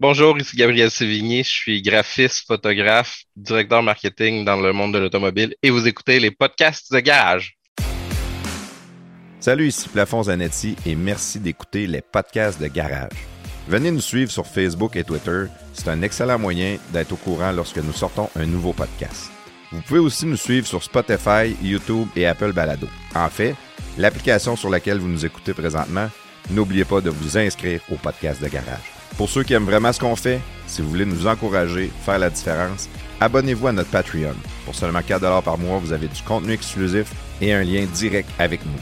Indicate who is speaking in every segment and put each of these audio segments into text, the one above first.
Speaker 1: Bonjour, ici Gabriel Sévigné. Je suis graphiste, photographe, directeur marketing dans le monde de l'automobile et vous écoutez les podcasts de garage.
Speaker 2: Salut, ici Plafond Zanetti et merci d'écouter les podcasts de garage. Venez nous suivre sur Facebook et Twitter. C'est un excellent moyen d'être au courant lorsque nous sortons un nouveau podcast. Vous pouvez aussi nous suivre sur Spotify, YouTube et Apple Balado. En fait, l'application sur laquelle vous nous écoutez présentement, n'oubliez pas de vous inscrire au podcast de garage. Pour ceux qui aiment vraiment ce qu'on fait, si vous voulez nous encourager, faire la différence, abonnez-vous à notre Patreon. Pour seulement 4 par mois, vous avez du contenu exclusif et un lien direct avec nous.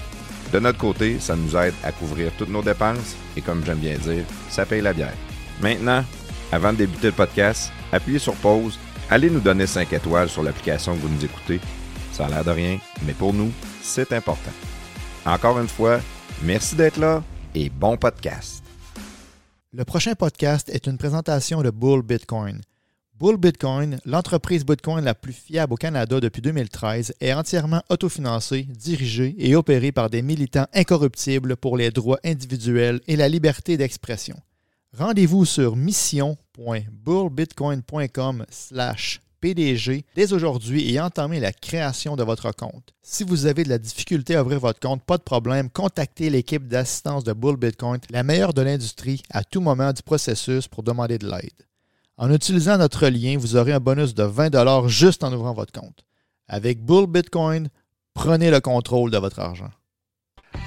Speaker 2: De notre côté, ça nous aide à couvrir toutes nos dépenses et comme j'aime bien dire, ça paye la bière. Maintenant, avant de débuter le podcast, appuyez sur pause, allez nous donner 5 étoiles sur l'application que vous nous écoutez. Ça a l'air de rien, mais pour nous, c'est important. Encore une fois, merci d'être là et bon podcast.
Speaker 3: Le prochain podcast est une présentation de Bull Bitcoin. Bull Bitcoin, l'entreprise Bitcoin la plus fiable au Canada depuis 2013, est entièrement autofinancée, dirigée et opérée par des militants incorruptibles pour les droits individuels et la liberté d'expression. Rendez-vous sur mission.bullbitcoin.com PDG dès aujourd'hui et entamez la création de votre compte. Si vous avez de la difficulté à ouvrir votre compte, pas de problème, contactez l'équipe d'assistance de Bull Bitcoin, la meilleure de l'industrie, à tout moment du processus pour demander de l'aide. En utilisant notre lien, vous aurez un bonus de 20 juste en ouvrant votre compte. Avec Bull Bitcoin, prenez le contrôle de votre argent.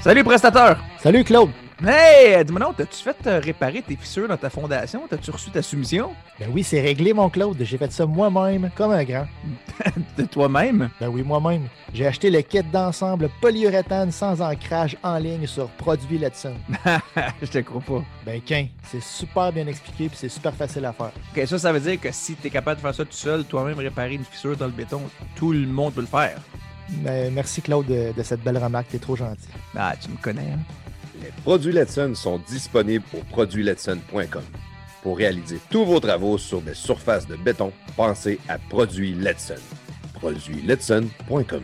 Speaker 4: Salut prestateur!
Speaker 3: Salut Claude!
Speaker 4: Hey, dis-moi non, t'as-tu fait euh, réparer tes fissures dans ta fondation? T'as-tu reçu ta soumission?
Speaker 3: Ben oui, c'est réglé mon Claude. J'ai fait ça moi-même, comme un grand.
Speaker 4: De toi-même?
Speaker 3: Ben oui, moi-même. J'ai acheté le kit d'ensemble polyuréthane sans ancrage en ligne sur Produit Letson.
Speaker 4: Je te crois pas.
Speaker 3: Ben qu'un, c'est super bien expliqué puis c'est super facile à faire.
Speaker 4: Ok, ça, ça veut dire que si t'es capable de faire ça tout seul, toi-même réparer une fissure dans le béton, tout le monde peut le faire.
Speaker 3: Ben, merci Claude de, de cette belle remarque, t'es trop gentil.
Speaker 4: Ah, tu me connais, hein?
Speaker 2: Les produits Letson sont disponibles au produitsletson.com. Pour réaliser tous vos travaux sur des surfaces de béton, pensez à Produits Letson. Produitsletson.com.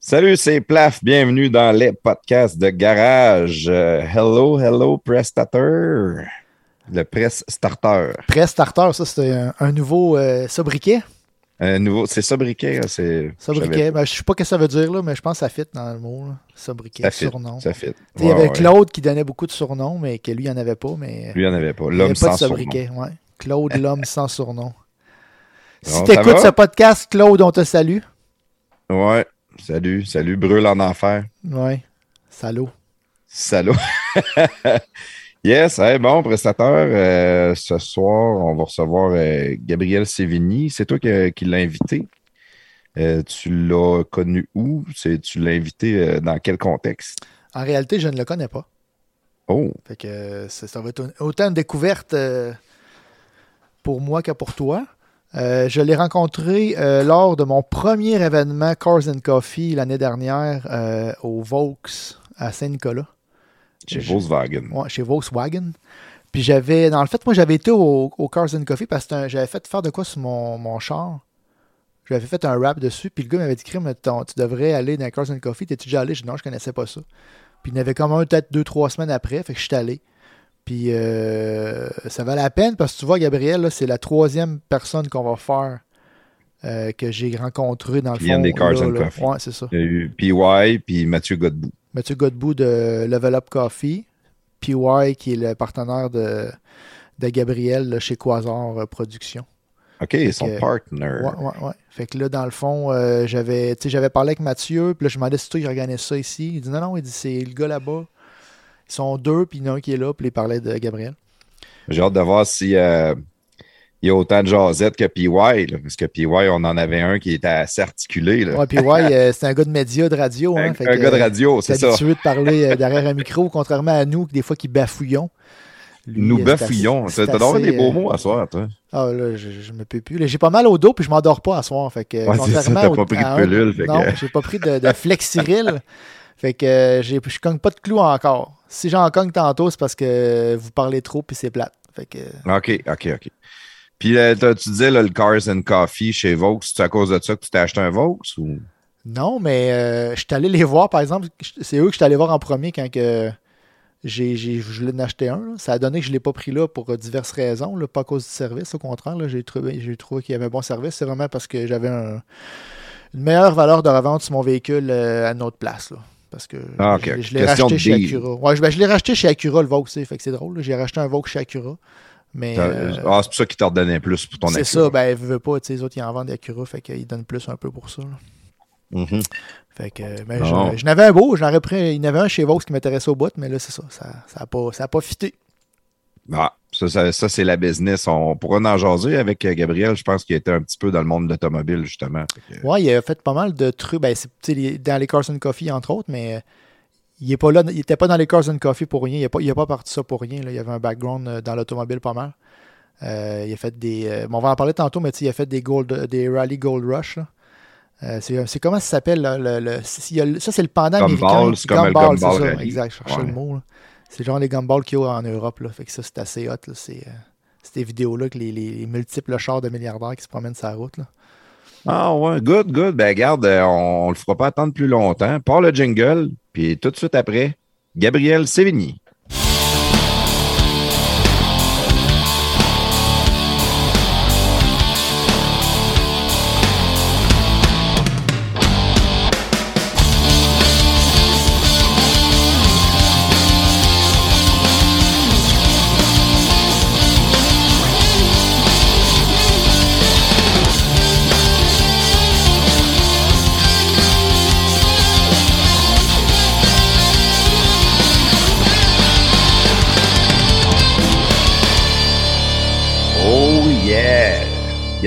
Speaker 2: Salut, c'est Plaf. Bienvenue dans les podcasts de garage. Euh, hello, hello, prestateur. Le press starter.
Speaker 3: Press Starter, ça c'est un, un nouveau euh, sobriquet?
Speaker 2: Nouveau, c'est sobriquet, hein, c'est.
Speaker 3: Sobriquet, ben, je sais pas ce que ça veut dire, là, mais je pense que ça fit dans le mot. là. Sobriquet,
Speaker 2: Ça fit,
Speaker 3: surnom.
Speaker 2: Ça fit.
Speaker 3: Il y avait
Speaker 2: ouais.
Speaker 3: Claude qui donnait beaucoup de surnoms, mais que lui, il n'y en avait pas. Mais
Speaker 2: Lui, il n'y en avait pas. L'homme
Speaker 3: avait pas
Speaker 2: sans
Speaker 3: de
Speaker 2: surnom.
Speaker 3: Ouais. Claude, l'homme sans surnom. Si tu écoutes ce podcast, Claude, on te salue.
Speaker 2: Ouais. Salut, salut. Brûle en enfer.
Speaker 3: Ouais. Salaud.
Speaker 2: Salaud. yes, hey, bon, prestataire. euh, ce soir, on va recevoir euh, Gabriel Sévigny. C'est toi qui, qui l'as invité. Euh, tu l'as connu où? Tu l'as invité euh, dans quel contexte?
Speaker 3: En réalité, je ne le connais pas.
Speaker 2: Oh,
Speaker 3: Fait que euh, ça, va être autant une découverte euh, pour moi que pour toi. Euh, je l'ai rencontré euh, lors de mon premier événement Cars and Coffee l'année dernière euh, au Vaux à Saint-Nicolas.
Speaker 2: Chez Volkswagen.
Speaker 3: Ouais, chez Volkswagen. Puis j'avais, dans le fait, moi j'avais été au, au Cars and Coffee parce que j'avais fait faire de quoi sur mon, mon char. J'avais fait un rap dessus, puis le gars m'avait dit Crime, tu devrais aller dans Cars and Coffee. T'es-tu déjà allé? Je dis non, je connaissais pas ça. Puis il y en avait comme un, peut-être deux, trois semaines après, fait que je suis allé. Puis euh, ça valait la peine parce que tu vois, Gabriel, c'est la troisième personne qu'on va faire euh, que j'ai rencontré dans le fond.
Speaker 2: des Cars
Speaker 3: là,
Speaker 2: and
Speaker 3: là.
Speaker 2: Coffee.
Speaker 3: Ouais, c'est ça.
Speaker 2: Il y a eu PY puis Mathieu Godbout.
Speaker 3: Mathieu Godbout de Level Up Coffee, PY qui est le partenaire de, de Gabriel là, chez Quasar euh, Productions.
Speaker 2: OK, son
Speaker 3: que-
Speaker 2: partner.
Speaker 3: Ouais, ouais, ouais. Fait que là, dans le fond, euh, j'avais, parlé avec Mathieu, puis là, je me demandais si toi, il organise ça ici? Il dit non, non, il dit c'est le gars là-bas. Ils sont deux, puis il y en a un qui est là, puis il parlait de Gabriel.
Speaker 2: J'ai hâte de voir si euh, il y a autant de jasettes que PY, là, parce que PY, on en avait un qui était assez articulé. Là.
Speaker 3: Ouais, ouais, euh, c'est un gars de médias, de radio. Hein,
Speaker 2: un
Speaker 3: fait
Speaker 2: un
Speaker 3: que,
Speaker 2: gars de radio,
Speaker 3: C'est
Speaker 2: c'est ça.
Speaker 3: habitué de parler euh, derrière un micro, contrairement à nous, des fois qui bafouillons. Lui,
Speaker 2: Nous
Speaker 3: euh,
Speaker 2: bafouillons. T'as
Speaker 3: assez,
Speaker 2: des beaux mots à soir, toi.
Speaker 3: Ah là, je, je me peux plus. J'ai pas mal au dos puis je m'endors pas à soir. Fait que,
Speaker 2: Ouais, ça, pas pris de
Speaker 3: un-
Speaker 2: fait que-
Speaker 3: Non, j'ai pas pris de, de Flexiril. fait que euh, je cogne pas de clous encore. Si j'en cogne tantôt, c'est parce que vous parlez trop puis c'est plate. Fait que
Speaker 2: OK, OK, OK. Puis euh, tu disais là, le Cars and Coffee chez Vaux, c'est à cause de ça que tu t'es acheté un Vaux ou?
Speaker 3: Non, mais euh, je suis allé les voir, par exemple. C'est eux que je suis allé voir en premier quand que j'ai, j'ai, je voulais en acheter un. là. Ça a donné que je ne l'ai pas pris là pour euh, diverses raisons, là, pas à cause du service. Au contraire, là, j'ai trouvé, j'ai trouvé qu'il y avait un bon service. C'est vraiment parce que j'avais un- une meilleure valeur de revente sur mon véhicule euh, à une autre place. là. Parce que
Speaker 2: Ah,
Speaker 3: je, je l'ai racheté chez. Acura. Ouais, je, ben, je l'ai racheté chez Acura, le Vaux, c'est fait que c'est drôle. là. J'ai racheté un Vaux chez Acura. Mais euh,
Speaker 2: Ah, c'est pour ça qu'ils t'en redonnaient plus pour ton
Speaker 3: c'est ça, ben, veux, veux pas, les autres, ils en vendent Acura, fait qu'ils donnent plus un peu pour ça.
Speaker 2: Mhm.
Speaker 3: Fait que, ben, je, je n'avais un beau, j'en aurais pris, il y en avait un chez Vaux qui m'intéressait au bout, mais là, c'est ça, ça n'a ça pas, ça a pas fité.
Speaker 2: Ah, ça, ça, ça, c'est la business. On pourra en jaser avec euh, Gabriel. Je pense qu'il était un petit peu dans le monde de l'automobile, justement. Que-
Speaker 3: Ouais, il a fait pas mal de trucs, ben, les- dans les Carson Coffee, entre autres, mais il est pas là, il était pas dans les Carson Coffee pour rien, il n'a pas, il a pas parti ça pour rien, là. il avait un background euh, dans l'automobile pas mal. Euh, il a fait des, euh, bon, on va en parler tantôt, mais il a fait des, gold, des Rally Gold Rush. Euh, c'est, comment ça s'appelle, le, le- le- ça c'est le pendant
Speaker 2: Gumball,
Speaker 3: américain.
Speaker 2: c'est comme le
Speaker 3: Gumball, c'est ça, exact, je cherchais
Speaker 2: Ouais.
Speaker 3: le mot. C'est genre les gumballs qu'il y a en Europe, là. Fait que ça, c'est assez hot. C'est, c'est des vidéos-là que les, les multiples chars de milliardaires qui se promènent sur la route, là.
Speaker 2: Ah ouais, good, good. Ben garde, on, on le fera pas attendre plus longtemps. Pas le jingle, puis tout de suite après, Gabriel Sévigny.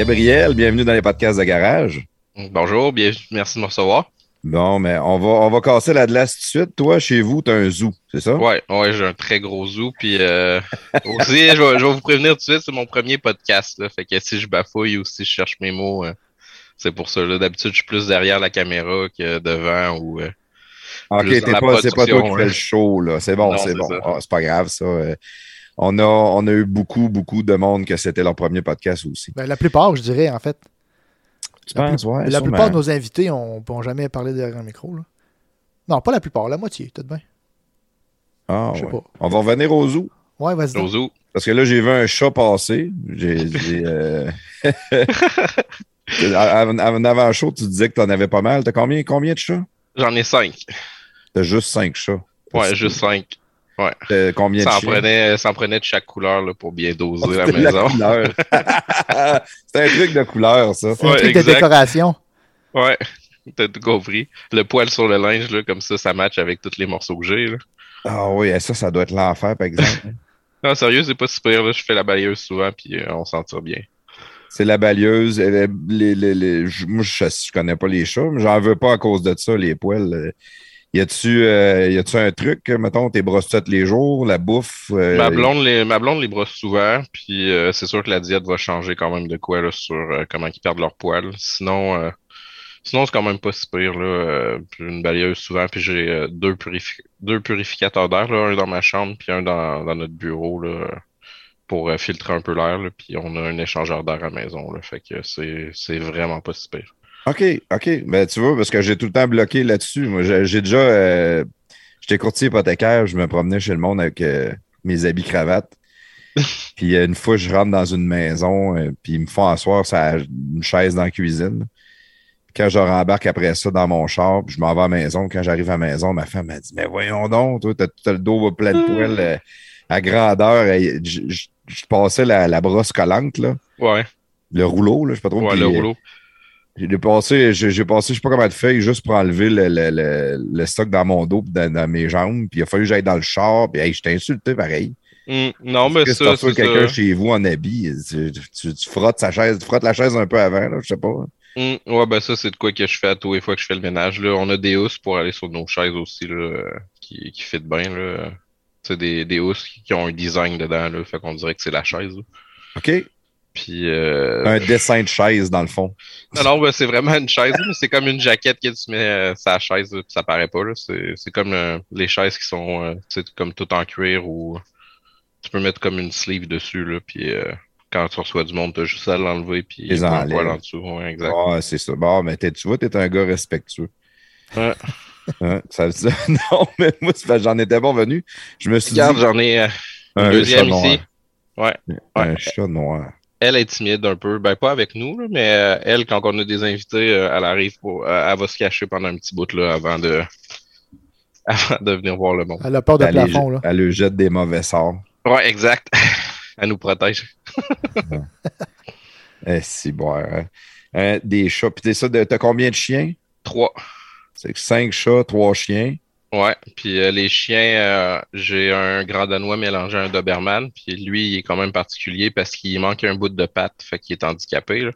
Speaker 2: Gabriel, bienvenue dans les podcasts de garage.
Speaker 1: Bonjour, bien, merci de me recevoir.
Speaker 2: Bon, mais on va, on va casser la glace tout de suite. Toi, chez vous, tu as un zoo, c'est ça?
Speaker 1: Ouais, ouais, j'ai un très gros zoo. Puis euh, aussi, je vais, je vais vous prévenir tout de suite, c'est mon premier podcast. Là, fait que si je bafouille ou si je cherche mes mots, euh, c'est pour ça. D'habitude, je suis plus derrière la caméra que devant ou. euh,
Speaker 2: Ok,
Speaker 1: la
Speaker 2: pas, c'est pas toi qui fais
Speaker 1: hein.
Speaker 2: le show, là. C'est bon, c'est bon. Ah, c'est pas grave, ça. On a, on a eu beaucoup, beaucoup de monde que c'était leur premier podcast aussi.
Speaker 3: Ben, la plupart, je dirais, en fait.
Speaker 2: Tu
Speaker 3: La,
Speaker 2: penses,
Speaker 3: plus-
Speaker 2: ouais?
Speaker 3: la
Speaker 2: sûrement.
Speaker 3: plupart de nos invités n'ont jamais parlé derrière un micro. Là. Non, pas la plupart, la moitié, peut-être bien.
Speaker 2: Ah,
Speaker 3: Je sais
Speaker 2: ouais.
Speaker 3: pas.
Speaker 2: On va revenir au zoo.
Speaker 3: Ouais, vas-y.
Speaker 1: au
Speaker 3: donc.
Speaker 1: zoo.
Speaker 2: Parce que là, j'ai vu un chat passer. J'ai. j'ai, euh, avant, avant avant le show, tu disais que tu en avais pas mal. T'as combien, combien de chats?
Speaker 1: J'en ai cinq.
Speaker 2: T'as juste cinq chats.
Speaker 1: Ouais, juste cinq.
Speaker 2: T'as combien
Speaker 1: Ça
Speaker 2: de
Speaker 1: en,
Speaker 2: chiens?
Speaker 1: prenait, ça en prenait de chaque couleur là, pour bien doser la
Speaker 2: C'était la
Speaker 1: maison.
Speaker 2: C'est un truc de couleur, ça.
Speaker 3: C'est un
Speaker 1: Ouais,
Speaker 3: truc de décoration.
Speaker 1: Ouais, t'as tout compris. Le poil sur le linge, là, comme ça, ça match avec tous les morceaux que j'ai. là.
Speaker 2: Ah oui, ça, ça doit être l'enfer, par exemple.
Speaker 1: Non, sérieux, c'est pas super. Là. Je fais la balayeuse souvent, puis euh, on s'en tire bien.
Speaker 2: C'est la balieuse. euh, Les, les, les- je- moi, je, je connais pas les chats, mais j'en veux pas à cause de ça, les poils. Y a-tu euh, un truc, mettons, t'es brosses tous les jours, la bouffe? euh,
Speaker 1: Ma blonde, les, ma blonde les brosse souvent, puis euh, c'est sûr que la diète va changer quand même de quoi là, sur euh, comment ils perdent leur poil. Sinon, sinon c'est quand même pas si pire. Là, une balayeuse souvent, puis j'ai deux, purifi- deux purificateurs d'air, un dans ma chambre, puis un dans, dans notre bureau là, pour filtrer un peu l'air. Puis on a un échangeur d'air à la maison. Là, fait que c'est vraiment pas si pire.
Speaker 2: OK, OK. Ben, tu vois, parce que j'ai tout le temps bloqué là-dessus. Moi, j'ai j'ai déjà. euh, J'étais courtier hypothécaire, je me promenais chez le monde avec euh, mes habits cravates. puis euh, une fois, je rentre dans une maison, euh, puis ils me font asseoir ça une chaise dans la cuisine. Quand je rembarque après ça dans mon char, puis je m'en vais à la maison. Quand j'arrive à la maison, ma femme m'a dit Mais voyons donc, toi, t'as le dos plein de poils euh, à grandeur. Et Je, je- je passais la, la brosse collante, là,
Speaker 1: Ouais,
Speaker 2: le rouleau, là, je sais pas trop.
Speaker 1: ouais
Speaker 2: puis,
Speaker 1: le
Speaker 2: euh,
Speaker 1: rouleau.
Speaker 2: J'ai passé, j'ai passé, je sais pas combien de feuilles juste pour enlever le, le, le, le stock dans mon dos dans, dans mes jambes. Puis il a fallu que j'aille dans le char. Puis hey, je t'ai insulté pareil.
Speaker 1: Hum, non, mais
Speaker 2: que
Speaker 1: ça, c'est
Speaker 2: quelqu'un chez vous en habit, tu, tu, tu frottes sa chaise, tu frottes la chaise un peu avant, là, je sais pas.
Speaker 1: Hum, ouais, ben ça, c'est de quoi que je fais à tous les fois que je fais le ménage. Là. On a des housses pour aller sur nos chaises aussi, là, qui, qui fit bien. Là. Tu sais, des, des housses qui, qui ont un design dedans, là, fait qu'on dirait que c'est la chaise. là.
Speaker 2: OK?
Speaker 1: Puis, euh,
Speaker 2: Un dessin de chaise, dans le fond.
Speaker 1: non, non, ben, c'est vraiment une chaise, mais c'est comme une jaquette que tu mets euh, la chaise, puis ça paraît pas. C'est, comme euh, les chaises qui sont tu comme tout en cuir ou tu peux mettre comme une sleeve dessus, là, puis quand tu reçois du monde, tu as juste à l'enlever puis poil en dessous. Ouais, exact.
Speaker 2: Ah, c'est ça. Bon, mais tu vois, t'es un gars respectueux.
Speaker 1: Ouais.
Speaker 2: Hein, ça, ça- non, mais moi, j'en étais pas venu. Je me suis
Speaker 1: Regarde,
Speaker 2: dit,
Speaker 1: j'en ai
Speaker 2: un
Speaker 1: deuxième ici. Ouais.
Speaker 2: Un chat noir.
Speaker 1: Elle est timide un peu. Ben, pas avec nous, là, mais euh, elle, quand on a des invités, euh, elle arrive pour. euh, elle va se cacher pendant un petit bout là, avant de. Avant de venir voir le monde.
Speaker 3: Elle a peur de
Speaker 2: Elle, les-
Speaker 3: plafond, là.
Speaker 2: elle lui jette des mauvais sorts.
Speaker 1: Ouais, exact. elle nous protège.
Speaker 2: Eh, si, bon. hein. Des chats. Puis t'es ça, de- t'as combien de chiens?
Speaker 1: Trois.
Speaker 2: C'est cinq chats, trois chiens.
Speaker 1: Ouais, puis euh, les chiens, euh, j'ai un grand danois mélangé à un Doberman, puis lui, il est quand même particulier parce qu'il manque un bout de patte, fait qu'il est handicapé, là.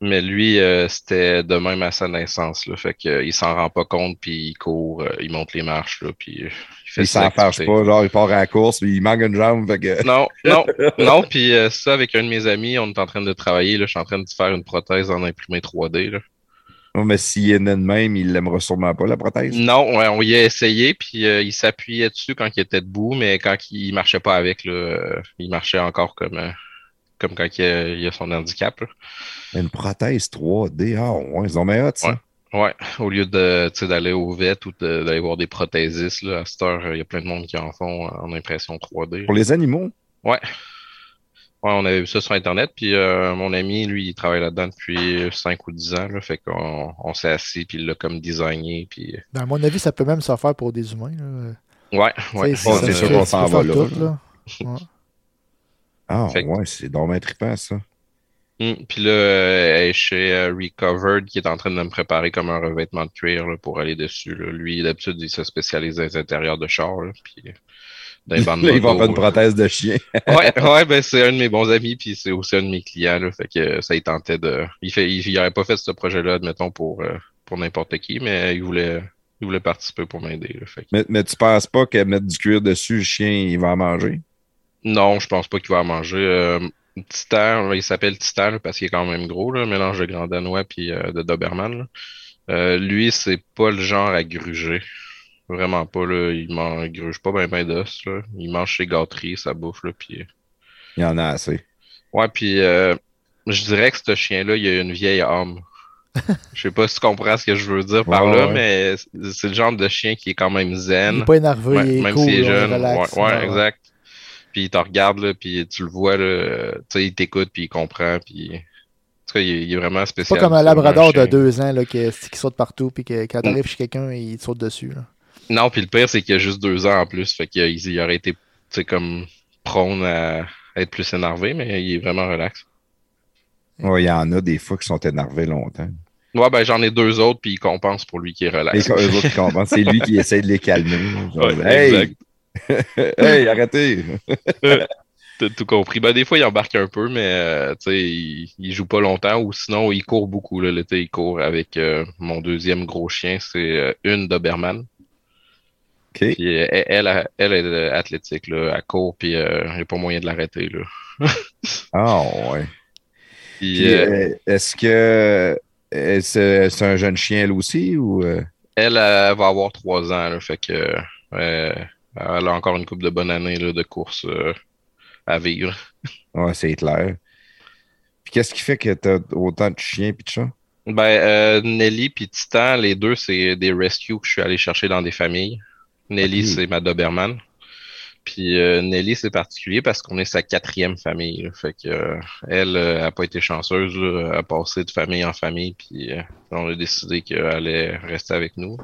Speaker 1: Mais lui, euh, c'était de même à sa naissance, là, fait qu'il s'en rend pas compte, puis il court, il monte les marches, là, puis il fait
Speaker 2: Il s'en fâche pas. Genre, il part à la course, puis il manque une jambe. Fait que...
Speaker 1: Non, non, non, puis euh, ça, avec un de mes amis, on est en train de travailler, là, je suis en train de faire une prothèse en imprimé 3D, là.
Speaker 2: Non, mais s'il est né de même, il l'aimera sûrement pas, la prothèse.
Speaker 1: Non, on y a essayé, puis euh, il s'appuyait dessus quand il était debout, mais quand il marchait pas avec, là, euh, il marchait encore comme, euh, comme quand il a, il a son handicap. là.
Speaker 2: Une prothèse 3D. Ah, ouais, ils ont mis hot, ça.
Speaker 1: Ouais. Ouais, au lieu de, d'aller au vet ou de- d'aller voir des prothésistes, là, à cette heure, il y a plein de monde qui en font en impression 3D.
Speaker 2: Pour les animaux?
Speaker 1: Ouais. Ouais, on avait vu ça sur Internet, puis euh, mon ami, lui, il travaille là-dedans depuis 5 ou 10 ans, là, fait qu'on on s'est assis, puis il l'a comme designé, puis...
Speaker 3: Ben, à mon avis, ça peut même se faire pour des humains. Là.
Speaker 1: Ouais, ouais.
Speaker 2: C'est
Speaker 3: se
Speaker 2: sûr qu'on s'en va
Speaker 3: faire
Speaker 2: là,
Speaker 3: tout,
Speaker 2: là.
Speaker 3: Ouais.
Speaker 2: Ah,
Speaker 1: Fait que-
Speaker 2: ouais, c'est dommage trippant, ça.
Speaker 1: Hmm, Puis là, euh, elle est chez euh, Recovered qui est en train de me préparer comme un revêtement de cuir là, pour aller dessus. Là. Lui, d'habitude, il se spécialise dans les intérieurs de char. Là, puis dans les bandes
Speaker 2: Là, il va
Speaker 1: moto,
Speaker 2: faire une
Speaker 1: là.
Speaker 2: prothèse de chien.
Speaker 1: Ouais, ouais, ben c'est un de mes bons amis, puis c'est aussi un de mes clients. Là, fait que euh, ça, il tentait de. Il fait, il, il aurait pas fait ce projet-là, admettons, pour, euh, pour n'importe qui, mais il voulait, il voulait participer pour m'aider. que-
Speaker 2: Mais, mais tu penses pas que mettre du cuir dessus, le chien, il va en manger?
Speaker 1: Non, je pense pas qu'il va en manger. Euh, Titan, il s'appelle Titan là, parce qu'il est quand même gros, là, mélange de grand danois puis euh, de Doberman. Euh, lui, c'est pas le genre à gruger. Vraiment pas, là. Il mange, gruge pas ben ben d'os, là. Il mange ses gâteries, sa bouffe, là, puis...
Speaker 2: Il y en a assez.
Speaker 1: Ouais, puis euh, je dirais que ce chien-là, il a une vieille âme. Je sais pas si tu comprends ce que je veux dire par
Speaker 2: Ouais,
Speaker 1: là,
Speaker 2: ouais.
Speaker 1: mais c'est- le genre de chien qui est quand même
Speaker 3: Il
Speaker 1: zen.
Speaker 3: n'est pas énervé,
Speaker 1: Ouais,
Speaker 3: il est
Speaker 1: même
Speaker 3: cool,
Speaker 1: s'il est jeune.
Speaker 3: relax.
Speaker 1: Ouais, ouais,
Speaker 3: Ouais, ouais.
Speaker 1: exact. Puis il te regarde, là, puis tu le vois, là, euh, tu sais, il t'écoute, puis il comprend, puis... En tout cas, il est, il est vraiment
Speaker 3: C'est
Speaker 1: spécial.
Speaker 3: pas comme un labrador de deux ans là, qui, qui saute partout, puis que quand
Speaker 1: Mm.
Speaker 3: t'arrives chez quelqu'un, il te saute dessus. Là.
Speaker 1: Non, puis le pire, c'est qu'il a juste deux ans en plus, fait qu'il il, il aurait été, comme prône à être plus énervé, mais il est vraiment relax.
Speaker 2: Ouais, il y en a des fois qui sont énervés longtemps.
Speaker 1: Ouais, ben j'en ai deux autres, puis il compense pour lui qui est relax.
Speaker 2: c'est lui qui essaie de les calmer. Genre,
Speaker 1: Ouais,
Speaker 2: hey,
Speaker 1: exact.
Speaker 2: hey, arrêtez!
Speaker 1: T'as tout compris. Ben, des fois, il embarque un peu, mais euh, il, il joue pas longtemps ou sinon, il court beaucoup. L'été, il court avec euh, mon deuxième gros chien, c'est euh, une Doberman. Puis euh, elle, elle, elle est euh, athlétique, là. Elle court, puis euh, il n'y a pas moyen de l'arrêter.
Speaker 2: Ah, ouais.
Speaker 1: Puis,
Speaker 2: Puis,
Speaker 1: euh,
Speaker 2: euh, est-ce que euh, c'est un jeune chien, elle aussi, ou... euh,
Speaker 1: elle, elle va avoir trois ans, là, fait que euh, elle a encore une couple de bonnes années là, de course euh, à vivre.
Speaker 2: Ouais, c'est clair. Puis qu'est-ce qui fait que t'as autant de chiens pis de chats?
Speaker 1: Ben, euh, Nelly puis Titan, les deux, c'est des rescues que je suis allé chercher dans des familles. Nelly, c'est ma Doberman. Puis euh, Nelly, c'est particulier parce qu'on est sa quatrième famille. là. Fait que euh, elle euh, a pas été chanceuse là, à passer de famille en famille. Puis euh, on a décidé qu'elle allait rester avec nous.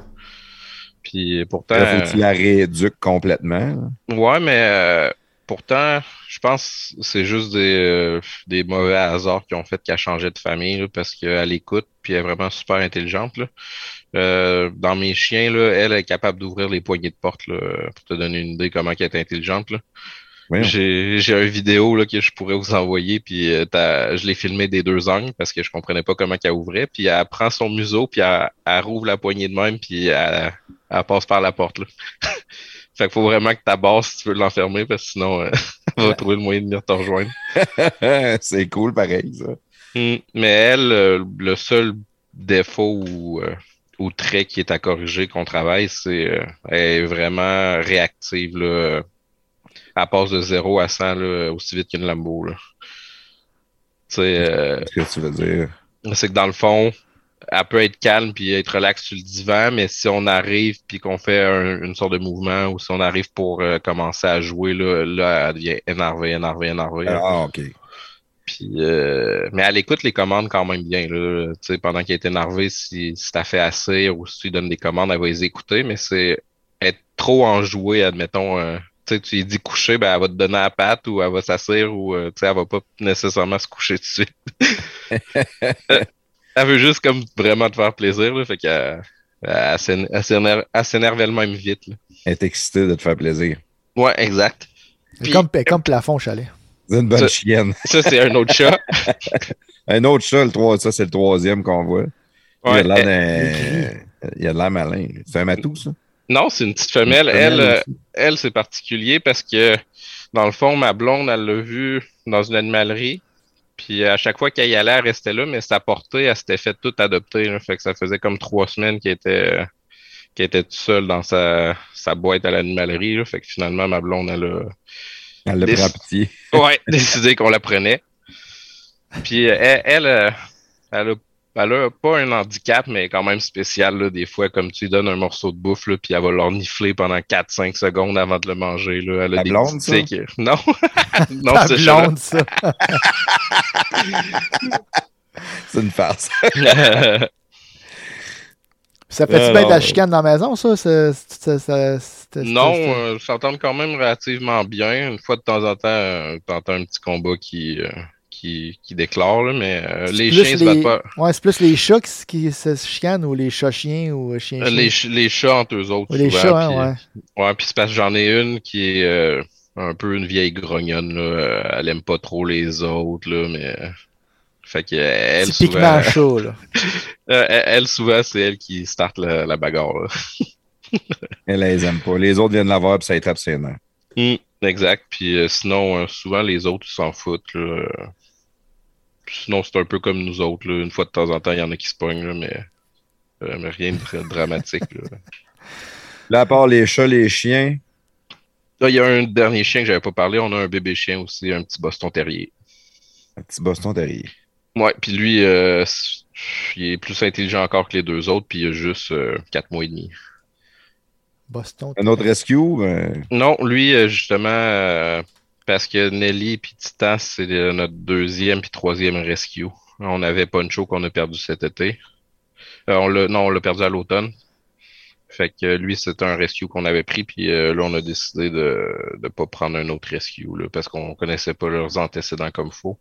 Speaker 1: Puis pourtant,
Speaker 2: Là, faut que tu la rééduques complètement. là.
Speaker 1: Ouais, mais euh, pourtant, je pense que c'est juste des, euh, des mauvais hasards qui ont fait qu'elle changeait de famille, là, parce qu'elle écoute, puis elle est vraiment super intelligente. Là. Euh, dans mes chiens, là, elle est capable d'ouvrir les poignées de porte, là, pour te donner une idée comment elle est intelligente. Là. J'ai, une vidéo là, que je pourrais vous envoyer, puis euh, t'as- je l'ai filmé des deux angles parce que je comprenais pas comment qu'elle ouvrait. Puis elle prend son museau, puis elle, elle rouvre la poignée de même, puis elle, elle passe par la porte. Là. fait qu'il faut vraiment que ta base si tu veux l'enfermer, parce que sinon, euh, elle va trouver le moyen de venir te rejoindre.
Speaker 2: c'est cool, pareil, ça.
Speaker 1: Hmm. Mais elle, euh, le seul défaut ou, euh, ou trait qui est à corriger qu'on travaille, c'est euh, est vraiment réactive. Là. elle passe de 0 à 100 là, aussi vite qu'une Lambo. Euh,
Speaker 2: Qu'est-ce que tu veux dire?
Speaker 1: c'est que dans le fond, elle peut être calme puis être relax sur le divan, mais si on arrive puis qu'on fait un- une sorte de mouvement ou si on arrive pour euh, commencer à jouer, là, là, elle devient énervée, énervée, énervée.
Speaker 2: Ah, OK.
Speaker 1: Puis, euh, mais elle écoute les commandes quand même bien. Là. Tu sais, pendant qu'elle est énervée, si, si t'as fait assez ou si tu lui donnes des commandes, elle va les écouter, mais c'est être trop enjouée, admettons. euh, tu sais, tu lui dis coucher, ben, elle va te donner la patte ou elle va s'asseoir ou euh, elle va pas nécessairement se coucher tout de suite. elle veut juste comme vraiment te faire plaisir, là, fait qu'elle elle s'éner- elle s'énerve elle s'énerve elle-même vite. là.
Speaker 2: Elle est excitée de te faire plaisir.
Speaker 1: Ouais, exact. Puis-
Speaker 3: Comme, comme plafond chalet.
Speaker 2: C'est une bonne
Speaker 1: Ça-
Speaker 2: chienne.
Speaker 1: Ça, c'est un autre chat.
Speaker 2: Un autre chat, le trois, ça, c'est le troisième qu'on voit. il a
Speaker 1: Ouais,
Speaker 2: l'air
Speaker 1: elle-
Speaker 2: d'un- il a l'air malin. C'est un matou, ça?
Speaker 1: Non, c'est une petite femelle.
Speaker 2: Une
Speaker 1: Elle,
Speaker 2: femelle
Speaker 1: euh,
Speaker 2: aussi.
Speaker 1: elle, c'est particulier parce que, dans le fond, ma blonde, elle l'a vu dans une animalerie. Puis à chaque fois qu'elle y allait, elle restait là, mais sa portée, elle s'était fait toute adopter. là. Fait que ça faisait comme trois semaines qu'elle était, euh, qu'elle était toute seule dans sa, sa boîte à l'animalerie. Fait que finalement, ma blonde, elle a
Speaker 2: Elle le prend pitié.
Speaker 1: ouais, décidé qu'on la prenait. Puis euh, elle, elle, euh, elle a, elle a pas un handicap, mais quand même spécial. Là, des fois, comme tu lui donnes un morceau de bouffe, là, puis elle va l'ornifler pendant 4-5 secondes avant de le manger. Là. Elle a
Speaker 2: La
Speaker 1: des
Speaker 2: blonde,
Speaker 1: tics. Non, non,
Speaker 3: Ta
Speaker 1: c'est
Speaker 3: blonde, ça.
Speaker 2: C'est une farce.
Speaker 3: Ça fait-tu
Speaker 2: Alors-
Speaker 3: bien de la chicane dans la maison, ça? ça, ça, ça-
Speaker 1: non,
Speaker 3: c'était-
Speaker 1: euh, s'entendent quand même relativement bien. Une fois de temps en temps, euh, t'entends un petit combat qui, euh, qui, qui déclare, là, mais euh, les chiens se
Speaker 3: les-
Speaker 1: battent pas.
Speaker 3: Ouais, c'est plus les chats qui, se chicanent ou les chats-chiens ou euh, chiens
Speaker 1: Euh, Les, ch- les chats entre eux autres.
Speaker 3: Ou les
Speaker 1: souvent,
Speaker 3: chats, hein,
Speaker 1: puis-
Speaker 3: ouais.
Speaker 1: Ouais, puis c'est parce que j'en ai une qui est euh, un peu une vieille grognonne, là. Euh, Elle aime pas trop les autres, là, mais. Fait que euh, elle,
Speaker 3: Typiquement
Speaker 1: souvent,
Speaker 3: là.
Speaker 1: euh, elle, elle, souvent, c'est elle qui starte la, la bagarre, là.
Speaker 2: Elle les aime pas. Les autres viennent la voir puis ça étape ses nerfs.
Speaker 1: Hum, exact. Puis euh, sinon, euh, souvent, les autres, ils s'en foutent, là. Sinon, c'est un peu comme nous autres, là. Une fois de temps en temps, il y en a qui se pognent, là, mais, euh, mais rien de très dramatique, là.
Speaker 2: Là, à part les chats, les chiens,
Speaker 1: Là, il y a un dernier chien que j'avais pas parlé. On a un bébé chien aussi, un petit Boston Terrier.
Speaker 2: un petit Boston Terrier.
Speaker 1: Ouais, puis lui, euh, il est plus intelligent encore que les deux autres, puis il a juste euh, quatre mois et demi.
Speaker 3: Boston.
Speaker 2: Un autre rescue, ben,
Speaker 1: Non, lui, euh, justement, euh, parce que Nelly et Titan, c'est notre deuxième puis troisième rescue. On avait Poncho qu'on a perdu cet été. Euh, on l'a, non, on l'a perdu à l'automne. Fait que lui, c'était un rescue qu'on avait pris, puis euh, là, on a décidé de ne pas prendre un autre rescue, là, parce qu'on connaissait pas leurs antécédents comme faut.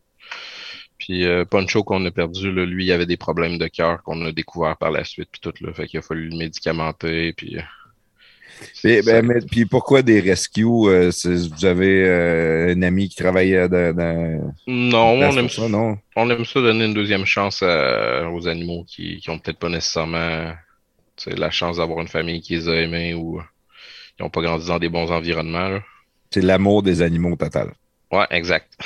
Speaker 1: Puis euh, Poncho qu'on a perdu, là, lui, il avait des problèmes de cœur qu'on a découvert par la suite, puis tout, là. Fait qu'il a fallu le médicamenter, puis... euh,
Speaker 2: Et, ben, mais, puis pourquoi des rescues? euh, vous avez euh, un ami qui travaillait dans, dans
Speaker 1: Non,
Speaker 2: dans
Speaker 1: on aime
Speaker 2: ça, non?
Speaker 1: On aime ça donner une deuxième chance à- aux animaux qui, qui ont peut-être pas nécessairement la chance d'avoir une famille qui les a aimés ou qui n'ont pas grandi dans des bons environnements.
Speaker 2: C'est l'amour des animaux total.
Speaker 1: Ouais, exact.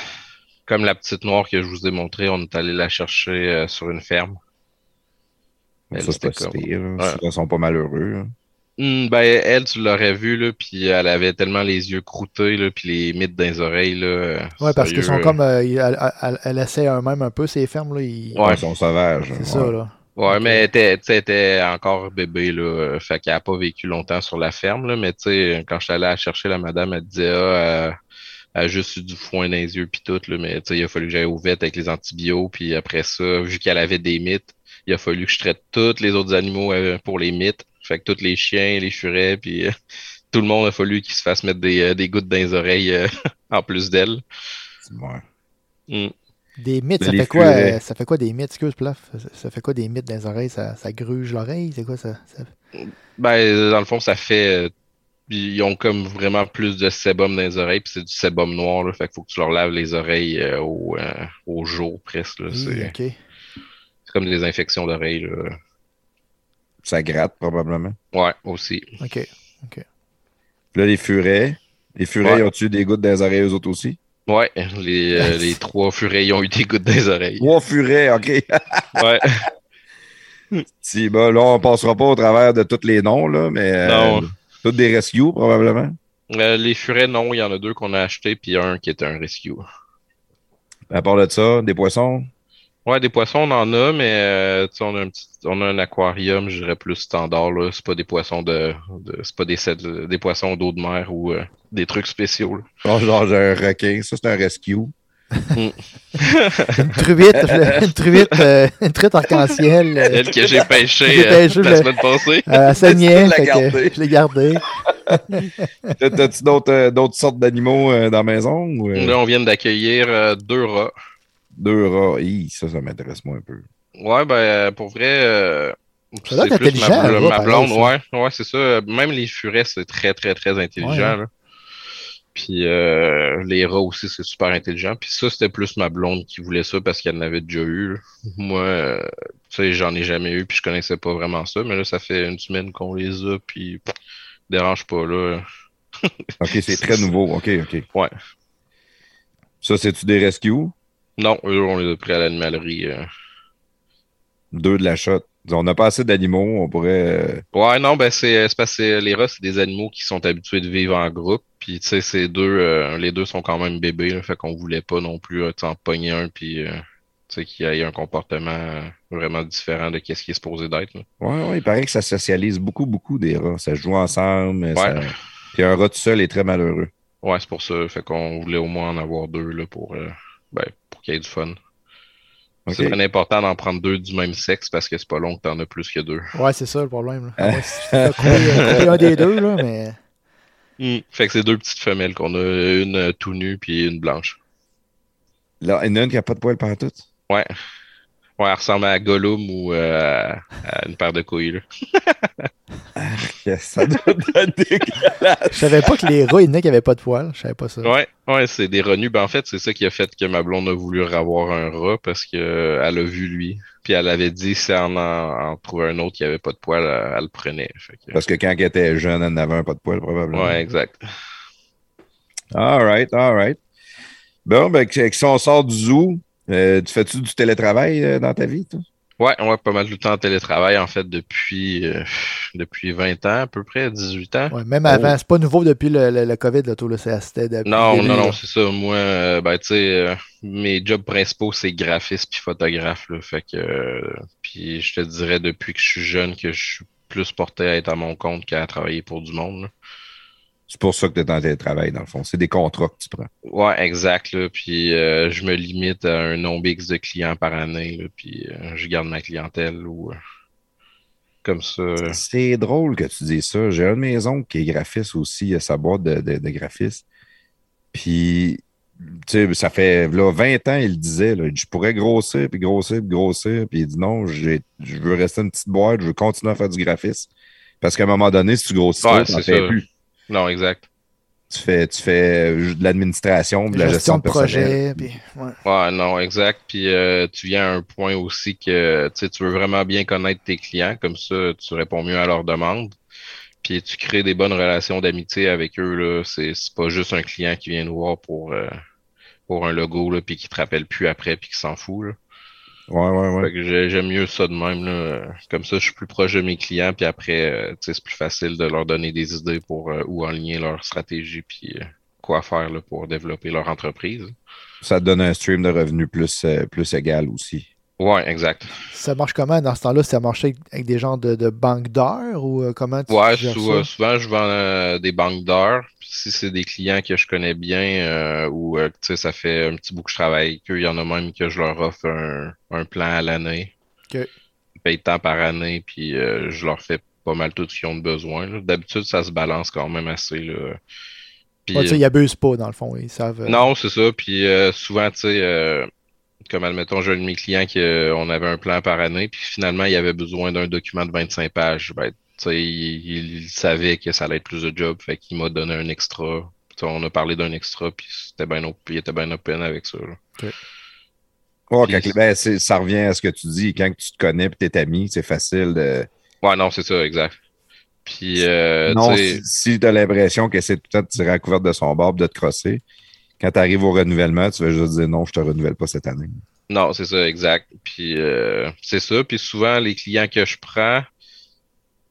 Speaker 1: Comme la petite noire que je vous ai montrée, on est allé la chercher euh, sur une ferme. Elle,
Speaker 2: ça, c'est pas
Speaker 1: c'était
Speaker 2: si
Speaker 1: comme-
Speaker 2: pire. là.
Speaker 1: Ouais.
Speaker 2: Ils sont pas malheureux. hein.
Speaker 1: Hmm, ben, elle, tu l'aurais vue, là, puis elle avait tellement les yeux croûtés, là, puis les mythes dans les oreilles, là. euh,
Speaker 3: Ouais, parce qu'ils sont comme. euh, elle, elle, elle essaie eux-mêmes un peu, ces fermes, là. ils-
Speaker 1: Ouais.
Speaker 2: Ils sont sauvages.
Speaker 3: C'est
Speaker 2: ouais.
Speaker 3: ça, là.
Speaker 1: Ouais, mais elle était, tu sais, elle était encore bébé, là. Fait qu'elle a pas vécu longtemps sur la ferme, là. Mais tu sais, quand je suis allé la chercher, la madame, elle disait, ah, a juste eu du foin dans les yeux, puis tout, là. Mais tu sais, il a fallu que j'aille au vet avec les antibiotiques, puis après ça, vu qu'elle avait des mythes, il a fallu que je traite tous les autres animaux euh, pour les mythes. Fait que tous les chiens, les furets, puis euh, tout le monde a fallu qu'ils se fassent mettre des, euh, des gouttes dans les oreilles euh, en plus d'elle.
Speaker 2: Ouais.
Speaker 1: Hmm.
Speaker 3: Des mythes, ça
Speaker 2: Les
Speaker 3: fait quoi euh, Ça fait quoi des mythes, excuse, plaf? Ça, ça fait quoi des mythes dans les oreilles? Ça, ça gruge l'oreille? C'est quoi ça? ça-
Speaker 1: Ben, dans le fond, ça fait. Ils ont comme vraiment plus de sébum dans les oreilles, puis c'est du sébum noir, là. Fait qu'il faut que tu leur laves les oreilles euh, au, euh, au jour presque. là.
Speaker 3: Hi,
Speaker 1: C'est
Speaker 3: ok.
Speaker 1: c'est comme des infections d'oreilles. là.
Speaker 2: Ça gratte probablement.
Speaker 1: Ouais, aussi.
Speaker 3: Ok.
Speaker 2: Puis là, les furets. Les furets,
Speaker 1: Ouais.
Speaker 2: ont-tu des gouttes dans les oreilles eux autres aussi?
Speaker 1: Ouais, les, euh, les trois furets ont eu des gouttes dans les oreilles.
Speaker 2: Trois furets, OK.
Speaker 1: Ouais.
Speaker 2: si, ben, là, on passera pas au travers de tous les noms, là, mais euh,
Speaker 1: Non.
Speaker 2: Des rescues, probablement.
Speaker 1: Euh, les furets, non, il y en a deux qu'on a achetés, puis un qui était un rescue.
Speaker 2: À part de ça, des poissons?
Speaker 1: Ouais, des poissons, on en a, mais euh, on, a un petit, on a un aquarium, je dirais plus standard. Là. C'est pas des poissons de, de c'est pas des, des poissons d'eau de mer ou euh, des trucs spéciaux. là.
Speaker 2: Oh, genre, j'ai un requin. Ça, c'est un rescue.
Speaker 3: Une truite, je- une truite, euh, une truite arc-en-ciel. euh,
Speaker 1: Elle que j'ai pêché
Speaker 3: J'ai
Speaker 1: euh,
Speaker 3: pêché,
Speaker 1: la semaine passée.
Speaker 3: euh, elle saignait, je l'ai gardé.
Speaker 2: T'as- T'as-tu d'autres euh, d'autres sortes d'animaux euh, dans la maison? Ou, euh,
Speaker 1: Là, on vient d'accueillir euh, deux rats.
Speaker 2: Deux rats. Hi, ça, ça m'intéresse moins un peu.
Speaker 1: Ouais, ben, euh, pour vrai, euh, c'est plus
Speaker 3: intelligent,
Speaker 1: ma, ma blonde.
Speaker 3: ça.
Speaker 1: Ouais, ouais, c'est ça. Même les furets, c'est très, très, très intelligent.
Speaker 3: Ouais.
Speaker 1: là. Puis euh, les rats aussi, c'est super intelligent. Puis ça, c'était plus ma blonde qui voulait ça parce qu'elle en avait déjà eu. là. Moi, euh, tu sais, j'en ai jamais eu, puis je connaissais pas vraiment ça. Mais là, ça fait une semaine qu'on les a, puis pff, dérange pas, là.
Speaker 2: OK, c'est très nouveau. OK, OK.
Speaker 1: Ouais.
Speaker 2: Ça, c'est-tu des rescues?
Speaker 1: Non, eux, on les a pris à l'animalerie. euh.
Speaker 2: Deux de la shot. On n'a pas assez d'animaux, on pourrait. euh,
Speaker 1: Ouais, non, ben c'est parce que les rats, c'est des animaux qui sont habitués de vivre en groupe. Puis tu sais, ces deux, euh, les deux sont quand même bébés, là, fait qu'on voulait pas non plus euh, en pogner un puis euh, tu sais qu'il y ait un comportement euh, vraiment différent de qu'est-ce qui est supposé d'être.
Speaker 2: Ouais, ouais, il paraît que ça socialise beaucoup, beaucoup des rats. Ça joue ensemble.
Speaker 1: Ouais.
Speaker 2: ça- Puis un rat tout seul est très malheureux.
Speaker 1: Ouais, c'est pour ça, fait qu'on voulait au moins en avoir deux là pour ben pour qu'il y ait du fun. C'est vraiment important d'en prendre deux du même sexe parce que c'est pas long que t'en as plus que deux.
Speaker 3: Ouais, c'est ça le problème. Là. Moi, si euh, un des deux, là, mais
Speaker 1: Fait que c'est deux petites femelles qu'on a, une euh, tout nue puis une blanche.
Speaker 2: Là, il y en a une qui n'a pas de poils partout.
Speaker 1: Ouais. Ouais, elle ressemble à Gollum ou euh, à une paire de couilles. Là.
Speaker 2: Yes, ça doit être dégueulasse.
Speaker 3: je savais pas que les rats, il y en a qui avaient pas de poils. Je savais pas ça.
Speaker 1: Ouais, ouais, c'est des renus. Ben, en fait, c'est ça qui a fait que ma blonde a voulu avoir un rat parce que euh, elle a vu lui. Puis elle avait dit si elle en, en trouvait un autre qui avait pas de poils, elle, elle le prenait. Que-
Speaker 2: Parce que quand elle était jeune, elle n'avait un pas de poils, probablement.
Speaker 1: Ouais, exact.
Speaker 2: All right, all right. Bon, ben, si on sort du zoo, euh, tu fais-tu du télétravail euh, dans ta vie, toi?
Speaker 1: Ouais, ouais, pas mal de temps en télétravail, en fait, depuis, euh, depuis 20 ans, à peu près, 18 ans.
Speaker 3: Ouais, même avant, c'est pas nouveau depuis le, le, le COVID, là, tout, là, c'était
Speaker 1: Non,
Speaker 3: le début,
Speaker 1: non,
Speaker 3: là.
Speaker 1: non, c'est ça. Moi, euh, ben, tu sais, euh, mes jobs principaux, c'est graphiste puis photographe, là. Fait que, euh, puis je te dirais depuis que je suis jeune que je suis plus porté à être à mon compte qu'à travailler pour du monde, là.
Speaker 2: C'est pour ça que tu es en télétravail, dans le fond. C'est des contrats que tu prends.
Speaker 1: Ouais, exact, là. Puis euh, je me limite à un nombre X de clients par année, là. Puis euh, je garde ma clientèle ou euh, comme ça.
Speaker 2: C'est drôle que tu dises ça. J'ai un de mes oncles qui est graphiste aussi, il a sa boîte de, de, de graphiste. Puis, tu sais, ça fait là, 20 ans, il le disait, là, je pourrais grossir, puis grossir, puis grossir. Puis il dit non, je veux rester une petite boîte, je veux continuer à faire du graphisme. Parce qu'à un moment donné, si tu grossis
Speaker 1: Ouais,
Speaker 2: fais
Speaker 1: ça.
Speaker 2: plus.
Speaker 1: Non, exact.
Speaker 2: Tu fais, tu fais euh, de l'administration, de la gestion,
Speaker 3: de projet. Puis, ouais.
Speaker 1: Ouais, non, exact. Puis euh, tu viens à un point aussi que tu sais, tu veux vraiment bien connaître tes clients, comme ça tu réponds mieux à leurs demandes. Puis tu crées des bonnes relations d'amitié avec eux. Là. C'est, c'est pas juste un client qui vient nous voir pour, euh, pour un logo, là, puis qui te rappelle plus après, puis qui s'en fout. Là.
Speaker 2: Ouais, ouais, ouais.
Speaker 1: Fait que j'ai- j'aime mieux ça de même. Là. Comme ça, je suis plus proche de mes clients, puis après, euh, c'est plus facile de leur donner des idées pour euh, où aligner leur stratégie, puis euh, quoi faire là, pour développer leur entreprise.
Speaker 2: Ça donne un stream de revenus plus, euh, plus égal aussi.
Speaker 1: Ouais, exact.
Speaker 3: Ça marche comment? Dans ce temps-là? Ça marchait avec des gens de, de banque d'heures ou euh, comment tu
Speaker 1: Ouais, sou- euh,
Speaker 3: ça?
Speaker 1: souvent je vends euh, des banques d'heures. Si c'est des clients que je connais bien euh, ou tu sais, ça fait un petit bout que je travaille avec eux, il y en a même que je leur offre un, un plan à l'année.
Speaker 3: Ok.
Speaker 1: Ils payent tant par année, puis je leur fais pas mal tout ce qu'ils ont de besoin. D'habitude, ça se balance quand même assez. Là. Puis,
Speaker 3: Ouais, ils abusent pas, dans le fond. Ils savent.
Speaker 1: non, c'est ça. Puis souvent, tu sais, euh, comme admettons, j'ai un de mes clients qui euh, on avait un plan par année, puis finalement, il avait besoin d'un document de 25 pages. Ben, tu sais, il, il savait que ça allait être plus de job, fait qu'il m'a donné un extra. On a parlé d'un extra, puis c'était bien il était bien open avec ça. là.
Speaker 2: Quand- ben, ça revient à ce que tu dis. Quand tu te connais et t'es ami, c'est facile de.
Speaker 1: Ouais, non, c'est ça, exact. Puis, euh,
Speaker 2: non, si, si tu as l'impression que c'est tout le temps de tirer à la couverte de son barbe, de te crosser, quand tu arrives au renouvellement, tu vas juste dire non, je te renouvelle pas cette année.
Speaker 1: Non, c'est ça, exact. Puis euh, c'est ça. Puis souvent, les clients que je prends,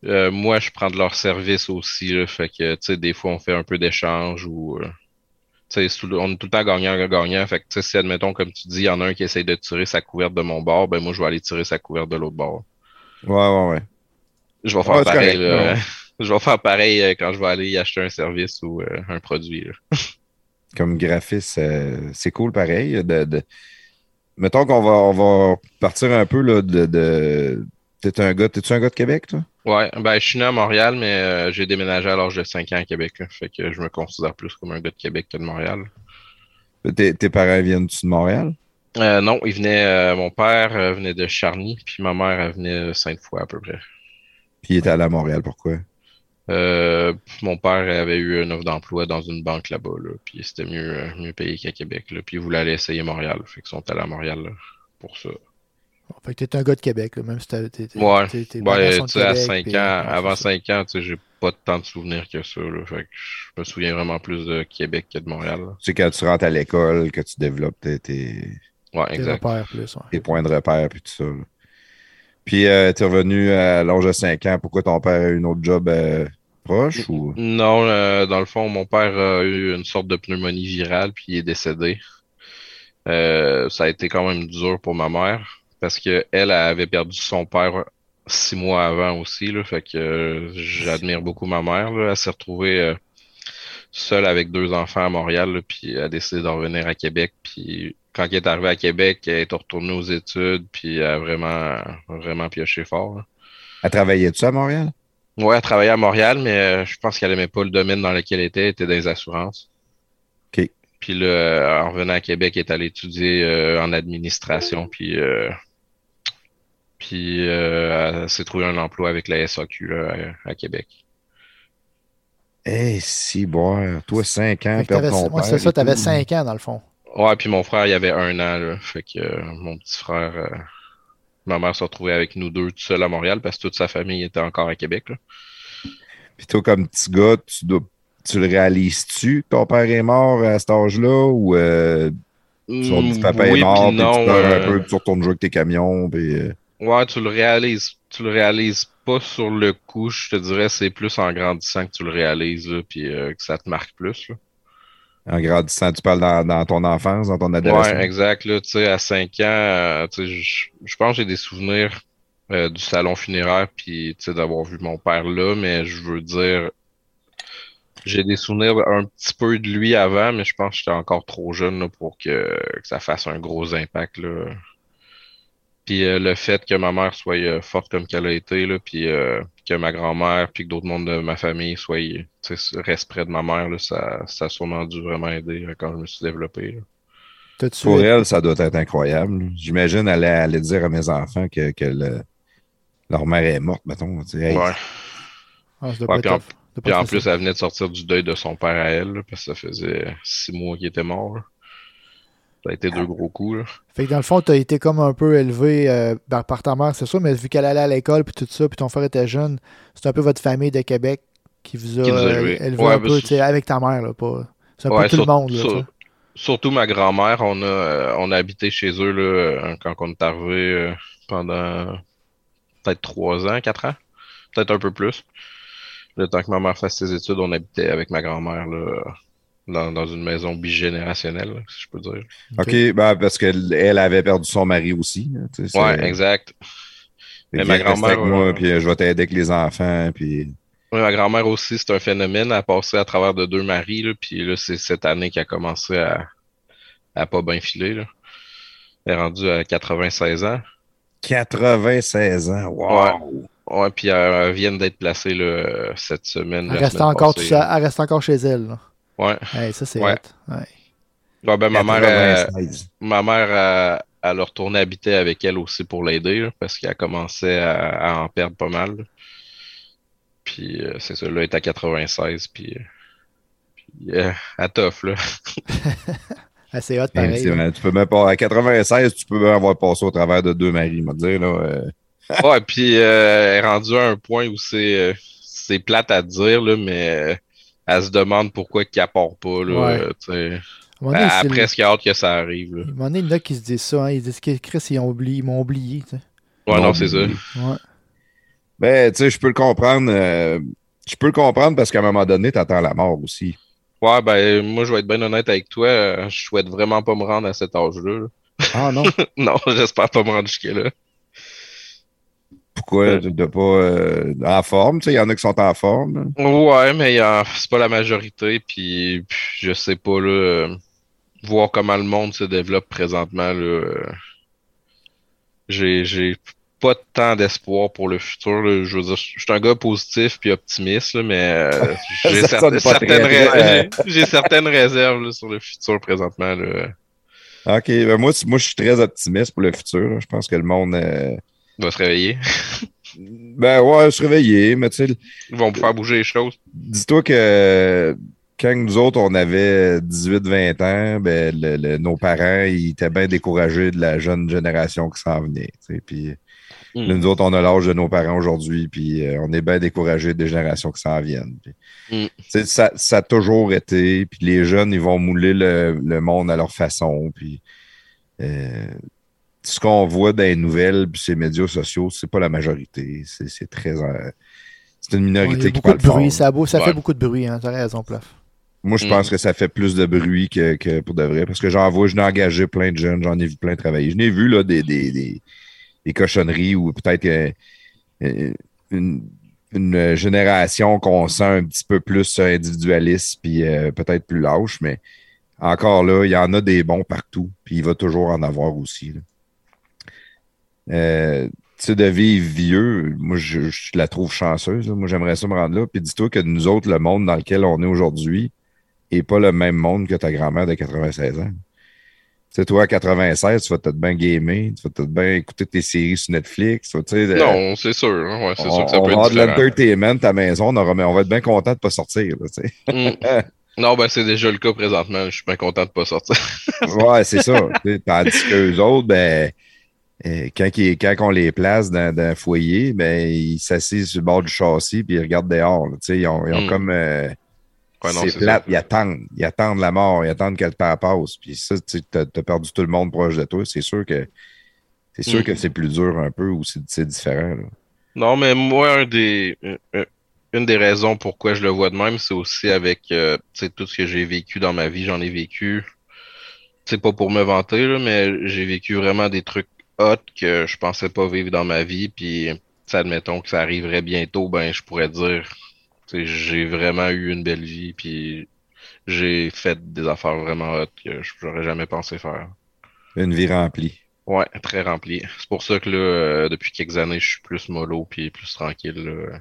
Speaker 1: Euh, moi, je prends de leur service aussi, là, fait que, tu sais, des fois, on fait un peu d'échange ou, euh, tu sais, on est tout le temps gagnant-gagnant, fait que, tu sais, si, admettons, comme tu dis, il y en a un qui essaye de tirer sa couverte de mon bord, ben, moi, je vais aller tirer sa couverte de l'autre bord.
Speaker 2: Ouais, ouais, ouais.
Speaker 1: Je vais faire pareil, là. Je vais faire pareil euh, quand je vais aller y acheter un service ou euh, un produit, là.
Speaker 2: Comme graphiste, euh, c'est cool, pareil, de... de... Mettons qu'on va, on va partir un peu, là, de... de... T'es un gars, t'es-tu un gars de Québec, toi?
Speaker 1: Ouais, ben je suis né à Montréal, mais euh, j'ai déménagé à l'âge de 5 ans à Québec. Fait que je me considère plus comme un gars de Québec que de Montréal.
Speaker 2: Tes, tes parents viennent-tu de Montréal?
Speaker 1: Euh, non, il venait, euh, mon père venait de Charny, puis ma mère elle venait cinq fois à peu près.
Speaker 2: Puis il était allé à Montréal, pourquoi?
Speaker 1: Euh, mon père avait eu une offre d'emploi dans une banque là-bas, là, puis c'était mieux, euh, mieux payé qu'à Québec. Là, puis il voulait aller essayer Montréal, fait qu'ils sont allés à Montréal là, pour ça.
Speaker 3: Bon, fait que t'es un gars de Québec, là, même si t'es. t'es-
Speaker 1: Ouais.
Speaker 3: t'es- t'es
Speaker 1: Ouais,
Speaker 3: parents sont
Speaker 1: tu
Speaker 3: de
Speaker 1: sais, à
Speaker 3: Québec,
Speaker 1: 5
Speaker 3: puis-
Speaker 1: ans,
Speaker 3: ouais,
Speaker 1: avant
Speaker 3: c'est ça.
Speaker 1: 5 ans, tu sais, j'ai pas tant de souvenirs que ça, là. Fait que je me souviens vraiment plus de Québec que de Montréal.
Speaker 2: sais, quand tu rentres à l'école, que tu développes tes, tes,
Speaker 1: Ouais,
Speaker 3: repères plus, ouais.
Speaker 2: tes points de repère, puis tout ça. là. Puis, euh, t'es revenu à l'âge de 5 ans. Pourquoi ton père a eu une autre job euh, proche? Ou...
Speaker 1: Non, euh, dans le fond, mon père a eu une sorte de pneumonie virale, puis il est décédé. Euh, ça a été quand même dur pour ma mère, parce que elle avait perdu son père six mois avant aussi, là, fait que euh, j'admire beaucoup ma mère, là. Elle s'est retrouvée seule avec deux enfants à Montréal, là, puis elle a décidé de revenir à Québec, puis quand elle est arrivée à Québec, elle est retournée aux études, puis elle a vraiment, vraiment pioché fort, là.
Speaker 2: Elle travaillait-tu à Montréal?
Speaker 1: Ouais, elle travaillait à Montréal, mais euh, je pense qu'elle aimait pas le domaine dans lequel elle était, elle était dans les assurances.
Speaker 2: OK.
Speaker 1: Puis là, euh, en revenant à Québec, elle est allée étudier euh, en administration, puis euh, puis euh, elle s'est trouvé un emploi avec la SAQ là, à, à Québec.
Speaker 2: Eh, si, boire. Toi, 5 ans, perdre ton
Speaker 3: ouais, c'est ça, t'avais
Speaker 2: tout.
Speaker 3: 5 ans dans le fond.
Speaker 1: Ouais, puis mon frère, il avait un an, là, fait que euh, mon petit frère, euh, ma mère s'est retrouvée avec nous deux tout seul à Montréal parce que toute sa famille était encore à Québec. Là.
Speaker 2: Puis toi, comme petit gars, tu, dois, tu le réalises-tu que ton père est mort à cet âge-là? Ou euh, tu vas dire, papa
Speaker 1: Mm, Oui,
Speaker 2: est mort,
Speaker 1: puis
Speaker 2: tu
Speaker 1: non,
Speaker 2: pleures un
Speaker 1: euh,
Speaker 2: peu, puis tu retournes jouer avec tes camions, puis... euh,
Speaker 1: Ouais, tu le réalises, tu le réalises pas sur le coup, je te dirais, c'est plus en grandissant que tu le réalises, là, puis euh, que ça te marque plus, là.
Speaker 2: En grandissant, tu parles dans, dans ton enfance, dans ton adolescence.
Speaker 1: Ouais, exact, là, tu sais, à 5 ans, euh, tu sais, je je pense que j'ai des souvenirs euh, du salon funéraire, puis, tu sais, d'avoir vu mon père là, mais je veux dire, j'ai des souvenirs un petit peu de lui avant, mais je pense que j'étais encore trop jeune, là, pour que, que ça fasse un gros impact, là. Puis euh, le fait que ma mère soit euh, forte comme qu'elle a été, là, puis euh, que ma grand-mère, puis que d'autres membres de ma famille soient, tu sais, restent près de ma mère, là, ça, ça a sûrement dû vraiment aider quand je me suis développé. là.
Speaker 2: Pour elle, ça doit être incroyable. J'imagine aller, aller dire à mes enfants que, que le- leur mère est morte, mettons. hey,
Speaker 1: Ouais.
Speaker 3: Ah, ça doit
Speaker 1: Ouais,
Speaker 3: pas
Speaker 1: puis en- Puis plus, elle venait de sortir du deuil de son père à elle, là, parce que ça faisait six mois qu'il était mort. Ça a été deux gros coups. Là.
Speaker 3: Fait que dans le fond, t'as été comme un peu élevé euh, par, ta mère, c'est sûr, mais vu qu'elle allait à l'école puis tout ça, puis ton frère était jeune, c'est un peu votre famille de Québec qui vous a,
Speaker 1: Qui
Speaker 3: euh,
Speaker 1: élevé. Ouais,
Speaker 3: un peu, tu avec ta mère, là, pas. C'est un
Speaker 1: Ouais,
Speaker 3: peu tout
Speaker 1: sur-
Speaker 3: le monde, là,
Speaker 1: sur-
Speaker 3: tu.
Speaker 1: Surtout ma grand-mère, on a, euh, on a habité chez eux là, euh, quand on est arrivé pendant peut-être trois ans, quatre ans, peut-être un peu plus. Le temps que ma mère fasse ses études, on habitait avec ma grand-mère là, dans, dans une maison bigénérationnelle, si je peux dire.
Speaker 2: OK, ben, parce qu'elle elle avait perdu son mari aussi. tu sais,
Speaker 1: Ouais, exact. Mais ma grand-mère,
Speaker 2: avec moi,
Speaker 1: euh,
Speaker 2: puis je vais t'aider avec les enfants, puis...
Speaker 1: Oui, ma grand-mère aussi, c'est un phénomène. Elle a passé à travers de deux maris, là, puis là, c'est cette année qu'elle a commencé à, à pas bien filer. Là. Elle est rendue à 96 ans.
Speaker 2: 96 ans, wow!
Speaker 1: Ouais, puis elle vient d'être placée là, cette semaine.
Speaker 3: Elle reste,
Speaker 1: semaine
Speaker 3: encore elle reste encore chez elle. Là.
Speaker 1: Ouais.
Speaker 3: Hey, ça, c'est
Speaker 1: Ouais.
Speaker 3: Ouais.
Speaker 1: Ouais, ben, ma mère, elle,
Speaker 2: 96.
Speaker 1: ma mère, elle, elle a retourné habiter avec elle aussi pour l'aider, parce qu'elle commençait à, à en perdre pas mal. Puis euh, c'est ça, là, elle est à 96, puis, euh, puis euh, elle toffe, là.
Speaker 3: Ah, c'est hot, pareil.
Speaker 2: vrai, tu peux même pas, à 96, tu peux même avoir passé au travers de deux maris, me dire, là. euh,
Speaker 1: Ouais, puis euh, elle est rendue à un point où c'est euh, c'est plate à dire, là, mais euh, elle se demande pourquoi qu'il apporte pas, là,
Speaker 3: Ouais. À donné,
Speaker 1: a
Speaker 3: c'est le-
Speaker 1: presque hâte que ça arrive, là.
Speaker 3: à un moment donné, il y en a qui se disent ça. Hein. Ils disent que Chris, ils, ont oublié, ils m'ont oublié. sais.
Speaker 1: Ouais, non, c'est ça.
Speaker 3: Ouais.
Speaker 2: Ben, tu sais, je peux le comprendre. euh, je peux le comprendre parce qu'à un moment donné, tu attends la mort aussi.
Speaker 1: Ouais, ben, moi, je vais être bien honnête avec toi. euh, Je souhaite vraiment pas me rendre à cet âge-là. là.
Speaker 2: Ah non?
Speaker 1: Non, j'espère pas me rendre jusque-là.
Speaker 2: Pourquoi de pas euh, en forme? Il y en a qui sont en forme. là.
Speaker 1: Ouais, mais c'est pas la majorité, puis, je sais pas, là, euh, voir comment le monde se développe présentement, là, euh, j'ai, j'ai pas tant d'espoir pour le futur, là. Je veux dire, je suis un gars positif puis optimiste, là, mais euh, j'ai certaines, ré- certaines réserves là, sur le futur présentement, là.
Speaker 2: OK. Ben moi, moi, je suis très optimiste pour le futur. Je pense que le monde. euh,
Speaker 1: va se réveiller.
Speaker 2: Ben ouais, se réveiller, mais tu sais,
Speaker 1: Ils vont pouvoir bouger les choses.
Speaker 2: dis-toi que quand nous autres, on avait 18-20 ans, ben, le- le- nos parents, ils étaient bien découragés de la jeune génération qui s'en venait. Puis
Speaker 1: Mm.
Speaker 2: là, nous autres, on a l'âge de nos parents aujourd'hui, puis euh, on est bien découragés des générations qui s'en viennent.
Speaker 1: Mm.
Speaker 2: sais, ça, ça a toujours été, puis les jeunes, ils vont mouler le, le monde à leur façon. Puis euh, ce qu'on voit dans les nouvelles, puis ces médias sociaux, c'est pas la majorité. C'est très. euh, c'est une
Speaker 3: Ouais,
Speaker 2: minorité
Speaker 3: a
Speaker 2: qui
Speaker 3: beaucoup de
Speaker 2: parle fort.
Speaker 3: bruit. Ça, beau- ça
Speaker 1: Ouais.
Speaker 3: fait beaucoup de bruit, hein. T'as raison, Plaf.
Speaker 2: Moi, je
Speaker 1: Mm.
Speaker 2: pense que ça fait plus de bruit que, que pour de vrai. Parce que j'en vois, je n'ai engagé plein de jeunes, j'en ai vu plein travailler. Je n'ai vu là, des, des, des, des cochonneries ou peut-être euh, euh, une, une génération qu'on sent un petit peu plus individualiste puis euh, peut-être plus lâche, mais encore là, il y en a des bons partout, puis il va toujours en avoir aussi. là. Euh, tu sais, de vivre vieux, moi, je, je la trouve chanceuse. là. Moi, j'aimerais ça me rendre là. Puis dis-toi que nous autres, le monde dans lequel on est aujourd'hui est pas le même monde que ta grand-mère de 96 ans. Tu sais, toi, à 96, tu vas peut-être bien gamer, tu vas peut-être bien écouter tes séries sur Netflix. tu sais,
Speaker 1: Non, c'est sûr. hein, Ouais, c'est
Speaker 2: on,
Speaker 1: sûr que ça
Speaker 2: on
Speaker 1: peut
Speaker 2: va
Speaker 1: être
Speaker 2: avoir de l'entertainment à maison, on, aura- mais on va être bien content de pas sortir. là, tu sais.
Speaker 1: Mm. Non, ben c'est déjà le cas présentement. Je suis bien content de pas sortir.
Speaker 2: Ouais, c'est ça. Tandis qu'eux autres, ben, euh, quand, on les place dans, dans un foyer, ben, ils s'assisent sur le bord du châssis puis ils regardent dehors. là. Ils ont, ils ont
Speaker 1: Mm.
Speaker 2: comme. euh,
Speaker 1: Ouais,
Speaker 2: c'est plate, ils attendent. Ils attendent la mort, ils attendent que le temps passe. Puis ça, tu as, perdu tout le monde proche de toi. C'est sûr que c'est sûr
Speaker 1: Mm.
Speaker 2: que c'est plus dur un peu ou c'est différent. là.
Speaker 1: Non, mais moi, un des, un- une des raisons pourquoi je le vois de même, c'est aussi avec euh, tout ce que j'ai vécu dans ma vie. J'en ai vécu, c'est pas pour me vanter, là, mais j'ai vécu vraiment des trucs hot que je pensais pas vivre dans ma vie. Puis, admettons que ça arriverait bientôt, ben je pourrais dire, j'ai vraiment eu une belle vie. Puis, j'ai fait des affaires vraiment hot que j'aurais jamais pensé faire.
Speaker 2: Une vie remplie.
Speaker 1: Ouais, très rempli. C'est pour ça que là, euh, depuis quelques années, je suis plus mollo puis plus tranquille. là.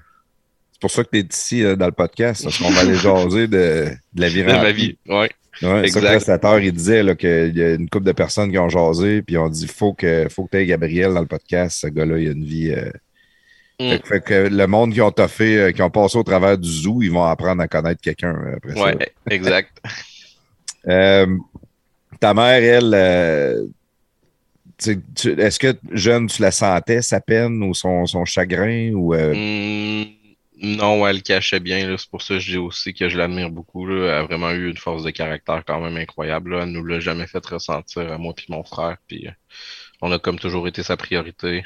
Speaker 2: C'est pour ça que tu es ici euh, dans le podcast, parce qu'on va aller jaser de, de la vie
Speaker 1: De ma
Speaker 2: remplie.
Speaker 1: vie, ouais.
Speaker 2: Ouais,
Speaker 1: Exact.
Speaker 2: ça, il disait qu'il y a une couple de personnes qui ont jasé, puis on dit faut que faut que tu aies Gabriel dans le podcast. Ce gars-là, il a une vie. euh,
Speaker 1: Mm.
Speaker 2: Fait, que- fait que le monde qui ont toffé, euh, qui ont passé au travers du zoo, ils vont apprendre à connaître quelqu'un euh, après
Speaker 1: Ouais, exact.
Speaker 2: ça. Euh, ta mère, elle, euh, est-ce que jeune, tu la sentais, sa peine ou son, son chagrin ou euh,
Speaker 1: Hmm, non, elle le cachait bien. C'est pour ça que je dis aussi que je l'admire beaucoup. Elle a vraiment eu une force de caractère quand même incroyable. Là. Elle nous l'a jamais fait ressentir à moi puis mon frère. Puis euh, on a comme toujours été sa priorité.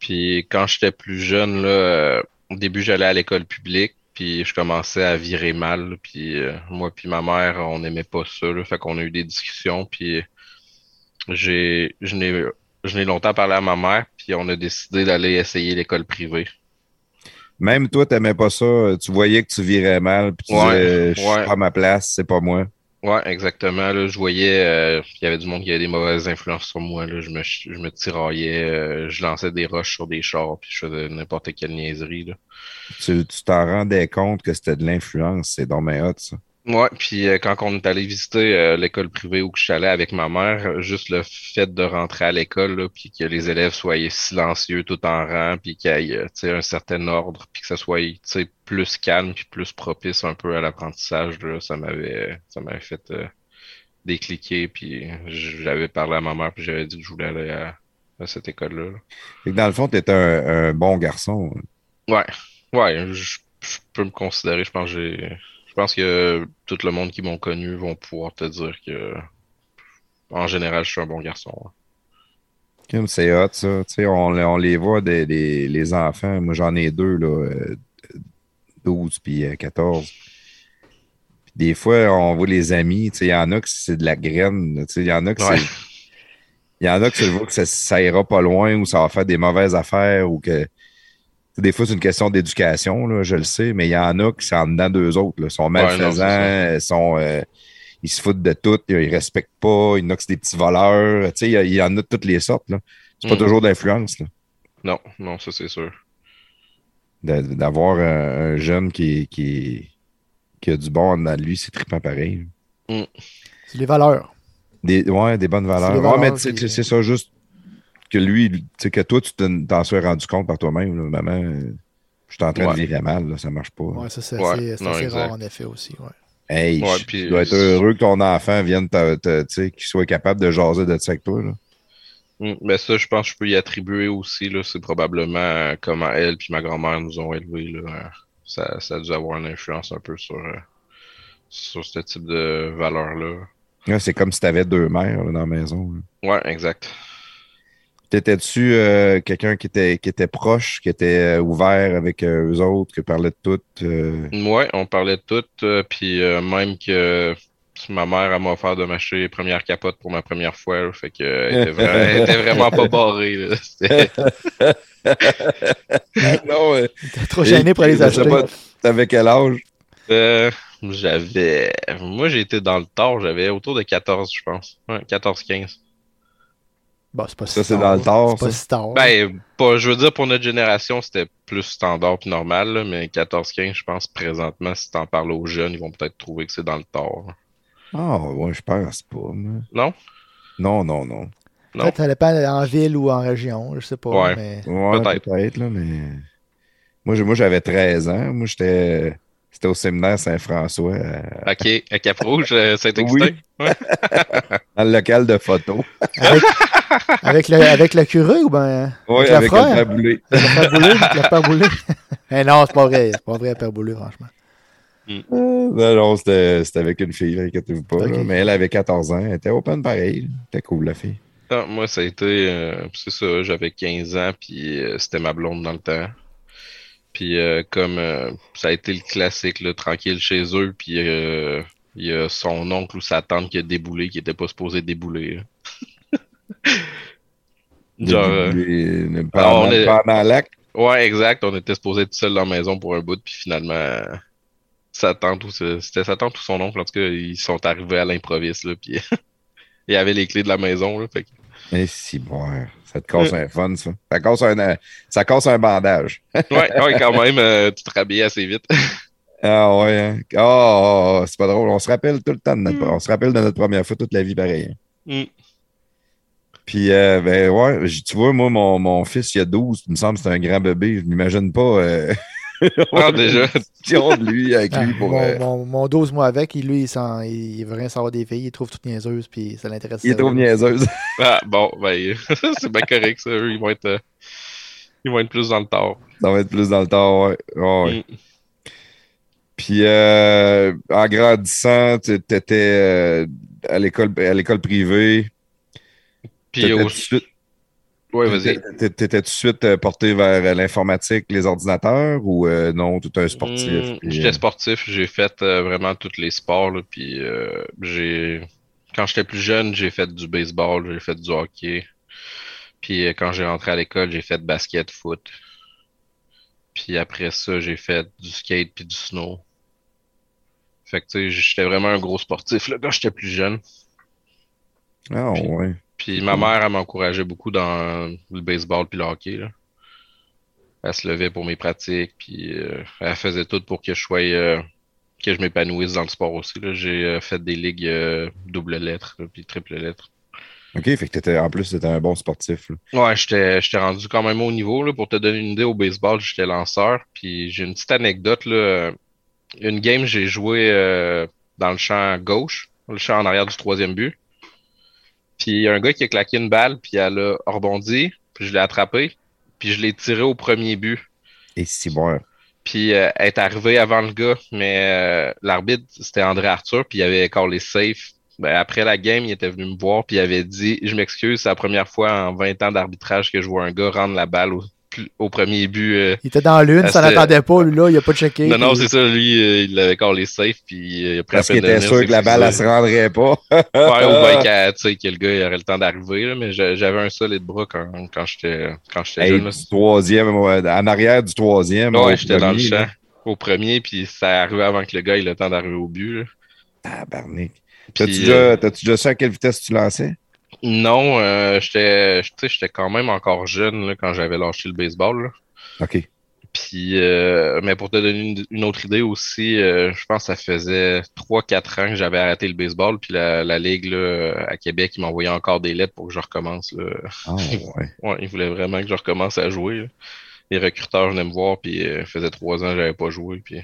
Speaker 1: Puis quand j'étais plus jeune, là, euh, au début j'allais à l'école publique. Puis je commençais à virer mal. Puis euh, moi puis ma mère, on n'aimait pas ça. Là. Fait qu'on a eu des discussions. Puis j'ai, je n'ai, je n'ai longtemps parlé à ma mère. Puis on a décidé d'aller essayer l'école privée.
Speaker 2: Même toi, t'aimais pas ça, tu voyais que tu virais mal, puis tu
Speaker 1: Ouais,
Speaker 2: disais je suis
Speaker 1: ouais.
Speaker 2: pas à ma place, c'est pas moi.
Speaker 1: Ouais, exactement. Là, je voyais euh, qu'il y avait du monde qui avait des mauvaises influences sur moi. Là. Je me, je me tiraillais, euh, je lançais des roches sur des chars, puis je faisais n'importe quelle niaiserie. Là.
Speaker 2: Tu tu t'en rendais compte que c'était de l'influence, c'est dans mes hot, ça.
Speaker 1: Ouais, puis euh, quand on est allé visiter euh, l'école privée où je suis allé avec ma mère, euh, juste le fait de rentrer à l'école, puis que les élèves soient silencieux tout en rang, puis qu'il y ait euh, tu un certain ordre, puis que ça soit tu plus calme, puis plus propice un peu à l'apprentissage, ça m'avait ça m'avait fait euh, décliquer, puis j'avais parlé à ma mère, puis j'avais dit que je voulais aller à, à cette école-là. là.
Speaker 2: Fait que dans le fond, t'étais un, un bon garçon.
Speaker 1: Ouais, ouais, je, je peux me considérer, je pense que j'ai pense que tout le monde qui m'ont connu vont pouvoir te dire que en général, je suis un bon garçon. hein.
Speaker 2: Comme c'est hot, ça. Tu sais, on, on les voit, des, des- les enfants. Moi, j'en ai deux, là, euh, 12 puis euh, 14. Puis des fois, on voit les amis. Tu sais, il y en a que c'est de la graine. là. Tu sais, il y en a que
Speaker 1: Ouais.
Speaker 2: c'est. Il y en a que tu le vois que ça, ça ira pas loin ou ça va faire des mauvaises affaires ou que. Des fois, c'est une question d'éducation, je le sais, mais il y en a qui sont en dedans d'eux autres. Là, Ils sont
Speaker 1: Ouais, non,
Speaker 2: malfaisants, sont, euh, ils se foutent de tout, ils respectent pas, il y en a des petits voleurs. Tu sais, il y en a de toutes les sortes. là. C'est pas
Speaker 1: Mm.
Speaker 2: toujours d'influence.
Speaker 1: Non, non, ça c'est sûr.
Speaker 2: D'avoir un, un jeune qui, qui, qui a du bon en dedans de lui, c'est trippant pareil.
Speaker 3: C'est les valeurs.
Speaker 2: Des, ouais, des bonnes valeurs. Ouais, mais c'est ça, juste que lui, tu sais, que toi, tu t'en sois rendu compte par toi-même. là, Maman, euh, je suis en train
Speaker 1: Ouais.
Speaker 2: de virer mal, là, ça marche pas.
Speaker 3: Ouais, ça, c'est
Speaker 1: Ouais,
Speaker 3: assez,
Speaker 1: non,
Speaker 3: rare en effet aussi. Ouais.
Speaker 2: Hey,
Speaker 1: Ouais,
Speaker 2: je-
Speaker 1: puis-
Speaker 2: tu dois être heureux que ton enfant vienne, te- te- tu sais, qu'il soit capable de jaser de ça avec toi. Là.
Speaker 1: Mm, Mais ça, je pense que je peux y attribuer aussi, là. C'est probablement comment elle puis ma grand-mère nous ont élevés, là. Euh, Ça, ça a dû avoir une influence un peu sur, euh, sur ce type de valeurs-là.
Speaker 2: Là, c'est comme si tu avais deux mères là, dans la maison. là.
Speaker 1: Ouais, exact.
Speaker 2: T'étais-tu euh, quelqu'un qui était, qui était proche, qui était euh, ouvert avec euh, eux autres, qui parlait de tout? euh?
Speaker 1: Ouais, on parlait de tout, euh, puis euh, même que ma mère elle m'a offert de m'acheter les premières capotes pour ma première fois, là, fait que euh, elle était, vra- elle était vraiment pas barrée. là.
Speaker 2: Non,
Speaker 3: T'es trop gêné pour aller les acheter.
Speaker 2: pas, T'avais quel âge?
Speaker 1: Euh, j'avais. Moi, j'ai été dans le tard, j'avais autour de 14, je pense. Ouais, 14-15.
Speaker 3: Bon, c'est pas
Speaker 2: Ça,
Speaker 3: si
Speaker 2: c'est
Speaker 3: tard,
Speaker 2: dans le tard,
Speaker 3: C'est pas si tard.
Speaker 1: Ben, pas, je veux dire, pour notre génération, c'était plus standard puis normal, là, mais 14-15, je pense, présentement, si t'en parles aux jeunes, ils vont peut-être trouver que c'est dans le tard.
Speaker 2: Ah, ouais, je pense pas.
Speaker 1: Non?
Speaker 2: Non, non, non.
Speaker 1: non.
Speaker 3: Peut-être ça dépend en ville ou en région, je sais pas.
Speaker 1: Ouais.
Speaker 3: Mais...
Speaker 2: Ouais,
Speaker 1: Peut-être.
Speaker 2: peut-être, là, mais. Moi, j'avais 13 ans. Moi, j'étais. C'était au séminaire Saint-François, à-
Speaker 1: Ok, à Cap-Rouge, euh, Saint-Exupéry? Ouais.
Speaker 2: dans le local de photo.
Speaker 3: Avec, avec, le, avec le curé ou ben
Speaker 2: Oui,
Speaker 3: Avec la
Speaker 2: avec
Speaker 3: frère?
Speaker 2: le
Speaker 3: le père Boulay? le père Boulay? Eh non, c'est pas vrai. C'est pas vrai, père Boulay, franchement.
Speaker 2: Non, non, c'était c'était avec une fille, inquiétez-vous pas. Là. Mais elle avait 14 ans. Elle était open pareil. C'était cool, la fille.
Speaker 1: Ah, moi, ça a été, euh, c'est ça, j'avais 15 ans, puis euh, c'était ma blonde dans le temps. Puis euh, comme euh, ça a été le classique, là, tranquille chez eux, puis euh, il y a son oncle ou sa tante qui a déboulé, qui était pas supposé débouler. Genre, on est-
Speaker 2: pendant l'acte.
Speaker 1: ouais, exact, on était supposé être seul dans la maison pour un bout, puis finalement, sa tante ou ce- c'était sa tante ou son oncle, en tout cas, ils sont arrivés à l'improviste, là, puis il y avait les clés de la maison, là, fait que
Speaker 2: Mais si, bon, ça te casse un fun, ça. Ça casse un, euh, ça casse un bandage.
Speaker 1: Ouais, ouais, quand même, euh, tu te rhabilles assez vite.
Speaker 2: Ah ouais. hein. Ah, ah, c'est pas drôle. On se rappelle tout le temps de notre,
Speaker 1: Mm.
Speaker 2: on se rappelle de notre première fois toute la vie pareil.
Speaker 1: Mm.
Speaker 2: Puis, euh, ben ouais, tu vois, moi, mon, mon fils, il a 12, il me semble que c'est un grand bébé. Je m'imagine pas
Speaker 1: Ah, déjà.
Speaker 2: question de lui avec
Speaker 3: Ah,
Speaker 2: lui pour.
Speaker 3: mon,
Speaker 2: euh,
Speaker 3: mon, mon 12 mois avec, il, lui, il, s'en- il, il veut rien savoir des filles, il trouve toutes niaiseuses, puis ça l'intéresse.
Speaker 2: il est trop
Speaker 3: sérieux.
Speaker 2: niaiseuse.
Speaker 1: Ah, bon, ben, c'est bien correct, ça. Eux, ils vont être, euh, ils vont être plus dans le tard.
Speaker 2: Ça va être plus dans le temps, ouais.
Speaker 1: Mm.
Speaker 2: Puis, euh, en grandissant, tu étais euh, à l'école à l'école privée.
Speaker 1: Puis, au...
Speaker 2: tout de suite-
Speaker 1: ouais, vas-y.
Speaker 2: t'étais- tout de suite euh, porté vers euh, l'informatique, les ordinateurs ou euh, non, tout un sportif?
Speaker 1: Mm,
Speaker 2: puis,
Speaker 1: J'étais sportif, j'ai fait euh, vraiment tous les sports, là, puis euh, j'ai... Quand j'étais plus jeune, j'ai fait du baseball, j'ai fait du hockey. Puis quand j'ai rentré à l'école, j'ai fait basket, foot. Puis après ça, j'ai fait du skate puis du snow. Fait que, tu sais, j'étais vraiment un gros sportif, là, quand j'étais plus jeune.
Speaker 2: Ah,
Speaker 1: Puis-
Speaker 2: ouais.
Speaker 1: Puis ma mère, elle m'encourageait beaucoup dans le baseball puis le hockey, là. Elle se levait pour mes pratiques, puis euh, elle faisait tout pour que je sois, euh, que je m'épanouisse dans le sport aussi. J'ai euh, fait des ligues double lettre, puis triple lettre.
Speaker 2: OK, fait que t'étais, en plus, t'étais un bon sportif. là.
Speaker 1: Ouais, j'étais, j'étais rendu quand même au niveau, là. Pour te donner une idée, au baseball, j'étais lanceur, puis j'ai une petite anecdote, là. Une game, j'ai joué dans le champ gauche, le champ en arrière du troisième but. Puis il y a un gars qui a claqué une balle, puis elle a rebondi, puis je l'ai attrapé, puis je l'ai tiré au premier but.
Speaker 2: Et si bon.
Speaker 1: Puis euh, elle est arrivée avant le gars, mais euh, l'arbitre, c'était André Arthur, puis il avait encore les safe. ben, après la game, il était venu me voir puis il avait dit Je m'excuse, c'est la première fois en 20 ans d'arbitrage que je vois un gars rendre la balle au, au premier but. euh.
Speaker 3: Il était dans l'une, ça n'attendait pas, lui, là, il a pas checké.
Speaker 1: Non, non, c'est ça, lui, euh, il l'avait collé safe puis euh, il a pris
Speaker 2: Parce qu'il était
Speaker 1: venir
Speaker 2: sûr que la balle, elle se rendrait pas.
Speaker 1: Ouais, ou bien qu'à- tu sais, que le gars il aurait le temps d'arriver, là, mais j'a- j'avais un solide bras quand, quand j'étais quand j'étais
Speaker 2: Hey,
Speaker 1: jeune.
Speaker 2: troisième, ouais, en arrière du troisième.
Speaker 1: Ouais,
Speaker 2: au
Speaker 1: j'étais dans le
Speaker 2: premier,
Speaker 1: champ
Speaker 2: là.
Speaker 1: au premier, puis ça arrivait avant que le gars ait le temps d'arriver au but. là.
Speaker 2: Tabarnak.
Speaker 1: Puis,
Speaker 2: T'as-tu
Speaker 1: euh,
Speaker 2: déjà, t'as-tu déjà su à quelle vitesse tu lançais?
Speaker 1: Non, euh, j'étais tu sais, j'étais quand même encore jeune là, quand j'avais lâché le baseball. là.
Speaker 2: OK.
Speaker 1: Puis, euh, mais pour te donner une, une autre idée aussi, euh, je pense que ça faisait 3-4 ans que j'avais arrêté le baseball. Puis la, la Ligue là, à Québec, ils m'envoyaient encore des lettres pour que je recommence. Là.
Speaker 2: Ah, ouais.
Speaker 1: Ouais, ils voulaient vraiment que je recommence à jouer. là. Les recruteurs venaient me voir, puis euh, faisait trois ans que j'avais pas joué. Puis...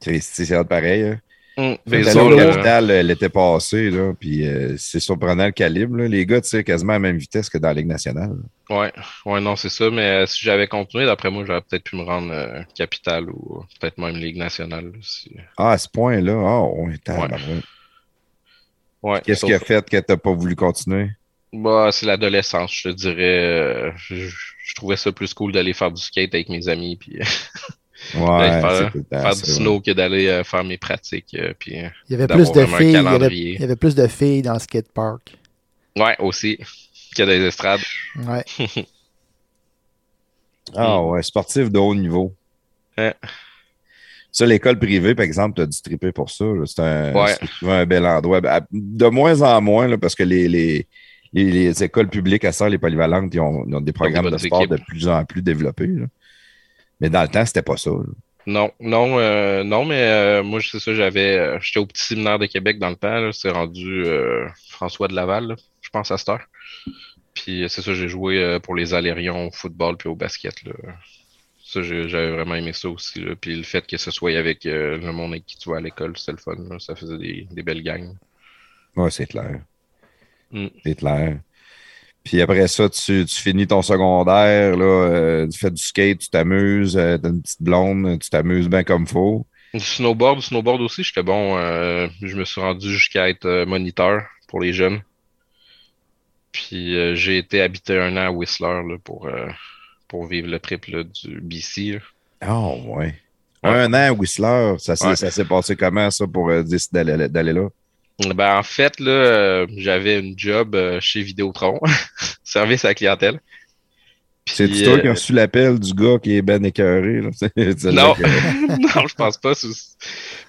Speaker 2: C'est hâte pareil. hein.
Speaker 1: Euh,
Speaker 2: euh, l'été passé, là, puis euh, c'est surprenant le calibre. là. Les gars tirent quasiment à la même vitesse que dans la Ligue nationale.
Speaker 1: Ouais, ouais, non, c'est ça. Mais euh, si j'avais continué, d'après moi, j'aurais peut-être pu me rendre capitale ou peut-être même Ligue nationale. si-
Speaker 2: Ah, à ce point-là, ah, ouais, tabarouette.
Speaker 1: Ouais,
Speaker 2: Qu'est-ce
Speaker 1: sauf-
Speaker 2: qui a fait que t'as pas voulu continuer?
Speaker 1: Bah, c'est l'adolescence, je te dirais. je, je trouvais ça plus cool d'aller faire du skate avec mes amis, puis
Speaker 2: Ouais,
Speaker 1: faire- du
Speaker 2: ouais.
Speaker 1: snow que d'aller euh, faire mes pratiques. euh, puis, euh,
Speaker 3: Il y avait plus de
Speaker 1: vraiment un
Speaker 3: filles. Il y avait,
Speaker 1: calendrier.
Speaker 3: il y avait plus de filles dans le skatepark.
Speaker 1: ouais, aussi, que des estrades.
Speaker 3: Ouais.
Speaker 2: Ah ouais, sportif de haut niveau.
Speaker 1: Ouais.
Speaker 2: Ça, l'école privée, par exemple, t'as dû triper pour ça. C'est un,
Speaker 1: Ouais.
Speaker 2: un bel endroit. De moins en moins, là, parce que les, les, les, les écoles publiques à ça, les polyvalentes, ils ont, ils ont des programmes de sport
Speaker 1: équipes.
Speaker 2: de plus en plus développés. là. Mais dans le temps, c'était pas ça. là.
Speaker 1: Non, non, euh, non, mais euh, moi, c'est ça, j'avais. euh, J'étais au petit séminaire de Québec dans le temps, c'est rendu François de Laval, là, je pense à cette heure. Puis c'est ça, j'ai joué pour les Alérions au football puis au basket. Là. Ça, j'ai- j'avais vraiment aimé ça aussi. Là. Puis le fait que ce soit avec le monde avec qui tu vas à l'école, c'était le fun. là. Ça faisait des, des belles gangs.
Speaker 2: Ouais, c'est clair.
Speaker 1: Mm.
Speaker 2: C'est clair. Puis après ça, tu, tu finis ton secondaire, là, euh, tu fais du skate, tu t'amuses, euh, t'as une petite blonde, tu t'amuses bien comme faut.
Speaker 1: Du snowboard, du snowboard aussi, j'étais bon. euh, je me suis rendu jusqu'à être euh, moniteur pour les jeunes. Puis j'ai été habité un an à Whistler là, pour, pour vivre le trip là, du BC.
Speaker 2: Ah ouais. Un an à Whistler, ça s'est
Speaker 1: Ouais.
Speaker 2: passé comment ça pour décider d'aller là?
Speaker 1: Ben, en fait, là, euh, j'avais une job euh, chez Vidéotron, service à la clientèle.
Speaker 2: C'est toi
Speaker 1: euh,
Speaker 2: qui as reçu l'appel du gars qui est ben écœuré. Là.
Speaker 1: Non. non, je pense pas.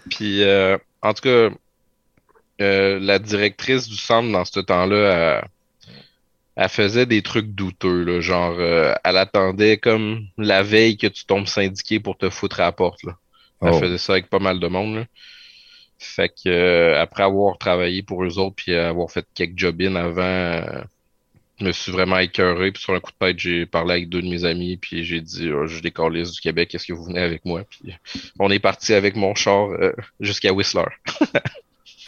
Speaker 1: Puis, euh, en tout cas, euh, la directrice du centre dans ce temps-là, elle, elle faisait des trucs douteux, là, genre, euh, elle attendait comme la veille que tu tombes syndiqué pour te foutre à la porte. Là. Elle
Speaker 2: Oh.
Speaker 1: faisait ça avec pas mal de monde. Là. Fait que euh, après avoir travaillé pour eux autres puis avoir fait quelques job-in avant, euh, je me suis vraiment écœuré. Puis sur un coup de tête, j'ai parlé avec deux de mes amis puis j'ai dit oh, je décolle du Québec, est-ce que vous venez avec moi? Puis on est parti avec mon char euh, jusqu'à Whistler.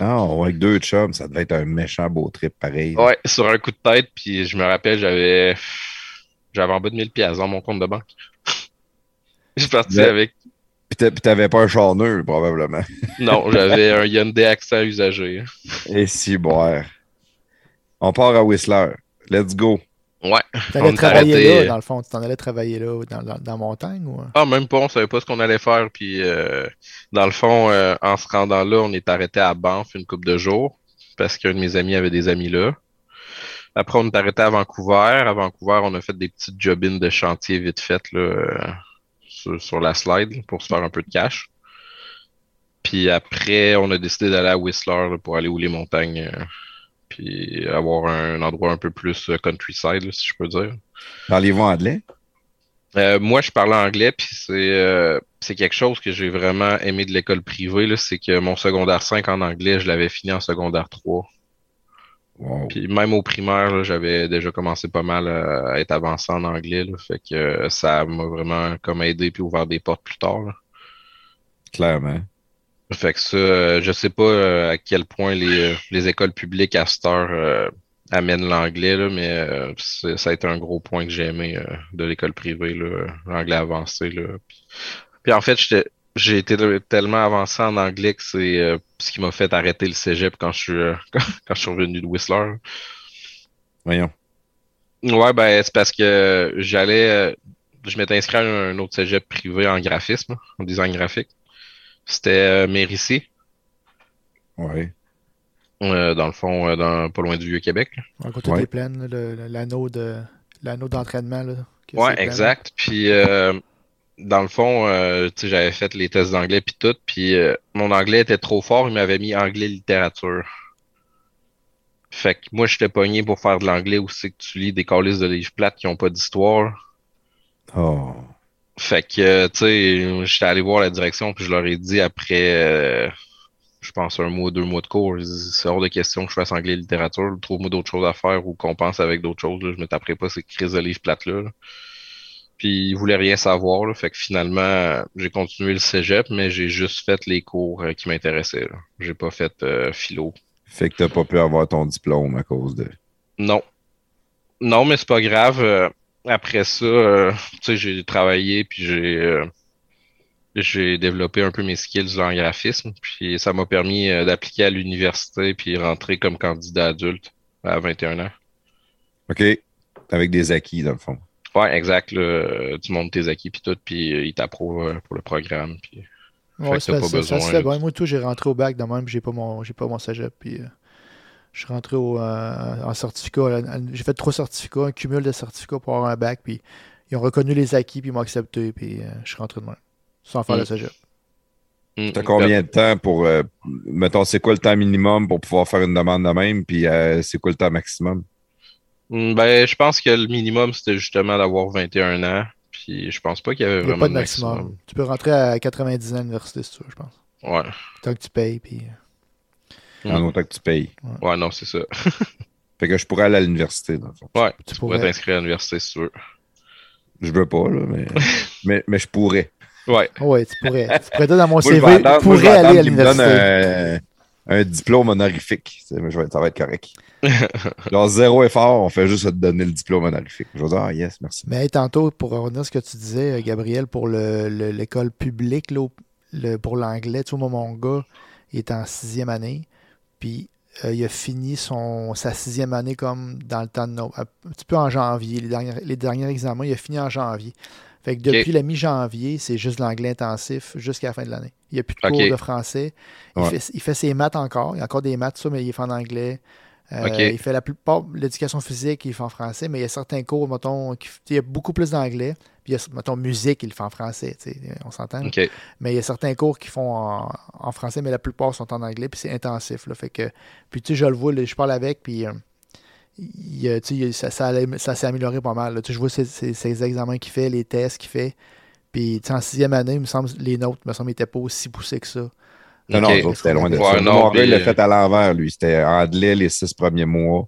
Speaker 2: Ah, ouais, avec deux chums, ça devait être un méchant beau trip pareil.
Speaker 1: Ouais, sur un coup de tête, puis je me rappelle, j'avais j'avais en bas de 1000 pièces dans mon compte de banque. Je suis parti avec.
Speaker 2: Puis t'a- puis t'avais pas un charneux, probablement.
Speaker 1: Non, j'avais un Hyundai Accent usagé.
Speaker 2: Et si, boire. On part à Whistler. Let's go.
Speaker 1: Ouais.
Speaker 3: Tu allais
Speaker 1: On est
Speaker 3: travailler
Speaker 1: arrêté.
Speaker 3: là, dans le fond. Tu t'en allais travailler là, dans, dans, dans la montagne ou?
Speaker 1: Ah, même pas, on savait pas ce qu'on allait faire. Puis, euh, dans le fond, euh, en se rendant là, on est arrêté à Banff une couple de jours parce qu'un de mes amis avait des amis là. Après, on est arrêté à Vancouver. À Vancouver, on a fait des petites job-ins de chantier vite faites là, euh, sur, sur la slide pour se faire un peu de cash. Puis après, on a décidé d'aller à Whistler là, pour aller où les montagnes. euh, puis avoir un endroit un peu plus euh, countryside, là, si je peux dire.
Speaker 2: Parlez-vous anglais?
Speaker 1: Euh, moi, je parlais anglais, puis c'est euh, quelque chose que j'ai vraiment aimé de l'école privée, c'est que mon secondaire 5 en anglais, je l'avais fini en secondaire 3.
Speaker 2: Wow.
Speaker 1: Puis même au primaire, j'avais déjà commencé pas mal à, à être avancé en anglais, là, fait que euh, ça m'a vraiment comme aidé puis ouvert des portes plus tard. là.
Speaker 2: Clairement.
Speaker 1: Fait que ça, euh, je sais pas euh, à quel point les, euh, les écoles publiques à cette heure euh, amènent l'anglais, mais euh, ça a été un gros point que j'ai aimé euh, de l'école privée, l'anglais avancé. Là. Puis, puis en fait, j'étais j'ai été tellement avancé en anglais que c'est euh, ce qui m'a fait arrêter le cégep quand je suis, euh, quand, je suis revenu de Whistler.
Speaker 2: Voyons.
Speaker 1: Ouais, ben, c'est parce que j'allais. euh, je m'étais inscrit à un autre cégep privé en graphisme, en design graphique. C'était euh, Mérici,
Speaker 2: Ouais.
Speaker 1: euh, dans le fond, euh, dans, pas loin du Vieux-Québec.
Speaker 3: À côté
Speaker 2: Ouais.
Speaker 3: des plaines, l'anneau de l'anneau d'entraînement.
Speaker 1: Ouais, exact. Puis, euh, dans le fond, euh, tu sais, j'avais fait les tests d'anglais puis tout, puis euh, mon anglais était trop fort, il m'avait mis anglais littérature. Fait que moi, j'étais pogné pour faire de l'anglais où c'est que tu lis des calices de livres plates qui ont pas d'histoire.
Speaker 2: Oh.
Speaker 1: Fait que, euh, tu sais, j'étais allé voir la direction, puis je leur ai dit après, euh, je pense, un mois ou deux mois de cours, c'est hors de question que je fasse anglais littérature, trouve-moi d'autres choses à faire ou qu'on pense avec d'autres choses, là. Je me taperai pas ces crises de livres plates-là. là. Puis ils voulaient rien savoir, là. Fait que finalement, j'ai continué le cégep, mais j'ai juste fait les cours euh, qui m'intéressaient. J'ai pas fait euh, philo.
Speaker 2: Fait que t'as pas pu avoir ton diplôme à cause de.
Speaker 1: Non. Non, mais c'est pas grave. euh, après ça, euh, tu sais, j'ai travaillé puis j'ai j'ai développé un peu mes skills en graphisme. Puis ça m'a permis d'appliquer à l'université puis rentrer comme candidat adulte à 21 ans.
Speaker 2: OK. Avec des acquis, dans le fond.
Speaker 1: Ouais, exact. là, euh, tu montes tes acquis puis tout, puis euh, ils t'approuvent euh, pour le programme. Puis...
Speaker 3: Ouais,
Speaker 1: que
Speaker 3: ça,
Speaker 1: pas
Speaker 3: ça- ça
Speaker 1: besoin,
Speaker 3: se fait
Speaker 1: là.
Speaker 3: bien. Moi, tout, j'ai rentré au bac de même, puis j'ai pas mon, j'ai pas mon cégep. Puis, euh, je suis rentré au, euh, en certificat. euh, J'ai fait trois certificats, un cumul de certificats pour avoir un bac. Puis, ils ont reconnu les acquis, puis ils m'ont accepté. Puis, euh, je suis rentré de même. Sans faire
Speaker 1: Mm.
Speaker 3: le cégep.
Speaker 1: Mm,
Speaker 2: T'as combien de temps pour. euh, mettons, c'est quoi le temps minimum pour pouvoir faire une demande de même? Puis euh, c'est quoi le temps maximum?
Speaker 1: Mm, Ben, je pense que le minimum, c'était justement d'avoir 21 ans. Puis je pense pas qu'il y avait
Speaker 3: Il n'y a
Speaker 1: vraiment
Speaker 3: pas de maximum.
Speaker 1: maximum.
Speaker 3: Tu peux rentrer à 90 ans à l'université, si tu veux, je pense.
Speaker 1: Ouais.
Speaker 3: Tant que tu payes. Puis, euh.
Speaker 2: En autant que tu payes.
Speaker 1: Ouais, non, c'est ça.
Speaker 2: Fait que je pourrais aller à l'université, dans le fond.
Speaker 1: Ouais,
Speaker 3: Tu
Speaker 1: tu pourrais t'inscrire à l'université si tu veux.
Speaker 2: Je veux pas, là, mais, mais, mais je pourrais.
Speaker 1: Ouais.
Speaker 3: ouais, tu pourrais. tu pourrais dire dans mon CV,
Speaker 2: moi, je vais
Speaker 3: pourrais aller à l'université.
Speaker 2: Un, diplôme honorifique. C'est- je vais- ça va être correct. Genre, zéro effort, on fait juste te donner le diplôme honorifique. Je vais dire, ah, yes, merci.
Speaker 3: Mais hey, tantôt, pour revenir à ce que tu disais, euh, Gabriel, pour le- le- l'école publique, là, au- le- pour l'anglais, tu vois, mon gars, il est en sixième année, puis euh, il a fini son, sa sixième année comme dans le temps de nos... Un petit peu en janvier, les derniers, les derniers examens, il a fini en janvier. Fait que depuis la mi-janvier, c'est juste l'anglais intensif jusqu'à la fin de l'année. Il n'y a plus de cours de français. Il,
Speaker 2: Ouais.
Speaker 3: fait, il fait ses maths encore. Il y a encore des maths, ça, mais il fait en anglais. Euh. Il fait la plupart de l'éducation physique, il fait en français, mais il y a certains cours, mettons, qui- il y a beaucoup plus d'anglais. Puis il y a, mettons, musique, il fait en français, on s'entend. Mais il y a certains cours qui font en, en français, mais la plupart sont en anglais, puis c'est intensif. Là, fait que, puis tu sais, je le vois, là, je parle avec, puis euh, il, euh, tu sais, il- ça, ça, s'est amélioré pas mal. là. Tu sais, je vois ses, ses- ses examens qu'il fait, les tests qu'il fait. Puis tu sais, en sixième année, il me semble, les nôtres, me semble, n'étaient pas aussi poussés que ça.
Speaker 2: Non, non, c'était loin de
Speaker 1: Ouais,
Speaker 2: ça.
Speaker 1: non,
Speaker 2: il l'a
Speaker 1: puis,
Speaker 2: fait à l'envers, lui. C'était anglais les six premiers mois.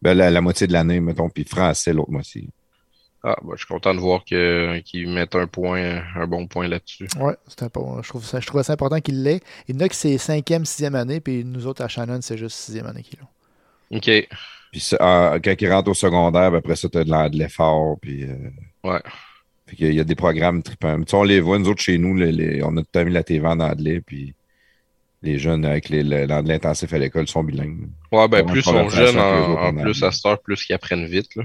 Speaker 2: Ben, la, la moitié de l'année, mettons, puis français l'autre moitié.
Speaker 1: Ah, bah, je suis content de voir que qu'ils mettent un point, un bon point là-dessus.
Speaker 3: Ouais, c'est important. Je trouve ça, je trouve ça important qu'il l'ait. Il y en a qui c'est cinquième, sixième année, puis nous autres à Shannon, c'est juste sixième année qu'ils l'ont.
Speaker 1: OK.
Speaker 2: Puis quand il rentre au secondaire, ben, après ça, tu as de l'anglais fort. Puis, euh,
Speaker 1: Ouais.
Speaker 2: Fait qu'il y a des programmes trippants. Tu sais, on les voit, nous autres, chez nous, les- les- on a tout mis la TV en anglais, puis les jeunes avec l'anglais intensif à l'école sont bilingues.
Speaker 1: Ouais, ben plus ils sont jeunes, en, plus à cette heure, plus qu'ils apprennent vite, là.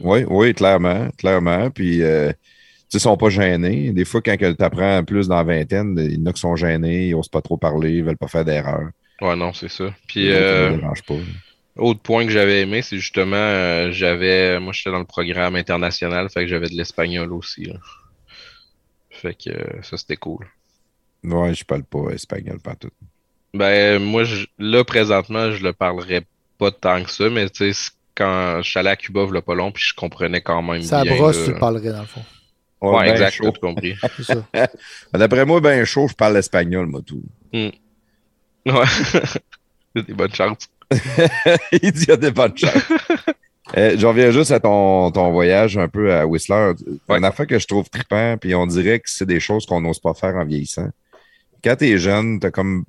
Speaker 2: Oui, oui, clairement, clairement. Puis, euh, tu sais, ils sont pas gênés. Des fois, quand tu apprends plus dans la vingtaine, il y en a qui sont gênés, ils osent pas trop parler, ils veulent pas faire d'erreur.
Speaker 1: Ouais, non, c'est ça. Puis,
Speaker 2: ça
Speaker 1: euh,
Speaker 2: les dérange pas.
Speaker 1: Autre point que j'avais aimé, c'est justement, euh, j'avais, moi, j'étais dans le programme international, fait que j'avais de l'espagnol aussi, là. Fait que euh, ça, c'était cool.
Speaker 2: Ouais, je parle pas espagnol pas tout.
Speaker 1: Ben, moi, je- là, présentement, je le parlerais pas tant que ça, mais tu sais, quand je suis allé à Cuba, il pas long, puis je comprenais quand même
Speaker 3: Ça
Speaker 1: bien.
Speaker 3: brosse,
Speaker 1: là.
Speaker 3: tu le parlerais dans le fond.
Speaker 1: Ouais,
Speaker 2: ben
Speaker 1: exact, tout compris.
Speaker 3: Ça.
Speaker 2: D'après moi, ben chaud, je parle espagnol, moi, tout.
Speaker 1: Ouais. Des bonnes chances.
Speaker 2: il dit il y a des bonnes chances. Euh, je reviens juste à ton, ton voyage un peu à Whistler.
Speaker 1: Ouais.
Speaker 2: Une affaire que je trouve trippant, puis on dirait que c'est des choses qu'on n'ose pas faire en vieillissant. Quand t'es jeune, t'as comme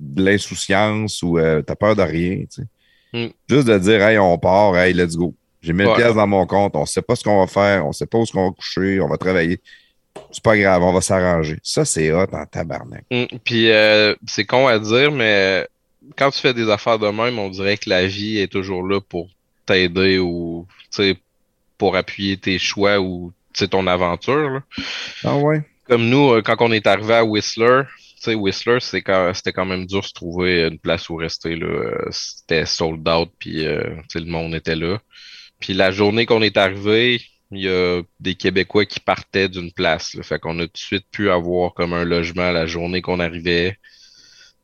Speaker 2: de l'insouciance ou euh, t'as peur de rien. tu sais.
Speaker 1: Mm.
Speaker 2: Juste de dire, hey, on part, hey, let's go. J'ai 1000
Speaker 1: Ouais.
Speaker 2: pièces dans mon compte, on sait pas ce qu'on va faire, on sait pas où est-ce qu'on va coucher, on va travailler. C'est pas grave, on va s'arranger. Ça, c'est hot en tabarnak.
Speaker 1: Mm, Puis euh, c'est con à dire, mais quand tu fais des affaires de même, on dirait que la vie est toujours là pour t'aider ou pour appuyer tes choix ou ton aventure. là.
Speaker 2: Ah ouais?
Speaker 1: Comme nous, euh, quand on est arrivé à Whistler, Whistler, c'est quand, c'était quand même dur de se trouver une place où rester. Là. Euh, C'était sold out, puis euh, le monde était là. Puis la journée qu'on est arrivé, il y a des Québécois qui partaient d'une place. Là. Fait qu'on a tout de suite pu avoir comme un logement la journée qu'on arrivait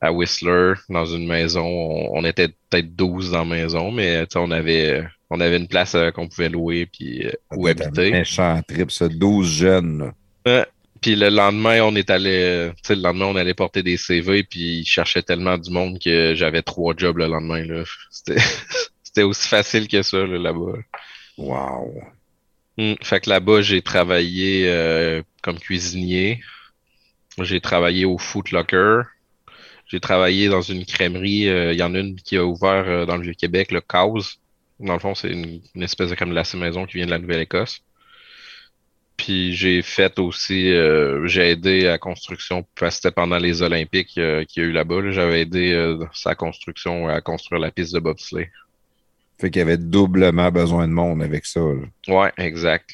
Speaker 1: à Whistler, dans une maison. On, on était peut-être 12 dans la maison, mais tu sais, on avait on avait une place euh, qu'on pouvait louer puis euh, où
Speaker 2: C'est un
Speaker 1: habiter.
Speaker 2: méchant trip, ça. 12 jeunes, là.
Speaker 1: Puis le lendemain, on est allé, le lendemain, on allait porter des CV, puis ils cherchaient tellement du monde que j'avais trois jobs le lendemain, là. C'était, c'était aussi facile que ça, là, là-bas.
Speaker 2: Wow.
Speaker 1: Hmm. Fait que là-bas, j'ai travaillé euh, comme cuisinier. J'ai travaillé au Foot Locker. J'ai travaillé dans une crèmerie. euh, Il y en a une qui a ouvert euh, dans le Vieux-Québec, le Cause. Dans le fond, c'est une, une espèce de crème glacée maison qui vient de la Nouvelle-Écosse. Puis j'ai fait aussi, euh, j'ai aidé à la construction, parce que c'était pendant les Olympiques euh, qu'il y a eu là-bas. là. J'avais aidé euh, sa construction à construire la piste de bobsleigh.
Speaker 2: Fait qu'il y avait doublement besoin de monde avec ça. là.
Speaker 1: Ouais, exact.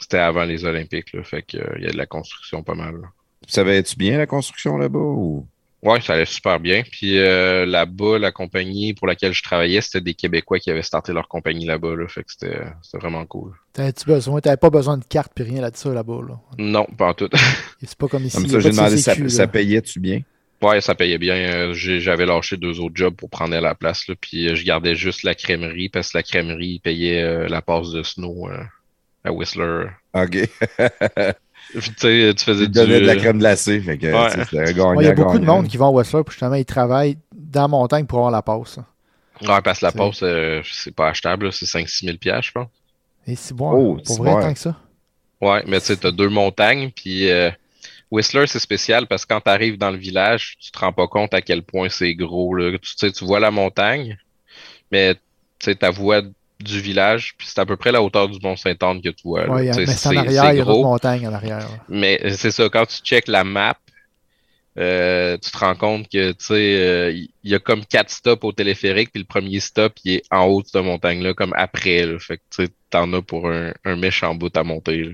Speaker 1: C'était avant les Olympiques, là. Fait que, euh, il y a de la construction pas mal. là.
Speaker 2: Savais-tu bien la construction là-bas? Ou...
Speaker 1: Ouais, ça allait super bien. Puis euh, là-bas, la compagnie pour laquelle je travaillais, c'était des Québécois qui avaient starté leur compagnie là-bas. Là. Fait que c'était c'était vraiment cool.
Speaker 3: T'avais-tu besoin? T'avais pas besoin de carte puis rien là-dessus là-bas. Là?
Speaker 1: Non, pas en tout.
Speaker 3: C'est pas comme ici.
Speaker 2: Comme ça, j'ai demandé, ça,
Speaker 3: CCQ,
Speaker 2: ça
Speaker 3: là.
Speaker 2: payait-tu bien?
Speaker 1: Ouais, ça payait bien. Euh, J'avais lâché deux autres jobs pour prendre à la place. Là. Puis euh, je gardais juste la crèmerie parce que la crèmerie payait euh, la passe de snow euh, à Whistler.
Speaker 2: OK.
Speaker 1: Puis, tu sais, tu faisais du...
Speaker 2: donnait de la crème glacée. Fait que,
Speaker 1: Ouais.
Speaker 2: tu sais, c'était un gagnant,
Speaker 3: Il y a beaucoup de monde qui vont à Whistler, puis justement, ils travaillent dans la montagne pour avoir la passe. hein.
Speaker 1: Ouais, parce que la passe, euh, c'est pas achetable. là. C'est 5-6 000 piastres, je pense.
Speaker 3: Et c'est bon.
Speaker 2: Oh,
Speaker 3: pour
Speaker 2: c'est
Speaker 3: vrai,
Speaker 2: bon.
Speaker 3: tant que ça.
Speaker 1: Ouais, mais tu sais, t'as deux montagnes, puis euh, Whistler, c'est spécial parce que quand t'arrives dans le village, tu te rends pas compte à quel point c'est gros, là. Tu sais, tu vois la montagne, mais tu sais, ta voie du village, puis c'est à peu près la hauteur du Mont-Saint-Anne que tu vois, sais,
Speaker 3: mais c'est en arrière, il y a d'autres
Speaker 1: gros,
Speaker 3: montagnes en arrière.
Speaker 1: mais c'est ça, quand tu checkes la map, euh, tu te rends compte que, tu sais, euh, il y a comme quatre stops au téléphérique, puis le premier stop, il est en haut de cette montagne-là, comme après, là. Fait que, tu sais, t'en as pour un, un méchant bout à monter, là.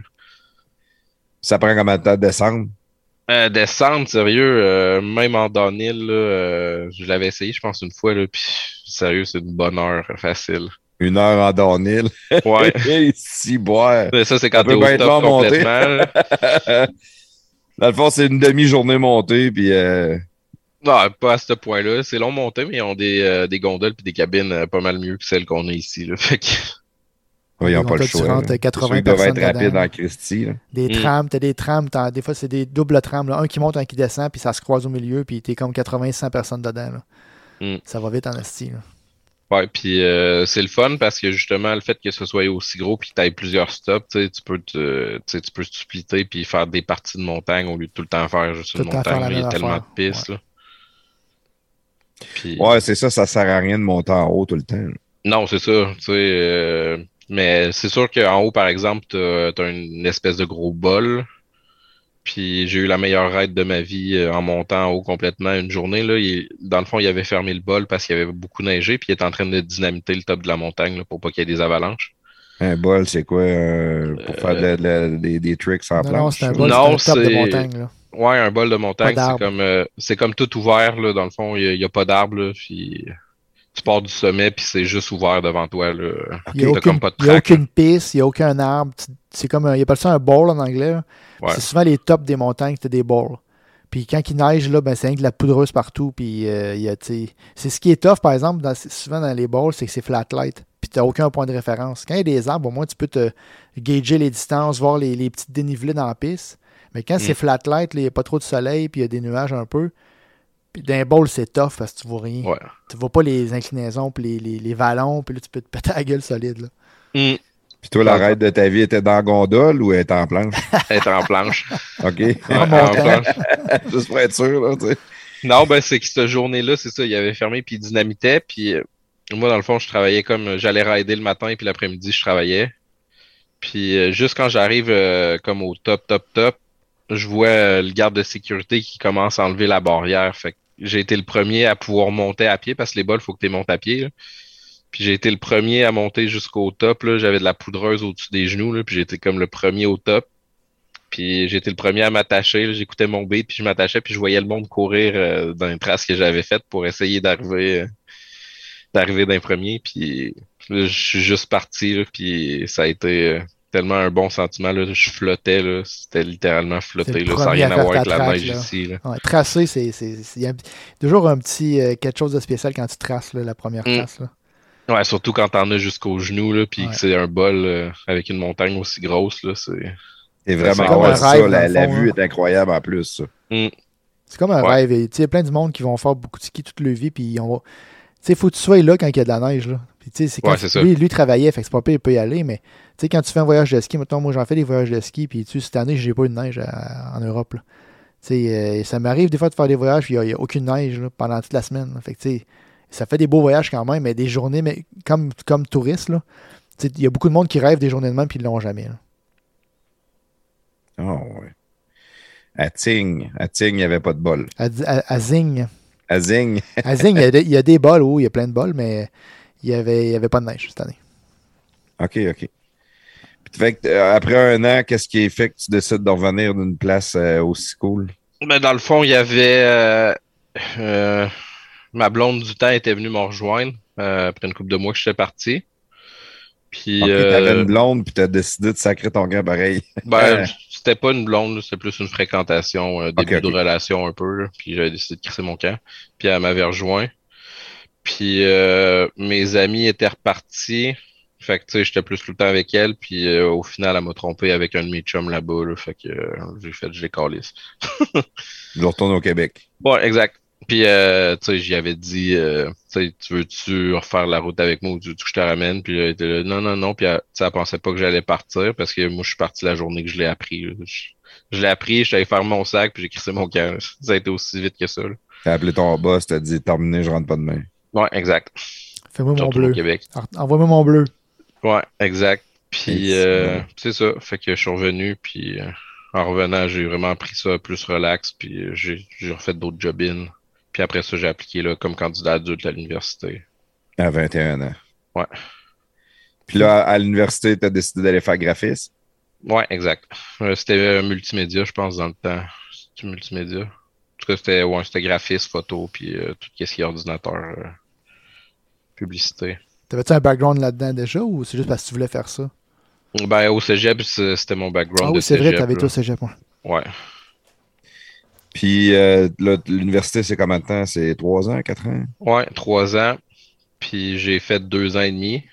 Speaker 2: Ça prend combien de temps de descendre?
Speaker 1: Euh, descendre, sérieux, euh, même en downhill, là, euh, je l'avais essayé, je pense, une fois, là, puis sérieux, c'est une bonne heure facile.
Speaker 2: Une heure en downhill.
Speaker 1: Ouais.
Speaker 2: Si boire.
Speaker 1: Mais ça, c'est quand t'es au
Speaker 2: bien être long
Speaker 1: top complètement.
Speaker 2: Dans le fond, c'est une demi-journée montée, puis euh,
Speaker 1: Non, pas à ce point-là. C'est long monté, mais ils ont des, euh, des gondoles puis des cabines euh, pas mal mieux que celles qu'on a ici, là. Fait que,
Speaker 2: ils n'ont pas le choix.
Speaker 3: rentres
Speaker 2: là.
Speaker 3: 80
Speaker 2: C'est sûr qu'ils doivent être
Speaker 3: personnes
Speaker 2: rapides
Speaker 3: dedans.
Speaker 2: en Christie. là.
Speaker 3: Des
Speaker 1: Mm.
Speaker 3: trams, t'as des trams, des fois c'est des doubles trams, là. un qui monte, un qui descend, puis ça se croise au milieu, puis t'es comme 80-100 personnes dedans. là.
Speaker 1: Mm.
Speaker 3: Ça va vite en esti.
Speaker 1: Ouais, puis euh, c'est le fun parce que justement, le fait que ce soit aussi gros puis que tu aies plusieurs stops, tu sais, tu peux te, tu sais, tu peux te splitter puis faire des parties de montagne au lieu de tout le temps faire juste
Speaker 3: Tout
Speaker 1: une
Speaker 3: le temps faire
Speaker 1: montagne. Il y a tellement
Speaker 3: affaire.
Speaker 1: de pistes, là. Puis-
Speaker 2: Ouais, c'est ça, ça sert à rien de monter en haut tout le temps.
Speaker 1: Non, c'est ça. Tu sais, euh, mais c'est sûr qu'en haut, par exemple, t'as, t'as une espèce de gros bol. Puis j'ai eu la meilleure raid de ma vie euh, en montant en haut complètement une journée. Là, Il- dans le fond, il avait fermé le bol parce qu'il y avait beaucoup neigé, puis il était en train de dynamiter le top de la montagne là, pour pas qu'il y ait des avalanches.
Speaker 2: Un bol, c'est quoi euh, pour faire de la- de la- des, des tricks en
Speaker 3: Non, non,
Speaker 2: planche?
Speaker 3: c'est un bol,
Speaker 1: Non,
Speaker 3: c'est un top de montagne. Là.
Speaker 1: Ouais, un bol de montagne, c'est comme euh, c'est comme tout ouvert là, dans le fond, il n'y a, pas d'arbre, puis tu pars du sommet, puis c'est juste ouvert devant toi. Là.
Speaker 3: Il n'y a, aucune,
Speaker 1: comme pas de
Speaker 3: il y a aucune piste, il n'y a aucun arbre. Tu- C'est comme un, il appelle ça un bowl en anglais.
Speaker 1: Ouais.
Speaker 3: C'est souvent les tops des montagnes, c'est des bowls. Puis quand il neige, là, ben, c'est rien que de la poudreuse partout. Puis euh, il y a, c'est ce qui est tough, par exemple, dans- souvent dans les bowls, c'est que c'est flat light. Puis tu n'as aucun point de référence. Quand il y a des arbres, au moins, tu peux te gager les distances, voir les, les petites dénivelés dans la piste. Mais quand c'est
Speaker 1: Mm.
Speaker 3: flat light, il n'y a pas trop de soleil, puis il y a des nuages un peu. Puis dans un bowl, c'est tough parce que tu vois rien.
Speaker 1: Ouais.
Speaker 3: Tu vois pas les inclinaisons, puis les, les, les vallons, puis là, tu peux te péter la gueule solide. Là.
Speaker 1: Hum,
Speaker 2: Puis toi, la raide de ta vie était dans la gondole ou elle était en planche?
Speaker 1: être en planche.
Speaker 2: OK?
Speaker 1: Ouais,
Speaker 3: En
Speaker 1: planche.
Speaker 2: Juste pour être sûr, là, tu sais.
Speaker 1: Non, ben c'est que cette journée-là, c'est ça, il avait fermé puis il dynamitait. Puis euh, moi, dans le fond, je travaillais comme euh, j'allais rider le matin, puis l'après-midi, je travaillais. Puis euh, juste quand j'arrive euh, comme au top, top, top, je vois euh, le garde de sécurité qui commence à enlever la barrière. Fait que j'ai été le premier à pouvoir monter à pied parce que les bols, il faut que tu montes à pied. là. Puis j'ai été le premier à monter jusqu'au top. là. J'avais de la poudreuse au-dessus des genoux. Là, puis j'étais comme le premier au top. Puis j'étais le premier à m'attacher. là. J'écoutais mon beat, puis je m'attachais, puis je voyais le monde courir euh, dans les traces que j'avais faites pour essayer d'arriver euh, d'arriver d'un premier. Puis là, je suis juste parti, là, puis ça a été euh, tellement un bon sentiment. Là. Je flottais, là. C'était littéralement flotter, là, sans rien
Speaker 3: à
Speaker 1: à voir
Speaker 3: faire
Speaker 1: avec la
Speaker 3: track,
Speaker 1: neige ici. Là.
Speaker 3: Ouais, tracer, c'est c'est- c'est- il y a toujours un petit quelque chose de spécial quand tu traces là, la première
Speaker 1: Mm.
Speaker 3: trace. Là.
Speaker 1: Ouais, surtout quand t'en as jusqu'au genou, là, puis
Speaker 3: Ouais.
Speaker 1: que c'est un bol euh, avec une montagne aussi grosse, là, c'est...
Speaker 2: C'est vraiment
Speaker 1: comme
Speaker 2: ouais, ça.
Speaker 3: rêve,
Speaker 2: La, la vue
Speaker 3: hein.
Speaker 2: est incroyable en plus. ça.
Speaker 3: C'est comme un
Speaker 1: Ouais.
Speaker 3: rêve. et, tu sais, Il y a plein de monde qui vont faire beaucoup de ski toute leur vie. Puis on va... Tu sais, faut que tu sois là quand il y a de la neige. Là. Puis, tu sais, c'est quand
Speaker 1: Ouais, c'est ça.
Speaker 3: lui, lui travaillait, fait que c'est pas pire, il peut y aller. Mais tu sais, quand tu fais un voyage de ski, mettons, moi j'en fais des voyages de ski. Puis tu sais, cette année, j'ai pas eu de neige à- en Europe. là. Tu sais, euh, ça m'arrive des fois de faire des voyages, puis il n'y a, aucune neige là, pendant toute la semaine. là. Fait que, tu sais, ça fait des beaux voyages quand même, mais des journées, mais comme, comme touriste, il y a beaucoup de monde qui rêve des journées de même, puis ils l'ont jamais. là.
Speaker 2: Oh, ouais. À Tignes, à Tignes, il n'y avait pas de bol.
Speaker 3: À, à- à Zing.
Speaker 2: À Zing,
Speaker 3: À Zing, il y, a des, il y a des bols, oui, il y a plein de bols, mais il n'y avait, il y avait pas de neige cette année.
Speaker 2: OK, OK. Puis, fait que, euh, après un an, qu'est-ce qui fait que tu décides de revenir d'une place euh, aussi cool?
Speaker 1: Ben, dans le fond, il y avait... euh, euh, ma blonde du temps était venue me rejoindre euh, après une couple de mois que j'étais parti. Puis,
Speaker 2: OK,
Speaker 1: euh,
Speaker 2: t'avais une blonde, puis t'as décidé de sacrer ton gars pareil.
Speaker 1: ben, c'était pas une blonde, c'était plus une fréquentation, euh, début de relation un peu. là. Puis j'avais décidé de crisser mon camp. Puis elle m'avait rejoint. Puis euh, mes amis étaient repartis. Fait que tu sais, j'étais plus tout le temps avec elle. Puis euh, au final, elle m'a trompé avec un de mes chums là-bas. là. Fait que euh, j'ai fait, je les calisse.
Speaker 2: Je retourne au Québec.
Speaker 1: Bon, exact. Puis, euh, tu sais, j'y avais dit, euh, tu sais, tu veux-tu refaire la route avec moi ou tu veux que je te ramène? Puis, elle était là, non, non, non. Puis, elle, tu sais, elle pensait pas que j'allais partir parce que moi, je suis parti la journée que je l'ai appris. là. Je, je l'ai appris, je suis allé faire mon sac, puis j'ai crissé mon camp. Ça a été aussi vite que ça. là.
Speaker 2: T'as appelé ton boss, t'as dit terminé, je rentre pas demain.
Speaker 1: Ouais, exact.
Speaker 3: Fais-moi
Speaker 1: Je
Speaker 3: mon bleu. Envoie-moi mon bleu.
Speaker 1: Ouais, exact. Puis, euh, c'est ça. Fait que je suis revenu, puis euh, en revenant, j'ai vraiment pris ça plus relax, puis euh, j'ai j'ai refait d'autres job-in. Puis après ça, j'ai appliqué là comme candidat adulte à l'université.
Speaker 2: À 21 ans.
Speaker 1: Ouais.
Speaker 2: Puis là, à l'université, t'as décidé d'aller faire graphiste.
Speaker 1: Ouais, exact. Euh, c'était euh, multimédia, je pense, dans le temps. C'était multimédia. En tout cas, c'était ouais, c'était graphisme, photo, puis euh, tout ce qui est ordinateur, euh, publicité.
Speaker 3: T'avais-tu un background là-dedans déjà ou c'est juste parce que tu voulais faire ça?
Speaker 1: Ben, au cégep, c'était mon background
Speaker 3: Ah oui, c'est vrai,
Speaker 1: cégep,
Speaker 3: t'avais tout cégep. ouais.
Speaker 1: Ouais.
Speaker 2: Puis euh, l'université, c'est combien de temps? C'est trois ans, quatre ans?
Speaker 1: Ouais, trois ans. Puis j'ai fait deux ans et demi.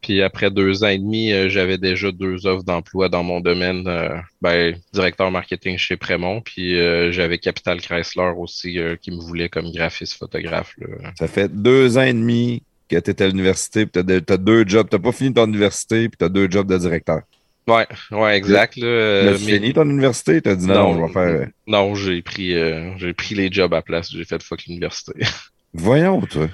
Speaker 1: Puis après deux ans et demi, euh, j'avais déjà deux offres d'emploi dans mon domaine. euh, ben, directeur marketing chez Prémont. Puis euh, j'avais Capital Chrysler aussi qui me voulait comme graphiste photographe. là.
Speaker 2: Ça fait deux ans et demi que tu étais à l'université, puis t'as de- t'as deux jobs. T'as pas fini ton université, puis t'as deux jobs de directeur.
Speaker 1: Ouais, ouais, exact. Là, euh,
Speaker 2: tu
Speaker 1: mais-
Speaker 2: fini ton université? T'as dit non, non, je vais faire. euh,
Speaker 1: Non, j'ai pris, euh, j'ai pris les jobs à place. J'ai fait fuck l'université.
Speaker 2: Voyons, toi.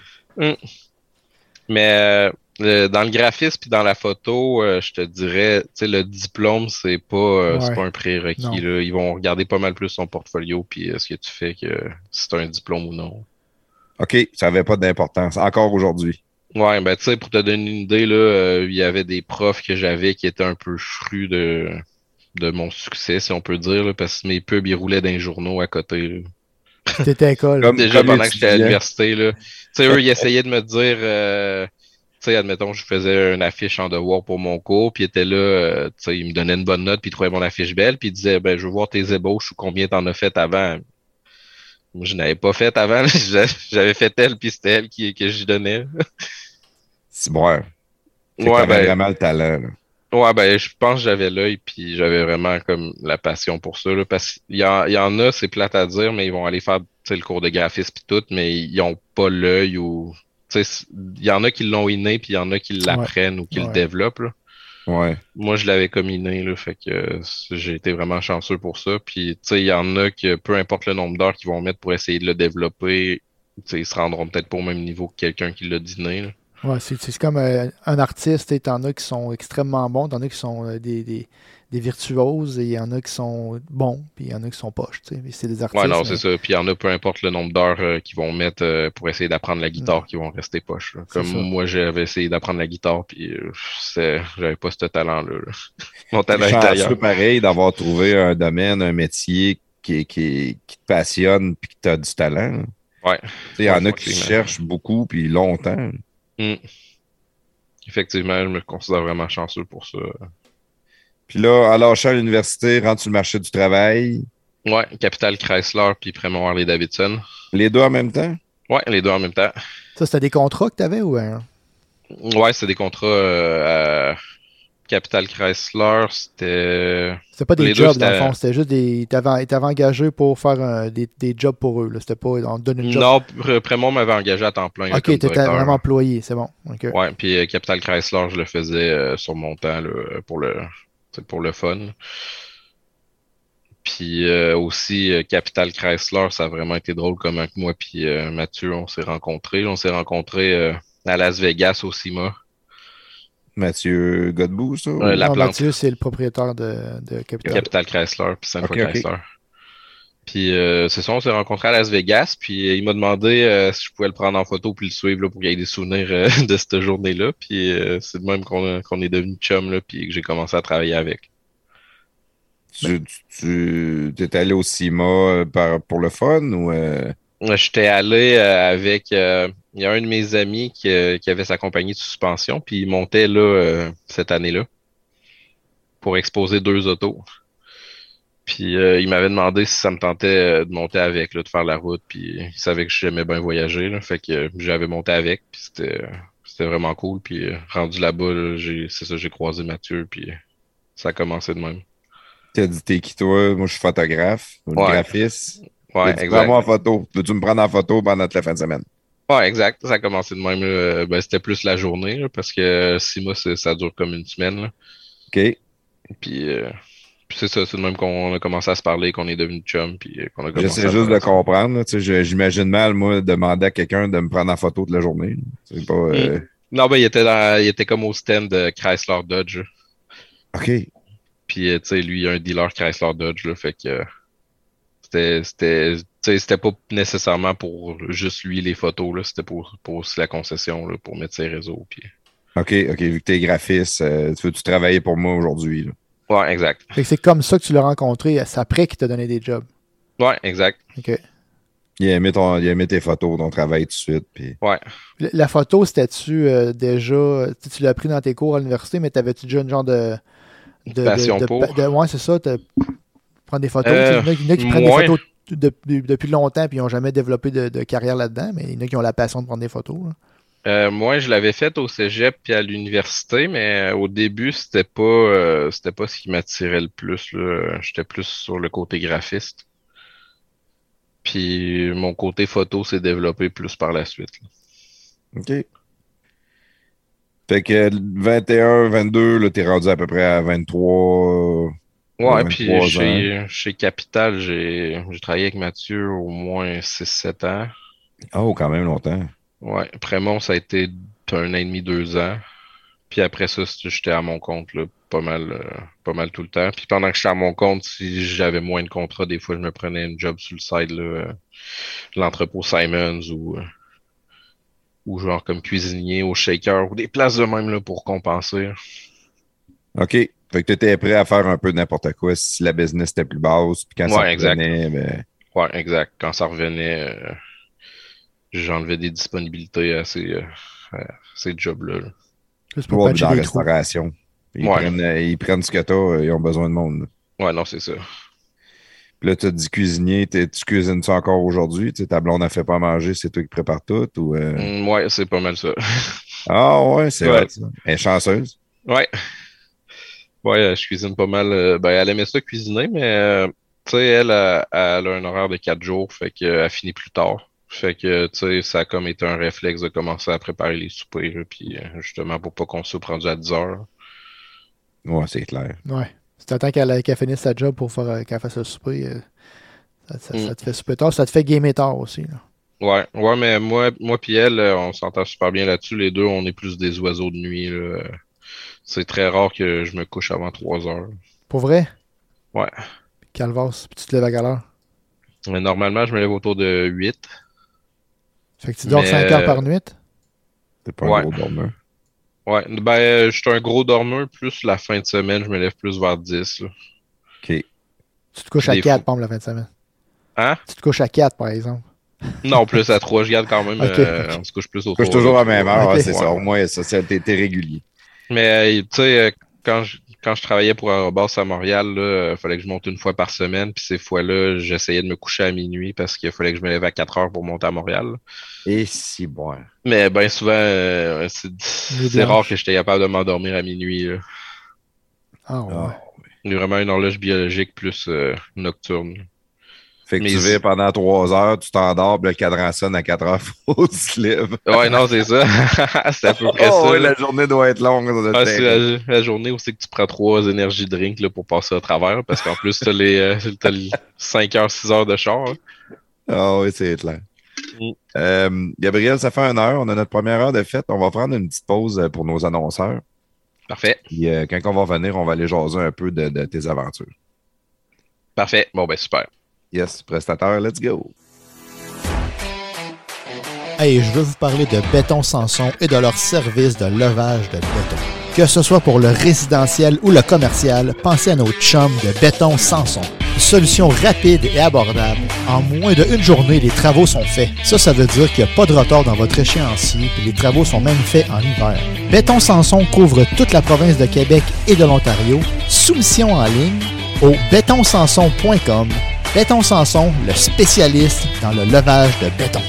Speaker 1: Mais euh, le- dans le graphisme puis dans la photo, euh, je te dirais, tu sais, le diplôme, c'est pas, euh, c'est pas un prérequis. Là. Ils vont regarder pas mal plus ton portfolio puis euh, ce que tu fais que si t'as un diplôme ou non.
Speaker 2: OK, ça avait pas d'importance. Encore aujourd'hui.
Speaker 1: Ouais, ben tu sais, pour te donner une idée, là, euh, il y avait des profs que j'avais qui étaient un peu frus de, de mon succès, si on peut dire, là, parce que mes pubs, ils roulaient dans les journaux à côté. là.
Speaker 3: T'étais à l'école.
Speaker 2: Comme-
Speaker 1: Déjà
Speaker 2: comme
Speaker 1: pendant que j'étais à l'université, là. Tu sais, eux, ils essayaient de me dire, euh, tu sais, admettons, je faisais une affiche en devoir pour mon cours, puis ils étaient là, euh, tu sais, ils me donnaient une bonne note, puis ils trouvaient mon affiche belle, puis ils disaient, ben, je veux voir tes ébauches ou combien t'en as fait avant. Moi, je n'avais pas fait avant, là. j'avais fait elle, puis c'était elle qui, que j'y donnais.
Speaker 2: C'est bon.
Speaker 1: Ouais,
Speaker 2: t'avais
Speaker 1: ben,
Speaker 2: vraiment le talent. là.
Speaker 1: Ouais, ben, je pense que j'avais l'œil, puis j'avais vraiment comme la passion pour ça, là, parce qu'il y en, il y en a, c'est plate à dire, mais ils vont aller faire, tu sais, le cours de graphisme puis tout, mais ils ont pas l'œil ou, tu sais, il y en a qui l'ont inné, puis il y en a qui l'apprennent ou qui
Speaker 3: Ouais.
Speaker 1: le développent, là.
Speaker 2: Ouais.
Speaker 1: Moi, je l'avais comme inné, là, fait que euh, j'ai été vraiment chanceux pour ça, puis, tu sais, il y en a que, peu importe le nombre d'heures qu'ils vont mettre pour essayer de le développer, tu sais, ils se rendront peut-être pas au même niveau que quelqu'un qui l'a dîné, là.
Speaker 3: Ouais, c'est c'est comme euh, un artiste, et t'en as qui sont extrêmement bons, t'en as qui sont euh, des, des, des virtuoses et il y en a qui sont bons, puis il y en a qui sont poches. tu sais. Mais C'est des artistes.
Speaker 1: Ouais, non,
Speaker 3: mais-
Speaker 1: c'est ça. Puis il y en a, peu importe le nombre d'heures euh, qu'ils vont mettre euh, pour essayer d'apprendre la guitare, qui vont rester poches. là. Comme moi, j'avais essayé d'apprendre la guitare, puis euh, c'est- j'avais pas ce talent-là. là. Mon talent
Speaker 2: C'est
Speaker 1: est ailleurs.
Speaker 2: pareil d'avoir trouvé un domaine, un métier qui, qui, qui te passionne puis que tu as du talent.
Speaker 1: Ouais.
Speaker 2: Tu sais, Il y en a qui cherchent beaucoup puis longtemps.
Speaker 1: Effectivement, je me considère vraiment chanceux pour ça.
Speaker 2: Puis là, en lâchant l'université, rentre sur le marché du travail,
Speaker 1: Ouais, Capital Chrysler, puis Prémont Harley Davidson.
Speaker 2: les deux en même temps?
Speaker 1: Ouais, les deux en même temps.
Speaker 3: Ça, c'était des contrats que tu avais ou un-
Speaker 1: Ouais, c'est des contrats euh, à Capital Chrysler, c'était.
Speaker 3: C'était pas des
Speaker 1: Les deux,
Speaker 3: jobs, dans le fond. C'était juste des. T'avais engagé pour faire un- des, des jobs pour eux. C'était pas. On te donne une job.
Speaker 1: Non, Pré- Prémont m'avait engagé à temps plein.
Speaker 3: ok,
Speaker 1: comme
Speaker 3: t'étais vraiment employé, c'est bon. Ok.
Speaker 1: Ouais, puis euh, Capital Chrysler, je le faisais euh, sur mon temps là, pour le pour le fun. Puis euh, aussi euh, Capital Chrysler, ça a vraiment été drôle comment que moi puis euh, Mathieu on s'est rencontrés. On s'est rencontrés à Las Vegas au CIMA.
Speaker 2: Mathieu Godbout, ça?
Speaker 1: Ouais, la
Speaker 3: Non,
Speaker 1: plante.
Speaker 3: Mathieu, c'est le propriétaire de, de Capital.
Speaker 1: Capital Chrysler puis
Speaker 2: ok.
Speaker 1: Chrysler. Puis euh, c'est ça, on s'est rencontrés à Las Vegas, puis euh, il m'a demandé euh, si je pouvais le prendre en photo puis le suivre là, pour qu'il y ait des souvenirs euh, de cette journée-là. Puis euh, c'est de même qu'on est devenu chum là, puis que j'ai commencé à travailler avec.
Speaker 2: Tu, tu, tu es allé au CIMA par, pour le fun ou euh,
Speaker 1: J'étais allé euh, avec euh, il y a un de mes amis qui, euh, qui avait sa compagnie de suspension, puis il montait là euh, cette année-là pour exposer deux autos. Puis euh, il m'avait demandé si ça me tentait de monter avec, là, de faire la route, puis il savait que j'aimais bien voyager, là, fait que j'avais monté avec, puis c'était c'était vraiment cool. Puis rendu là-bas, là, j'ai c'est ça, j'ai croisé Mathieu, puis ça a commencé de même.
Speaker 2: tu as dit t'es qui toi? Moi, je suis photographe,
Speaker 1: Ouais.
Speaker 2: graphiste.
Speaker 1: Ouais,
Speaker 2: T'as
Speaker 1: exact.
Speaker 2: Prends-moi en photo? Peux-tu me prendre en photo pendant toute la fin de semaine?
Speaker 1: Ouais, exact. Ça a commencé de même. là. Ben, c'était plus la journée, là, parce que six mois, c'est- ça dure comme une semaine. là.
Speaker 2: OK.
Speaker 1: Puis, euh, puis c'est ça, c'est de même qu'on a commencé à se parler, qu'on est devenu chum, puis euh, qu'on a commencé
Speaker 2: J'essaie juste de comprendre. là. Tu sais, je- J'imagine mal, moi, demander à quelqu'un de me prendre en photo toute la journée. C'est pas. euh,
Speaker 1: Non, ben, il était dans, il était comme au stand de Chrysler Dodge.
Speaker 2: OK.
Speaker 1: Puis, euh, tu sais, lui, il a un dealer Chrysler Dodge, là, fait que euh, c'était, c'était, tu pas nécessairement pour juste lui les photos, là, c'était pour, pour aussi la concession, là, pour mettre ses réseaux, puis...
Speaker 2: OK, OK. Vu que t'es graphiste, euh, tu veux-tu travailler pour moi aujourd'hui? là?
Speaker 1: Ouais, exact.
Speaker 3: Fait que c'est comme ça que tu l'as rencontré. C'est après qu'il t'a donné des jobs.
Speaker 1: Ouais, exact.
Speaker 3: Ok.
Speaker 2: Il a aimé, ton, il a aimé tes photos, ton travail tout de suite. Puis...
Speaker 1: Ouais.
Speaker 3: La- La photo, c'était-tu euh, déjà. Tu tu l'as appris dans tes cours à l'université, mais t'avais-tu déjà une genre de. de,
Speaker 1: Passion
Speaker 3: de-
Speaker 1: pour.
Speaker 3: de- ouais, c'est ça. Prendre des photos.
Speaker 1: Euh,
Speaker 3: il y en a, il y en a qui prennent
Speaker 1: moins.
Speaker 3: des photos de- de- depuis longtemps puis ils n'ont jamais développé de, de carrière là-dedans, mais il y en a qui ont la passion de prendre des photos.
Speaker 1: Euh, moi, je l'avais fait au cégep puis à l'université, mais euh, au début, c'était pas, euh, c'était pas ce qui m'attirait le plus. J'étais plus sur le côté graphiste. Puis mon côté photo s'est développé plus par la suite. là.
Speaker 2: OK. Fait que 21, 22, là, t'es rendu à peu près à 23.
Speaker 1: Ouais,
Speaker 2: 23
Speaker 1: puis chez, chez Capital, j'ai, travaillé avec Mathieu au moins 6-7 ans.
Speaker 2: Oh, quand même longtemps.
Speaker 1: Ouais, Prémont, ça a été un an et demi, deux ans. Puis après ça, j'étais à mon compte là, pas mal, euh, pas mal tout le temps. Puis pendant que j'étais à mon compte, si j'avais moins de contrats, des fois, je me prenais une job sur le side, euh, l'entrepôt Simons ou, euh, ou genre comme cuisinier au shaker ou des places de même là, pour compenser.
Speaker 2: OK. Fait que t'étais prêt à faire un peu n'importe quoi si la business était plus basse. Puis quand ça
Speaker 1: Ouais, exact.
Speaker 2: revenait, ben,
Speaker 1: Ouais, exact. Quand ça revenait, euh, j'enlevais des disponibilités à ces, euh, ces jobs-là. là.
Speaker 3: Juste pour patcher
Speaker 2: dans la restauration. Ils,
Speaker 1: Ouais.
Speaker 2: prennent, euh, ils prennent ce que t'as, ils ont besoin de monde. là.
Speaker 1: Ouais, non, c'est ça.
Speaker 2: Puis là, tu as dit cuisinier, t'es- tu cuisines ça encore aujourd'hui? Tu sais, ta blonde a fait pas manger, c'est toi qui prépares tout? Ou, euh,
Speaker 1: Mm, ouais, c'est pas mal ça.
Speaker 2: Ah ouais, c'est
Speaker 1: Ouais.
Speaker 2: vrai. ça. Elle est chanceuse.
Speaker 1: Ouais. Ouais, euh, je cuisine pas mal. euh, Ben, elle aimait ça cuisiner, mais euh, tu sais, elle, a- elle a un horaire de quatre jours, fait qu'elle finit plus tard. Fait que, tu sais, ça a comme été un réflexe de commencer à préparer les soupers, là, puis justement pour pas qu'on soupe rendu à 10 heures.
Speaker 2: Ouais, c'est clair.
Speaker 3: Ouais. Si t'attends qu'elle qu'elle finisse sa job pour faire qu'elle fasse le souper, euh, ça, ça-
Speaker 1: Mm.
Speaker 3: ça te fait souper tard. Ça te fait gamer tard aussi. là.
Speaker 1: Ouais, ouais, mais moi, moi puis elle, on s'entend super bien là-dessus. Les deux, on est plus des oiseaux de nuit, là. C'est très rare que je me couche avant 3 heures.
Speaker 3: Pour vrai?
Speaker 1: Ouais.
Speaker 3: Calvas. Puis tu te lèves à quelle heure?
Speaker 1: Mais normalement, je me lève autour de 8.
Speaker 3: Fait que tu dors
Speaker 1: Mais,
Speaker 3: 5 heures par
Speaker 1: euh,
Speaker 3: nuit?
Speaker 2: T'es pas
Speaker 1: Ouais.
Speaker 2: un gros dormeur.
Speaker 1: Ouais, ben, euh, je suis un gros dormeur, plus la fin de semaine, je me lève plus vers 10. là.
Speaker 2: OK.
Speaker 3: Tu te couches à
Speaker 1: Des
Speaker 3: 4,
Speaker 1: fois.
Speaker 3: par exemple, la fin de semaine.
Speaker 1: Hein?
Speaker 3: Tu te couches à 4, par exemple.
Speaker 1: Non, plus à 3, je garde quand même.
Speaker 3: Ok,
Speaker 1: euh. On se couche plus autour.
Speaker 2: Couche toujours à la même heure, ouais, c'est ça. Au moins, ça, t'es régulier.
Speaker 1: Mais, euh, tu sais, euh, quand je, quand je travaillais pour Aerobus à Montréal, il fallait que je monte une fois par semaine. Puis ces fois-là, j'essayais de me coucher à minuit parce qu'il fallait que je me lève à 4 heures pour monter à Montréal.
Speaker 2: Et si bon.
Speaker 1: Mais bien souvent, euh, c'est rare que j'étais capable de m'endormir à minuit. là.
Speaker 3: Ah ouais.
Speaker 2: Ah.
Speaker 1: J'ai vraiment une horloge biologique plus euh, nocturne.
Speaker 2: Fait que
Speaker 1: Mais
Speaker 2: tu vis pendant trois heures, tu t'endors, le cadran sonne à 4 heures, faut te lèves.
Speaker 1: Ouais, non, c'est ça. c'est à peu près
Speaker 2: Oh,
Speaker 1: ça. là.
Speaker 2: la journée doit être longue.
Speaker 1: Ah, c'est la, la journée où c'est que tu prends trois énergies drink là, pour passer à travers, parce qu'en plus, t'as les, euh, t'as les 5 heures, 6 heures de char. hein.
Speaker 2: Ah oui, c'est clair.
Speaker 1: Mm.
Speaker 2: Euh, Gabriel, ça fait une heure. On a notre première heure de fête. On va prendre une petite pause euh, pour nos annonceurs.
Speaker 1: Parfait.
Speaker 2: Puis euh, quand on va revenir, on va aller jaser un peu de, de tes aventures.
Speaker 1: Parfait. Bon, ben, super.
Speaker 2: Yes, prestataire, let's go.
Speaker 3: Hey, je veux vous parler de Béton Sanson et de leur service de levage de béton. Que ce soit pour le résidentiel ou le commercial, pensez à nos chums de Béton Sanson. Solution rapide et abordable. En moins d'une journée, les travaux sont faits. Ça, ça veut dire qu'il n'y a pas de retard dans votre échéancier, puis les travaux sont même faits en hiver. Béton Sanson couvre toute la province de Québec et de l'Ontario. Soumission en ligne au bétonsanson.com. Béton Sanson, le spécialiste dans le levage de béton.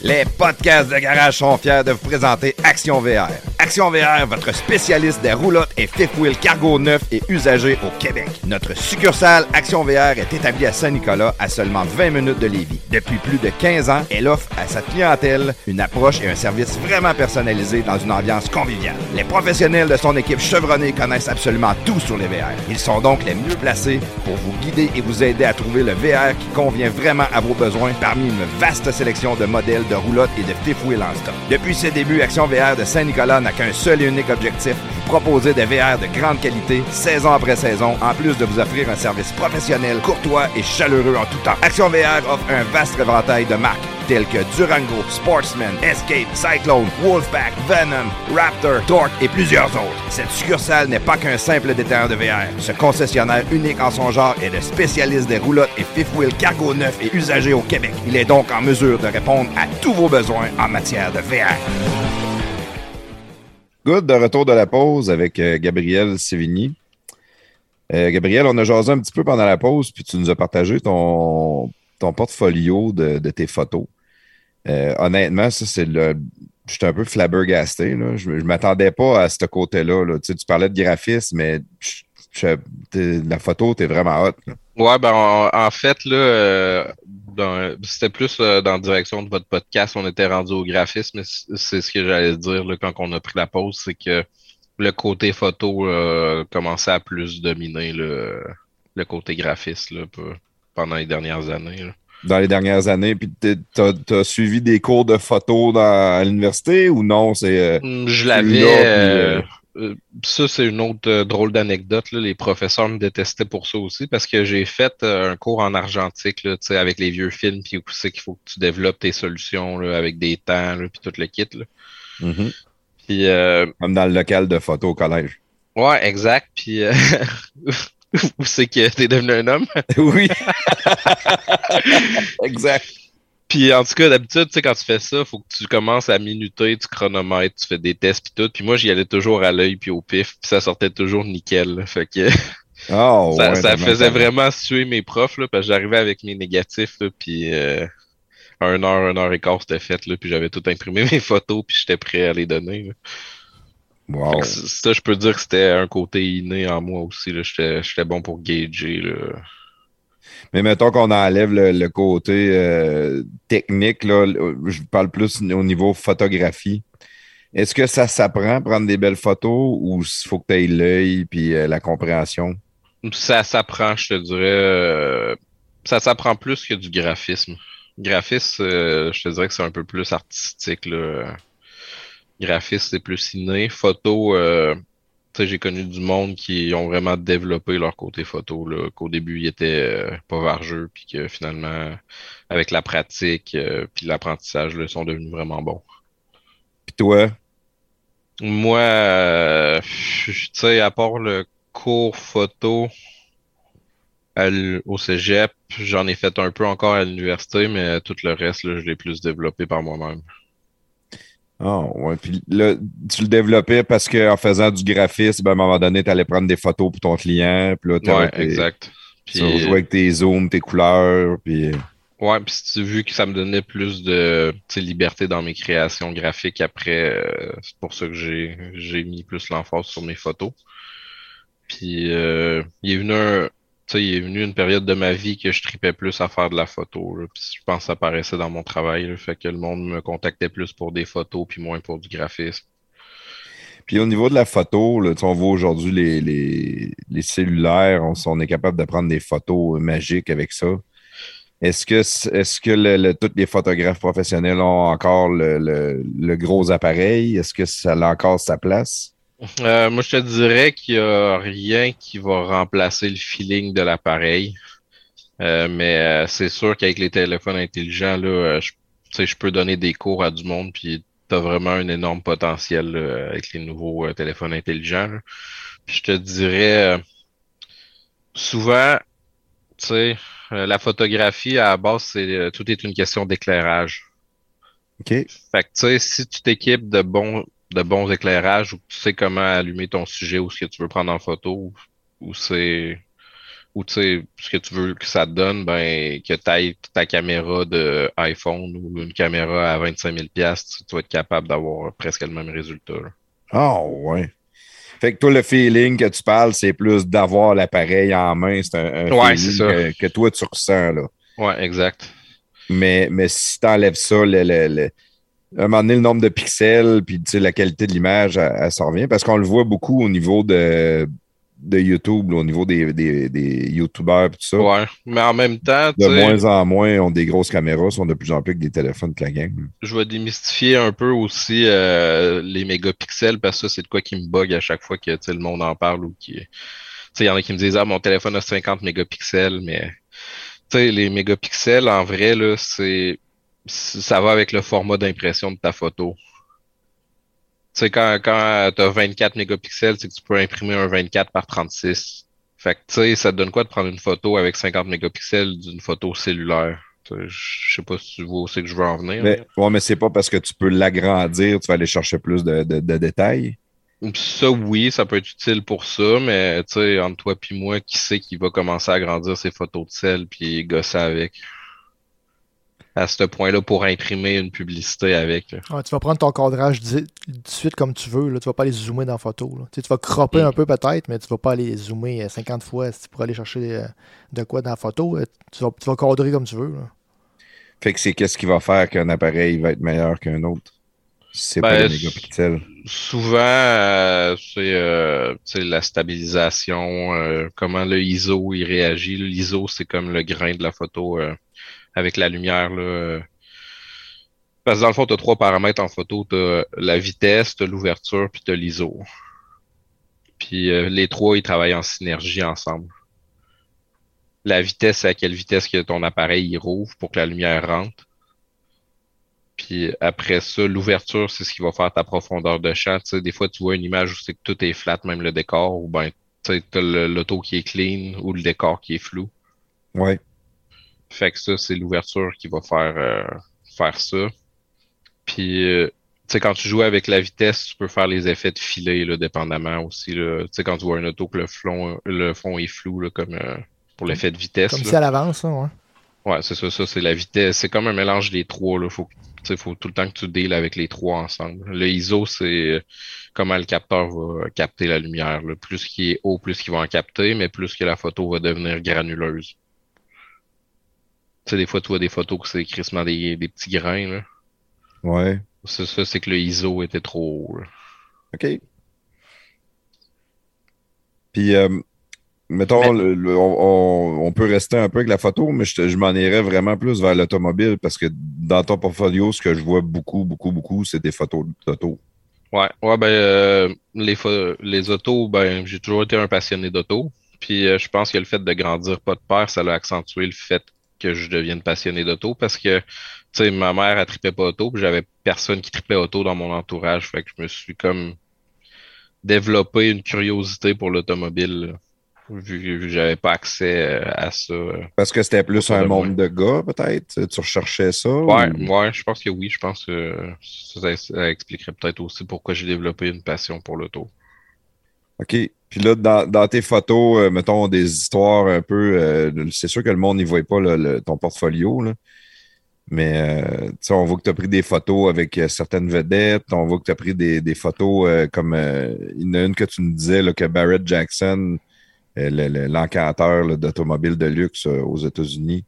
Speaker 2: Les podcasts de garage sont fiers de vous présenter Action VR. Action VR, votre spécialiste des roulottes et fifth wheel cargo neufs et usagés au Québec. Notre succursale Action VR est établie à Saint-Nicolas, à seulement 20 minutes de Lévis. Depuis plus de 15 ans, elle offre à sa clientèle une approche et un service vraiment personnalisé dans une ambiance conviviale. Les professionnels de son équipe chevronnée connaissent absolument tout sur les VR. Ils sont donc les mieux placés pour vous guider et vous aider à trouver le VR qui convient vraiment à vos besoins parmi une vaste sélection de modèles de roulottes et de fifth wheel en stock. Depuis ses débuts, Action VR de Saint-Nicolas n'a qu'un seul et unique objectif, vous proposer des VR de grande qualité, saison après saison, en plus de vous offrir un service professionnel, courtois et chaleureux en tout temps. Action VR offre un vaste éventail de marques telles que Durango, Sportsman, Escape, Cyclone, Wolfpack, Venom, Raptor, Torque et plusieurs autres. Cette succursale n'est pas qu'un simple détaillant de VR. Ce concessionnaire unique en son genre est le spécialiste des roulottes et fifth wheel cargo neufs et usagés au Québec. Il est donc en mesure de répondre à tous vos besoins en matière de VR. Good, de retour de la pause avec euh, Gabriel Sévigny. Euh, Gabriel, on a jasé un petit peu pendant la pause, puis tu nous as partagé ton, portfolio de, tes photos. Euh, honnêtement, ça, c'est le. Un peu flabbergasté. Là. Je ne m'attendais pas à ce côté-là. là. Tu, tu parlais de graphisme, mais la photo, t'es vraiment hot.
Speaker 1: Ouais, ben en, fait, là, c'était plus euh, dans la direction de votre podcast, on était rendu au graphisme, c'est ce que j'allais dire là, quand on a pris la pause, c'est que le côté photo euh, commençait à plus dominer le, le côté graphiste là, pe- pendant les dernières années. là.
Speaker 2: Dans les dernières années, puis tu as, suivi des cours de photo dans, à l'université ou non? C'est. euh,
Speaker 1: Hum, Je l'avais. Euh, ça, c'est une autre euh, drôle d'anecdote. Les professeurs me détestaient pour ça aussi parce que j'ai fait euh, un cours en argentique là, avec les vieux films, puis où c'est qu'il faut que tu développes tes solutions là, avec des temps, puis tout le kit. Là.
Speaker 2: mhm.
Speaker 1: Puis, euh,
Speaker 2: Comme dans le local de photo au collège.
Speaker 1: ouais, exact. Puis, où c'est que t'es devenu un homme?
Speaker 2: oui. exact.
Speaker 1: Puis en tout cas, d'habitude, tu sais, quand tu fais ça, faut que tu commences à minuter, tu chronomètres, tu fais des tests puis tout. Puis moi, j'y allais toujours à l'œil puis au pif, puis ça sortait toujours nickel. là. Fait que
Speaker 2: Oh,
Speaker 1: ça,
Speaker 2: ouais,
Speaker 1: ça
Speaker 2: tellement
Speaker 1: faisait
Speaker 2: talent.
Speaker 1: vraiment suer mes profs, là, parce que j'arrivais avec mes négatifs, là, puis euh, un heure, une heure et quart, c'était fait, là, puis j'avais tout imprimé mes photos, puis j'étais prêt à les donner. là.
Speaker 2: Wow.
Speaker 1: Fait que c- ça, je peux dire que c'était un côté inné en moi aussi. j'étais bon pour gager. Là.
Speaker 2: Mais mettons qu'on enlève le, côté euh, technique, là, je parle plus au niveau photographie. Est-ce que ça s'apprend, prendre des belles photos, ou il faut que tu aies l'œil puis euh, la compréhension?
Speaker 1: Ça s'apprend, je te dirais. euh, ça s'apprend plus que du graphisme. Graphisme, je te dirais que c'est un peu plus artistique. Là. graphiste, c'est plus inné. Photo, j'ai connu du monde qui ont vraiment développé leur côté photo, là, qu'au début, ils étaient euh, pas vargeux, puis que finalement, avec la pratique, euh, puis l'apprentissage, là, ils sont devenus vraiment bons.
Speaker 2: Puis toi?
Speaker 1: Moi, euh, tu sais, à part le cours photo à au cégep, j'en ai fait un peu encore à l'université, mais tout le reste, là, je l'ai plus développé par moi-même.
Speaker 2: Ah, ouais. Puis là, tu le développais parce qu'en faisant du graphisme, ben, à un moment donné, tu allais prendre des photos pour ton client. Puis là,
Speaker 1: Ouais,
Speaker 2: tes-
Speaker 1: exact.
Speaker 2: tu
Speaker 1: Puis,
Speaker 2: jouais avec tes zooms, tes couleurs. Puis...
Speaker 1: ouais, puis si tu as vu que ça me donnait plus de, tu liberté dans mes créations graphiques après, euh, c'est pour ça que j'ai mis plus l'emphase sur mes photos. Puis euh, il est venu un, tu sais, il est venu une période de ma vie que je tripais plus à faire de la photo. je pense que ça paraissait dans mon travail. là. Fait que le monde me contactait plus pour des photos puis moins pour du graphisme.
Speaker 2: Puis au niveau de la photo, là, on voit aujourd'hui les, cellulaires, on, on est capable de prendre des photos magiques avec ça. Est-ce que, le- tous les photographes professionnels ont encore le- le gros appareil? Est-ce que ça a encore sa place?
Speaker 1: Euh, moi, je te dirais qu'il n'y a rien qui va remplacer le feeling de l'appareil. Euh, mais euh, c'est sûr qu'avec les téléphones intelligents, là, euh, je, tu sais, je peux donner des cours à du monde, puis tu as vraiment un énorme potentiel là, avec les nouveaux euh, téléphones intelligents. là. Puis je te dirais, euh, souvent, tu sais, euh, la photographie, à la base, c'est euh, tout est une question d'éclairage.
Speaker 2: OK.
Speaker 1: Fait que, tu sais, si tu t'équipes de bons, de bons éclairages ou que tu sais comment allumer ton sujet ou ce que tu veux prendre en photo ou, ou c'est, ou tu sais, ce que tu veux que ça te donne, ben, que tu ailles ta caméra de iPhone ou une caméra à 25 000 piastres, tu vas être capable d'avoir presque le même résultat.
Speaker 2: Ah, ouais. Fait que toi, le feeling que tu parles, c'est plus d'avoir l'appareil en main. C'est un, un
Speaker 1: Ouais,
Speaker 2: feeling
Speaker 1: c'est ça.
Speaker 2: que, que toi, tu ressens, là.
Speaker 1: Ouais, exact.
Speaker 2: Mais, mais si tu enlèves ça, le, le- le- à un moment donné, le nombre de pixels, puis tu sais, la qualité de l'image, elle, elle s'en revient. Parce qu'on le voit beaucoup au niveau de, de YouTube, là, au niveau des, des, des YouTubers et tout ça.
Speaker 1: Ouais. Mais en même temps, tu
Speaker 2: De moins en moins ont des grosses caméras, sont de plus en plus avec des téléphones claquants.
Speaker 1: je vais démystifier un peu aussi euh, les mégapixels parce que ça, c'est de quoi qui me bug à chaque fois que tu sais, le monde en parle ou qui. Tu sais, il y en a qui me disent Ah, mon téléphone a 50 mégapixels, mais tu sais, les mégapixels, en vrai, là, c'est- ça va avec le format d'impression de ta photo. Tu sais, quand, quand tu as 24 mégapixels, c'est que tu peux imprimer un 24 par 36. Fait que, tu sais, ça te donne quoi de prendre une photo avec 50 mégapixels d'une photo cellulaire? Je sais pas si tu vois où c'est que je veux en venir.
Speaker 2: Mais, ouais, mais c'est pas parce que tu peux l'agrandir, tu vas aller chercher plus de, de- de détails?
Speaker 1: Ça, oui, ça peut être utile pour ça, mais tu sais, entre toi puis moi, qui sait qui va commencer à agrandir ses photos de sel puis gosser avec? À ce point-là, pour imprimer une publicité avec.
Speaker 3: Ouais, tu vas prendre ton cadrage di- de suite comme tu veux. Là. Tu vas pas aller zoomer dans la photo. là. Tu, sais, tu vas cropper
Speaker 1: Mm.
Speaker 3: un peu peut-être, mais tu vas pas aller zoomer euh, 50 fois si pour aller chercher euh, de quoi dans la photo. euh, Tu vas, tu vas cadrer comme tu veux. là.
Speaker 2: Fait que c'est qu'est-ce qui va faire qu'un appareil va être meilleur qu'un autre? C'est pas
Speaker 1: Ben,
Speaker 2: les mégapixels.
Speaker 1: Souvent, euh, c'est euh, tu la stabilisation, euh, comment le ISO il réagit. L'ISO, c'est comme le grain de la photo euh, avec la lumière. Là, euh. Parce que dans le fond, tu as trois paramètres en photo. Tu as la vitesse, tu as l'ouverture, puis tu as l'ISO. Puis euh, les trois, ils travaillent en synergie ensemble. La vitesse, c'est à quelle vitesse que ton appareil il rouvre pour que la lumière rentre. Puis après ça, l'ouverture, c'est ce qui va faire ta profondeur de champ. Des fois, tu vois une image où c'est que tout est flat, même le décor, ou ben, tu le- l'auto qui est clean ou le décor qui est flou.
Speaker 2: Ouais.
Speaker 1: Fait que ça, c'est l'ouverture qui va faire, euh, faire ça. Puis, euh, tu sais, quand tu joues avec la vitesse, tu peux faire les effets de filet, là, dépendamment aussi, là. Tu sais, quand tu vois un auto que le fond, le fond est flou, là, comme euh, pour l'effet de vitesse,
Speaker 3: Comme
Speaker 1: là.
Speaker 3: si à l'avance. là, ouais.
Speaker 1: Ouais, c'est ça, ça, c'est la vitesse. C'est comme un mélange des trois, là. Faut, que- tu sais, faut tout le temps que tu deals avec les trois ensemble. Le ISO, c'est euh, comment le capteur va capter la lumière, là. Plus qu'il est haut, plus qu'il va en capter, mais plus que la photo va devenir granuleuse. Tu sais, des fois, tu vois des photos que c'est crissement des, des petits grains, là.
Speaker 2: Ouais.
Speaker 1: Ça, ça, c'est que le ISO était trop haut, là.
Speaker 2: OK. Puis, euh, mettons,
Speaker 1: Mais-
Speaker 2: le- le- on, on- peut rester un peu avec la photo, mais je, je m'en irais vraiment plus vers l'automobile parce que dans ton portfolio, ce que je vois beaucoup, beaucoup, beaucoup, c'est des photos d'auto.
Speaker 1: Ouais, ouais, ben, euh, les, les autos, ben, j'ai toujours été un passionné d'auto. Puis euh, je pense que le fait de grandir pas de père, ça l'a accentué le fait que je devienne passionné d'auto parce que, tu sais, ma mère, elle tripait pas auto, puis j'avais personne qui tripait auto dans mon entourage. Fait que je me suis comme développé une curiosité pour l'automobile, vu, que j'avais pas accès euh, à ça. euh.
Speaker 2: Parce que c'était plus un monde de gars, peut-être? Tu recherchais ça?
Speaker 1: Ouais,
Speaker 2: ou-
Speaker 1: ouais, je pense que oui. Je pense que ça, ça expliquerait peut-être aussi pourquoi j'ai développé une passion pour l'auto.
Speaker 2: OK. Puis là, dans, dans tes photos, euh, mettons des histoires un peu. euh, c'est sûr que le monde n'y voit pas le- le- ton portfolio, là. Mais euh, on voit que tu as pris des photos avec euh, certaines vedettes. On voit que tu as pris des, des photos euh, comme euh, il y en a une que tu nous disais là, que Barrett Jackson, euh, le- le- l'encanteur là, d'automobile de luxe aux États-Unis,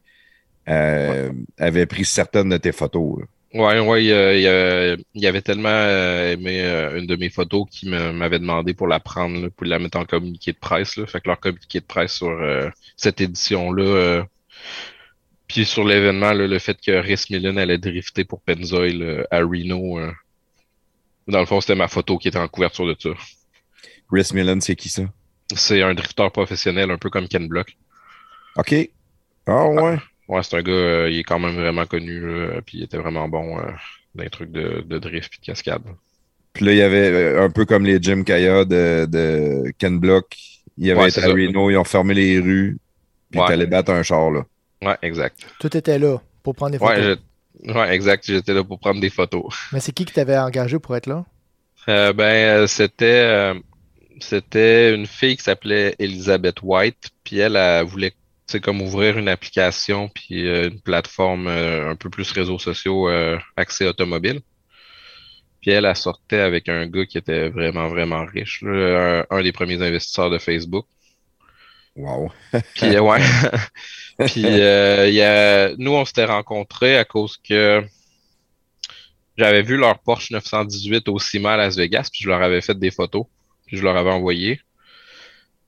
Speaker 2: euh, avait pris certaines de tes photos. là.
Speaker 1: Ouais, ouais, il, euh, il, euh, il avait tellement euh, aimé euh, une de mes photos qu'il me- m'avait demandé pour la prendre, là, pour la mettre en communiqué de presse. Là. Fait que leur communiqué de presse sur euh, cette édition-là, euh, puis sur l'événement, le fait que Rhys Millen allait drifter pour Pennzoil euh, à Reno. euh, dans le fond, c'était ma photo qui était en couverture de ça.
Speaker 2: Chris Millen, c'est qui ça?
Speaker 1: C'est un drifteur professionnel, un peu comme Ken Block.
Speaker 2: OK. Ah ouais.
Speaker 1: Ouais, c'est un gars, euh, il est quand même vraiment connu, là, puis il était vraiment bon euh, dans les trucs de, de drift puis de cascade.
Speaker 2: Puis là, il y avait euh, un peu comme les Jim Kaya de, de Ken Block. Il y avait
Speaker 1: Ouais,
Speaker 2: été
Speaker 1: c'est
Speaker 2: à
Speaker 1: ça.
Speaker 2: Reno, ils ont fermé les rues. Puis
Speaker 1: Ouais.
Speaker 2: t'allais battre un char, là.
Speaker 1: Ouais, exact.
Speaker 3: Tout était là pour prendre des photos.
Speaker 1: Ouais, je- ouais, exact. J'étais là pour prendre des photos.
Speaker 3: Mais c'est qui qui t'avait engagé pour être là?
Speaker 1: Euh, ben, c'était euh, c'était une fille qui s'appelait Elizabeth White, puis elle, elle voulait, sais, comme ouvrir une application puis euh, une plateforme euh, un peu plus réseaux sociaux euh, accès automobile. Puis elle, elle sortait avec un gars qui était vraiment, vraiment riche, là, un, un des premiers investisseurs de Facebook.
Speaker 2: Wow.
Speaker 1: Puis euh, ouais. Puis y a... nous, on s'était rencontrés à cause que j'avais vu leur Porsche 918 au CIMA à Las Vegas, puis je leur avais fait des photos, puis je leur avais envoyé.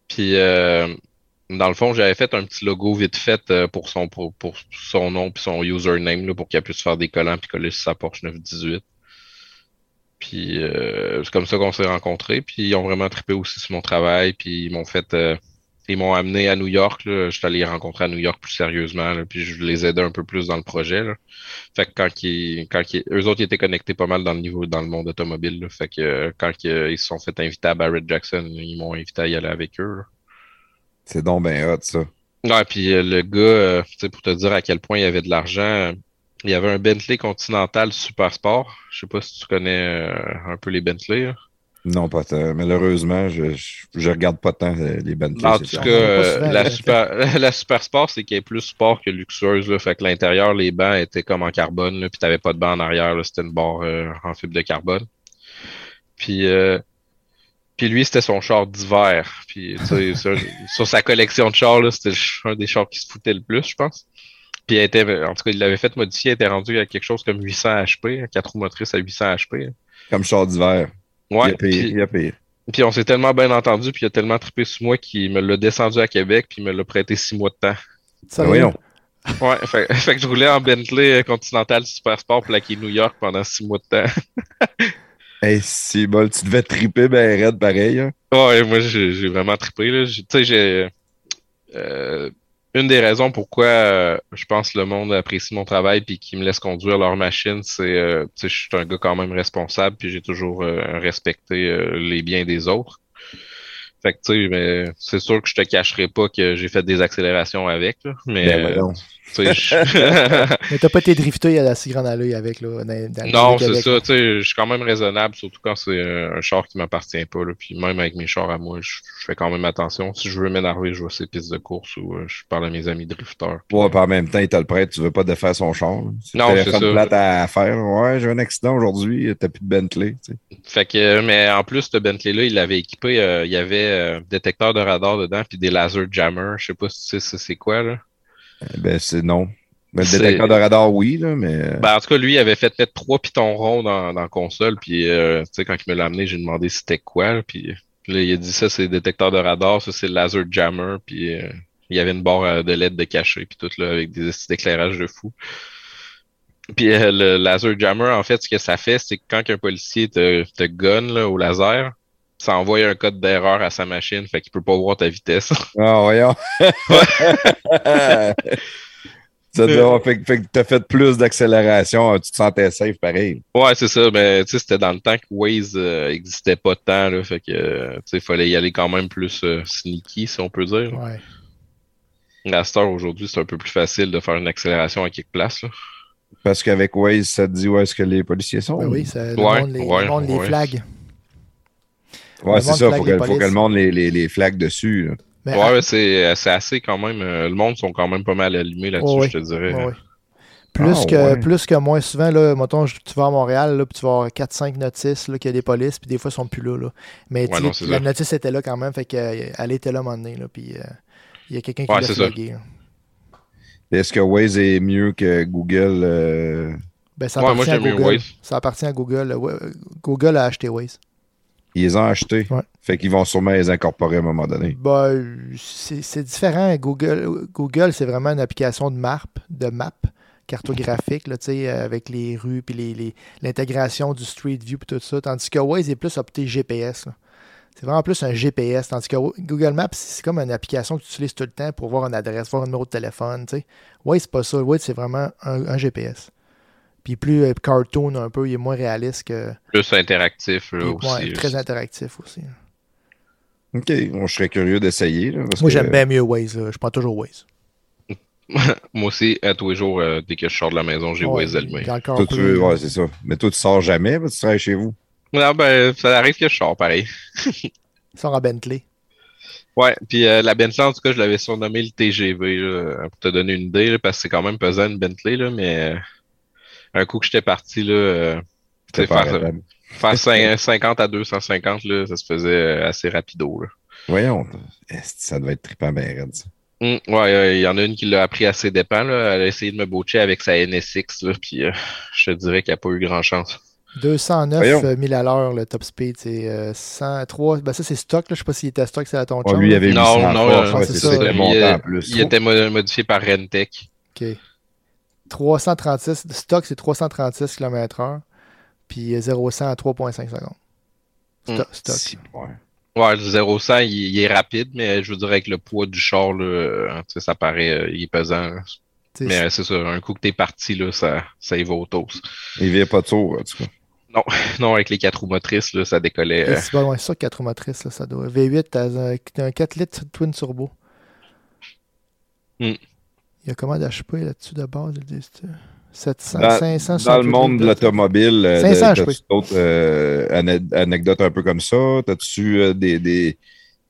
Speaker 1: Puis dans le fond, j'avais fait un petit logo vite fait euh, pour son pour, pour son nom puis son username là, pour qu'elle puisse faire des collants puis coller sur sa Porsche 918. Puis euh, c'est comme ça qu'on s'est rencontrés. Puis ils ont vraiment trippé aussi sur mon travail. Puis ils m'ont fait euh, ils m'ont amené à New York. Là. Je suis allé les rencontrer à New York plus sérieusement. Là, puis je les aidais un peu plus dans le projet. Là. Fait que quand ils, quand ils, eux autres ils étaient connectés pas mal dans le niveau dans le monde automobile. Fait que euh, quand ils, ils se sont fait inviter à Barrett Jackson, ils m'ont invité à y aller avec eux.
Speaker 2: C'est donc ben hot, ça.
Speaker 1: Ouais, puis euh, le gars, euh, tu sais, pour te dire à quel point il y avait de l'argent, euh, il y avait un Bentley Continental Super Sport. Je sais pas si tu connais euh, un peu les Bentley. là.
Speaker 2: Non, pas tant. Malheureusement, je, je, je regarde pas tant les Bentley.
Speaker 1: En tout cas, euh, la, super, la Super Sport, c'est qu'elle est plus sport que luxueuse. Là. Fait que l'intérieur, les bancs étaient comme en carbone, là, puis t'avais pas de banc en arrière. C'était une barre euh, en fibre de carbone. Puis, euh, puis lui, c'était son char d'hiver. Puis tu sais, sur, sur sa collection de chars, là, c'était un des chars qui se foutait le plus, je pense. Puis elle était, en tout cas, il l'avait fait modifier, elle était rendue à quelque chose comme 800 HP, 4 roues motrices à 800 HP.
Speaker 2: Comme char d'hiver.
Speaker 1: Ouais,
Speaker 2: il a payé.
Speaker 1: puis-
Speaker 2: Il a payé.
Speaker 1: puis on s'est tellement bien entendu, puis il a tellement trippé sur moi qu'il me l'a descendu à Québec, puis il me l'a prêté six mois de temps.
Speaker 3: Ça
Speaker 2: voyons.
Speaker 1: Ouais, fait, fait que je roulais en Bentley Continental Super Sport plaqué New York pendant six mois de temps.
Speaker 2: Hey, si bol, tu devais triper ben raide pareil. hein.
Speaker 1: Ouais, moi j'ai vraiment trippé Tu sais, j'ai euh, une des raisons pourquoi euh, je pense que le monde apprécie mon travail puis qu'ils me laisse conduire leur machine, c'est euh, tu sais, je suis un gars quand même responsable puis j'ai toujours euh, respecté euh, les biens des autres. Fait que tu sais, mais c'est sûr que je te cacherai pas que j'ai fait des accélérations avec, là, mais
Speaker 2: Ben
Speaker 1: euh,
Speaker 3: Mais t'as pas été drifté à la si grande allée avec, là. dans- dans le
Speaker 1: Non, c'est ça, tu sais, je suis quand même raisonnable, surtout quand c'est euh, un char qui m'appartient pas, là. Puis même avec mes chars à moi, je, fais quand même attention. Si je veux m'énerver, je vais sur les pistes de course ou euh, je parle à mes amis drifters. Puis,
Speaker 2: Ouais, puis en même temps, il t'a le prêt, tu veux pas défaire son char.
Speaker 1: Non, c'est ça.
Speaker 2: plate à faire. Ouais, j'ai un accident aujourd'hui, t'as plus de Bentley. tu sais.
Speaker 1: Fait que, euh, mais en plus, ce Bentley-là, il l'avait équipé, euh, il y avait euh, détecteur de radar dedans, puis des laser jammers. Je sais pas si tu sais c'est quoi, là.
Speaker 2: Eh Ben, c'est non. Mais le détecteur de radar, oui, là, mais.
Speaker 1: Ben, en tout cas, lui, il avait fait mettre trois pitons ronds dans, dans la console, puis euh, tu sais, quand il me l'a amené, j'ai demandé c'était quoi, là, puis là, il a dit ça, c'est détecteur de radar, ça, c'est le laser jammer, puis euh, il y avait une barre euh, de LED de cachet, puis tout, là, avec des esti d'éclairage de fou. Puis euh, le laser jammer, en fait, ce que ça fait, c'est que quand un policier te, te gonne là, au laser, ça envoie un code d'erreur à sa machine, fait qu'il peut pas voir ta vitesse.
Speaker 2: Ah, voyons. ça doit, fait, que- fait que t'as fait plus d'accélération, tu te sentais safe pareil.
Speaker 1: Ouais, c'est ça, mais tu sais, c'était dans le temps que Waze euh, existait pas tant, là, fait que euh, tu sais, il fallait y aller quand même plus euh, sneaky, si on peut dire.
Speaker 3: Ouais.
Speaker 1: La star aujourd'hui, c'est un peu plus facile de faire une accélération à quelque place. Là.
Speaker 2: Parce qu'avec Waze, ça te dit où est-ce que les policiers sont?
Speaker 3: Ben oui, ça, le
Speaker 1: Ouais,
Speaker 3: monde, les,
Speaker 1: ouais,
Speaker 3: le monde les
Speaker 1: ouais.
Speaker 3: flags.
Speaker 2: Ouais, c'est ça, faut que, faut que le monde les, les, les flags dessus. là.
Speaker 3: Mais
Speaker 1: Ouais, c'est euh, c'est assez quand même. euh, le monde sont quand même pas mal allumés là-dessus, je te dirais.
Speaker 3: Plus,
Speaker 2: Ah,
Speaker 3: que,
Speaker 2: ouais.
Speaker 3: plus que moins souvent, là, mettons, tu vas à Montréal, là, puis tu vas avoir 4-5 notices, là, qu'il y a des polices, puis des fois, ils sont plus là. là. Mais
Speaker 1: non,
Speaker 3: la
Speaker 1: ça.
Speaker 3: notice était là quand même, fait qu'elle était là un moment donné, là, puis euh, il y a quelqu'un qui
Speaker 1: Ouais,
Speaker 3: l'a flagué.
Speaker 2: Est-ce que Waze est mieux que Google? euh,
Speaker 3: Ben, ça
Speaker 1: Ouais, moi,
Speaker 3: appartient à Google.
Speaker 1: Waze.
Speaker 3: Ça appartient à Google. Google a acheté Waze.
Speaker 2: Ils les ont achetés.
Speaker 3: Ouais.
Speaker 2: Fait qu'ils vont sûrement les incorporer à un moment donné.
Speaker 3: Ben, c'est différent. Google, Google c'est vraiment une application de map, de map cartographique, là, tu sais, euh, avec les rues, puis les- les- l'intégration du Street View, puis tout ça. Tandis que Waze est plus opté GPS. C'est vraiment plus un GPS. Tandis que Google Maps, c'est comme une application que tu utilises tout le temps pour voir une adresse, voir un numéro de téléphone. tu sais. Waze, c'est pas ça. Waze, c'est vraiment un, un GPS. Puis plus euh, cartoon un peu, il est moins réaliste que.
Speaker 1: Plus interactif là, aussi.
Speaker 3: moins- très interactif aussi.
Speaker 2: OK. Bon, je serais curieux d'essayer.
Speaker 3: Moi,
Speaker 2: que-
Speaker 3: j'aime bien mieux Waze. là. Je prends toujours Waze.
Speaker 1: Moi aussi, à tous les jours, euh, dès que je sors de la maison, j'ai
Speaker 3: Ouais,
Speaker 1: Waze allumé.
Speaker 2: Toi, tu veux- ouais, c'est ça. Mais toi, tu sors jamais, tu travailles chez vous?
Speaker 1: Non, ben, ça arrive que je sors pareil.
Speaker 3: sort en Bentley.
Speaker 1: Ouais, puis euh, la Bentley, en tout cas, je l'avais surnommé le TGV, là, pour te donner une idée, là, parce que c'est quand même pesant une Bentley, là, mais euh, un coup que j'étais parti, là, euh, faire, faire cin- 50 à 250, là, ça se faisait euh, assez rapido. Là.
Speaker 2: Voyons. Ça devait être trippant bien raide, ça?
Speaker 1: Hum, ouais, euh, il y en a une qui l'a appris à ses dépens, là. Elle a essayé de me boucher avec sa NSX, là, puis euh, je te dirais qu'elle n'a pas eu grand chance.
Speaker 3: 209
Speaker 2: Voyons.
Speaker 3: euh, 1000 à l'heure, le top speed. C'est euh, 103. Ben, ça, c'est stock. Là. Je sais pas s'il était stock, c'est à ton
Speaker 2: Oh,
Speaker 3: chum.
Speaker 2: lui, il avait
Speaker 1: Non,
Speaker 2: 100
Speaker 1: non,
Speaker 2: ouais,
Speaker 3: c'est ça,
Speaker 2: ça. C'était
Speaker 1: il,
Speaker 2: monté en plus.
Speaker 1: Il était mo- modifié par Rentec.
Speaker 3: OK. 336. de Stock, c'est 336 km/h. Puis euh, 0-100 à 3,5 secondes. Sto-
Speaker 1: Mm.
Speaker 3: Stock.
Speaker 2: Ouais.
Speaker 1: Ouais, le 0-100, il, il est rapide, mais je veux dire, avec le poids du char, là, ça paraît, euh, il est pesant.
Speaker 3: T'sais,
Speaker 1: Mais c'est ça, un coup que t'es parti, là, ça, ça y va au toast.
Speaker 2: Il vient pas de tour, en tout cas.
Speaker 1: Non, avec les quatre roues motrices, là, ça décollait. euh,
Speaker 3: C'est pas loin, c'est ça, 4 motrices, là, ça doit. V8, t'as un, un 4 litres twin turbo.
Speaker 1: Hmm.
Speaker 3: Il y a combien d'HP là-dessus de base? ils disent, euh, 700,
Speaker 2: Dans,
Speaker 3: 500,
Speaker 2: dans le monde de l'automobile, euh,
Speaker 3: 500,
Speaker 2: de-
Speaker 3: je
Speaker 2: t'as-tu d'autres euh, ane- anecdotes un peu comme ça? T'as-tu euh, des, des,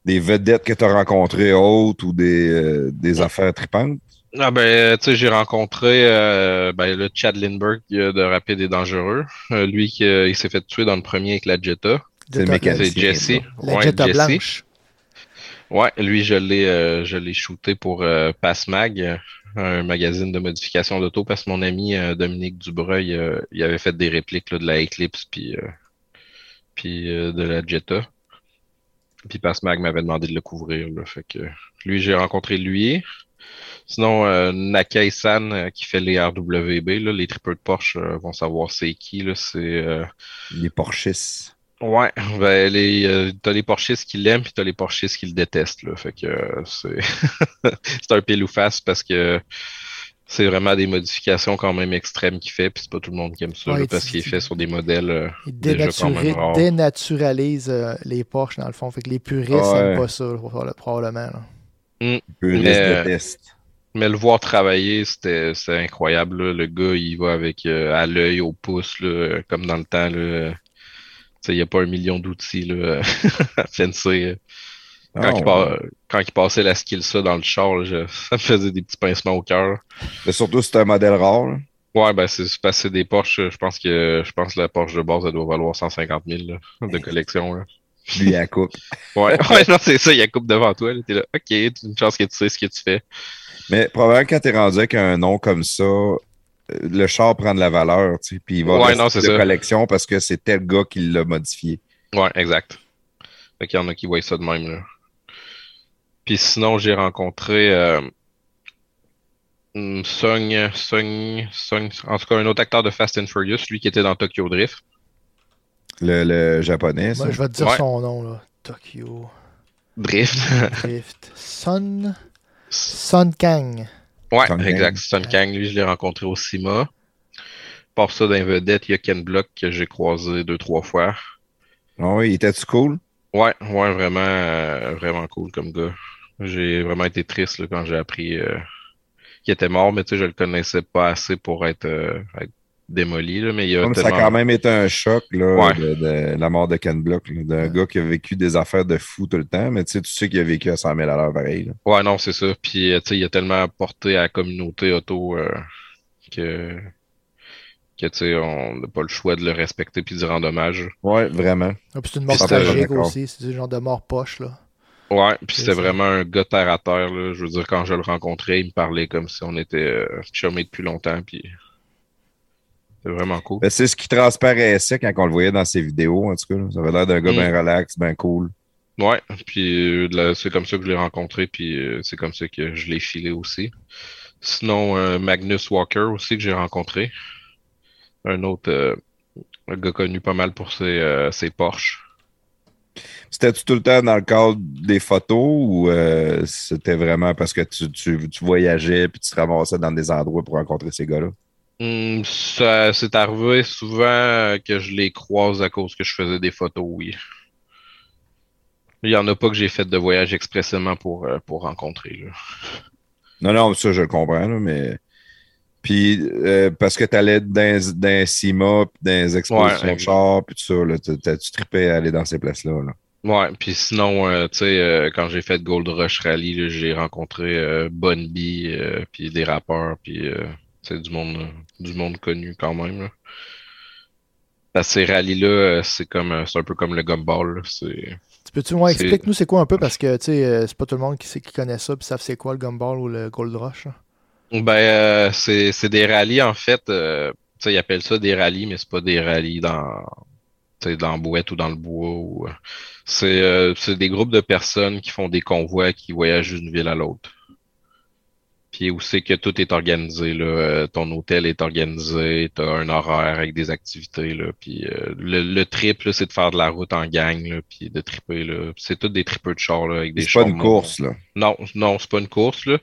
Speaker 2: des vedettes que tu as rencontrées autres ou des, euh, des affaires tripantes?
Speaker 1: Ah ben, tu sais, j'ai rencontré euh, ben, le Chad Lindbergh de Rapide et Dangereux. Euh, lui qui euh, il s'est fait tuer dans le premier avec la Jetta.
Speaker 2: C'est le
Speaker 1: C'est
Speaker 2: mécanicien.
Speaker 1: Jesse.
Speaker 3: La
Speaker 1: Ouais,
Speaker 3: Jetta
Speaker 1: Jesse.
Speaker 3: blanche.
Speaker 1: Ouais, lui, je l'ai euh, je l'ai shooté pour euh, Passmag, un magazine de modification d'auto, parce que mon ami euh, Dominique Dubreuil, euh, il avait fait des répliques de la Eclipse puis, euh, de la Jetta. Puis Passmag m'avait demandé de le couvrir. Là, fait que lui, j'ai rencontré lui. Sinon, Nakai-san qui fait les RWB, les tripeurs de Porsche vont savoir c'est qui. C'est
Speaker 2: Les Porschistes.
Speaker 1: Ouais, ben les euh, t'as les Porschistes qui l'aiment puis t'as les Porschistes qui le détestent là. Fait que euh, c'est c'est un pile ou face parce que c'est vraiment des modifications quand même extrêmes qu'il fait puis c'est pas tout le monde qui aime ça
Speaker 3: Ouais,
Speaker 1: là, parce qu'il est fait sur des modèles euh,
Speaker 3: Il
Speaker 1: déjà quand même rares.
Speaker 3: dénaturalise euh, les Porsche, dans le fond. Fait que les puristes
Speaker 2: Ouais.
Speaker 3: n'aiment pas ça, proba- probablement. là.
Speaker 2: Puristes détestent.
Speaker 1: Mais le voir travailler, c'était c'était incroyable là. Le gars, il va avec euh, à l'œil, au pouce là, comme dans le temps là. Il n'y a pas un million d'outils là, à fencer. Quand,
Speaker 2: Ah,
Speaker 1: il par- quand il passait la skill ça dans le char, là, je- ça me faisait des petits pincements au cœur.
Speaker 2: Mais surtout, c'est un modèle rare. là.
Speaker 1: Ouais, ben c'est c'est des Porsche. Je pense que je pense que la Porsche de base, elle doit valoir 150 000 là, de collection. Là.
Speaker 2: Lui, il a la coupe.
Speaker 1: Ouais, ouais, non, c'est ça, il y a coupe devant toi. T'es là, ok, une chance que tu sais ce que tu fais.
Speaker 2: Mais probablement quand t'es rendu avec un nom comme ça, euh, le char prend de la valeur, tu sais, puis il va
Speaker 1: Ouais, non, c'est
Speaker 2: de
Speaker 1: ça.
Speaker 2: collection parce que c'est tel gars qui l'a modifié.
Speaker 1: Ouais, exact. Fait qu'il y en a qui voient ça de même, là. Puis sinon, j'ai rencontré euh, Hum, Sung, Sung, Sung, en tout cas, un autre acteur de Fast and Furious, lui qui était dans Tokyo Drift.
Speaker 2: Le, le japonais, ça?
Speaker 3: Moi, je vais te dire
Speaker 1: Ouais.
Speaker 3: son nom, là. Tokyo
Speaker 1: Drift.
Speaker 3: Drift. Son... Son Kang.
Speaker 1: Ouais, exact. Sun Kang, lui, je l'ai rencontré au CIMA. Par ça, dans les vedettes, il y a Ken Block que j'ai croisé deux, trois fois.
Speaker 2: Ah oui, il était-tu cool?
Speaker 1: Ouais, ouais, vraiment, euh, vraiment cool comme gars. J'ai vraiment été triste là, quand j'ai appris euh, qu'il était mort, mais tu sais, je le connaissais pas assez pour être, euh, être démoli, là, mais il a
Speaker 2: Comme ça a quand même été un choc, là,
Speaker 1: Ouais.
Speaker 2: de, de la mort de Ken Block, d'un gars qui a vécu des affaires de fou tout le temps, mais tu sais, tu sais qu'il a vécu à 100 000 à l'heure pareil. là.
Speaker 1: Ouais, non, c'est ça. Puis, euh, tu sais, il a tellement apporté à la communauté auto euh, que, que tu sais, on n'a pas le choix de le respecter puis d'y rendre hommage.
Speaker 2: Ouais, vraiment.
Speaker 3: Ah, puis c'est une mort tragique aussi. C'est du genre de mort poche, là.
Speaker 1: Ouais, puis
Speaker 3: C'est
Speaker 1: c'était vraiment un gars terre à terre, là. Je veux dire, quand je le rencontrais, il me parlait comme si on était euh, depuis longtemps, puis c'était vraiment cool.
Speaker 2: Ben, c'est ce qui transparaissait quand on le voyait dans ses vidéos, en tout cas. là. Ça avait l'air d'un gars
Speaker 1: Mm.
Speaker 2: bien relax, bien cool.
Speaker 1: Ouais, puis euh, c'est comme ça que je l'ai rencontré, puis euh, c'est comme ça que je l'ai filé aussi. Sinon, euh, Magnus Walker aussi que j'ai rencontré. Un autre un gars connu pas mal pour ses, ses Porsche.
Speaker 2: C'était-tu tout le temps dans le cadre des photos ou c'était vraiment parce que tu, tu, tu voyageais puis tu te ramassais dans des endroits pour rencontrer ces gars-là?
Speaker 1: Hum, ça c'est arrivé souvent que je les croise à cause que je faisais des photos, oui. Il y en a pas que j'ai fait de voyage expressément pour, euh, pour rencontrer. Là.
Speaker 2: Non, non, ça, je le comprends, là, mais. Puis, euh, parce que tu allais dans, dans CIMA, puis dans les expositions
Speaker 1: Ouais,
Speaker 2: de chars, puis tout ça, là, tu, tripais à aller dans ces places-là. Là.
Speaker 1: Ouais, puis sinon, euh, tu sais, quand j'ai fait Gold Rush Rally, j'ai rencontré Bun B, euh, puis des rappeurs, puis c'est du monde, euh, du monde connu quand même. Là. Parce que ces rallyes-là, euh, c'est comme, euh, c'est un peu comme le gumball. C'est,
Speaker 3: Tu peux-tu, moi, explique-nous c'est quoi un peu parce que, tu sais, c'est pas tout le monde qui, sait, qui connaît ça puis savent c'est quoi le gumball ou le gold rush. là.
Speaker 1: ben, euh, c'est, c'est des rallyes en fait. euh, tu sais, ils appellent ça des rallyes, mais c'est pas des rallyes dans, tu sais, dans la bouette ou dans le bois. Ou, c'est, euh, c'est des groupes de personnes qui font des convois qui voyagent d'une ville à l'autre. Où c'est que tout est organisé, là. Euh, Ton hôtel est organisé, t'as un horaire avec des activités, là. Puis euh, le, le trip, c'est de faire de la route en gang, là, puis de triper, là. C'est tout des tripeux de chars, là, avec des
Speaker 2: C'est pas une course, là.
Speaker 1: non, non, c'est pas une course, là.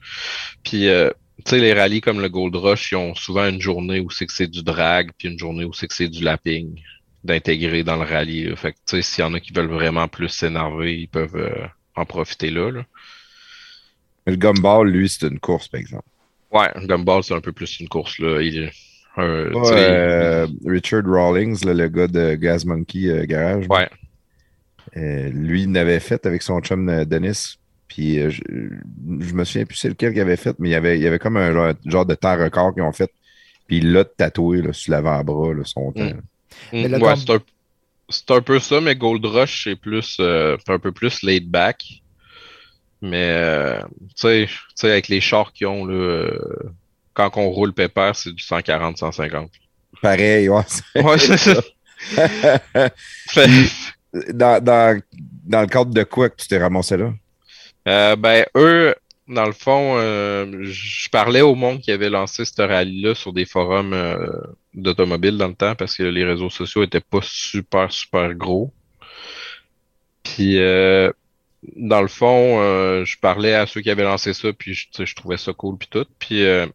Speaker 1: Puis, euh, tu sais, les rallyes comme le Gold Rush, ils ont souvent une journée où c'est que c'est du drag, puis une journée où c'est que c'est du lapping d'intégrer dans le rallye. là. Fait que, tu sais, s'il y en a qui veulent vraiment plus s'énerver, ils peuvent euh, en profiter là, là.
Speaker 2: Mais le gumball, lui, c'est une course, par exemple.
Speaker 1: Ouais, Gumball, c'est un peu plus une course, là. Il, euh,
Speaker 2: euh, Richard Rawlings, là, le gars de Gas Monkey euh, Garage,
Speaker 1: ouais,
Speaker 2: euh, lui, il l'avait fait avec son chum Dennis. Puis euh, je, je me souviens plus c'est lequel qu'il avait fait, mais il y avait, il y avait comme un genre, genre de temps record qu'ils ont fait. Puis il l'a tatoué là, sur l'avant-bras, son temps.
Speaker 1: Mm. Mm,
Speaker 3: le
Speaker 1: ouais, c'est un, un peu ça, mais Gold Rush, c'est plus, euh, un peu plus laid back. Mais, euh, tu sais, avec les chars qu'ils ont, là, euh, quand on roule pépère, c'est du 140, 150.
Speaker 2: Pareil, ouais. c'est-
Speaker 1: Ouais, c'est ça.
Speaker 2: Dans, dans, dans le cadre de quoi que tu t'es ramassé là?
Speaker 1: Euh, ben, eux, dans le fond, je parlais au monde qui avait lancé ce rallye-là sur des forums d'automobiles dans le temps parce que les réseaux sociaux étaient pas super, super gros. Puis, dans le fond, euh, je parlais à ceux qui avaient lancé ça, puis je, trouvais ça cool, puis tout. Puis, euh,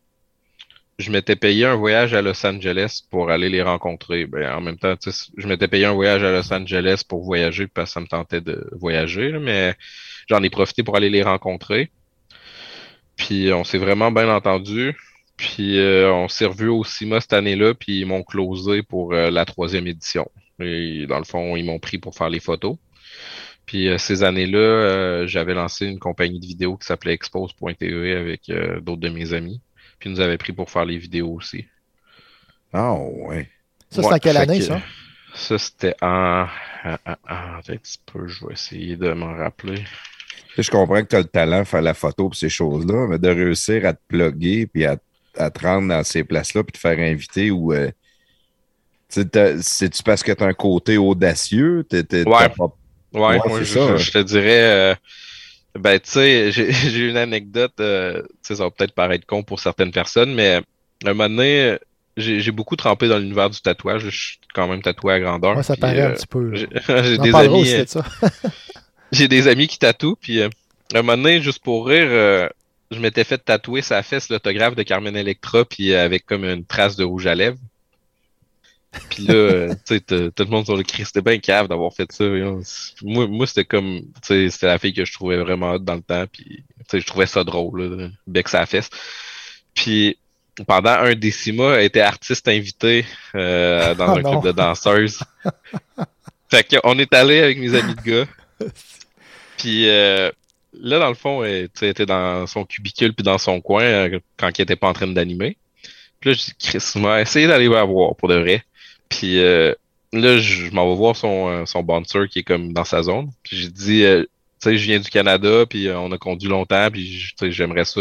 Speaker 1: je m'étais payé un voyage à Los Angeles pour aller les rencontrer. Ben, en même temps, je m'étais payé un voyage à Los Angeles pour voyager parce que ça me tentait de voyager, mais j'en ai profité pour aller les rencontrer. Puis on s'est vraiment bien entendu. Puis euh, on s'est revu au CIMA cette année-là, puis ils m'ont closé pour la troisième édition. Et dans le fond, ils m'ont pris pour faire les photos. Puis euh, ces années-là, euh, j'avais lancé une compagnie de vidéo qui s'appelait Expose.tv avec euh, d'autres de mes amis. Puis ils nous avaient pris pour faire les vidéos aussi.
Speaker 2: Ah, ouais.
Speaker 3: Ça, c'est
Speaker 1: Ouais,
Speaker 3: en quelle
Speaker 1: fait
Speaker 3: année,
Speaker 1: que-
Speaker 3: ça?
Speaker 1: Ça, c'était en... en- en- en- Attends un petit peu, je vais essayer de m'en rappeler.
Speaker 2: Je comprends que tu as le talent de faire la photo et ces choses-là, mais de réussir à te plugger puis à, à te rendre dans ces places-là puis te faire inviter ou. euh, C'est-tu parce que tu as un côté audacieux? T'es- t'es-
Speaker 1: Ouais.
Speaker 2: t'as pas-
Speaker 1: Ouais,
Speaker 2: Ouais,
Speaker 1: moi, je,
Speaker 2: ça,
Speaker 1: je-
Speaker 2: ouais.
Speaker 1: je te dirais, euh, Ben, tu sais, j'ai j'ai une anecdote, euh, tu sais, ça va peut-être paraître con pour certaines personnes, mais un moment donné, j'ai j'ai beaucoup trempé dans l'univers du tatouage. Je suis quand même tatoué à grandeur.
Speaker 3: Moi, ça
Speaker 1: puis,
Speaker 3: paraît un
Speaker 1: euh,
Speaker 3: petit peu.
Speaker 1: J'ai des amis,
Speaker 3: aussi de ça.
Speaker 1: j'ai des amis qui tatouent, puis euh, un moment donné, juste pour rire, euh, je m'étais fait tatouer sa fesse l'autographe de Carmen Electra, puis avec comme une trace de rouge à lèvres. Puis là, euh, tu sais, tout le monde sur le cri, c'était bien cave d'avoir fait ça. Moi, moi c'était comme, tu sais, c'était la fille que je trouvais vraiment hot dans le temps, puis tu sais, je trouvais ça drôle, là, bec sa fesse. Puis pendant un décima, elle était artiste invitée euh, dans
Speaker 3: Oh
Speaker 1: un
Speaker 3: non.
Speaker 1: club de danseuses. fait qu'on est allé avec mes amis de gars. Puis euh, là, dans le fond, elle, tu sais, elle était dans son cubicule puis dans son coin euh, quand elle était pas en train d'animer. Puis là, je dis, Chris, moi, essayez d'aller la voir pour de vrai. Puis euh, là, je, m'en vais voir son, euh, son bouncer qui est comme dans sa zone. Puis j'ai dit, euh, tu sais, je viens du Canada, puis euh, on a conduit longtemps, puis j'aimerais ça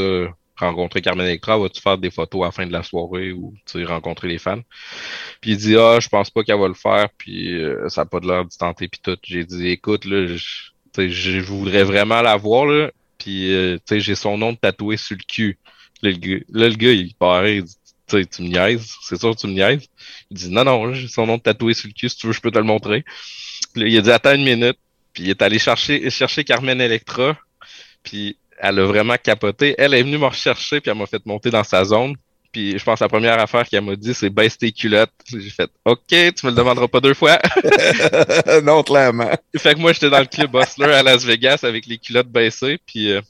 Speaker 1: rencontrer Carmen Electra. Vas-tu faire des photos à la fin de la soirée ou rencontrer les fans? Puis il dit, ah, je pense pas qu'elle va le faire, puis euh, ça n'a pas de l'air d'y tenter, puis tout. J'ai dit, écoute, là, je, voudrais vraiment la voir, là, puis euh, tu sais, j'ai son nom tatoué sur le cul. Là, le gars, là, le gars, il paraît, il dit, tu sais, tu me niaises, c'est sûr que tu me niaises. Il dit, non, non, j'ai son nom tatoué sur le cul, si tu veux, je peux te le montrer. Puis là, il a dit, attends une minute, puis il est allé chercher, chercher Carmen Electra, puis elle a vraiment capoté. Elle est venue me rechercher, puis elle m'a fait monter dans sa zone. Puis je pense que la première affaire qu'elle m'a dit, c'est baisse tes culottes. J'ai fait OK, tu me le demanderas pas deux fois.
Speaker 2: non, clairement.
Speaker 1: fait que moi, j'étais dans le club Hustler à Las Vegas avec les culottes baissées. Puis euh,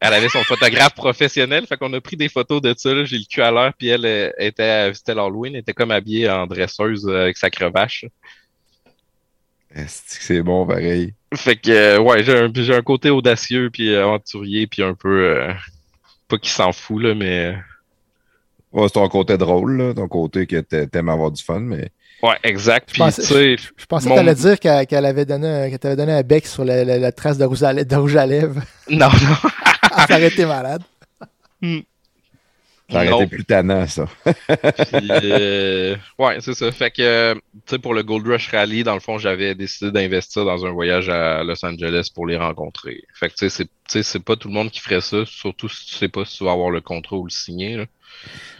Speaker 1: elle avait son photographe professionnel. Fait qu'on a pris des photos de ça. là. J'ai le cul à l'heure. Puis elle euh, était, c'était l'Halloween, elle était comme habillée en dresseuse euh, avec sa cravache.
Speaker 2: Est-ce que c'est bon, pareil?
Speaker 1: Fait que, euh, ouais, j'ai un, j'ai un côté audacieux, puis aventurier, puis un peu. euh, pas qu'il s'en fout, là, mais.
Speaker 2: Ouais, c'est ton côté drôle, là, ton côté que t'a- t'aimes avoir du fun, mais.
Speaker 1: Ouais, exact. Puis,
Speaker 3: pensais-
Speaker 1: tu sais.
Speaker 3: Je pensais
Speaker 1: Mon-
Speaker 3: que t'allais dire qu'elle qu'elle avait donné, un- qu'elle t'avait donné un bec sur la, la- la trace de rouge à, lè- de rouge à lèvres.
Speaker 1: Non, non.
Speaker 3: ça aurait été malade.
Speaker 2: Ça aurait
Speaker 1: Non.
Speaker 2: été plus tannant, ça.
Speaker 1: Puis, euh, ouais, c'est ça. Fait que, tu sais, pour le Gold Rush Rally, dans le fond, j'avais décidé d'investir dans un voyage à Los Angeles pour les rencontrer. Fait que, tu sais, c'est- tu sais, c'est pas tout le monde qui ferait ça, surtout si tu sais pas si tu vas avoir le contrat ou le signer, là.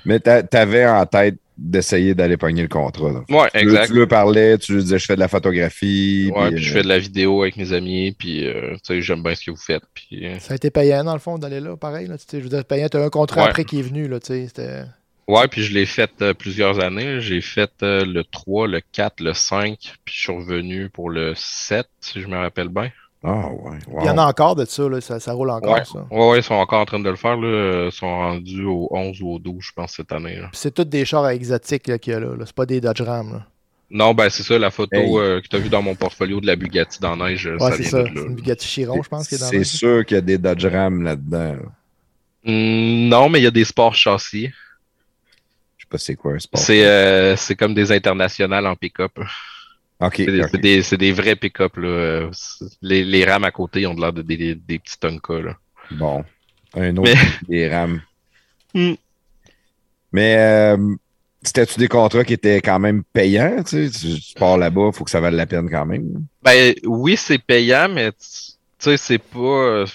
Speaker 2: Mais t'a- t'avais en tête d'essayer d'aller pogner le contrat. là.
Speaker 1: Ouais,
Speaker 2: Tu lui-
Speaker 1: exact.
Speaker 2: Tu lui parlais, tu lui disais je fais de la photographie.
Speaker 1: Ouais,
Speaker 2: puis,
Speaker 1: puis je
Speaker 2: euh,
Speaker 1: fais de la vidéo avec mes amis, puis, euh, tu sais, j'aime bien ce que vous faites, puis... euh,
Speaker 3: Ça a été payant, dans le fond, d'aller là, pareil. Là, tu sais, je veux dire, payant, t'as un contrat
Speaker 1: Ouais.
Speaker 3: après qui est venu. Là, tu sais, c'était-
Speaker 1: Ouais, puis je l'ai fait euh, plusieurs années. J'ai fait euh, le 3, le 4, le 5, puis je suis revenu pour le 7, si je me rappelle bien.
Speaker 2: Ah, ouais. wow.
Speaker 3: Il y en a encore de ça, là, ça, ça roule encore,
Speaker 1: Ouais.
Speaker 3: ça.
Speaker 1: Ouais, ouais, ils sont encore en train de le faire, là. Ils sont rendus au 11 ou au 12, je pense, cette année,
Speaker 3: c'est tous des chars exotiques là, qu'il y a là. là. C'est pas des Dodge Ram. Là.
Speaker 1: Non, ben c'est ça, la photo
Speaker 2: Hey.
Speaker 1: euh, que tu as vue dans mon portfolio de la Bugatti dans neige, euh,
Speaker 3: Ouais, c'est ça. C'est une Bugatti Chiron, je pense, qui est dans
Speaker 2: C'est
Speaker 3: le
Speaker 2: sûr qu'il y a des Dodge Ram là-dedans. là.
Speaker 1: Hmm, non, mais il y a des sports châssis.
Speaker 2: Je sais pas c'est quoi un sport.
Speaker 1: C'est euh, c'est comme des internationales en pick-up.
Speaker 2: Ok.
Speaker 1: C'est des, des, vrais pick-up. Les, les rames à côté ils ont de l'air de des, des, des petits Tonka. Là.
Speaker 2: Bon. Un autre des Rams.
Speaker 1: Hmm.
Speaker 2: Mais euh, c'était-tu des contrats qui étaient quand même payants? Tu, sais? tu, tu pars là-bas, il faut que ça vaille la peine quand même.
Speaker 1: Ben oui, c'est payant, mais tu sais, c'est pas. euh,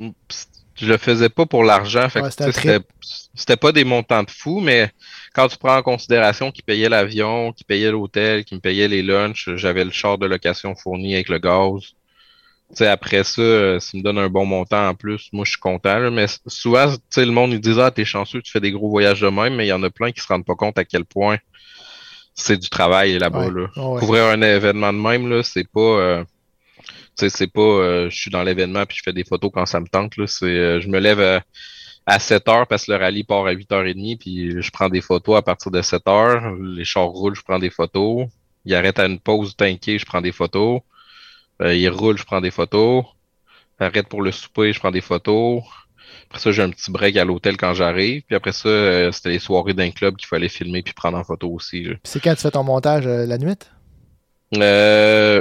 Speaker 1: Je le faisais pas pour l'argent. Fait que,
Speaker 3: Ouais, c'était
Speaker 1: pas des montants de fou, mais quand tu prends en considération qu'ils payaient l'avion, qu'ils payaient l'hôtel, qu'ils me payaient les lunchs, j'avais le char de location fourni avec le gaz. Tu sais, après ça, euh, ça me donne un bon montant en plus. Moi, je suis content. là. mais souvent, tu sais, le monde, ils disent, ah, t'es chanceux, tu fais des gros voyages de même, mais il y en a plein qui se rendent pas compte à quel point c'est du travail là-bas,
Speaker 3: Ouais.
Speaker 1: là.
Speaker 3: Ouais, ouais.
Speaker 1: Couvrir un événement de même, là, c'est pas, euh, tu sais, c'est pas, euh, je suis dans l'événement puis je fais des photos quand ça me tente, là. C'est, euh, je me lève à, à 7 heures parce que le rallye part à 8h30 puis je prends des photos à partir de 7 heures. Les chars roulent, je prends des photos. Il arrête à une pause tanké, je prends des photos. Euh, il roule, je prends des photos. Arrête pour le souper, je prends des photos. Après ça, j'ai un petit break à l'hôtel quand j'arrive. Puis après ça, euh, c'était les soirées d'un club qu'il fallait filmer puis prendre en photo aussi.
Speaker 3: c'est quand tu fais ton montage euh, la nuit?
Speaker 1: Euh,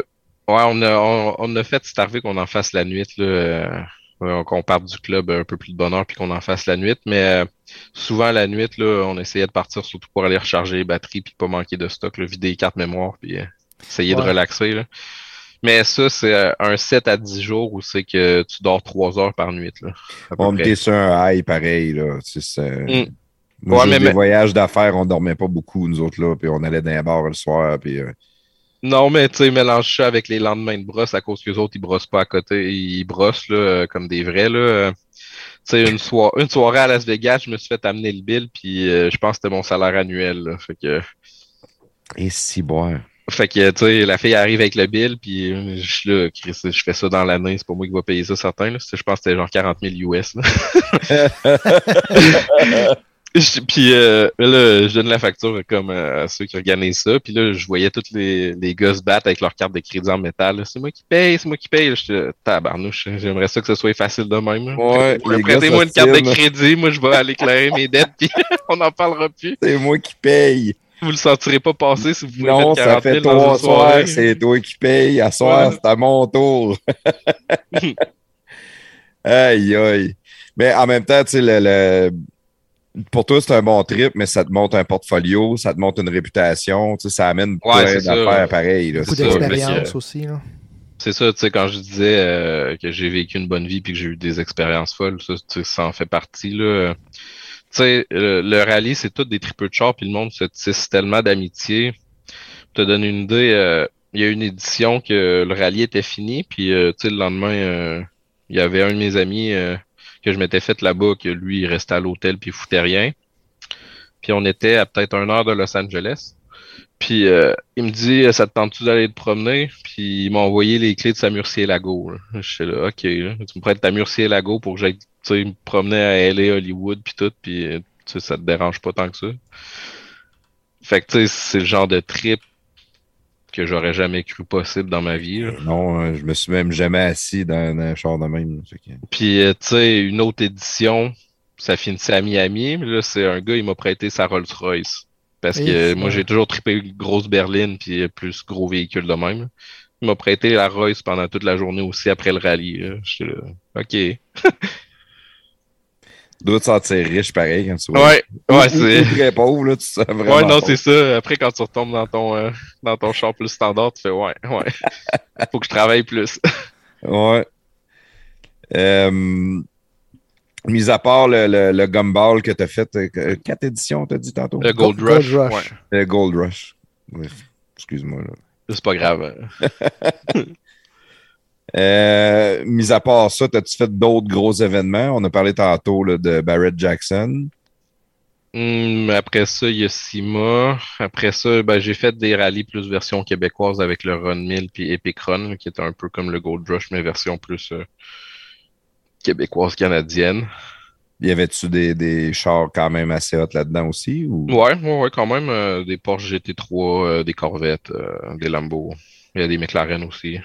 Speaker 1: ouais, on a, on, on a fait, c'est arrivé qu'on en fasse la nuit, là, euh, qu'on parte du club un peu plus de bonne heure puis qu'on en fasse la nuit. Mais euh, souvent la nuit, là, on essayait de partir surtout pour aller recharger les batteries puis pas manquer de stock, là, vider les cartes mémoire puis euh, essayer de relaxer. Là. Mais ça, c'est euh, un 7 à 10 jours où c'est que tu dors 3 heures par nuit. Là,
Speaker 2: On était sur un high pareil, là. C'est-
Speaker 1: Mm. Ouais, mais-
Speaker 2: des
Speaker 1: mais-
Speaker 2: voyages d'affaires, on dormait pas beaucoup, nous autres, là. Puis on allait dans les bars le soir, puis... euh,
Speaker 1: Non, mais tu sais, mélange ça avec les lendemains de brosse à cause que les autres, ils brossent pas à côté. Ils brossent là, euh, comme des vrais. Là. Euh, Tu sais, une, une soirée à Las Vegas, je me suis fait amener le bill, puis euh, je pense que c'était mon salaire annuel. Là. Fait que,
Speaker 2: Et si boire.
Speaker 1: fait que tu sais, la fille arrive avec le bill, puis je suis là, Chris, je fais ça dans l'année, c'est pas moi qui va payer ça, certain. Là. Je pense que c'était genre 40 000 US. Là. Je- Puis euh, là, je donne la facture comme euh, à ceux qui organisent ça. Puis là, je voyais tous les, les gars se battre avec leur carte de crédit en métal. C'est moi qui paye, c'est moi qui paye. J'étais tabarnouche. J'aimerais ça que ce soit facile de même. là.
Speaker 2: Ouais,
Speaker 1: Prêtez-moi une carte de crédit, moi je vais aller éclairer mes dettes, puis on n'en parlera plus.
Speaker 2: C'est moi qui paye.
Speaker 1: Vous le sentirez pas passer si vous
Speaker 2: Non,
Speaker 1: mettre
Speaker 2: ça
Speaker 1: 40 000
Speaker 2: fait trois soirs, c'est toi qui paye. À soir,
Speaker 1: Ouais.
Speaker 2: c'est à mon tour. aïe, aïe. Mais en même temps, tu sais, le, le- pour toi, c'est un bon trip, mais ça te monte un portfolio, ça te monte une réputation, tu sais, ça amène
Speaker 1: Ouais,
Speaker 2: plein d'affaires pareilles. là.
Speaker 3: Beaucoup
Speaker 1: c'est ça,
Speaker 3: d'expérience
Speaker 1: que-
Speaker 3: aussi. Là.
Speaker 1: C'est ça, tu sais, quand je disais euh, que j'ai vécu une bonne vie puis que j'ai eu des expériences folles, ça, tu sais, ça en fait partie, là. Tu sais, le, le rallye, c'est tout des tripeux de char, puis le monde se tisse tellement d'amitié. Te donner une idée, euh, il y a une édition que le rallye était fini, puis euh, tu sais, le lendemain, euh, il y avait un de mes amis euh, que je m'étais fait là-bas, que lui, il restait à l'hôtel puis il foutait rien. Puis on était à peut-être une heure de Los Angeles. Puis euh, il me dit Ça te tente-tu d'aller te promener? Puis il m'a envoyé les clés de sa Murcier-Lago. là. Je suis là, OK, tu me prêtes ta Murcier-Lago pour que j'aille me promener à LA, Hollywood, puis tout, puis ça te dérange pas tant que ça. Fait que c'est le genre de trip que j'aurais jamais cru possible dans ma vie. là.
Speaker 2: Non, hein, je me suis même jamais assis dans, dans un char de même.
Speaker 1: Puis, euh, tu sais, une autre édition, ça finissait à Miami, mais là, c'est un gars, il m'a prêté sa Rolls-Royce. Parce que
Speaker 3: Et
Speaker 1: euh, moi, j'ai toujours trippé grosse berline, puis euh, plus gros véhicule de même. Il m'a prêté la Royce pendant toute la journée aussi après le rallye. J'étais là, OK.
Speaker 2: Tu dois te sentir riche pareil quand tu vois.
Speaker 1: Ouais,
Speaker 2: Ou-
Speaker 1: ouais,
Speaker 2: ou-
Speaker 1: c'est.
Speaker 2: très pauvre, là, tu sens vraiment.
Speaker 1: Ouais, non, c'est ça. Après, quand tu retombes dans ton, euh, dans ton char plus standard, tu fais ouais, ouais. Faut que je travaille plus.
Speaker 2: Ouais. Euh, mis à part le, le, le gumball que tu as fait, euh, quatre éditions, t'as dit tantôt?
Speaker 1: Le Gold
Speaker 3: Gold
Speaker 1: Rush.
Speaker 3: Rush.
Speaker 1: Ouais.
Speaker 2: Le Gold Rush. Oui, excuse-moi. là.
Speaker 1: C'est pas grave.
Speaker 2: Euh, mis à part ça, as-tu fait d'autres gros événements? On a parlé tantôt là, de Barrett Jackson.
Speaker 1: Hum, après ça, il y a Sima. Après ça, ben, j'ai fait des rallyes plus version québécoise avec le Run 1000 puis Epic Run, qui était un peu comme le Gold Rush, mais version plus euh, québécoise canadienne.
Speaker 2: Y avait-tu des, des chars quand même assez hot là-dedans aussi? Ou...
Speaker 1: Ouais, ouais, ouais, quand même. euh, des Porsche GT3, euh, des Corvettes, euh, des Lambo. Il y a des McLaren aussi.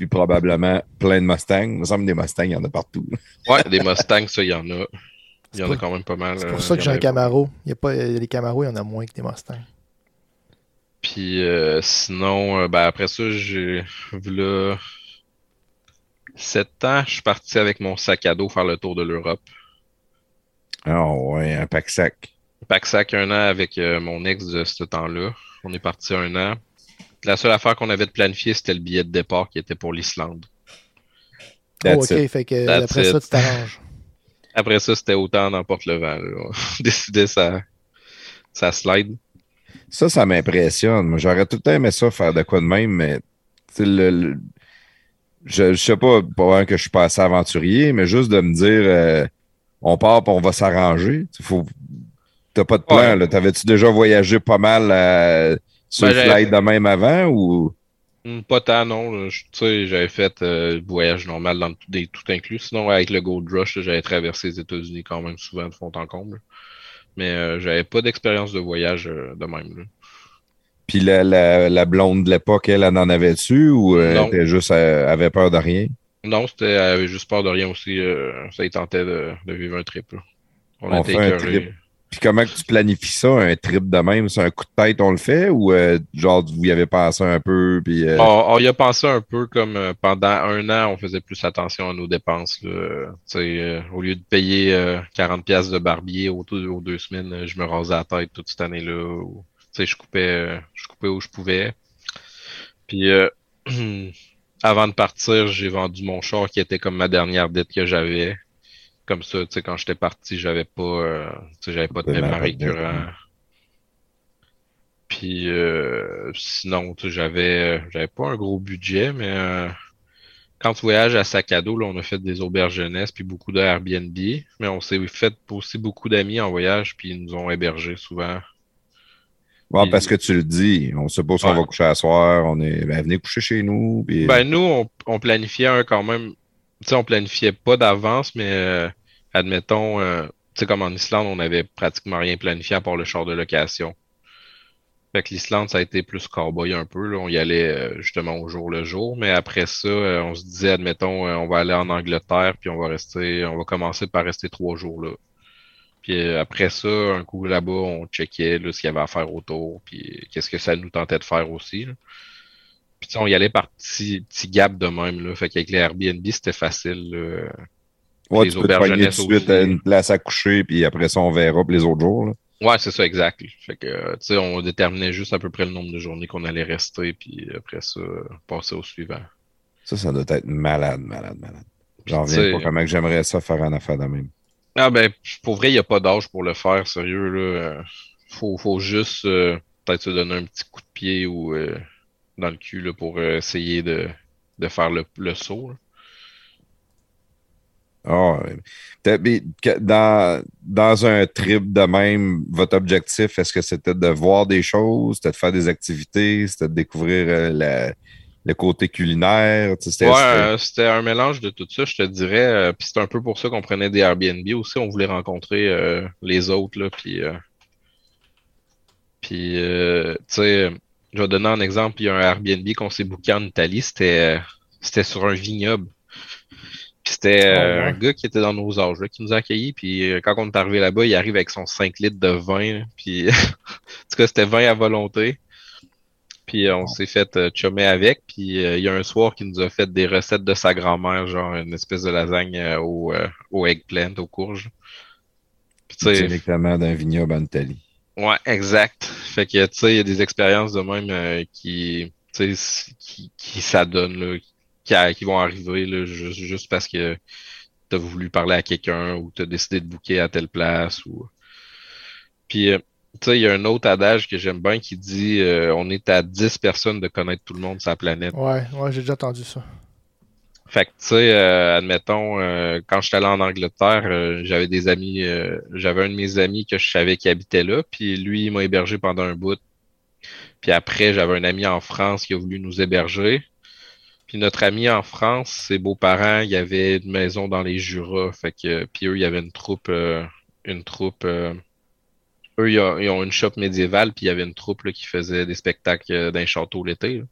Speaker 2: Puis probablement plein de Mustangs. Il me semble que des Mustangs, il y en a partout.
Speaker 1: Ouais, des Mustangs, ça, il y en a. Il y en a quand même pas mal.
Speaker 3: C'est
Speaker 1: euh,
Speaker 3: pour ça que j'ai un Camaro. Il y a pas, il y a des Camaros, il y en a moins que des Mustangs.
Speaker 1: Puis euh, sinon, euh, ben après ça, j'ai là sept ans, je suis parti avec mon sac à dos faire le tour de l'Europe.
Speaker 2: Ah ouais, un pack-sac.
Speaker 1: Pack-sac un an avec euh, mon ex de ce temps-là. On est parti un an. La seule affaire qu'on avait de planifier, c'était le billet de départ qui était pour l'Islande.
Speaker 3: Oh, ok,
Speaker 2: it.
Speaker 3: fait que
Speaker 1: That's
Speaker 3: après
Speaker 1: it.
Speaker 3: ça, tu t'arranges.
Speaker 1: Après ça, c'était autant n'importe le vent. là. On décidait ça, ça slide.
Speaker 2: Ça, ça m'impressionne. J'aurais tout le temps aimé ça, faire de quoi de même, mais le, le- je, je sais pas, pas que je suis pas assez aventurier, mais juste de me dire, euh, on part on va s'arranger. Tu Faut, t'as pas de plan,
Speaker 1: Ouais.
Speaker 2: T'avais-tu déjà voyagé pas mal euh, sur
Speaker 1: Ben,
Speaker 2: de même avant ou?
Speaker 1: Hmm, Pas tant, non. Tu sais, j'avais fait euh, le voyage normal dans des tout inclus. Sinon, avec le Gold Rush, j'avais traversé les États-Unis quand même souvent de fond en comble. Mais euh, j'avais pas d'expérience de voyage euh, de même. là.
Speaker 2: Puis la, la, la blonde de l'époque, elle, elle en avait-tu ou euh, elle était juste, euh, avait peur de rien?
Speaker 1: Non, c'était, elle avait juste peur de rien aussi. ça y tentait de, de vivre un trip. là. On,
Speaker 2: On
Speaker 1: était
Speaker 2: fait un
Speaker 1: écœurés.
Speaker 2: trip. Puis comment tu planifies ça, un trip de même? C'est un coup de tête, on le fait? Ou euh, genre, vous y avez pensé un peu? Puis, euh,
Speaker 1: On, on y a pensé un peu comme euh, pendant un an, on faisait plus attention à nos dépenses. Là. Euh, euh, au lieu de payer euh, 40$ piastres de barbier aux, aux deux semaines, euh, je me rasais la tête toute cette année-là. je coupais, euh, je coupais où je pouvais. Puis euh, avant de partir, j'ai vendu mon char qui était comme ma dernière dette que j'avais. Comme ça, tu sais, quand j'étais parti, j'avais pas, euh, tu sais, j'avais pas de
Speaker 2: dette,
Speaker 1: récurrent. Puis euh, sinon, tu sais, j'avais, euh, j'avais pas un gros budget, mais euh, quand tu voyages à sac à dos, là, on a fait des auberges jeunesse puis beaucoup de Airbnb, mais on s'est fait aussi beaucoup d'amis en voyage puis ils nous ont hébergés souvent.
Speaker 2: Bon, parce que tu le dis, on sait pas si on
Speaker 1: Ouais.
Speaker 2: va coucher à soir, on est, ben, venez coucher chez nous. Puis...
Speaker 1: Ben nous, on, on planifiait un quand même. Sais, on planifiait pas d'avance, mais euh, admettons, euh, tu sais, comme en Islande, on avait pratiquement rien planifié à part le char de location. Fait que l'Islande, ça a été plus cowboy un peu. Là. On y allait euh, justement au jour le jour. Mais après ça, euh, on se disait, admettons, on va aller en Angleterre, puis on va rester, on va commencer par rester trois jours là. Puis après ça, un coup là-bas, on checkait là, ce qu'il y avait à faire autour, puis qu'est-ce que ça nous tentait de faire aussi. Puis tu sais, on y allait par petits, petits gaps de même. Là. Fait qu'avec les Airbnb, c'était facile. là.
Speaker 2: ouais,
Speaker 1: les
Speaker 2: tu peux te tout de suite à une place à coucher, puis après ça, on verra pour les autres jours. là.
Speaker 1: Ouais, c'est ça, exact. Fait que, euh, tu sais, on déterminait juste à peu près le nombre de journées qu'on allait rester, puis après ça, euh, passer au suivant.
Speaker 2: Ça, ça doit être malade, malade, malade. J'en reviens pas comment que j'aimerais ça faire en affaire de même.
Speaker 1: Ah ben, pour vrai, il n'y a pas d'âge pour le faire, sérieux, là. Euh, Faut, faut juste euh, peut-être se donner un petit coup de pied ou euh, dans le cul là, pour euh, essayer de, de faire le, le saut. là.
Speaker 2: Ah, dans, dans un trip de même, votre objectif, est-ce que c'était de voir des choses, c'était de faire des activités, c'était de découvrir euh, la- le côté culinaire? C'était,
Speaker 1: Ouais,
Speaker 2: c'était-
Speaker 1: euh, c'était un mélange de tout ça, je te dirais. euh, puis c'est un peu pour ça qu'on prenait des Airbnb aussi. On voulait rencontrer les autres, là, puis... puis, tu sais, je vais donner un exemple. Il y a un Airbnb qu'on s'est booké en Italie. C'était, euh, c'était sur un vignoble. Puis c'était euh,
Speaker 3: Oh, ouais.
Speaker 1: un gars qui était dans nos âges, là, qui nous a accueillis. Puis euh, quand on est arrivé là-bas, il arrive avec son 5 litres de vin. là, Puis, en tout cas, c'était vin à volonté. Puis on s'est fait chummer avec. Puis euh, il y a un soir qui nous a fait des recettes de sa grand-mère, genre une espèce de lasagne euh, au, euh, au eggplant, aux courges. Puis
Speaker 2: directement d'un vignoble en Italie.
Speaker 1: Ouais, exact. Fait que, tu sais, il y a des expériences de même euh, qui, tu qui, qui s'adonnent, qui, qui vont arriver, là, juste, juste parce que t'as voulu parler à quelqu'un ou t'as décidé de booker à telle place ou... Puis, euh, tu sais, il y a un autre adage que j'aime bien qui dit euh, on est à 10 personnes de connaître tout le monde sur la planète.
Speaker 3: Ouais, ouais, j'ai déjà entendu ça.
Speaker 1: Fait que, tu sais, euh, admettons, euh, quand j'étais allé en Angleterre, euh, j'avais des amis, euh, j'avais un de mes amis que je savais qui habitait là, puis lui, il m'a hébergé pendant un bout. Puis après, j'avais un ami en France qui a voulu nous héberger. Puis notre ami en France, ses beaux-parents, il y avait une maison dans les Jura, fait que, puis eux, il y avait une troupe, une troupe, eux, ils ont, une shop médiévale, puis il y avait une troupe là, qui faisait des spectacles dans les châteaux l'été.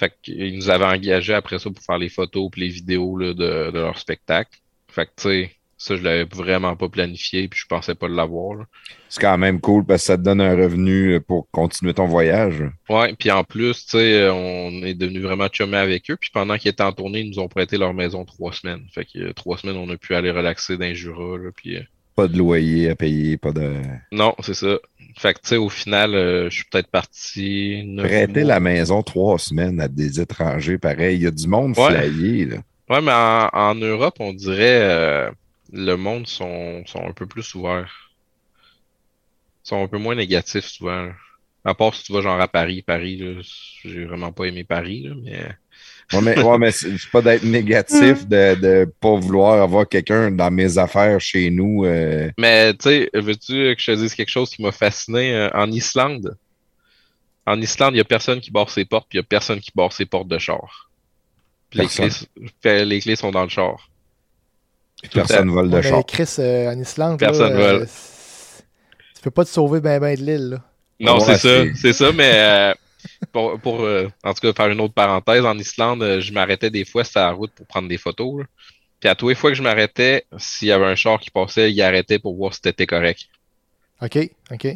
Speaker 1: Fait qu'ils nous avaient engagés après ça pour faire les photos et les vidéos là, de, de leur spectacle. Fait que, tu sais, ça, je l'avais vraiment pas planifié puis je pensais pas l'avoir.
Speaker 2: C'est quand même cool parce que ça te donne un revenu pour continuer ton voyage.
Speaker 1: Ouais, puis en plus, tu sais, on est devenu vraiment chumés avec eux. Puis pendant qu'ils étaient en tournée, ils nous ont prêté leur maison trois semaines. Fait que euh, trois semaines, on a pu aller relaxer dans les Jura. Là, puis, euh,
Speaker 2: Pas de loyer à payer, pas de.
Speaker 1: Non, c'est ça. Fait que, tu sais, au final, euh, je suis peut-être parti neuf
Speaker 2: Prêter la maison trois semaines à des étrangers, pareil. Il y a du monde
Speaker 1: Ouais.
Speaker 2: flyé, là.
Speaker 1: Ouais, mais en, en Europe, on dirait euh, le monde sont, sont un peu plus ouverts. Ils sont un peu moins négatifs souvent. là. À part si tu vas genre à Paris. Paris, j'ai vraiment pas aimé Paris, là, mais
Speaker 2: Ouais, mais, ouais, mais c'est pas d'être négatif de de pas vouloir avoir quelqu'un dans mes affaires chez nous. euh,
Speaker 1: Mais tu sais, veux-tu que je te dise quelque chose qui m'a fasciné euh, en Islande? En Islande, il y a personne qui barre ses portes, puis il y a personne qui barre ses portes de char. Les clés, les clés sont dans le char.
Speaker 2: personne vole de
Speaker 3: Ouais,
Speaker 2: char.
Speaker 3: mais Chris, euh, en Islande,
Speaker 1: Personne
Speaker 3: là, euh,
Speaker 1: vole.
Speaker 3: tu peux pas te sauver ben ben de l'île. là.
Speaker 1: Non,
Speaker 2: Ouais,
Speaker 1: c'est ça,
Speaker 2: c'est-
Speaker 1: c'est ça, mais euh, pour, pour euh, en tout cas faire une autre parenthèse, en Islande, euh, je m'arrêtais des fois sur la route pour prendre des photos. là. Puis à tous les fois que je m'arrêtais, s'il y avait un char qui passait, il arrêtait pour voir si c'était correct.
Speaker 3: OK, OK.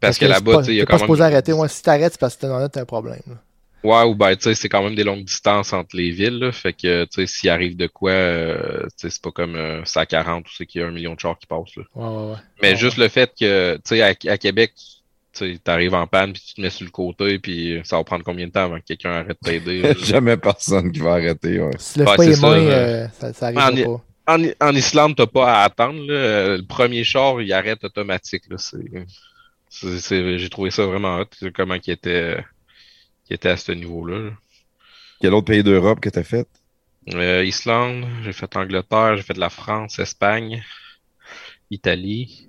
Speaker 1: Parce, que,
Speaker 3: c'est
Speaker 1: là-bas,
Speaker 3: pas-
Speaker 1: tu sais, il y a
Speaker 3: t'es pas
Speaker 1: quand
Speaker 3: supposé
Speaker 1: même.
Speaker 3: arrêter. Moi, si t'arrêtes, c'est parce que t'as un problème. là.
Speaker 1: Ouais, ou ben, tu sais, c'est quand même des longues distances entre les villes, là. Fait que, tu sais, s'il arrive de quoi, euh, tu sais, c'est pas comme euh, à 40 où c'est qu'il y a un million de chars qui passent, là.
Speaker 3: Ouais, ouais, ouais.
Speaker 1: Mais
Speaker 3: Ouais,
Speaker 1: juste le fait que, tu sais, à, à Québec, tu arrives en panne, puis tu te mets sur le côté, puis ça va prendre combien de temps avant que quelqu'un arrête de t'aider?
Speaker 2: Jamais personne qui va arrêter. Ouais.
Speaker 3: Si le
Speaker 1: Ouais,
Speaker 3: pas
Speaker 1: ça,
Speaker 3: euh, ça, ça arrive
Speaker 1: En-
Speaker 3: pas.
Speaker 1: En, en Islande, t'as pas à attendre. là. Le premier char, il arrête automatique. J'ai trouvé ça vraiment hot, comment il était, qu'il était à ce niveau-là. là.
Speaker 2: Quel autre pays d'Europe que t'as fait?
Speaker 1: Euh, Islande, j'ai fait Angleterre, j'ai fait de la France, Espagne, Italie.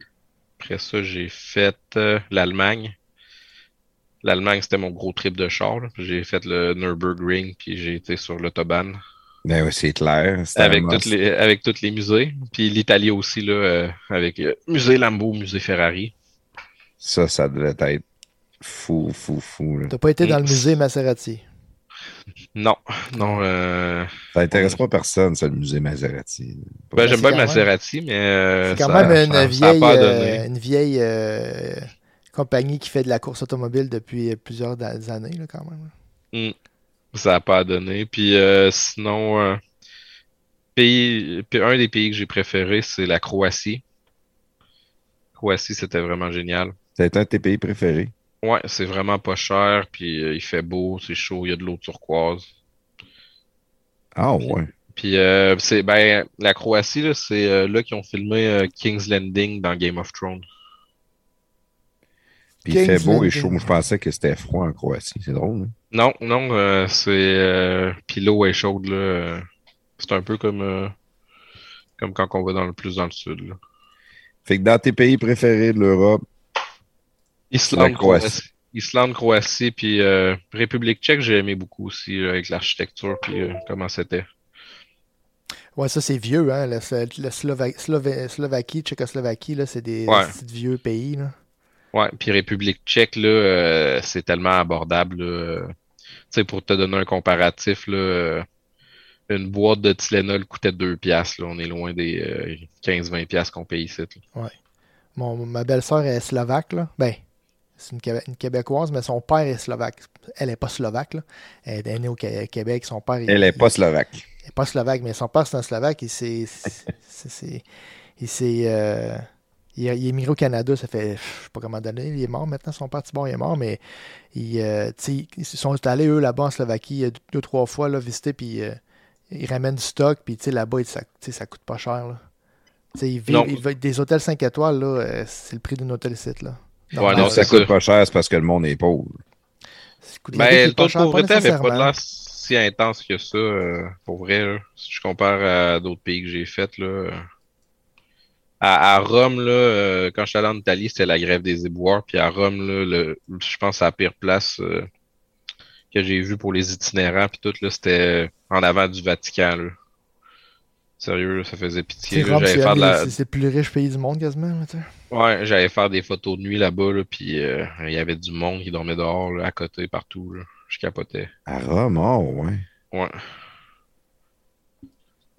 Speaker 1: Après ça, j'ai fait euh, l'Allemagne. L'Allemagne, c'était mon gros trip de char. J'ai fait le Nürburgring, puis j'ai été sur l'autobahn
Speaker 2: Ben oui, c'est clair.
Speaker 1: avec toutes les avec tous les musées. Puis l'Italie aussi là, euh, avec euh, musée Lambo, musée Ferrari.
Speaker 2: Ça, ça devait être fou, fou, fou.
Speaker 3: T'as pas été dans le musée Maserati.
Speaker 1: Non, non. Euh...
Speaker 2: Ça intéresse pas personne, ça, le musée Maserati.
Speaker 1: Ben, j'aime le
Speaker 3: même-
Speaker 1: Maserati, mais euh,
Speaker 3: C'est quand
Speaker 1: ça-
Speaker 3: même une
Speaker 1: ça- ça a
Speaker 3: vieille,
Speaker 1: pas
Speaker 3: euh,
Speaker 1: donné.
Speaker 3: une vieille euh, compagnie qui fait de la course automobile depuis plusieurs années, là, quand même.
Speaker 1: Ça n'a pas donné. Puis euh, sinon, euh, pays, puis un des pays que j'ai préféré, c'est la Croatie. Croatie, c'était vraiment génial.
Speaker 2: C'est un de tes pays préférés.
Speaker 1: Ouais, c'est vraiment pas cher, puis euh, il fait beau, c'est chaud, il y a de l'eau turquoise.
Speaker 2: Ah ouais.
Speaker 1: Puis euh, c'est ben la Croatie là, c'est euh, là qu'ils ont filmé euh, King's Landing dans Game of Thrones.
Speaker 2: Puis il fait beau et chaud. Moi, je pensais que c'était froid en Croatie. C'est drôle. hein?
Speaker 1: Non, non, euh, c'est euh, puis l'eau est chaude là. c'est un peu comme euh, comme quand on va dans le plus dans le sud là.
Speaker 2: Fait que dans tes pays préférés de l'Europe,
Speaker 1: Islande,
Speaker 2: La Croatie.
Speaker 1: Islande, Croatie, puis euh, République tchèque, j'ai aimé beaucoup aussi là, avec l'architecture puis euh, comment c'était.
Speaker 3: Ouais, ça, c'est vieux, hein. Le, le Slova- Slova- Slovaquie, Tchécoslovaquie, là, c'est des
Speaker 1: Ouais.
Speaker 3: petits vieux pays, là.
Speaker 1: Ouais, puis République tchèque, là, euh, c'est tellement abordable. là, Tu sais, pour te donner un comparatif, là, une boîte de Tylenol coûtait 2 piastres. Là, on est loin des euh, 15-20 piastres qu'on paye ici. là.
Speaker 3: Mon, ma belle-sœur est slovaque, là. Ben, c'est une, Québé- une Québécoise, mais son père est slovaque. Elle est pas slovaque, là. Elle est née au Qué- Québec. Son père,
Speaker 2: elle est pas slovaque.
Speaker 3: il est pas slovaque, mais son père, c'est un slovaque. Et c'est. Il s'est. euh, il, est immigré au Canada, ça fait. Je sais pas comment donner. Il est mort maintenant, son père Tibor il est mort, mais il, euh, ils sont allés, eux, là-bas en Slovaquie, deux, trois fois, là, visiter, puis euh, ils ramènent du stock, puis là-bas, ça, ça coûte pas cher, là. Ils vivent,
Speaker 1: Non.
Speaker 3: ils vivent- des hôtels 5 étoiles, là, c'est le prix d'un hôtel site, là.
Speaker 1: Ouais,
Speaker 2: Non,
Speaker 1: non,
Speaker 2: ça coûte pas cher, c'est parce que le monde est pauvre.
Speaker 3: De qui
Speaker 1: Ben,
Speaker 3: est
Speaker 1: le
Speaker 3: pas
Speaker 1: taux de pauvreté avait pas
Speaker 3: nécessairement.
Speaker 1: l'air si intense que ça, euh, pour vrai. là. Si je compare à d'autres pays que j'ai fait, là. euh, À, à Rome, là, euh, quand je suis allé en Italie, c'était la grève des éboueurs. Puis à Rome, là, le, je pense que la pire place euh, que j'ai vue pour les itinérants. Puis tout, là, c'était en avant du Vatican. Là. Sérieux, ça faisait pitié. J'allais faire de la...
Speaker 3: c'est- le plus riche pays du monde, quasiment, là.
Speaker 1: Ouais, j'allais faire des photos de nuit là-bas, là, puis euh, il y avait du monde qui dormait dehors, là, à côté, partout. Là. Je capotais.
Speaker 2: À Rome, oh, ouais.
Speaker 1: Ouais.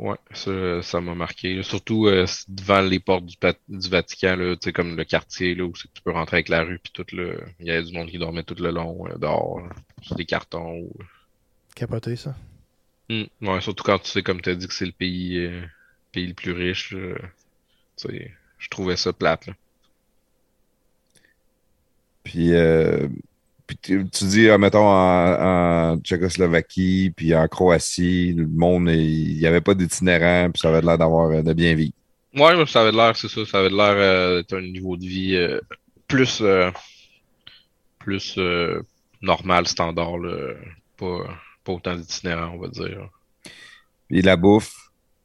Speaker 1: Ouais, ça, ça m'a marqué. là. Surtout euh, devant les portes du, Vatican, là, tu sais, comme le quartier là, où tu peux rentrer avec la rue, puis tout là, il y avait du monde qui dormait tout le long euh, dehors, là, sur des cartons. ou-
Speaker 3: Capoté, ça.
Speaker 1: Hmm. Ouais, surtout quand tu sais, comme tu as dit, que c'est le pays, euh, pays le plus riche. sais, je trouvais ça plate. Là.
Speaker 2: Puis, euh, puis tu, tu dis, euh, mettons, en, en Tchécoslovaquie, puis en Croatie, le monde, il n'y avait pas d'itinérants, puis ça avait l'air d'avoir euh, de bien vivre.
Speaker 1: Ouais, ça avait l'air, c'est ça, ça avait l'air euh, d'être un niveau de vie euh, plus, euh, plus euh, normal, standard, là. Pas, pas autant d'itinérants, on va dire.
Speaker 2: Puis la bouffe,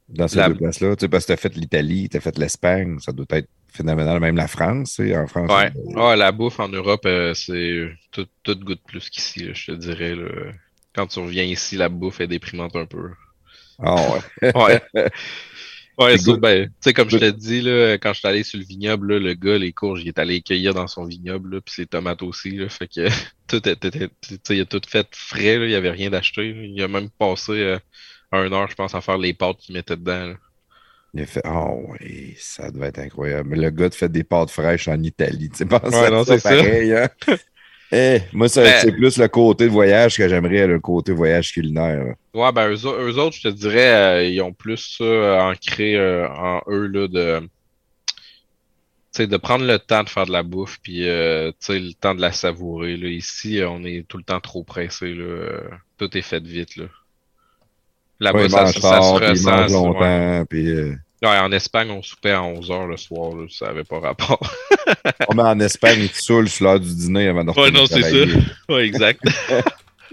Speaker 2: dans ces
Speaker 1: La-
Speaker 2: deux places-là, tu sais, parce que tu as fait l'Italie, tu as fait l'Espagne, ça doit être phénoménal, même la France, tu sais, en France.
Speaker 1: Ouais,
Speaker 2: euh,
Speaker 1: ouais, la bouffe en Europe, euh, c'est tout, tout goûte plus qu'ici, je te dirais. Là. Quand tu reviens ici, la bouffe est déprimante un peu.
Speaker 2: Ah ouais.
Speaker 1: Ouais. Ouais,
Speaker 2: C'est
Speaker 1: ben, tu sais, comme je te dis, là, quand je suis allé sur le vignoble, là, le gars, les courges, il est allé cueillir dans son vignoble, là, puis les tomates aussi, là, fait que tout était, tu sais, il a tout fait frais, là, il y avait rien d'acheté. Il a même passé euh, un heure, je pense, à faire les pâtes qu'il mettait dedans. là.
Speaker 2: Il a fait, ah ouais, ça doit être incroyable. Mais le gars te fait des pâtes fraîches en Italie, tu sais, pense
Speaker 1: Ouais, non,
Speaker 2: ça
Speaker 1: c'est ça.
Speaker 2: pareil, hein? Eh, moi, ça-
Speaker 1: Ben-
Speaker 2: c'est plus le côté de voyage que j'aimerais, le côté voyage culinaire.
Speaker 1: Ouais, ben, eux, au- eux autres, je te dirais, euh, ils ont plus ça euh, ancré euh, en eux, là, de. De prendre le temps de faire de la bouffe, puis euh, tu sais, le temps de la savourer. Là. Ici, on est tout le temps trop pressé. Là. Tout est fait vite. Là. Là-bas,
Speaker 2: Ouais,
Speaker 1: ça, ça
Speaker 2: fort,
Speaker 1: se ressent. ça,
Speaker 2: longtemps, puis...
Speaker 1: Ouais, en Espagne, on soupait à 11h le soir. Là. Ça avait pas rapport.
Speaker 2: on met en Espagne, ils te saoulent sur l'heure du dîner avant de
Speaker 1: Ouais, non, c'est
Speaker 2: travailler.
Speaker 1: ouais, exact.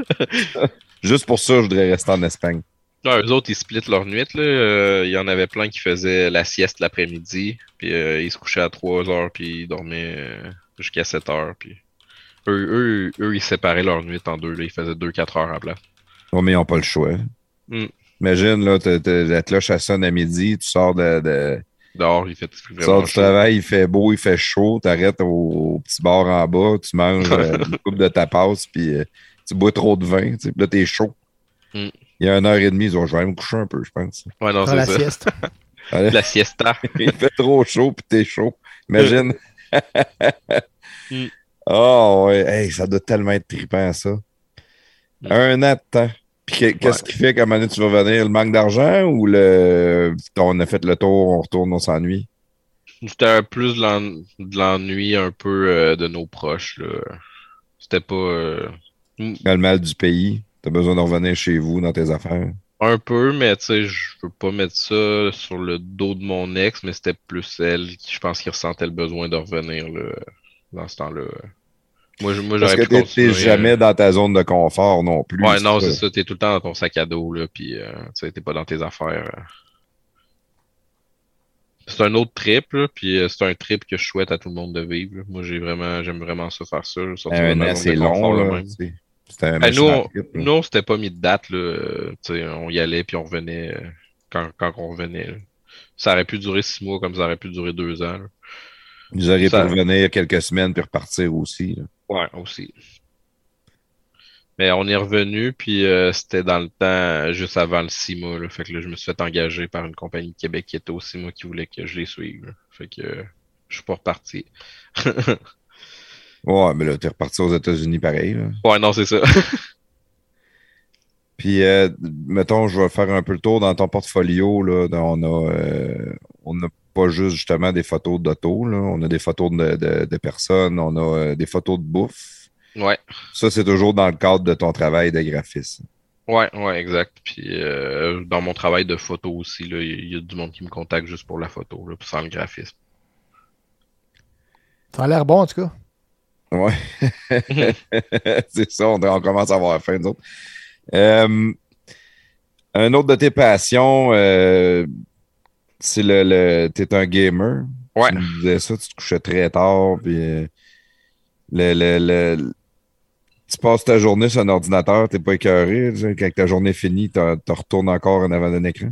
Speaker 2: Juste pour ça, je voudrais rester en Espagne.
Speaker 1: Ouais, eux autres, ils splitent leur nuit. Là. Euh, Il y en avait plein qui faisaient la sieste l'après-midi. Puis euh, ils se couchaient à 3 heures, puis ils dormaient euh, jusqu'à 7 heures. Puis eux, eux, eux, ils séparaient leur nuit en deux. Là. Ils faisaient 2-4 heures à plat.
Speaker 2: Ouais, mais ils n'ont pas le choix.
Speaker 1: Mm.
Speaker 2: Imagine, là, la cloche elle sonne à midi, tu sors de, de-
Speaker 1: Dehors, il fait
Speaker 2: tu
Speaker 1: vraiment
Speaker 2: sors du
Speaker 1: chaud.
Speaker 2: travail, il fait beau, il fait chaud, t'arrêtes au, au petit bar en bas, tu manges euh, une coupe de tapas, puis euh, tu bois trop de vin, tu sais, puis là, t'es chaud.
Speaker 1: Mm.
Speaker 2: Il y a une heure et demie, ils ont je vais aller me coucher un peu, je pense.
Speaker 1: Ouais, non, c'est
Speaker 3: la
Speaker 1: ça.
Speaker 3: sieste.
Speaker 2: Allez,
Speaker 1: La siesta.
Speaker 2: il fait trop chaud, puis t'es chaud. Imagine.
Speaker 1: Mm.
Speaker 2: Oh, ouais, hey, ça doit tellement être trippant, ça.
Speaker 1: Mm.
Speaker 2: Un an de temps. Puis que- qu'est-ce
Speaker 1: Ouais.
Speaker 2: qui fait qu'à un moment donné, tu vas venir? Le manque d'argent ou le on a fait le tour, on retourne, on s'ennuie?
Speaker 1: C'était plus de l'en- de l'ennui un peu euh, de nos proches. C'était pas. euh,
Speaker 2: le mal du pays, t'as besoin de revenir chez vous dans tes affaires.
Speaker 1: Un peu, mais tu sais, je veux pas mettre ça sur le dos de mon ex, mais c'était plus elle qui, je pense, qui ressentait le besoin de revenir là, dans ce temps-là. Moi, je- moi
Speaker 2: Parce que
Speaker 1: continuer.
Speaker 2: t'es jamais dans ta zone de confort non plus.
Speaker 1: Ouais, non, c'est ça. T'es tout le temps dans ton sac à dos, là, puis euh, tu pas dans tes affaires. euh. C'est un autre trip, là, puis euh, c'est un trip que je souhaite à tout le monde de vivre. là. Moi, j'ai vraiment, j'aime vraiment ça faire ça.
Speaker 2: Un c'est long, C'était un
Speaker 1: nous, on,
Speaker 2: trip,
Speaker 1: nous, on s'était pas mis de date, là. euh, tu on y allait puis on revenait euh, quand, quand on revenait. là. Ça aurait pu durer six mois comme ça aurait pu durer deux ans.
Speaker 2: Vous auriez
Speaker 1: ça-
Speaker 2: pu revenir quelques semaines puis repartir aussi. là.
Speaker 1: Ouais, aussi. Mais on est revenu, puis euh, c'était dans le temps euh, juste avant le six mois. Là, fait que là, je me suis fait engager par une compagnie de Québec qui était aussi moi qui voulait que je les suive. là. Fait que euh, je suis pas reparti.
Speaker 2: Ouais, mais là, t'es reparti aux États-Unis pareil. là.
Speaker 1: Ouais, non, c'est ça.
Speaker 2: Puis, euh, mettons, je vais faire un peu le tour dans ton portfolio. Là, on a, euh, on n'a pas juste justement des photos d'auto. là. On a des photos de, de- de personnes. On a euh, des photos de bouffe.
Speaker 1: Ouais.
Speaker 2: Ça, c'est toujours dans le cadre de ton travail de graphiste.
Speaker 1: Ouais, ouais, exact. Puis euh, dans mon travail de photo aussi, là, il y, a du monde qui me contacte juste pour la photo, là, sans le graphisme.
Speaker 3: Ça a l'air bon, en tout cas.
Speaker 2: Ouais. c'est ça, on, on commence à avoir faim, nous autres. Euh, un autre de tes passions, euh, c'est le, le t'es un gamer.
Speaker 1: Ouais.
Speaker 2: Tu disais ça, tu te couchais très tard, puis euh, le, le, le- tu passes ta journée sur un ordinateur, t'es pas écœuré, tu quand ta journée est finie, t'en retournes encore en avant d'un écran?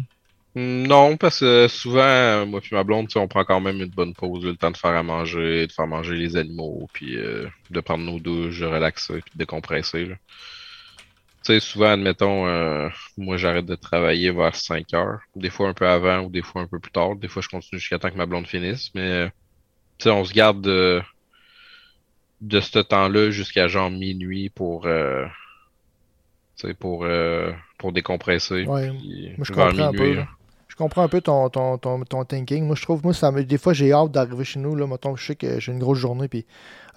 Speaker 1: Non, parce que souvent, euh, moi puis ma blonde, tu sais, on prend quand même une bonne pause, le temps de faire à manger, de faire manger les animaux, puis euh, de prendre nos douches, de relaxer, puis de décompresser. là. Tu sais, souvent, admettons, euh, moi j'arrête de travailler vers 5 heures, des fois un peu avant ou des fois un peu plus tard, des fois je continue jusqu'à temps que ma blonde finisse, mais euh, tu sais, on se garde de, de ce temps-là jusqu'à genre minuit pour, euh, tu sais, pour, euh, pour décompresser.
Speaker 3: Ouais,
Speaker 1: puis
Speaker 3: moi, je comprends un peu.
Speaker 1: minuit,
Speaker 3: là. Je comprends un peu ton, ton, ton, ton thinking. Moi, je trouve, moi, ça me- des fois, j'ai hâte d'arriver chez nous. Là, mettons, je sais que j'ai une grosse journée. Puis,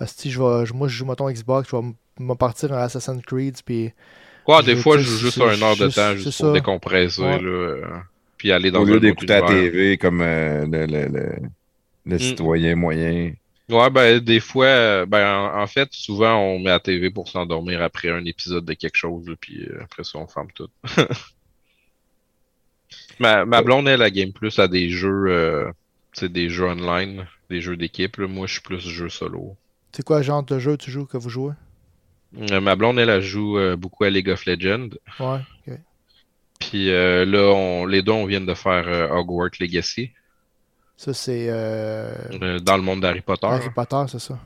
Speaker 3: si je vais, moi, je joue, mettons, Xbox, je vais me partir en Assassin's Creed. Puis, Je
Speaker 1: des fois, je joue juste
Speaker 3: c'est
Speaker 1: un heure de temps juste pour décompresser,
Speaker 3: Ouais.
Speaker 1: là, euh, puis aller dans
Speaker 2: Au lieu d'écouter à
Speaker 1: univers.
Speaker 2: TV comme euh, le, le, le, le
Speaker 1: Mm.
Speaker 2: citoyen moyen.
Speaker 1: Ouais, ben, des fois, euh, ben, en, en fait, souvent, on met la TV pour s'endormir après un épisode de quelque chose, puis après ça, on ferme tout. ma, ma blonde, elle, elle game plus à des jeux, euh, des jeux online, des jeux d'équipe. Moi, je suis plus jeu solo.
Speaker 3: c'est quoi le genre de jeu tu joues que vous jouez?
Speaker 1: Euh, ma blonde, elle, elle joue euh, beaucoup à League of Legends.
Speaker 3: Ouais, ok.
Speaker 1: Puis euh, là, on, les deux, on vient de faire euh, Hogwarts Legacy
Speaker 3: Ça, c'est
Speaker 1: dans le monde d'Harry Potter.
Speaker 3: Harry Potter, c'est ça.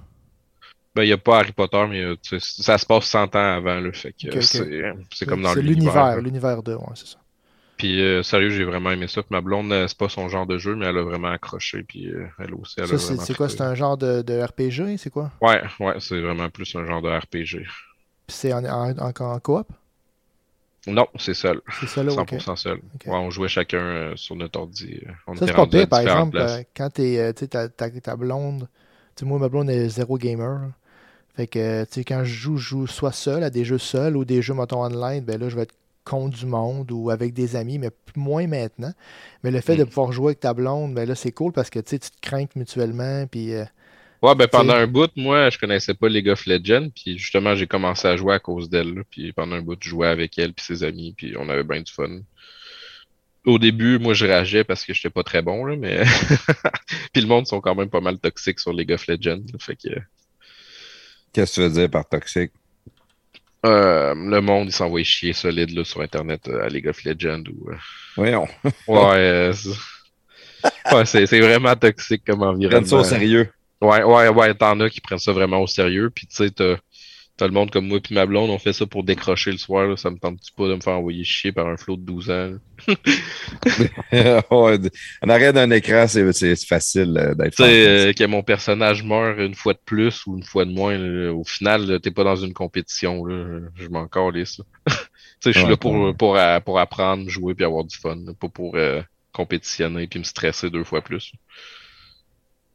Speaker 1: Ben, il n'y a pas Harry Potter, mais ça se passe 100 ans avant, là, fait que c'est comme dans
Speaker 3: C'est
Speaker 1: l'univers.
Speaker 3: l'univers,
Speaker 1: là.
Speaker 3: l'univers de, ouais, c'est ça.
Speaker 1: Puis euh, sérieux, j'ai vraiment aimé ça. Puis ma blonde, euh, c'est pas son genre de jeu, mais elle a vraiment accroché. Puis euh, elle aussi, elle a
Speaker 3: Ça,
Speaker 1: vraiment
Speaker 3: c'est quoi? C'est un genre de, de RPG, c'est quoi?
Speaker 1: Ouais, ouais, c'est vraiment plus un genre de RPG.
Speaker 3: Puis c'est en, en, en, en coop?
Speaker 1: Non, c'est seul.
Speaker 3: C'est ok.
Speaker 1: 100% seul. Ouais, on jouait chacun euh, sur notre ordi. On
Speaker 3: Ça, c'est pas pire, par exemple, quand t'es, tu sais, ta, blonde, tu sais, moi, ma blonde est zéro gamer. Fait que, tu sais, quand je joue, je joue soit seul à des jeux seuls ou des jeux, mettons, online, ben là, je vais être contre du monde ou avec des amis, mais moins maintenant. Mais le fait de
Speaker 1: Mm.
Speaker 3: pouvoir jouer avec ta blonde, ben là, c'est cool parce que, tu sais, tu te crains mutuellement, puis... euh,
Speaker 1: Ouais, ben pendant un bout, moi, je connaissais pas League of Legends, puis justement, j'ai commencé à jouer à cause d'elle, puis pendant un bout, je jouais avec elle puis ses amis, puis on avait bien du fun. Au début, moi, je rageais parce que j'étais pas très bon, là, mais puis le monde sont quand même pas mal toxiques sur League of Legends, là. fait que
Speaker 2: Qu'est-ce que tu veux dire par toxique?
Speaker 1: Euh, le monde, il s'envoie chier solide là, sur Internet euh, à League of Legends ou euh,
Speaker 2: Voyons.
Speaker 1: ouais, euh, c'est ouais, c'est c'est vraiment toxique comme environnement.
Speaker 2: Prenne ça au sérieux.
Speaker 1: Ouais, ouais, ouais, t'en as qui prennent ça vraiment au sérieux. Puis tu sais, t'as le monde comme moi puis ma blonde, on fait ça pour décrocher le soir. Là. Ça me tente pas de me faire envoyer chier par un flot de 12 ans.
Speaker 2: en arrière d'un écran, c'est facile euh, d'être
Speaker 1: Tu sais, euh, que mon personnage meurt une fois de plus ou une fois de moins, là, au final, t'es pas dans une compétition. Là. Je m'en calisse. tu sais, je suis
Speaker 2: Ouais,
Speaker 1: là pour,
Speaker 2: ouais.
Speaker 1: pour, euh, pour apprendre, jouer puis avoir du fun. Pas pour euh, compétitionner puis me stresser deux fois plus.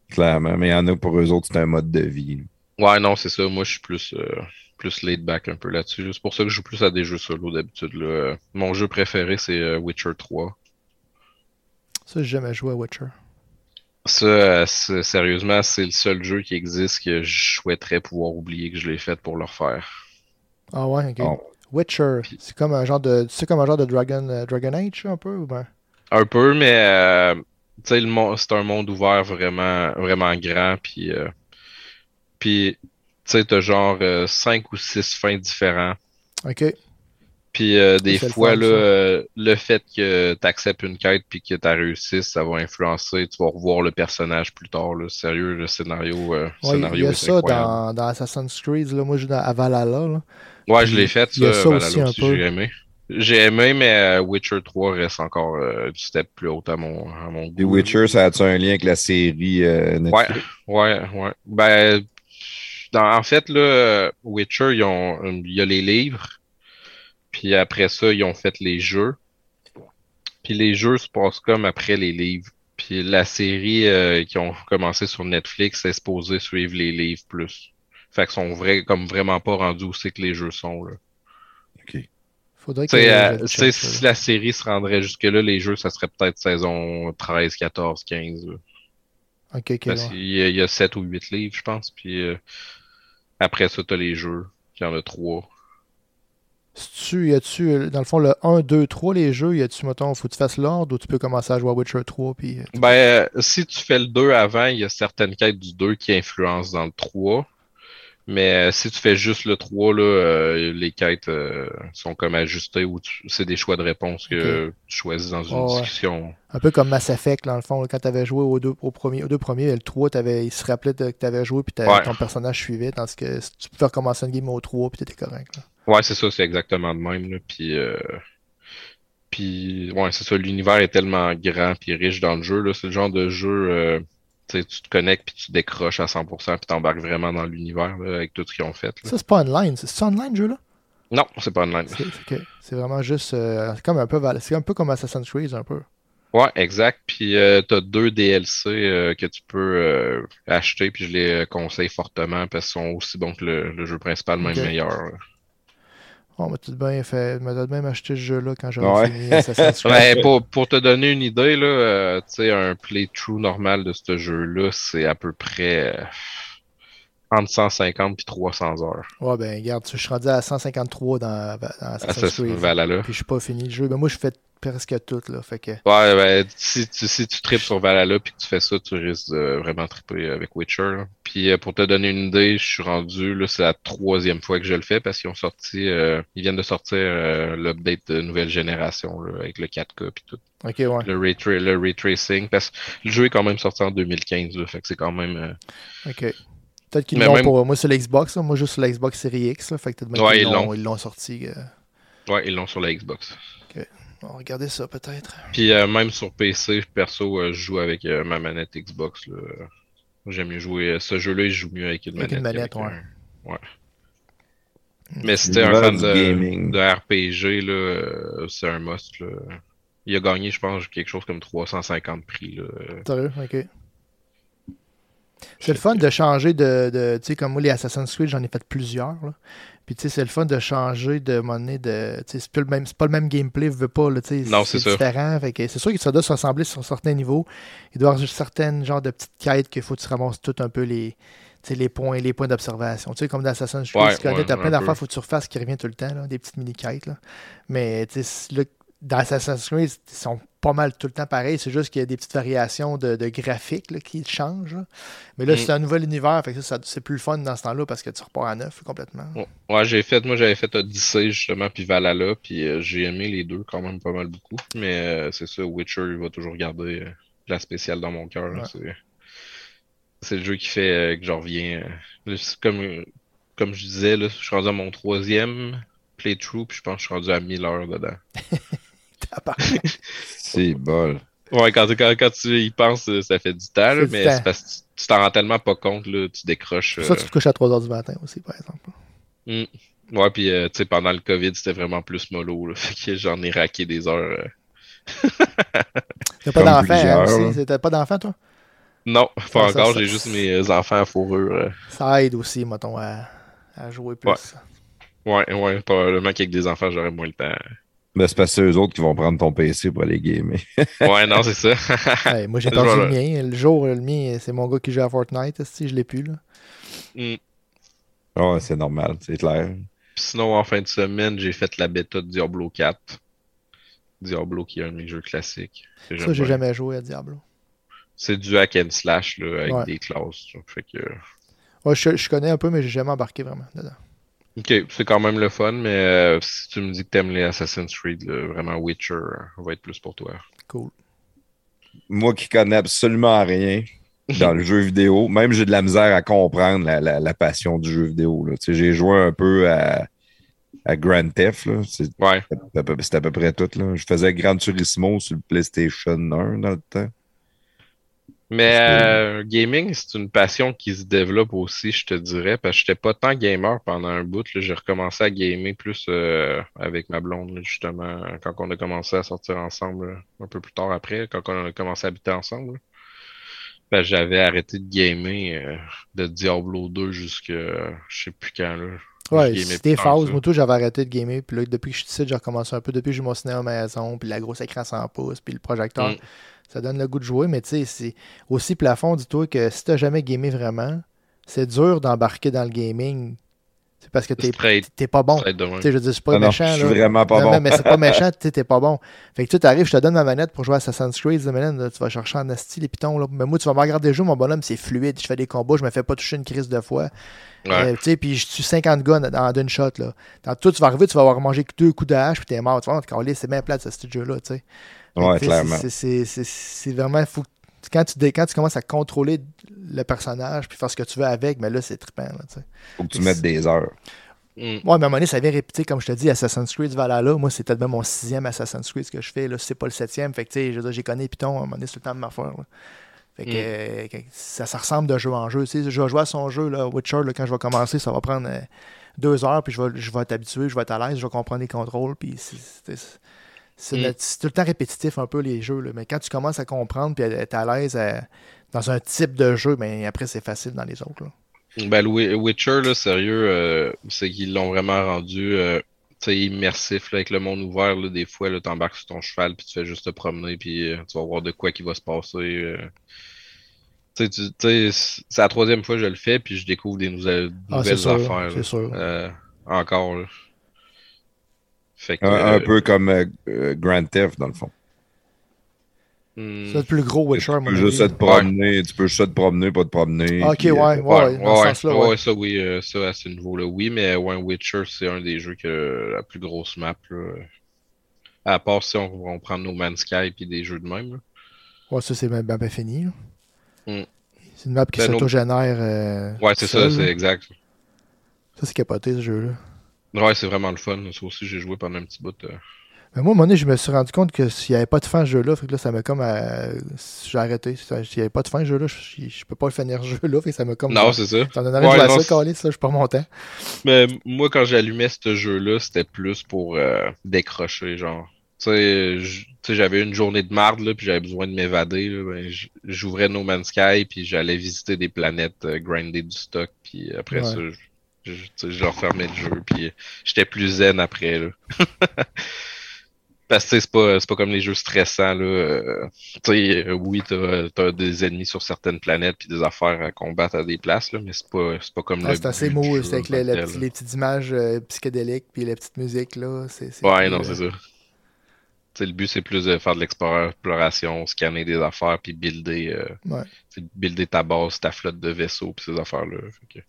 Speaker 2: Clairement. Mais il y en a pour eux autres, c'est un mode de vie.
Speaker 1: Ouais, non, c'est ça. Moi, je suis plus, euh, plus laid back un peu là-dessus. C'est pour ça que je joue plus à des jeux solo d'habitude. Mon jeu préféré, c'est euh, Witcher 3.
Speaker 3: Ça, j'ai jamais joué à Witcher.
Speaker 1: Ça, sérieusement, c'est le seul jeu qui existe que je souhaiterais pouvoir oublier que je l'ai fait pour le refaire.
Speaker 3: Ah ouais, ok. Witcher, c'est comme un genre de... C'est comme un genre de Dragon, euh, Dragon Age, un peu, ou ben...
Speaker 1: Un peu, mais euh, c'est un monde ouvert vraiment, vraiment grand. Puis, euh, puis tu sais, t'as genre 5 ou 6 fins différents.
Speaker 3: Ok.
Speaker 1: Puis euh, des
Speaker 3: le
Speaker 1: fois,
Speaker 3: fun,
Speaker 1: là, euh, le fait que tu acceptes une quête puis que tu réussi, ça va influencer. Tu vas revoir le personnage plus tard. Là. Sérieux, le scénario, euh, le
Speaker 3: Ouais, il
Speaker 1: scénario
Speaker 3: y a
Speaker 1: est
Speaker 3: ça dans, dans Assassin's Creed, là. Moi, je joue dans, à Valhalla, là.
Speaker 1: Ouais, je l'ai fait,
Speaker 3: il y a
Speaker 1: ça,
Speaker 3: ça
Speaker 1: Valhalla
Speaker 3: aussi un
Speaker 1: aussi,
Speaker 3: peu.
Speaker 1: j'ai aimé. J'ai aimé, mais euh, Witcher 3 reste encore euh, du step plus haut à mon, à mon
Speaker 2: The
Speaker 1: goût.
Speaker 2: Witcher, ça a-tu un lien avec la série euh,
Speaker 1: Ouais,
Speaker 2: Netflix?
Speaker 1: ouais, ouais. Ben, dans- en fait, là, Witcher, ils ont, euh, il y a les livres, puis après ça, ils ont fait les jeux. Puis les jeux se passent comme après les livres. Puis la série euh, qui ont commencé sur Netflix est supposée suivre les livres plus. Fait qu'ils sont vrais, comme vraiment pas rendus où c'est que les jeux sont, là.
Speaker 2: OK.
Speaker 3: Faudrait que
Speaker 1: euh, si la série se rendrait jusque-là, les jeux, ça serait peut-être saison 13, 14, 15. là.
Speaker 3: Ok, ok,
Speaker 1: Parce
Speaker 3: ouais.
Speaker 1: qu'il y a, il y a 7 ou 8 livres, je pense. Puis euh, après ça, t'as les jeux. Il y en a 3.
Speaker 3: Si-tu, y a-tu, euh, dans le fond, le 1, 2, 3, les jeux, y a-tu, mettons, faut que tu fasses l'ordre ou tu peux commencer à jouer à Witcher 3, puis... euh,
Speaker 1: Ben, euh, si tu fais le 2 avant, il y a certaines quêtes du 2 qui influencent dans le 3. Mais euh, si tu fais juste le 3, là, euh, les quêtes euh, sont comme ajustées ou c'est des choix de réponse que tu choisis dans une
Speaker 3: Oh, ouais.
Speaker 1: discussion.
Speaker 3: Un peu comme Mass Effect, dans le fond, quand tu avais joué aux deux, au premier, aux deux premiers, le 3, t'avais, il se rappelait de- que tu avais joué, puis
Speaker 1: Ouais.
Speaker 3: ton personnage suivait, tandis que tu pouvais recommencer une game au 3, puis tu étais correct. là.
Speaker 1: Ouais, c'est ça, c'est exactement de même. Là. Puis, euh, puis ouais, c'est ça, l'univers est tellement grand puis riche dans le jeu. Là. C'est le genre de jeu, euh, tu te connectes puis tu décroches à 100% puis t'embarques vraiment dans l'univers avec tout ce qu'ils ont fait. là.
Speaker 3: Ça, c'est pas online. C'est online, le jeu-là?
Speaker 1: Non, c'est pas online.
Speaker 3: C'est vraiment juste... euh, c'est comme un peu c'est un peu comme Assassin's Creed, un peu.
Speaker 1: Ouais, exact. Puis euh, t'as deux DLC euh, que tu peux acheter puis je les conseille fortement parce qu'ils sont aussi bons que le, le jeu principal, même
Speaker 3: Ok.
Speaker 1: meilleur. là.
Speaker 3: On m'a tout bien fait... m'a même acheté ce jeu-là quand j'aurais
Speaker 2: Ouais.
Speaker 3: fini Assassin's Creed.
Speaker 1: Ouais, pour, pour te donner une idée, là, euh, tu sais, un playthrough normal de ce jeu-là, c'est à peu près euh, entre 150 puis 300 heures.
Speaker 3: Ouais, ben, regarde, je suis rendu à 153 dans, dans Assassin's
Speaker 1: Assassin's
Speaker 3: Creed.
Speaker 1: Valhalla.
Speaker 3: Puis je suis pas fini le jeu. Ben, moi, je fais presque tout, là. Fait que...
Speaker 1: Ouais, ben, si tu, si tu tripes sur Valhalla puis que tu fais ça, tu risques de vraiment triper avec Witcher. là. Puis euh, pour te donner une idée, je suis rendu, là, c'est la troisième fois que je le fais parce qu'ils ont sorti, euh, ils viennent de sortir euh, l'update de nouvelle génération là, avec le 4K puis tout.
Speaker 3: Ok, ouais.
Speaker 1: Le ray, le ray tracing, parce que le jeu est quand même sorti en 2015, là, fait que c'est quand même...
Speaker 3: Ok. Peut-être qu'ils l'ont
Speaker 1: même-
Speaker 3: pour. Moi, c'est l'Xbox. Moi, juste sur l'Xbox Series X. Là. Fait que peut-être même
Speaker 1: Ouais, ils
Speaker 3: l'ont-
Speaker 1: l'ont.
Speaker 3: ils l'ont sorti.
Speaker 1: Ouais, ils l'ont sur la Xbox.
Speaker 3: On va regarder ça, peut-être.
Speaker 1: Puis euh, même sur PC, perso, euh, je joue avec euh, ma manette Xbox. là. J'aime mieux jouer. Ce jeu-là, je joue mieux avec une
Speaker 3: Avec
Speaker 1: manette.
Speaker 3: une manette, ouais.
Speaker 1: un- ouais. Mais si t'es un fan de,
Speaker 2: du gaming.
Speaker 1: de RPG, là, c'est un must. Là. Il a gagné, je pense, quelque chose comme 350 prix. Là.
Speaker 3: Sérieux? Ok. C'est le fun de changer de. de tu sais, comme moi, les Assassin's Creed, j'en ai fait plusieurs. Là. Puis, tu sais, c'est le fun de changer de monnaie. De, tu sais, c'est, plus le même, c'est pas le même gameplay, veux pas. Là, tu sais,
Speaker 1: Non, c'est
Speaker 3: différent. C'est sûr que ça doit se ressembler sur certains niveaux. Il doit y avoir certaines genres de petites quêtes qu'il faut que tu ramasses tout un peu les, les points, les points d'observation. Tu sais, comme dans Assassin's Creed,
Speaker 1: Ouais,
Speaker 3: tu connais,
Speaker 1: ouais,
Speaker 3: t'as plein d'affaires, faut que tu refasses qui revient tout le temps, là, des petites mini-quêtes. Mais tu sais, là, dans Assassin's Creed, ils sont pas mal tout le temps pareils. C'est juste qu'il y a des petites variations de, de graphiques là, qui changent. là. Mais là,
Speaker 1: Mm.
Speaker 3: c'est un nouvel univers, fait que ça, ça- c'est plus le fun dans ce temps-là parce que tu repars à neuf complètement.
Speaker 1: Ouais, Ouais, j'ai fait, moi j'avais fait Odyssey justement, puis Valhalla, puis euh, j'ai aimé les deux quand même pas mal beaucoup. Mais euh, c'est ça, Witcher, il va toujours garder euh, la spéciale dans mon cœur.
Speaker 3: Ouais.
Speaker 1: C'est, le jeu qui fait que j'en reviens. comme, comme je disais, là, je suis rendu à mon troisième playthrough, puis je pense que je suis rendu à 1000 heures dedans.
Speaker 2: C'est bol.
Speaker 1: Ouais, quand, quand, quand tu y penses, euh, ça fait du temps, là, mais c'est parce que tu- tu t'en rends tellement pas compte, là, tu décroches.
Speaker 3: Pour ça que
Speaker 1: euh,
Speaker 3: tu te couches à 3h du matin aussi, par exemple.
Speaker 1: Ouais, puis euh, tu sais, pendant le COVID, c'était vraiment plus mollo, là. Fait que j'en ai raqué des heures. euh.
Speaker 3: T'as pas d'enfant, hein, aussi? T'as pas d'enfant, toi?
Speaker 1: Non, pas
Speaker 3: ça,
Speaker 1: encore,
Speaker 3: ça-
Speaker 1: j'ai juste mes enfants à fourrure.
Speaker 3: Ça aide aussi, mettons, à, à jouer plus.
Speaker 1: Ouais. Ouais, ouais, probablement qu'avec des enfants, j'aurais moins le temps.
Speaker 2: Ben, c'est parce que eux autres qui vont prendre ton PC pour aller gamer.
Speaker 1: Ouais, non, c'est ça.
Speaker 3: Ouais, moi, j'ai perdu le mien. Le jour, le mien, c'est mon gars qui joue à Fortnite. Si je l'ai plus, là.
Speaker 1: Mm.
Speaker 2: Ouais, c'est normal, c'est clair.
Speaker 1: Puis sinon, en fin de semaine, j'ai fait la bêta de Diablo 4. Diablo qui est un de mes jeux classiques. que
Speaker 3: Ça, j'ai jamais joué à Diablo.
Speaker 1: C'est du hack and slash là, avec
Speaker 3: Ouais.
Speaker 1: des classes. Fait que...
Speaker 3: Ouais, je, je connais un peu, mais j'ai jamais embarqué vraiment dedans.
Speaker 1: Ok, c'est quand même le fun, mais euh, si tu me dis que t'aimes les Assassin's Creed, là, vraiment Witcher euh, va être plus pour toi.
Speaker 3: Cool.
Speaker 2: Moi qui connais absolument rien dans le jeu vidéo, même j'ai de la misère à comprendre la, la- la passion du jeu vidéo. là. Tu sais, J'ai joué un peu à, à Grand Theft, c'est
Speaker 1: Ouais.
Speaker 2: à à peu près tout. Là. Je faisais Gran Turismo sur le PlayStation 1 dans le temps.
Speaker 1: Mais euh, gaming, c'est une passion qui se développe aussi, je te dirais, parce que j'étais pas tant gamer pendant un bout. là. J'ai recommencé à gamer plus euh, avec ma blonde, là, justement, quand on a commencé à sortir ensemble, un peu plus tard après, quand on a commencé à habiter ensemble. Ben, j'avais arrêté de gamer euh, de Diablo 2 jusque euh, je sais plus quand. Là.
Speaker 3: Ouais,
Speaker 1: Je
Speaker 3: c'était
Speaker 1: ça.
Speaker 3: Moi, tout, j'avais arrêté de gamer. Puis là, depuis que je suis ici, j'ai recommencé un peu. Depuis que j'ai mon cinéma à la maison, puis la grosse écran 100 pouces, puis le projecteur.
Speaker 1: Mm.
Speaker 3: Ça donne le goût de jouer. Mais tu sais, c'est aussi plafond. Dis-toi que si t'as jamais gamé vraiment, c'est dur d'embarquer dans le gaming. C'est parce que t'es pas bon. je veux dire, c'est pas
Speaker 2: Non, non,
Speaker 3: méchant.
Speaker 2: je suis
Speaker 3: là.
Speaker 2: vraiment pas
Speaker 3: Non,
Speaker 2: bon.
Speaker 3: mais- c'est pas méchant, t'es pas bon. Fait que tu t'arrives, je te donne ma manette pour jouer à Assassin's Creed, là, tu vas chercher en asti les pitons. Là. Mais moi, tu vas me regarder jouer, mon bonhomme, c'est fluide. Je fais des combats, je me fais pas toucher une crise de fois.
Speaker 1: Ouais.
Speaker 3: Euh, tu sais, puis je tue 50 gars en d'une shot. Là. Dans tout, tu vas arriver, tu vas avoir mangé que deux coups de hache, puis t'es mort. Tu vas c'est bien plate, ce jeu-là, que,
Speaker 2: Ouais, clairement.
Speaker 3: c'est- c'est- C'est c'est vraiment fou. Quand tu, dé- quand tu commences à contrôler le personnage, puis faire ce que tu veux avec, mais là, c'est trippant, là, tu sais.
Speaker 2: Faut que tu mettes des heures.
Speaker 1: Mm.
Speaker 3: Ouais, mais à un moment donné, ça vient répéter, comme je te dis, Assassin's Creed Valhalla. Moi, c'est peut-être même mon sixième Assassin's Creed que je fais. Là, c'est pas le septième. Fait que, tu sais, j'ai connu Python, à un moment donné, c'est le temps de m'affaire. là. Fait que,
Speaker 1: Mm.
Speaker 3: euh, ça, ça ressemble de jeu en jeu. Tu sais, je vais jouer à son jeu, là, Witcher, là, quand je vais commencer, ça va prendre euh, deux heures, puis je vais, je vais être habitué, je vais être à l'aise, je vais comprendre les contrôles, puis c'est- c'est
Speaker 1: Mm.
Speaker 3: c'est tout le temps répétitif un peu les jeux. là. Mais quand tu commences à comprendre, puis à être à l'aise euh, dans un type de jeu, ben après, c'est facile dans les autres. là.
Speaker 1: Ben, le Wi- Witcher, là, sérieux, euh, c'est qu'ils l'ont vraiment rendu euh, tu immersif là, avec le monde ouvert. Là, des fois, là, t'embarques sur ton cheval puis tu fais juste te promener puis euh, tu vas voir de quoi qui va se passer. Tu tu- tu c'est la troisième fois que je le fais puis je découvre des nouvelles,
Speaker 3: Ah,
Speaker 1: nouvelles
Speaker 3: sûr,
Speaker 1: affaires. là.
Speaker 3: sûr.
Speaker 1: Encore. là. Fait que,
Speaker 2: Un, un
Speaker 1: euh,
Speaker 2: peu comme euh, euh, Grand Theft, dans le fond.
Speaker 1: hmm,
Speaker 3: C'est le plus gros Witcher,
Speaker 2: tu
Speaker 3: mon
Speaker 2: peux juste te promener, tu peux juste te promener, pas te promener.
Speaker 3: Ah, Ok,
Speaker 2: puis,
Speaker 3: ouais,
Speaker 2: euh,
Speaker 3: ouais, ouais, dans ce sens-là, ouais.
Speaker 1: ouais, ça oui, euh, ça à ce niveau-là, oui, mais ouais, Witcher, c'est un des jeux qui a la plus grosse map. Là. À part si on, on prend No Man's Sky et des jeux de même. là.
Speaker 3: Ouais, ça, c'est même fini. là.
Speaker 1: Mm.
Speaker 3: C'est une map qui
Speaker 1: Ben,
Speaker 3: s'autogénère. euh,
Speaker 1: Ouais, c'est ça, c'est exact.
Speaker 3: Ça, c'est capoté, ce jeu-là.
Speaker 1: Ouais, c'est vraiment le fun. Ça aussi, j'ai joué pendant un petit bout. euh.
Speaker 3: Mais moi, à un moment donné, je me suis rendu compte que s'il n'y avait pas de fin ce jeu-là, fait que là, ça m'a comme. euh, J'ai arrêté. S'il n'y avait pas de fin ce jeu-là, je, je peux pas le finir ce jeu-là. Fait que ça m'a comme.
Speaker 1: Non, c'est ça.
Speaker 3: T'en donnerais
Speaker 1: Ouais,
Speaker 3: jouer à
Speaker 1: non,
Speaker 3: ça, Calis, ça, je suis pas mon temps.
Speaker 1: Mais moi, quand j'allumais ce jeu-là, c'était plus pour euh, décrocher, genre. Tu sais, j'avais une journée de marde, là, puis j'avais besoin de m'évader, ben, j'ouvrais No Man's Sky, puis j'allais visiter des planètes, euh, grinder du stock, puis après
Speaker 3: Ouais.
Speaker 1: ça, je, je, je refermais le jeu, puis j'étais plus zen après, là. Parce que c'est pas, c'est pas comme les jeux stressants, là. euh, tu sais, euh, oui, t'as, t'as des ennemis sur certaines planètes, puis des affaires à combattre à des places, là, mais c'est pas, c'est pas comme
Speaker 3: Ah,
Speaker 1: le
Speaker 3: c'est assez mou, c'est avec le- le petit- les petites images euh, psychédéliques puis les petites musiques, là.
Speaker 1: Ouais,
Speaker 3: plus,
Speaker 1: non,
Speaker 3: euh,
Speaker 1: c'est ça. Tu sais, le but, c'est plus de faire de l'exploration, scanner des affaires, puis builder, euh,
Speaker 3: Ouais.
Speaker 1: builder ta base, ta flotte de vaisseaux, puis ces affaires-là. Que-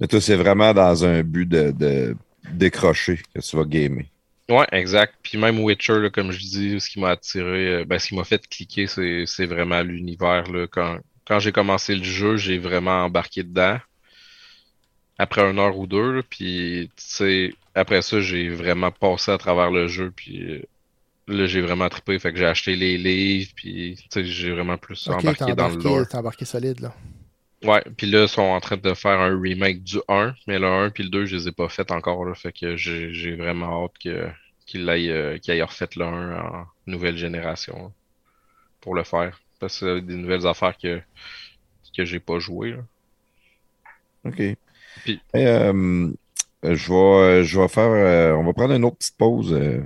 Speaker 2: Mais toi, c'est vraiment dans un but de, de décrocher que tu vas gamer.
Speaker 1: Ouais, exact. Puis même Witcher, là, comme je dis, ce qui m'a attiré, euh, ben, ce qui m'a fait cliquer, c'est, vraiment l'univers. Là. Quand, quand j'ai commencé le jeu, j'ai vraiment embarqué dedans. Après une heure ou deux, là, puis après ça, j'ai vraiment passé à travers le jeu, puis euh, là, j'ai vraiment trippé. Fait que j'ai acheté les livres, puis j'ai vraiment plus embarqué dans le lore.
Speaker 3: embarqué, t'es embarqué solide, là.
Speaker 1: Ouais, puis là, ils sont en train de faire un remake du 1, mais le 1 puis le 2, je les ai pas fait encore, là, fait que j'ai vraiment hâte que qu'ils aillent, euh, qu'ils aillent refait le 1 en nouvelle génération là, pour le faire. Parce que c'est des nouvelles affaires que, que j'ai pas joué. là.
Speaker 2: OK.
Speaker 1: Puis-
Speaker 2: euh, je vais, je vais faire. euh, on va prendre une autre petite pause. euh,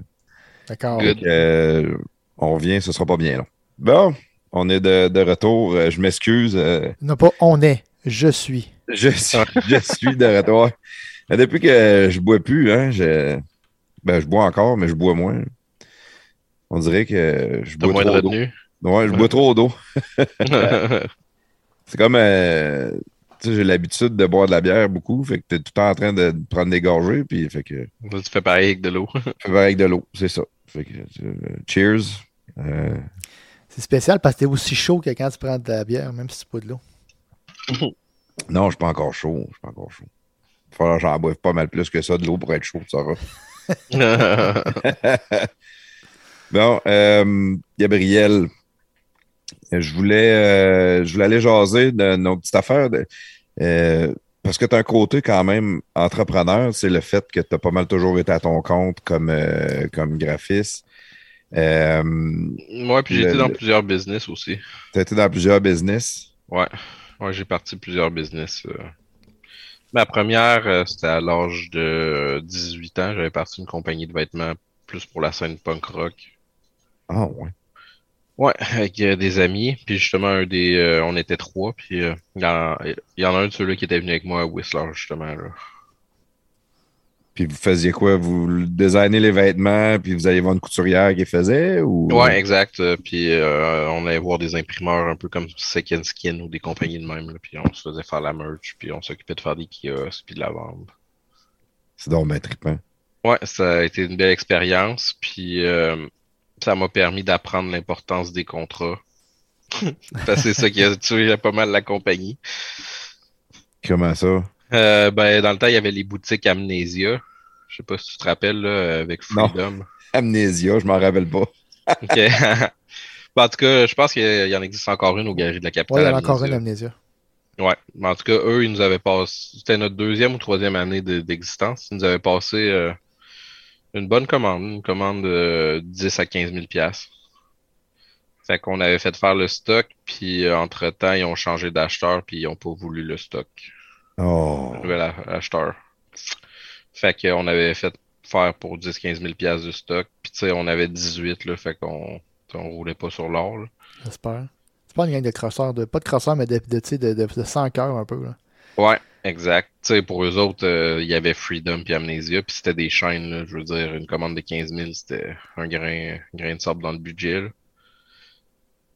Speaker 3: D'accord.
Speaker 2: Euh, on revient, ce sera pas bien long. Bon, on est de, de retour. Euh, Je m'excuse. euh,
Speaker 3: Non, pas on est, je suis.
Speaker 2: je, suis, je suis de retour. Euh, Depuis que je bois plus, hein, je, ben, je bois encore, mais je bois moins. On dirait que je bois
Speaker 1: moins de
Speaker 2: trop d'eau. Ouais, je bois trop d'eau. C'est comme. euh, tu sais, j'ai l'habitude de boire de la bière beaucoup. Fait que t'es tout le temps en train de prendre des gorgées. Puis, fait que.
Speaker 1: Tu fais pareil avec de l'eau.
Speaker 2: Fais pareil avec de l'eau, c'est ça. Fait que, euh, cheers. Euh,
Speaker 3: C'est spécial parce que t'es aussi chaud que quand tu prends de la bière, même si c'est pas de l'eau.
Speaker 2: non, je suis pas encore chaud. Je suis pas encore chaud. Il va falloir que j'en boive pas mal plus que ça de l'eau pour être chaud, ça va. bon, euh, Gabriel, je voulais, euh, je voulais aller jaser de nos petites affaires. de- euh, parce que tu as un côté quand même entrepreneur, c'est le fait que tu as pas mal toujours été à ton compte comme, euh, comme graphiste. Euh,
Speaker 1: Ouais, puis j'ai été dans plusieurs business aussi.
Speaker 2: tu as été dans plusieurs business?
Speaker 1: Ouais, ouais, j'ai parti plusieurs business. euh. Ma première, euh, c'était à l'âge de 18 ans. J'avais parti une compagnie de vêtements plus pour la scène punk rock.
Speaker 2: Ah ouais.
Speaker 1: Ouais, avec euh, des amis. Puis justement, un des, euh, on était trois. Puis euh, il y, y en a un de ceux-là qui était venu avec moi à Whistler, justement. Là.
Speaker 2: Puis vous faisiez quoi? Vous designez les vêtements, puis vous alliez voir une couturière qui les faisait? Ou...
Speaker 1: Ouais, exact. euh, Puis euh, on allait voir des imprimeurs un peu comme Second Skin ou des compagnies de même. là, puis on se faisait faire la merch. Puis on s'occupait de faire des kiosques puis de la vente.
Speaker 2: C'est donc bien trippant.
Speaker 1: Ouais, ça a été une belle expérience, puis euh, ça m'a permis d'apprendre l'importance des contrats. Parce que c'est ça qui a tué pas mal la compagnie.
Speaker 2: Comment ça?
Speaker 1: Euh, ben, dans le temps, il y avait les boutiques Amnesia. Je sais pas si tu te rappelles, là, avec
Speaker 2: Non.
Speaker 1: Freedom.
Speaker 2: Amnésia, je m'en rappelle pas.
Speaker 1: Ok. Ben, en tout cas, je pense qu'il y en existe encore une aux Galeries de la Capitale.
Speaker 3: Ouais, il y en a encore
Speaker 1: Amnesia.
Speaker 3: une amnésia.
Speaker 1: Ouais, mais en tout cas, eux, ils nous avaient passé. C'était notre deuxième ou troisième année de- d'existence. Ils nous avaient passé euh, une bonne commande, une commande de 10 à 15 000 piastres. Fait qu'on avait fait faire le stock, puis euh, entre-temps, ils ont changé d'acheteur, puis ils ont pas voulu le stock.
Speaker 2: Oh.
Speaker 1: Nouvel acheteur. Fait qu'on avait fait faire pour 10-15 000 piastres de stock, puis tu sais, on avait 18, là, fait qu'on on roulait pas sur l'or, là.
Speaker 3: J'espère. C'est pas une gang de crosseurs, de, pas de crosseurs, mais de, de, de, de, de 100 cœurs un peu. Là.
Speaker 1: Ouais, exact. Tu sais, pour eux autres, euh, il y avait Freedom puis Amnesia, puis c'était des chaînes, là. Je veux dire, une commande de 15 000, c'était un grain, un grain de sable dans le budget, là.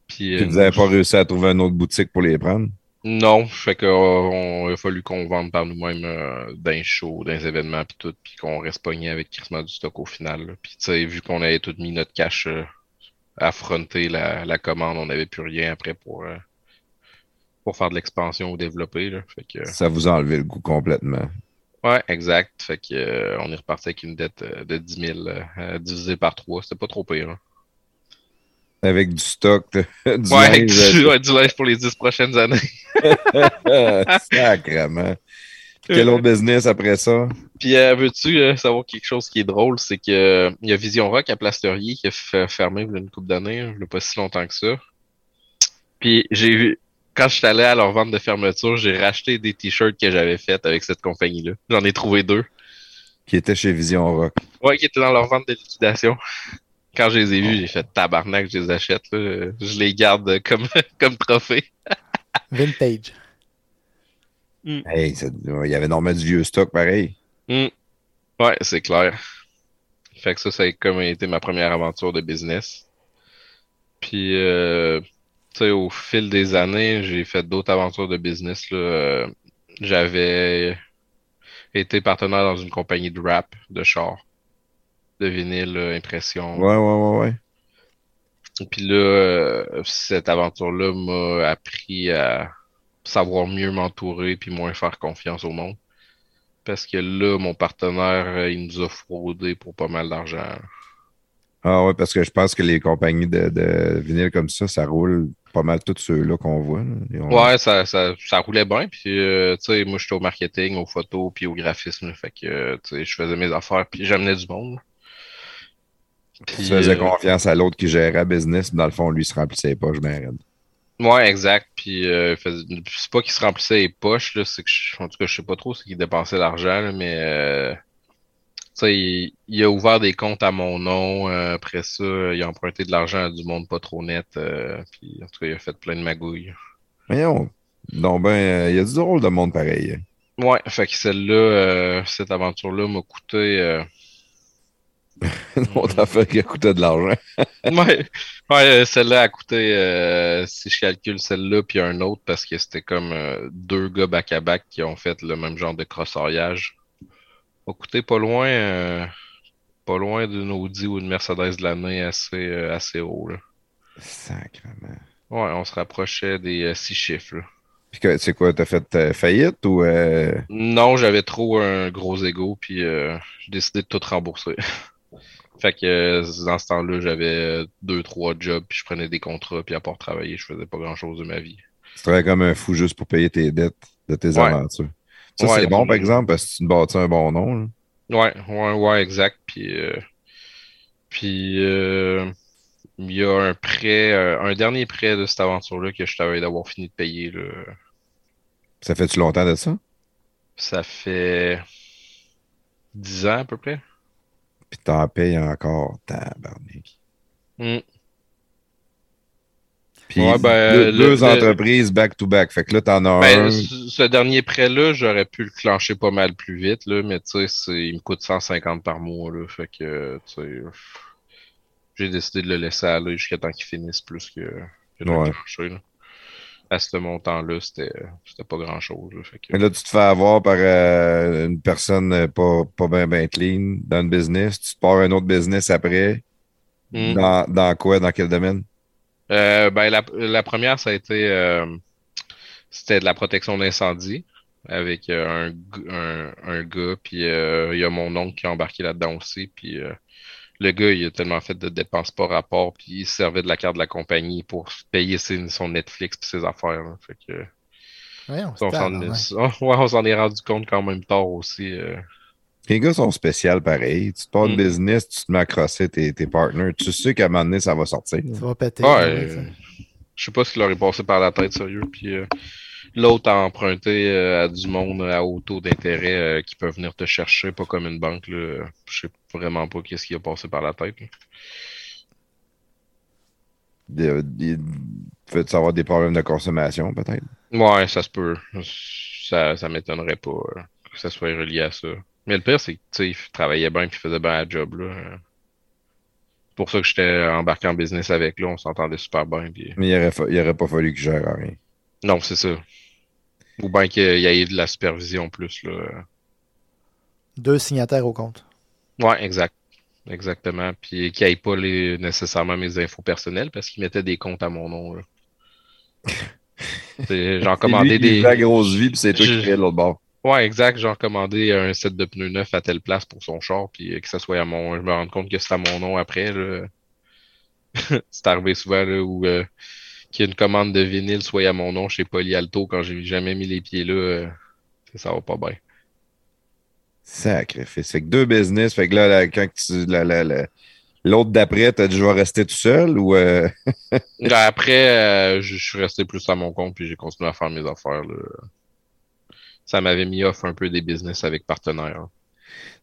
Speaker 1: Puis,
Speaker 2: Puis
Speaker 1: euh,
Speaker 2: vous n'avez pas réussi à trouver une autre boutique pour les prendre?
Speaker 1: Non, fait que, euh, a fallu qu'on vende par nous-mêmes euh, d'un show, d'un événement, puis tout, puis qu'on reste pogné avec quasiment du stock au final. Puis, tu sais, vu qu'on avait tout mis notre cash euh, à affronter la, la commande, on n'avait plus rien après pour, euh, pour faire de l'expansion ou développer, là. Fait que,
Speaker 2: Ça vous a enlevé le goût complètement.
Speaker 1: Ouais, exact. Fait que, euh, on est reparti avec une dette euh, de 10 000 euh, divisé par 3. C'était pas trop pire. hein.
Speaker 2: Avec du stock, du
Speaker 1: Ouais, avec
Speaker 2: linge,
Speaker 1: du, ouais, du linge pour les 10 prochaines années.
Speaker 2: Sacrement. Quel autre business après ça?
Speaker 1: Puis, euh, veux-tu euh, savoir quelque chose qui est drôle? C'est que euh, il y a Vision Rock à Plasterier qui a f- fermé il y a une couple d'années, hein, il y a pas si longtemps que ça. Puis, j'ai vu, quand je suis allé à leur vente de fermeture, j'ai racheté des t-shirts que j'avais fait avec cette compagnie-là. J'en ai trouvé deux.
Speaker 2: Qui était chez Vision Rock.
Speaker 1: Ouais, qui étaient dans leur vente de liquidation. Quand je les ai vus, j'ai fait tabarnak, je les achète. Là. Je les garde comme, comme trophée.
Speaker 3: Vintage.
Speaker 2: Hey, ça- il y avait normalement du vieux stock pareil.
Speaker 1: Hmm. Ouais, c'est clair. Fait que ça, ça a comme été ma première aventure de business. Puis, euh, tu sais, au fil des années, j'ai fait d'autres aventures de business. Là. Euh, J'avais été partenaire dans une compagnie de rap, de char, de vinyle, impression.
Speaker 2: Ouais, ouais, ouais, ouais.
Speaker 1: Puis là, euh, cette aventure-là m'a appris à savoir mieux m'entourer puis moins faire confiance au monde. Parce que là, mon partenaire, euh, il nous a fraudé pour pas mal d'argent.
Speaker 2: Ah ouais, parce que je pense que les compagnies de, de vinyle comme ça, ça roule pas mal tous ceux-là qu'on voit. là.
Speaker 1: Ouais, ça, ça, ça roulait bien. Puis, euh, tu sais, moi, j'étais au marketing, aux photos, puis au graphisme. Fait que, tu sais, je faisais mes affaires, puis j'amenais du monde.
Speaker 2: Tu
Speaker 1: Puis,
Speaker 2: faisais
Speaker 1: euh,
Speaker 2: confiance à l'autre qui gérait business, mais dans le fond, lui, il se remplissait les poches bien raide.
Speaker 1: Ouais, exact. Puis euh, c'est pas qu'il se remplissait les poches, là, c'est que je- en tout cas, je sais pas trop, c'est qu'il dépensait l'argent, là, mais euh, tu sais, il, il a ouvert des comptes à mon nom. euh, après ça, il a emprunté de l'argent à du monde pas trop net. puis en tout cas, il a fait plein de magouilles.
Speaker 2: Voyons. Donc, ben, il y a du drôle de monde pareil. hein.
Speaker 1: Ouais, fait que celle-là, cette aventure-là m'a coûté.
Speaker 2: Une autre affaire qui a coûté de l'argent.
Speaker 1: Ouais, ouais, euh, celle-là a coûté, euh, si je calcule celle-là, puis un autre, parce que c'était comme euh, deux gars back-à-back qui ont fait le même genre de crossoriage. A coûté pas loin, euh, pas loin d'une Audi ou une Mercedes de l'année assez, assez haut, là.
Speaker 2: Sacrement.
Speaker 1: Ouais, on se rapprochait des six chiffres, là.
Speaker 2: Puis c'est quoi, t'as fait euh, faillite ou euh,
Speaker 1: Non, j'avais trop un gros ego, puis euh, j'ai décidé de tout rembourser. Fait que euh, dans ce temps-là, j'avais euh, deux, trois jobs, puis je prenais des contrats, puis à part travailler, je faisais pas grand-chose de ma vie.
Speaker 2: tu travailles comme un fou juste pour payer tes dettes de tes
Speaker 1: Ouais.
Speaker 2: aventures? Ça,
Speaker 1: Ouais,
Speaker 2: c'est bon, par exemple, parce que tu te bâtis un bon nom. là.
Speaker 1: Ouais, ouais, ouais, exact. Puis, euh, puis euh, il y a un prêt, un dernier prêt de cette aventure-là que je t'avais d'avoir fini de payer. Là.
Speaker 2: Ça fait-tu longtemps de ça?
Speaker 1: Ça fait 10 ans à peu près.
Speaker 2: Puis t'en payes encore. Tabarnak.
Speaker 1: Hmm.
Speaker 2: Puis
Speaker 1: Ouais, ben,
Speaker 2: deux,
Speaker 1: le-
Speaker 2: deux
Speaker 1: le-
Speaker 2: entreprises back-to-back. Fait que là, t'en as
Speaker 1: Ben,
Speaker 2: un.
Speaker 1: ce dernier prêt-là, j'aurais pu le clencher pas mal plus vite, là, mais tu sais, il me coûte 150 par mois, là, fait que, tu sais, j'ai décidé de le laisser aller jusqu'à temps qu'il finisse plus que, que de le clencher, là. À ce montant-là, c'était, c'était pas grand-chose, que...
Speaker 2: Mais là, tu te fais avoir par euh, une personne euh, pas, pas bien ben clean dans le business. Tu pars un autre business après.
Speaker 1: Hmm.
Speaker 2: Dans, dans quoi? Dans quel domaine?
Speaker 1: Euh, ben, la, la première, ça a été, euh, c'était de la protection d'incendie avec euh, un, un, un gars, puis euh, il y a mon oncle qui a embarqué là-dedans aussi, puis euh, le gars, il a tellement fait de dépenses par rapport, puis il servait de la carte de la compagnie pour payer ses- son Netflix puis ses affaires, là. Fait que, on s'en est, ouais, rendu compte quand même tard aussi. euh.
Speaker 2: Les gars sont spéciaux pareil. Tu te pars de
Speaker 1: Mm.
Speaker 2: business, tu te mets à crosser tes, tes partners. Tu sais qu'à un moment donné, ça va sortir.
Speaker 3: Ça va péter.
Speaker 1: Ouais,
Speaker 3: ouais,
Speaker 1: euh, je sais pas ce qui leur est passé par la tête, sérieux. Puis euh, l'autre a emprunté euh, à du monde à haut taux d'intérêt euh, qui peut venir te chercher, pas comme une banque. Là. Je sais vraiment pas qu'est-ce qui a passé par la tête.
Speaker 2: De- de- Fait-tu avoir des problèmes de consommation, peut-être?
Speaker 1: Ouais, ça se peut. Ça, ça m'étonnerait pas euh, que ça soit relié à ça. Mais le pire, c'est que tu sais, il travaillait bien et il faisait bien la job. là. C'est pour ça que j'étais embarqué en business avec là, on s'entendait super bien. puis-
Speaker 2: Mais il aurait, fa- il aurait pas fallu qu'il gère rien.
Speaker 1: Non, c'est ça. Ou bien qu'il y ait de la supervision plus. Là.
Speaker 3: Deux signataires au compte.
Speaker 1: Ouais, exact. Exactement. Puis qu'il n'y ait pas les, nécessairement mes infos personnelles parce qu'il mettait des comptes à mon nom. J'en commandais des.
Speaker 2: la grosse vie, puis c'est toi qui l'autre bord.
Speaker 1: Ouais, exact. J'ai commandé un set de pneus neufs à telle place pour son char, puis que ça soit à mon. Je me rends compte que c'est à mon nom après. C'est arrivé souvent là, où euh, qu'il y ait une commande de vinyle soit à mon nom chez Polyalto quand j'ai jamais mis les pieds là. euh, ça va pas bien.
Speaker 2: Sacrifice. Fait que deux business. Fait que là, quand tu. la- la- la- L'autre d'après, t'as dit je vais rester tout seul ou euh,
Speaker 1: Ben, Après, euh, je je suis resté plus à mon compte, puis j'ai continué à faire mes affaires. Là. Ça m'avait mis off un peu des business avec partenaires.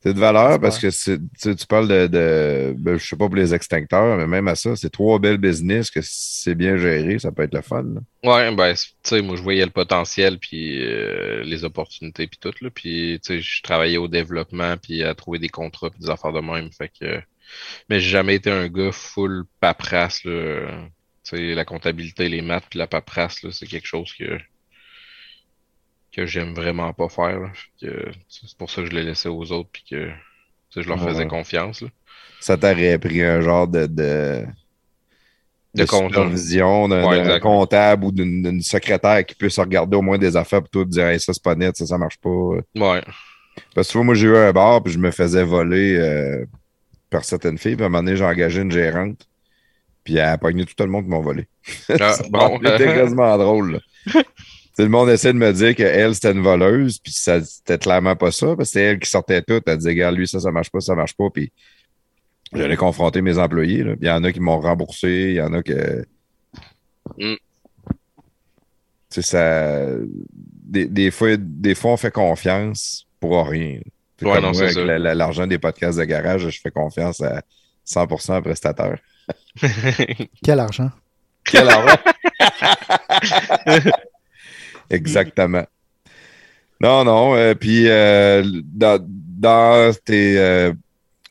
Speaker 2: C'est de valeur parce que tu, parles de, de ben, je sais pas pour les extincteurs, mais même à ça, c'est trois belles business que c'est bien géré, ça peut être le fun. là.
Speaker 1: Ouais, ben, tu sais, moi, je voyais le potentiel, puis euh, les opportunités, puis tout, là. Puis, tu sais, je travaillais au développement, puis à trouver des contrats, puis des affaires de même. Fait que... Mais j'ai jamais été un gars full paperasse, là. Tu sais, la comptabilité, les maths, puis la paperasse, là, c'est quelque chose que que j'aime vraiment pas faire, C'est pour ça que je l'ai laissé aux autres, puis que je leur faisais
Speaker 2: Ouais.
Speaker 1: confiance, là.
Speaker 2: Ça t'aurait pris un genre de, de,
Speaker 1: De
Speaker 2: de supervision d'un
Speaker 1: Ouais,
Speaker 2: comptable ou d'une secrétaire qui puisse regarder au moins des affaires pour toi te dire Hey, ça c'est pas net, ça, ça marche pas.
Speaker 1: Ouais.
Speaker 2: Parce que tu vois, moi j'ai eu un bar puis je me faisais voler euh, par certaines filles, puis à un moment donné, j'ai engagé une gérante. Puis elle a pogné tout le monde qui m'ont volé.
Speaker 1: Ah, bon.
Speaker 2: C'était quasiment drôle. là. Sais, le monde essaie de me dire qu'elle, c'était une voleuse, puis ça, c'était clairement pas ça, parce que c'était elle qui sortait tout. Elle disait, regarde, lui, ça, ça marche pas, ça marche pas. Puis j'allais confronter mes employés. là. Puis il y en a qui m'ont remboursé, il y en a que.
Speaker 1: Mm.
Speaker 2: Tu sais, ça. Des, des fois, des fois, on fait confiance pour rien. C'est
Speaker 1: Ouais,
Speaker 2: comme
Speaker 1: non,
Speaker 2: moi,
Speaker 1: c'est
Speaker 2: avec
Speaker 1: ça.
Speaker 2: la- la- l'argent des podcasts de garage, je fais confiance à 100% prestataire.
Speaker 3: Quel argent?
Speaker 2: Quel argent! Exactement. Non, non. euh, puis euh, dans, tes euh,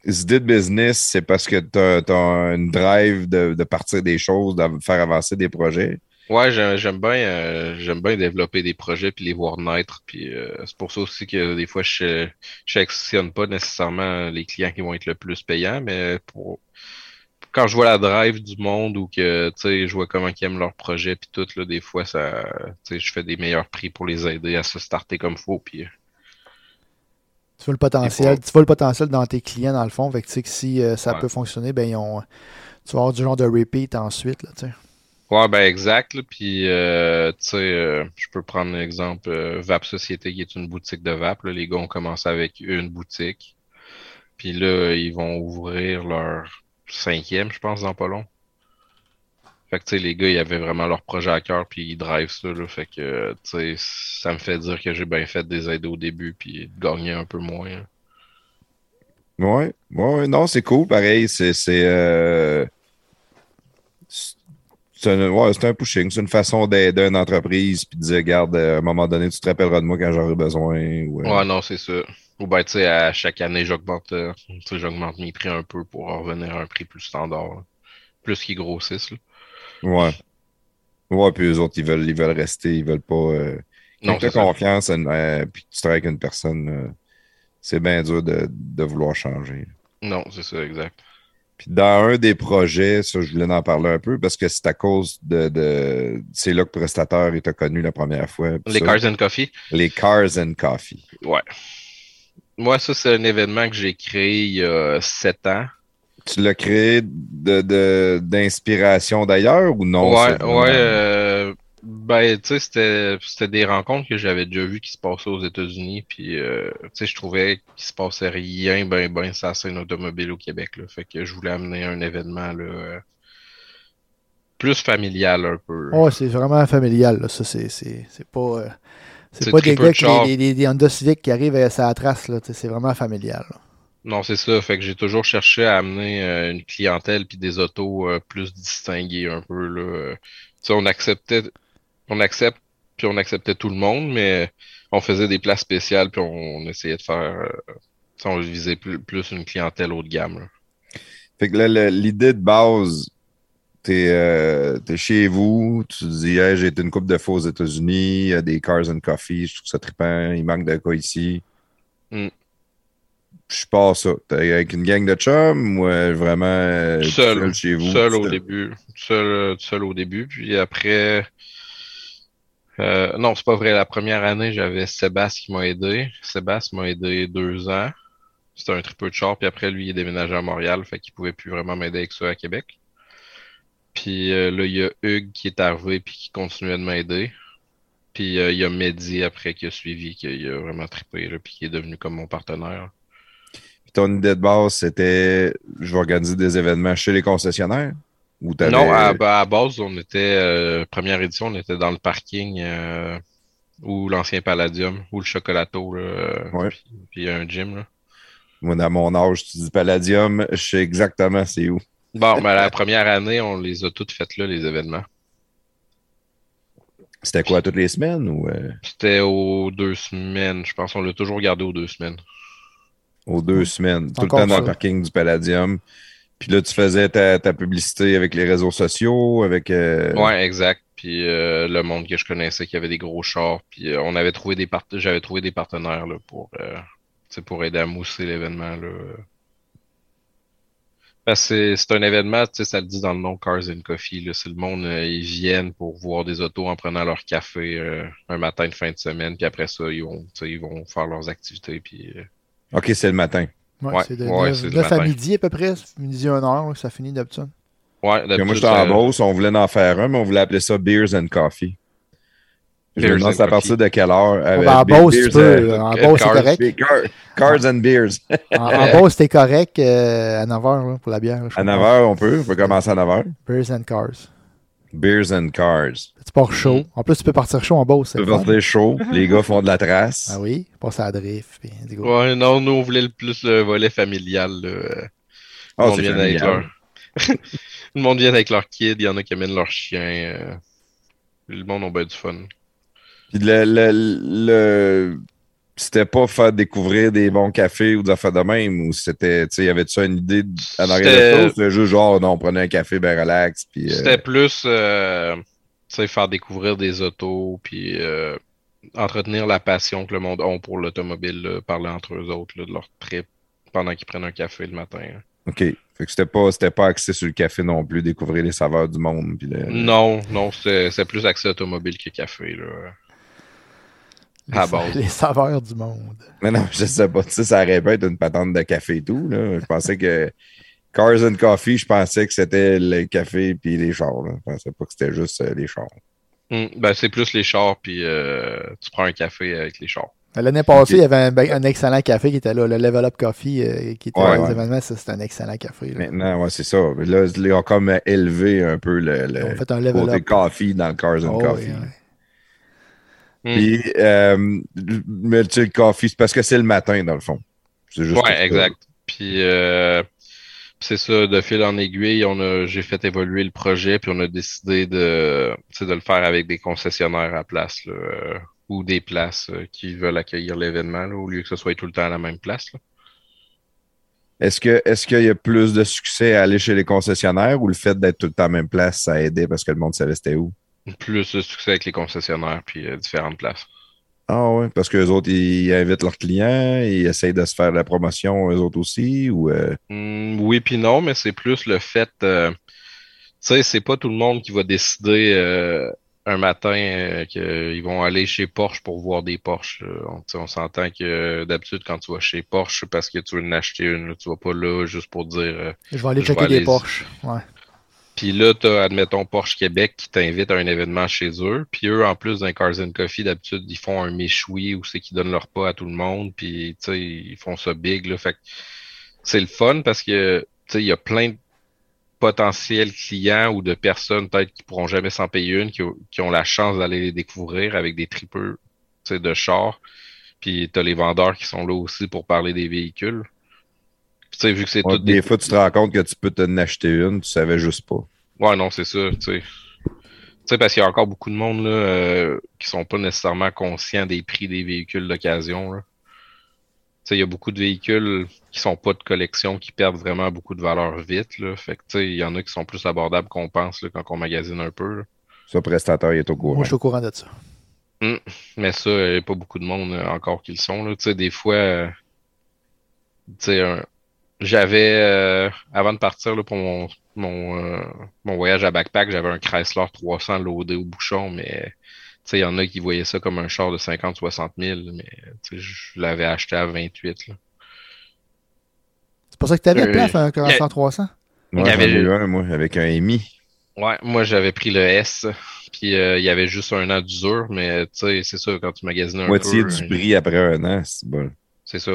Speaker 2: idées de business, c'est parce que tu as, une drive de, de partir des choses, de faire avancer des projets?
Speaker 1: Ouais, j'aime bien, euh, bien développer des projets puis les voir naître. Puis c'est pour ça aussi que des fois je je sélectionne pas nécessairement les clients qui vont être le plus payants, mais pour quand je vois la drive du monde ou que tu sais je vois comment ils aiment leur projet puis tout là, des fois ça, tu sais, je fais des meilleurs prix pour les aider à se starter comme faut. Puis euh,
Speaker 3: Tu vois le potentiel, tu vois le potentiel dans tes clients dans le fond. Fait que si euh, ça
Speaker 1: Ouais.
Speaker 3: peut fonctionner, ben ils ont, tu vas avoir du genre de repeat ensuite. Là, tu sais.
Speaker 1: Ouais, ben exact. là. Puis, euh, tu sais, euh, je peux prendre l'exemple euh, Vape Société, qui est une boutique de vape. là. Les gars ont commencé avec une boutique. Puis là, ils vont ouvrir leur cinquième, je pense, dans pas long. Fait que, tu sais, les gars, ils avaient vraiment leur projet à cœur, puis ils drivent ça, là. Fait que, euh, tu sais, ça me fait dire que j'ai bien fait de les aider au début, puis de gagner un peu moins. hein.
Speaker 2: Ouais, ouais, ouais, non, c'est cool, pareil. C'est c'est, euh, un, ouais, un pushing, c'est une façon d'aider une entreprise puis de dire, regarde, à un moment donné, tu te rappelleras de moi quand j'aurai besoin. ou, euh,
Speaker 1: Ouais, non, c'est ça. Ou ben, tu sais, à chaque année, j'augmente euh, j'augmente mes prix un peu pour revenir à un prix plus standard. là. Plus qu'ils grossissent, là.
Speaker 2: Ouais. Ouais, puis eux autres, ils veulent, ils veulent rester, ils veulent pas. Euh... Quand tu as confiance, une- euh, puis tu travailles avec une personne, euh, c'est bien dur de, de vouloir changer.
Speaker 1: Non, c'est ça, exact.
Speaker 2: Puis dans un des projets, ça, je voulais en parler un peu parce que c'est à cause de. de c'est là que Prestateur était connu la première fois.
Speaker 1: Les
Speaker 2: ça.
Speaker 1: Cars and Coffee.
Speaker 2: Les Cars and Coffee.
Speaker 1: Ouais. Moi, ça, c'est un événement que j'ai créé il y a sept ans.
Speaker 2: Tu l'as créé de, de- d'inspiration d'ailleurs ou non?
Speaker 1: ouais,
Speaker 2: c'est
Speaker 1: ouais. euh, ben, tu sais, c'était, c'était des rencontres que j'avais déjà vues qui se passaient aux États-Unis. Puis, euh, tu sais, je trouvais qu'il se passait rien, ben, ben, sur la scène automobile au Québec. Là. Fait que je voulais amener un événement là, euh, plus familial un peu.
Speaker 3: Ouais, c'est vraiment familial. Là. Ça, c'est, c'est, c'est pas, euh, c'est pas des gars qui, des, des, des Honda Civic qui arrivent à sa trace. Là, c'est vraiment familial. là.
Speaker 1: Non, c'est ça. Fait que j'ai toujours cherché à amener euh, une clientèle puis des autos euh, plus distinguées un peu là. Euh, Tu sais, on acceptait, on accepte puis on acceptait tout le monde, mais on faisait des places spéciales puis on, on essayait de faire, euh, tu sais, on visait plus, plus une clientèle haut de gamme. là.
Speaker 2: Fait que l'idée de base, t'es, euh, chez vous, tu te dis, hey, j'ai été une coupe de fois aux États-Unis, il y a des Cars and Coffee, je trouve ça trippant, il manque de quoi ici.
Speaker 1: Mm.
Speaker 2: Je pars ça. T'es avec une gang de chums ou euh, vraiment euh,
Speaker 1: Seul,
Speaker 2: chez vous?
Speaker 1: Seul au début, seul, euh, seul au début, puis après, non, c'est pas vrai. La première année, j'avais Sébastien qui m'a aidé. Sébastien m'a aidé deux ans. C'était un tripeux de char, puis après, lui, il est déménagé à Montréal, fait qu'il pouvait plus vraiment m'aider avec ça à Québec. Puis euh, là, il y a Hugues qui est arrivé, puis qui continuait de m'aider. Puis euh, il y a Mehdi après qui a suivi, qui a vraiment trippé, là, puis qui est devenu comme mon partenaire.
Speaker 2: Ton idée de base, c'était je vais organiser des événements chez les concessionnaires? Ou
Speaker 1: Non, à, à base, on était, euh, première édition, on était dans le parking ou l'ancien Palladium ou le Chocolato, là,
Speaker 2: Ouais.
Speaker 1: puis, puis il y a un gym. Là.
Speaker 2: Moi, dans mon âge, tu dis Palladium, je sais exactement c'est où.
Speaker 1: Bon, mais la première année, on les a toutes faites là, les événements.
Speaker 2: C'était quoi, toutes les semaines ou euh,
Speaker 1: C'était aux deux semaines, je pense. On l'a toujours gardé aux deux semaines.
Speaker 2: aux deux semaines? Tout le temps dans
Speaker 3: ça.
Speaker 2: le parking du Palladium. Puis là, tu faisais ta, ta publicité avec les réseaux sociaux, avec. euh,
Speaker 1: Ouais, exact. Puis euh, le monde que je connaissais qui avait des gros chars. Puis euh, on avait trouvé des part... j'avais trouvé des partenaires là, pour, euh, pour aider à mousser l'événement. Là. Parce que c'est c'est un événement, tu sais, ça le dit dans le nom Cars and Coffee. Là, c'est le monde, euh, ils viennent pour voir des autos en prenant leur café euh, un matin de fin de semaine. Puis après ça, ils vont, ils faire leurs activités. Puis euh,
Speaker 2: OK, c'est le matin.
Speaker 3: Ouais,
Speaker 1: Ouais,
Speaker 3: c'est de
Speaker 1: ouais,
Speaker 3: 9,
Speaker 1: c'est le
Speaker 3: à midi à peu près. Midi 1 heure, là, ça finit d'habitude.
Speaker 1: ouais,
Speaker 2: Puis moi,
Speaker 1: d'habitude,
Speaker 2: j'étais en Beauce, on voulait en faire un, mais on voulait appeler ça Beers and Coffee. Je me demande c'est à partir de quelle heure.
Speaker 3: Ah,
Speaker 2: avec
Speaker 3: ben, en Beauce, tu peux.
Speaker 2: and-
Speaker 3: En
Speaker 1: euh,
Speaker 3: Beauce, c'est
Speaker 1: Cars.
Speaker 3: correct.
Speaker 2: Car- Cards and Beers.
Speaker 3: En, en Beauce, c'était correct euh, à 9h pour la bière. là,
Speaker 2: À
Speaker 3: crois.
Speaker 2: 9h, on peut. On peut commencer à 9h.
Speaker 3: Beers and Cars.
Speaker 2: Beers and Cars.
Speaker 3: Tu pars chaud. En plus, tu peux partir chaud en Beauce. c'est
Speaker 2: Tu
Speaker 3: le
Speaker 2: peux
Speaker 3: fun.
Speaker 2: porter chaud. Les gars font de la trace.
Speaker 3: Ah oui, passer à la drift. Puis.
Speaker 1: Ouais, non, nous, on voulait le plus le volet familial. Là. euh. Le monde
Speaker 2: c'est
Speaker 1: vient avec
Speaker 2: familial.
Speaker 1: leur... le monde vient avec leur kid, il y en a qui amènent leur chien. euh. Le monde a bien du fun.
Speaker 2: Puis le, le, le- c'était pas faire découvrir des bons cafés ou des affaires de même, ou c'était, tu sais, y avait-tu une idée en arrière de ça, c'était juste genre, non, on prenait un café ben relax, puis... euh,
Speaker 1: C'était plus euh, tu sais, faire découvrir des autos, puis euh, entretenir la passion que le monde a pour l'automobile, parler entre eux autres là, de leur trip pendant qu'ils prennent un café le matin. hein.
Speaker 2: OK. Fait que c'était pas, c'était pas axé sur le café non plus, découvrir les saveurs du monde, puis le...
Speaker 1: Non, non, c'est plus accès automobile que café. Là.
Speaker 3: Les, sa-
Speaker 1: base.
Speaker 3: les saveurs du monde.
Speaker 2: Mais non, je sais pas, tu sais, ça aurait pu être une patente de café et tout, là. Je pensais que Cars and Coffee, je pensais que c'était le café puis les chars, là. Je pensais pas que c'était juste euh, les chars.
Speaker 1: Hum, ben, c'est plus les chars, puis euh, tu prends un café avec les chars.
Speaker 3: L'année passée, il y avait un, ben- un excellent café qui était là, le Level Up Coffee, euh, qui était
Speaker 2: Ouais,
Speaker 3: dans les
Speaker 2: ouais.
Speaker 3: événements. Ça, c'était un excellent café. là.
Speaker 2: Maintenant, ouais, c'est ça. Là, ils ont comme élevé un peu le, le
Speaker 3: Ils ont fait un level
Speaker 2: côté
Speaker 3: up.
Speaker 2: coffee dans le Cars and
Speaker 3: Oh,
Speaker 2: Coffee. Puis, euh, mais tu sais, le coffee, c'est parce que c'est le matin, dans le fond. C'est juste.
Speaker 1: Ouais, exact. Puis euh, c'est ça, de fil en aiguille, on a, j'ai fait évoluer le projet, puis on a décidé de, de le faire avec des concessionnaires à place, là, euh, ou des places euh, qui veulent accueillir l'événement, là, au lieu que ce soit tout le temps à la même place. là.
Speaker 2: Est-ce que est-ce qu'il y a plus de succès à aller chez les concessionnaires ou le fait d'être tout le temps à la même place, ça a aidé parce que le monde savait c'était où?
Speaker 1: Plus de succès avec les concessionnaires, puis euh, différentes places.
Speaker 2: Ah ouais, parce qu'eux autres, ils invitent leurs clients, ils essayent de se faire de la promotion eux autres aussi, ou euh,
Speaker 1: Hum, oui puis non, mais c'est plus le fait, euh, tu sais, c'est pas tout le monde qui va décider euh, un matin euh, qu'ils vont aller chez Porsche pour voir des Porsche. On, s'entend que euh, d'habitude quand tu vas chez Porsche, c'est parce que tu veux en acheter une, tu vas pas là juste pour dire. euh,
Speaker 3: Je vais aller
Speaker 1: Je
Speaker 3: checker
Speaker 1: vais
Speaker 3: des Porsche. Ouais.
Speaker 1: Puis là, t'as, admettons, Porsche Québec qui t'invite à un événement chez eux. Puis eux, en plus d'un Cars Coffee, d'habitude, ils font un méchoui où c'est qu'ils donnent leur pas à tout le monde. Puis, tu sais, ils font ça big, là. Fait c'est le fun parce que, tu sais, il y a plein de potentiels clients ou de personnes peut-être qui pourront jamais s'en payer une, qui, ont- la chance d'aller les découvrir avec des tripeux, tu de chars. Puis t'as les vendeurs qui sont là aussi pour parler des véhicules. Puis, tu sais, vu que c'est
Speaker 2: ouais,
Speaker 1: tout
Speaker 2: des fois tu te rends compte que tu peux t'en acheter une, tu savais juste pas.
Speaker 1: Ouais, non, c'est ça, tu sais. Tu sais, parce qu'il y a encore beaucoup de monde là, euh, qui sont pas nécessairement conscients des prix des véhicules d'occasion. là. Tu sais, il y a beaucoup de véhicules qui sont pas de collection, qui perdent vraiment beaucoup de valeur vite. Là. Fait que, tu sais, il y en a qui sont plus abordables qu'on pense là, quand on magasine un peu. là.
Speaker 2: Ça, prestataire il est au courant.
Speaker 3: Moi, je suis au courant de ça.
Speaker 1: Mais ça, il n'y a pas beaucoup de monde euh, encore qui le sont. Là. Tu sais, des fois, euh, tu sais, un- j'avais, euh, avant de partir là, pour mon, mon, euh, mon voyage à backpack, j'avais un Chrysler 300 loadé au bouchon, mais il y en a qui voyaient ça comme un char de 50-60 000, mais je l'avais acheté à 28. Là.
Speaker 3: C'est pour ça que tu avais
Speaker 1: Euh,
Speaker 3: place un Corsa 300.
Speaker 2: Moi,
Speaker 1: Il y
Speaker 2: j'en
Speaker 1: avait
Speaker 2: ai eu un, moi, avec un EMI.
Speaker 1: Ouais, moi j'avais pris le S, puis euh, il y avait juste un an d'usure, mais tu sais, c'est ça, quand tu magasines un
Speaker 2: Moitié
Speaker 1: peu,
Speaker 2: du prix après un an, c'est bon.
Speaker 1: c'est ça.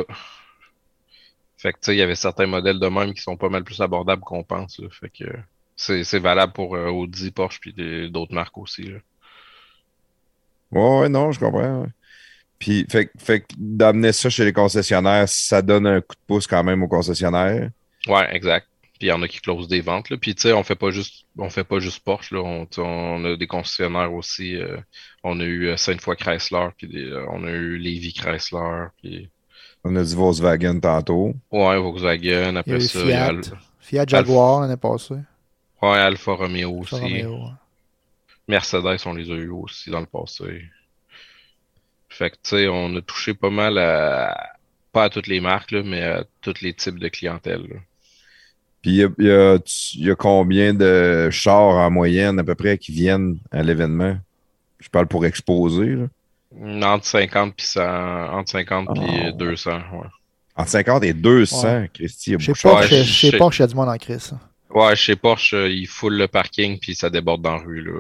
Speaker 1: Fait que tu sais, il y avait certains modèles de même qui sont pas mal plus abordables qu'on pense. là. Fait que c'est c'est valable pour euh, Audi, Porsche, puis d'autres marques aussi. là.
Speaker 2: Ouais, ouais, non, je comprends. ouais. Puis, fait, que- fait que d'amener ça chez les concessionnaires, ça donne un coup de pouce quand même aux concessionnaires.
Speaker 1: Ouais, exact. Puis il y en a qui closent des ventes. Là. Puis tu sais, on fait pas juste on fait pas juste Porsche. Là. On, on a des concessionnaires aussi. euh, on a eu euh, Sainte-Foy Chrysler, puis des- on a eu Lévy Chrysler, puis
Speaker 2: On a dit Volkswagen tantôt.
Speaker 1: ouais, Volkswagen,
Speaker 3: Il y a
Speaker 1: après
Speaker 3: eu
Speaker 1: ça, il y a
Speaker 3: Fiat.
Speaker 1: Al-
Speaker 3: Fiat Jaguar l'année passée.
Speaker 1: ouais, Alfa Romeo
Speaker 3: Alfa
Speaker 1: aussi.
Speaker 3: Romeo, ouais.
Speaker 1: Mercedes, on les a eu aussi dans le passé. Fait que, tu sais, on a touché pas mal à, pas à toutes les marques, là, mais à tous les types de clientèle. là.
Speaker 2: Puis, il y y a combien de chars en moyenne à peu près qui viennent à l'événement? Je parle pour exposer. Là.
Speaker 1: Entre 50 puis 100, entre 50 puis
Speaker 2: Oh.
Speaker 1: 200, ouais.
Speaker 2: Entre 50 et 200, Christy,
Speaker 3: Chez. Porsche,
Speaker 1: Ouais,
Speaker 3: chez
Speaker 1: je-
Speaker 3: Porsche, il y a du monde en crise.
Speaker 1: Ouais, chez Porsche, euh, ils foulent le parking puis ça déborde dans la rue, là.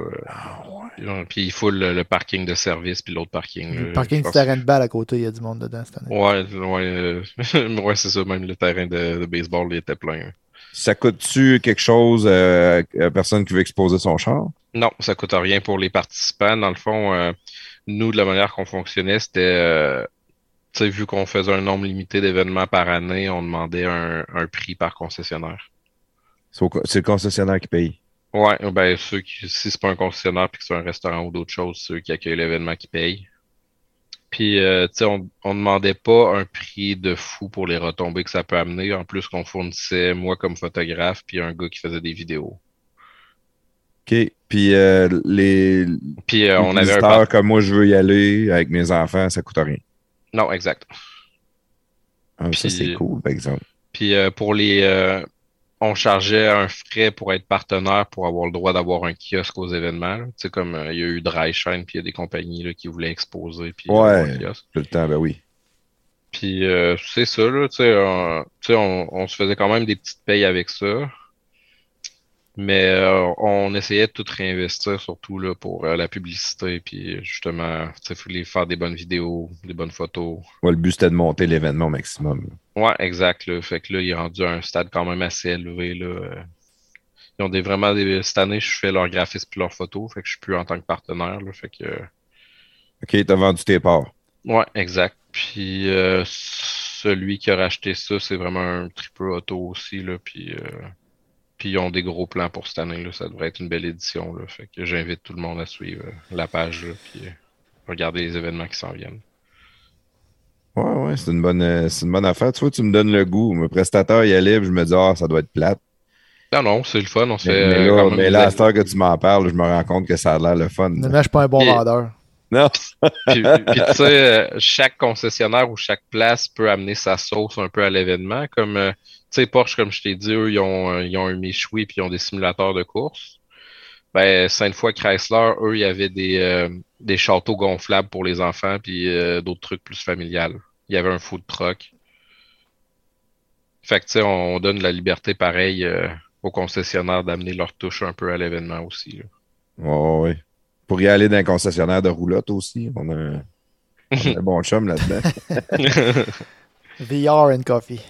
Speaker 1: Euh, Puis ils foulent le, le parking de service puis l'autre parking.
Speaker 3: Le
Speaker 1: là.
Speaker 3: parking du terrain de balle à côté, il y a du monde dedans cette année.
Speaker 1: Ouais, ouais, euh, ouais, c'est ça, même le terrain de, de baseball il était plein.
Speaker 2: Ça coûte-tu quelque chose euh, à la personne qui veut exposer son char?
Speaker 1: Non, ça coûte rien pour les participants. Dans le fond, euh, nous, de la manière qu'on fonctionnait, c'était, euh, tu sais, vu qu'on faisait un nombre limité d'événements par année, on demandait un, un prix par concessionnaire.
Speaker 2: C'est le concessionnaire qui paye.
Speaker 1: Ouais, ben ceux qui, si c'est pas un concessionnaire puis que c'est un restaurant ou d'autres choses, ceux qui accueillent l'événement qui payent. Puis, euh, tu sais, on, on demandait pas un prix de fou pour les retombées que ça peut amener. En plus, qu'on fournissait moi comme photographe puis un gars qui faisait des vidéos.
Speaker 2: OK. Puis euh, les,
Speaker 1: Puis, euh, on
Speaker 2: les
Speaker 1: avait un
Speaker 2: comme moi, je veux y aller avec mes enfants, ça coûte rien.
Speaker 1: Non, exact.
Speaker 2: Ah, ça, c'est cool, par exemple.
Speaker 1: Puis euh, pour les euh, on chargeait un frais pour être partenaire pour avoir le droit d'avoir un kiosque aux événements. là. Tu sais, comme euh, il y a eu Dry Shine, puis il y a des compagnies là, qui voulaient exposer puis
Speaker 2: Ouais.
Speaker 1: avoir un kiosque.
Speaker 2: Tout le temps, ben oui.
Speaker 1: Puis euh, c'est ça, là, tu sais, tu sais, on, on se faisait quand même des petites payes avec ça. Mais euh, on essayait de tout réinvestir, surtout là, pour euh, la publicité, puis justement, tu sais, fallait faire des bonnes vidéos, des bonnes photos.
Speaker 2: Moi, le but, c'était de monter l'événement au maximum.
Speaker 1: Ouais, exact. Là. Fait que là, il est rendu à un stade quand même assez élevé. Là. Ils ont des vraiment des. Cette année, je fais leur graphisme puis leurs photos. Fait que je suis plus en tant que partenaire. Là. Fait que. euh,
Speaker 2: OK, t'as vendu tes parts.
Speaker 1: Ouais, exact. Puis euh, celui qui a racheté ça, c'est vraiment un triple auto aussi. Là. Puis, euh, puis ils ont des gros plans pour cette année. Là. Ça devrait être une belle édition. Là. Fait que j'invite tout le monde à suivre euh, la page. Là, puis euh, regarder les événements qui s'en viennent.
Speaker 2: Ouais, ouais, c'est une bonne, euh, c'est une bonne affaire. Tu vois, tu me donnes le goût. Mon prestataire y allait, puis je me dis, ah, ça doit être plate.
Speaker 1: Non, non, c'est le fun. On se
Speaker 2: Mais,
Speaker 1: fait.
Speaker 2: mais là,
Speaker 1: quand même
Speaker 2: mais
Speaker 1: des
Speaker 2: là, à cette heure que tu m'en parles, je me rends compte que ça a l'air le fun.
Speaker 3: Finalement, je suis pas un bon
Speaker 1: Et-
Speaker 3: vendeur.
Speaker 2: Non,
Speaker 1: Puis, puis, tu sais, chaque concessionnaire ou chaque place peut amener sa sauce un peu à l'événement. Comme, euh, sais, Porsche, comme je t'ai dit, eux, ils ont, euh, ils ont un Michoui puis ils ont des simulateurs de course. Ben, Sainte-Foy Chrysler, eux, il y avait des, euh, des châteaux gonflables pour les enfants puis euh, d'autres trucs plus familiales. Il y avait un food truck. Fait que, tu sais, on, on donne la liberté pareil euh, aux concessionnaires d'amener leur touche un peu à l'événement aussi. là.
Speaker 2: Ouais, ouais. Pour y aller dans un concessionnaire de roulotte aussi, on a un, on a un bon chum là-dedans.
Speaker 3: VR and coffee.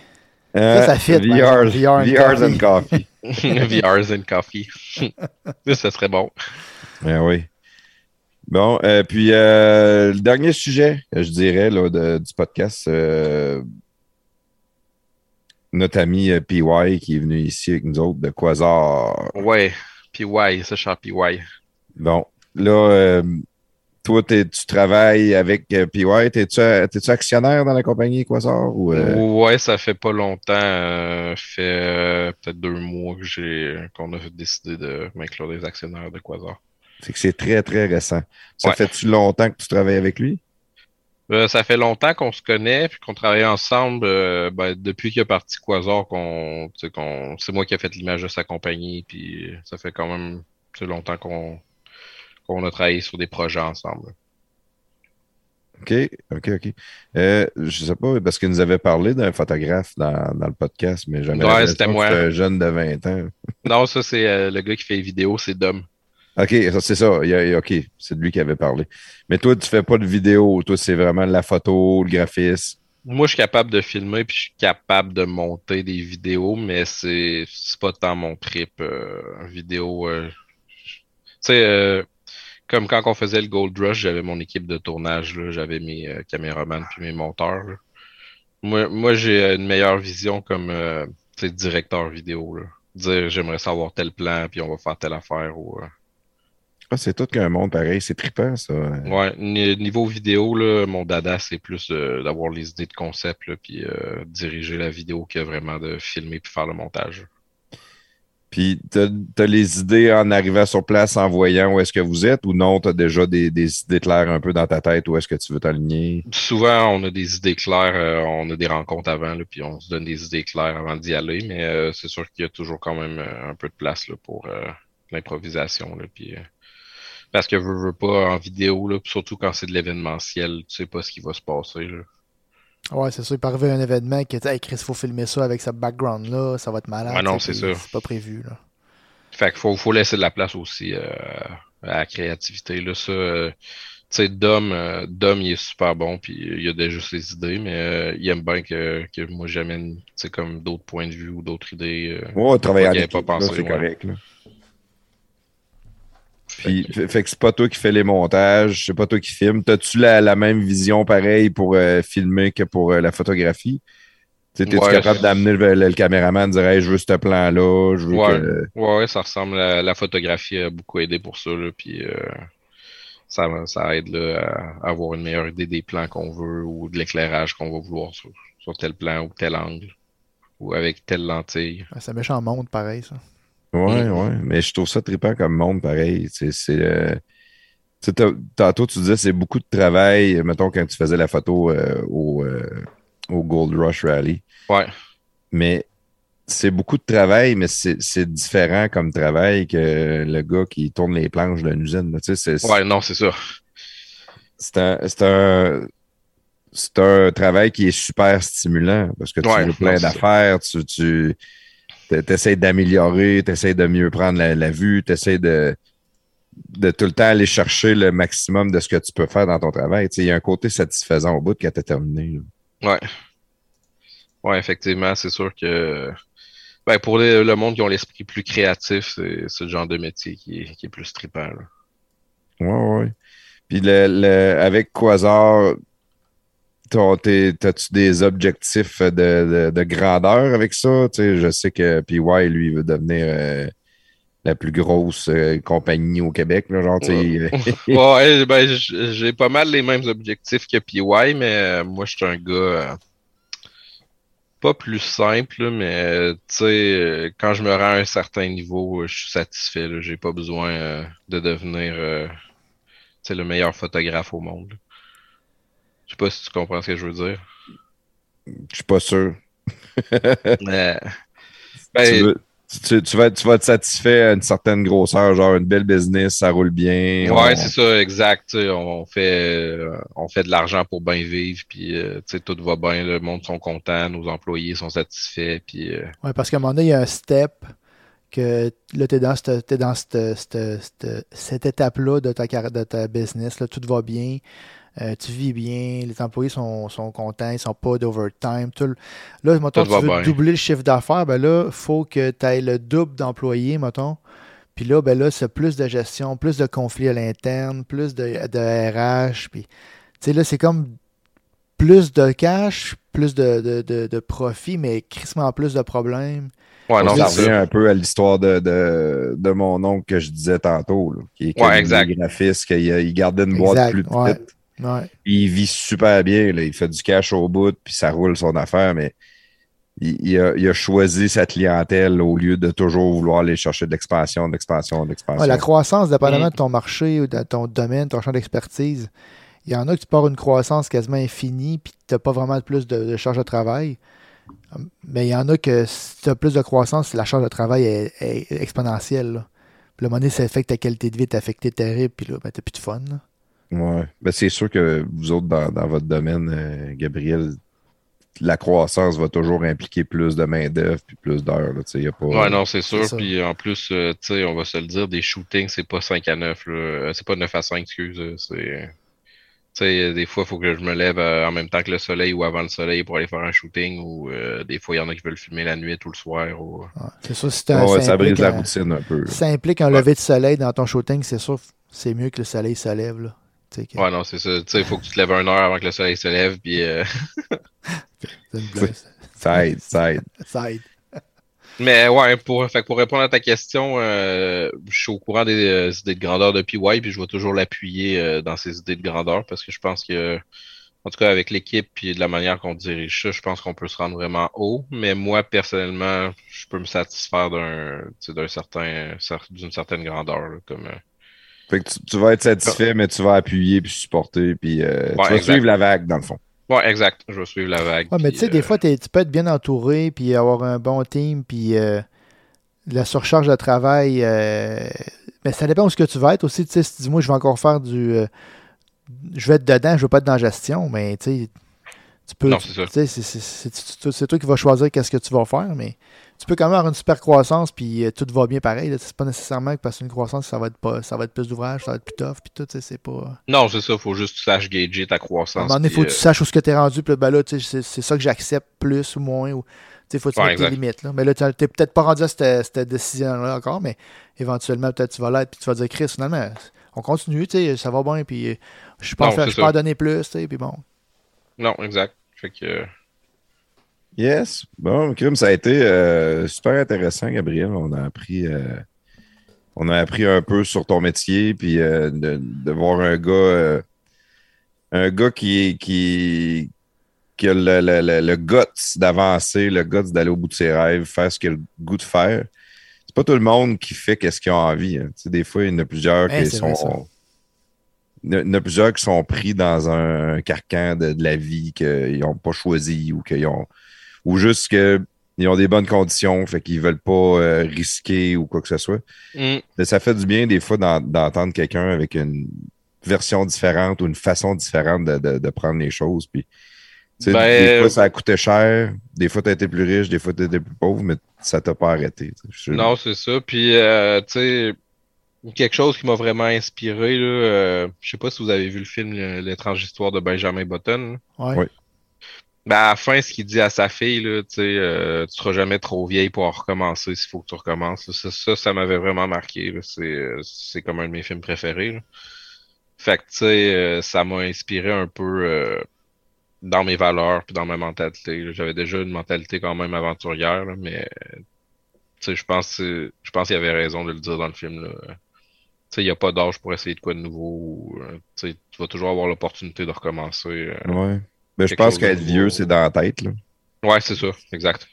Speaker 2: Euh,
Speaker 3: ça fit,
Speaker 2: VR, VR's and coffee.
Speaker 1: VRs and coffee. ça serait bon.
Speaker 2: Ben oui. Bon, euh, puis euh, le dernier sujet, je dirais, là, de- du podcast, euh, notre ami PY qui est venu ici avec nous autres de Quasar.
Speaker 1: Ouais, PY, ça, cher PY.
Speaker 2: Bon, là, euh, toi, tu travailles avec euh, PY. T'es-tu t'es-tu actionnaire dans la compagnie Quasar? Ou, euh,
Speaker 1: Ouais, ça fait pas longtemps. euh, fait euh, peut-être deux mois que j'ai qu'on a décidé de m'inclure des actionnaires de Quasar.
Speaker 2: C'est que c'est très, très récent. Ça
Speaker 1: Ouais.
Speaker 2: fait-tu longtemps que tu travailles avec lui?
Speaker 1: Euh, ça fait longtemps qu'on se connaît puis qu'on travaille ensemble. euh, ben, depuis qu'il est parti Quasar, qu'on, qu'on, c'est moi qui ai fait l'image de sa compagnie. Puis ça fait quand même longtemps qu'on qu'on a travaillé sur des projets ensemble.
Speaker 2: OK, OK, OK. Euh, je sais pas, parce qu'il nous avait parlé d'un photographe dans, dans, le podcast, mais jamais.
Speaker 1: Ouais, c'était moi.
Speaker 2: Un jeune de 20 ans.
Speaker 1: non, ça, c'est euh, le gars qui fait les vidéos, c'est Dom.
Speaker 2: OK, c'est ça. Il OK, c'est de lui qui avait parlé. Mais toi, tu fais pas de vidéo. Toi, c'est vraiment la photo, le graphisme.
Speaker 1: Moi, je suis capable de filmer puis je suis capable de monter des vidéos, mais c'est pas tant mon trip euh, vidéo. Euh. Tu sais, comme quand on faisait le Gold Rush, j'avais mon équipe de tournage, j'avais mes euh, caméramans puis mes monteurs. Moi, moi j'ai une meilleure vision comme euh, directeur vidéo. Là. Dire j'aimerais savoir tel plan, puis on va faire telle affaire. Ou,
Speaker 2: ah, c'est tout qu'un monde pareil, c'est trippant, ça.
Speaker 1: Ouais, niveau vidéo, là, mon dada, c'est plus euh, d'avoir les idées de concept, là, puis euh, diriger la vidéo que vraiment de filmer puis faire le montage.
Speaker 2: Puis, tu as, les idées en arrivant sur place en voyant où est-ce que vous êtes ou non, tu as déjà des, des, idées claires un peu dans ta tête où est-ce que tu veux t'aligner?
Speaker 1: Souvent, on a des idées claires, euh, on a des rencontres avant, là, puis on se donne des idées claires avant d'y aller, mais c'est sûr qu'il y a toujours quand même un peu de place là, pour l'improvisation. Puis, parce que veux, veux pas en vidéo, là, surtout quand c'est de l'événementiel, tu sais pas ce qui va se passer. Là.
Speaker 3: Ouais, c'est sûr, il peut arriver un événement qui est hey, Chris, faut filmer ça avec sa background là, ça va être malade.
Speaker 1: Ah non, c'est ça.
Speaker 3: C'est pas prévu. Là.
Speaker 1: Fait qu'il faut, faut laisser de la place aussi euh, à la créativité. Là, ça, euh, tu sais, Dom, euh, Dom, il est super bon, puis il a déjà ses idées, mais il aime bien que, que moi j'amène, tu sais, comme d'autres points de vue ou d'autres idées.
Speaker 2: ouais, travailler avec pas pensé, c'est correct. Là. Puis, fait, que c'est pas toi qui fais les montages, c'est pas toi qui filmes. T'as-tu la, la, même vision pareil pour euh, filmer que pour euh, la photographie? T'es-tu capable d'amener le, caméraman, dire hey, je veux ce plan-là, je veux
Speaker 1: ouais.
Speaker 2: que...
Speaker 1: Ouais, ça ressemble à la photographie a beaucoup aidé pour ça. Là, puis euh, ça, ça aide là, à avoir une meilleure idée des plans qu'on veut ou de l'éclairage qu'on va vouloir sur, sur, tel plan ou tel angle ou avec telle lentille.
Speaker 3: Ça méchant monde pareil, ça.
Speaker 2: Ouais, mm. ouais. Mais je trouve ça trippant comme monde, pareil. C'est. Euh, tantôt, tu disais c'est beaucoup de travail, mettons, quand tu faisais la photo euh, au, euh, au, Gold Rush Rally.
Speaker 1: Ouais.
Speaker 2: Mais c'est beaucoup de travail, mais c'est différent comme travail que le gars qui tourne les planches d'une usine.
Speaker 1: ouais, non, c'est ça.
Speaker 2: C'est un, un, un, travail qui est super stimulant parce que tu as plein d'affaires, tu, tu tu essaies d'améliorer, tu essaies de mieux prendre la, vue, tu essaies de, de tout le temps aller chercher le maximum de ce que tu peux faire dans ton travail. Il y a un côté satisfaisant au bout quand tu terminé.
Speaker 1: Ouais. Ouais, effectivement, c'est sûr que ben, pour le monde qui ont l'esprit plus créatif, c'est le genre de métier qui est, qui est plus trippant.
Speaker 2: Ouais, ouais. Puis le, avec Quasar, T'as-tu des objectifs de, grandeur avec ça? je sais que PY, lui, veut devenir euh, la plus grosse euh, compagnie au Québec. Là, genre,
Speaker 1: ouais, ben, j'ai pas mal les mêmes objectifs que PY, mais euh, moi, je suis un gars pas plus simple, mais quand je me rends à un certain niveau, je suis satisfait. J'ai pas besoin de devenir le meilleur photographe au monde. Je sais pas si tu comprends ce que je veux dire.
Speaker 2: Je suis pas sûr.
Speaker 1: ben,
Speaker 2: tu, tu, vas, tu vas être satisfait à une certaine grosseur, genre une belle business, ça roule bien.
Speaker 1: Ouais, c'est ça, exact. On fait, on fait de l'argent pour bien vivre, puis euh, tout va bien, le monde sont contents, nos employés sont satisfaits. Puis, euh,
Speaker 3: Ouais, parce qu'à un moment donné, il y a un step que là, tu es dans, cette, es dans cette, cette, cette étape-là de ta, de ta business, là, tout va bien. Euh, tu vis bien, les employés sont, sont contents, ils ne sont pas d'overtime. Là, mettons, tu veux doubler le chiffre d'affaires, ben là, il faut que tu aies le double d'employés, mettons. Puis là, ben là, c'est plus de gestion, plus de conflits à l'interne, plus de, RH. Puis, tu sais, là, c'est comme plus de cash, plus de, de, profit, mais crissement plus de problèmes.
Speaker 2: Ouais, non, ça revient un peu à l'histoire de, de, mon oncle que je disais tantôt, qui est
Speaker 1: ouais, exact.
Speaker 2: graphiste, qu'il gardait une boîte plus petite. Il vit super bien, il fait du cash au bout, puis ça roule son affaire, mais il, a, choisi sa clientèle au lieu de toujours vouloir aller chercher de l'expansion, de l'expansion, de l'expansion.
Speaker 3: la croissance, dépendamment mm. de ton marché ou de ton domaine, ton champ d'expertise, il y en a que tu pars une croissance quasiment infinie, puis tu n'as pas vraiment plus de, charge de travail. Mais il y en a que si tu as plus de croissance, la charge de travail est, exponentielle. Puis le donné, ça fait que ta qualité de vie est affectée terrible, puis là, ben, t'as plus de fun. là.
Speaker 2: Ouais. Ben, c'est sûr que vous autres, dans, dans votre domaine, euh, Gabriel, la croissance va toujours impliquer plus de main-d'œuvre puis plus d'heures. là, tu sais, y a pas...
Speaker 1: Ouais, non, c'est sûr. Puis en plus, euh, tu sais, on va se le dire, des shootings, c'est pas 5 à 9. là. Euh, C'est pas 9 à 5, excuse. euh, C'est. Tu sais, des fois, il faut que je me lève euh, en même temps que le soleil ou avant le soleil pour aller faire un shooting. Ou euh, des fois, il y en a qui veulent filmer la nuit ou le soir. Ou...
Speaker 3: Ouais. C'est sûr, si
Speaker 2: Ouais, ça brise la
Speaker 3: un-
Speaker 2: routine un peu. là.
Speaker 3: ça implique un lever de soleil dans ton shooting, c'est sûr, c'est mieux que le soleil se lève. Là. Que-
Speaker 1: Ouais, non, c'est ça. Tu sais, il faut que tu te lèves une heure avant que le soleil se lève. Puis. euh,
Speaker 3: c'est une blague,
Speaker 2: Ça aide, ça aide.
Speaker 3: ça aide.
Speaker 1: Mais ouais, pour, fait pour répondre à ta question, euh, je suis au courant des euh, idées de grandeur de PY, puis je vais toujours l'appuyer euh, dans ses idées de grandeur parce que je pense que, en tout cas, avec l'équipe puis de la manière qu'on dirige ça, je pense qu'on peut se rendre vraiment haut. Mais moi, personnellement, je peux me satisfaire d'un, tu sais, d'un certain, cer- d'une certaine grandeur, là, comme.
Speaker 2: Fait que tu, tu vas être satisfait, mais tu vas appuyer puis supporter, puis euh, tu vas
Speaker 1: exact.
Speaker 2: suivre la vague, dans le fond.
Speaker 1: Ouais, exact. Je vais suivre la vague.
Speaker 3: Ouais, mais tu sais, des
Speaker 1: euh,
Speaker 3: fois, t'es- tu peux être bien entouré, puis avoir un bon team, puis euh, la surcharge de travail. euh, mais ça dépend où ce que tu vas être aussi. Tu sais, si tu dis, moi, je vais encore faire du. euh, je vais être dedans, je veux pas être dans la gestion, mais tu sais, tu peux.
Speaker 1: Non, c'est ça.
Speaker 3: c'est toi qui vas choisir qu'est-ce que tu vas faire, mais tu peux quand même avoir une super croissance, puis euh, tout va bien pareil. C'est pas nécessairement que parce qu'une croissance, ça va être pas, ça va être plus d'ouvrage, ça va être plus tough, puis tout, tu sais, c'est pas.
Speaker 1: Non, c'est ça. Faut juste que tu saches gager ta
Speaker 3: À un
Speaker 1: croissance.
Speaker 3: moment donné, il faut que
Speaker 1: euh,
Speaker 3: tu saches où ce que tu es rendu. Puis là, ben là, c'est ça que j'accepte plus ou moins. Ou, tu sais, faut que tu
Speaker 1: Ouais,
Speaker 3: mettes tes limites. Là. Mais là, tu n'es peut-être pas rendu à cette, cette décision-là encore, mais éventuellement, peut-être tu vas l'être. Puis tu vas dire, Chris, finalement, on continue, tu sais, ça va bien. Puis euh, je peux en je peux en
Speaker 1: ça.
Speaker 3: donner plus. tu sais, Puis bon.
Speaker 1: Non, exact. Fait que.
Speaker 2: Yes. Bon, crime, ça a été euh, super intéressant, Gabriel. On a appris, euh, on a appris un peu sur ton métier, puis euh, de, de voir un gars, un gars qui, qui, qui a le, le, le, le guts d'avancer, le guts d'aller au bout de ses rêves, faire ce qu'il a le goût de faire. C'est pas tout le monde qui fait qu'est-ce qu'il a envie. hein. Tu sais, des fois, il y en a plusieurs
Speaker 3: Ouais,
Speaker 2: qui sont. Il y en a- il y en a plusieurs qui sont pris dans un carcan de, de la vie qu'ils n'ont pas choisi ou qu'ils ont ou juste qu'ils ont des bonnes conditions, fait qu'ils veulent pas euh, risquer ou quoi que ce soit.
Speaker 1: hum,
Speaker 2: Mais ça fait du bien des fois d'en- d'entendre quelqu'un avec une version différente ou une façon différente de, de- de prendre les choses. Puis,
Speaker 1: Ben,
Speaker 2: des fois, ça a coûté cher, des fois, tu as été plus riche, des fois, tu étais plus pauvre, mais ça t'a pas arrêté.
Speaker 1: Non, c'est ça. Puis, euh, tu sais, quelque chose qui m'a vraiment inspiré, là, euh, je sais pas si vous avez vu le film L'étrange histoire de Benjamin Button. là.
Speaker 3: Ouais.
Speaker 2: Ouais.
Speaker 1: Ben, à la fin, ce qu'il dit à sa fille, là, euh, tu seras jamais trop vieille pour en recommencer s'il faut que tu recommences. Ça, ça, ça m'avait vraiment marqué. C'est, euh, comme un de mes films préférés. là. Fait que, tu sais, euh, ça m'a inspiré un peu euh, dans mes valeurs puis dans ma mentalité. J'avais déjà une mentalité quand même aventurière, là, mais tu sais, je pense, que- je pense qu'il avait raison de le dire dans le film. Là. Tu sais, il n'y a pas d'âge pour essayer de quoi de nouveau. ou, euh, tu vas toujours avoir l'opportunité de recommencer. euh.
Speaker 2: Ouais. Mais je pense qu'être vieux, c'est dans la tête. là.
Speaker 1: Ouais, c'est ça, exact.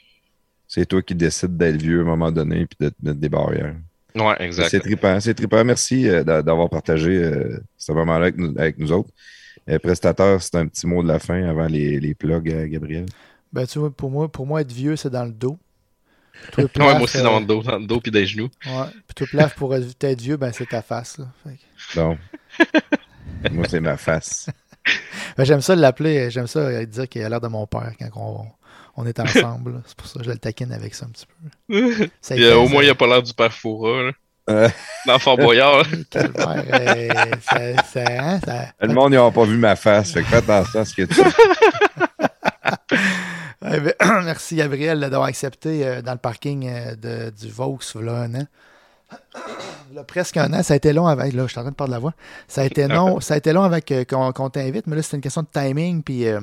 Speaker 2: C'est toi qui décides d'être vieux à un moment donné puis de te mettre des barrières.
Speaker 1: Ouais, exact.
Speaker 2: C'est trippant, c'est trippant. Merci euh, d'a- d'avoir partagé euh, ce moment-là avec nous, avec nous autres. Euh, prestateur, c'est un petit mot de la fin avant les, les plugs, euh, Gabriel.
Speaker 3: Ben, tu vois, pour moi, pour moi, être vieux, c'est dans le dos. Toi,
Speaker 1: Ouais,
Speaker 3: Plaf,
Speaker 1: moi aussi dans le dos, dans le dos puis des genoux.
Speaker 3: Ouais. Puis toi, Plaf, pour être être vieux, ben, c'est ta face. Là. Que-
Speaker 2: Non. Moi, c'est ma face.
Speaker 3: Ben, j'aime ça l'appeler, j'aime ça euh, dire qu'il a l'air de mon père quand on, on est ensemble. C'est pour ça que je le taquine avec ça un petit peu. Ça
Speaker 1: Puis, euh,
Speaker 3: fait-
Speaker 1: au moins, il a pas l'air du père Foura.
Speaker 2: Euh,
Speaker 1: Dans Fort Boyard.
Speaker 3: Calvaire, euh, ça, ça, hein, ça-
Speaker 2: le monde, n'ont pas vu ma face. Fait que fais attention à ce que tu
Speaker 3: Eh ben, Merci Gabriel d'avoir accepté euh, dans le parking euh, de, du Vaux là, un an. Là, presque un an, ça a été long avec. Là, je suis en train de perdre la voix. Ça a été long, ça a été long avec euh, qu'on t'invite, mais là, c'était une question de timing. Puis euh,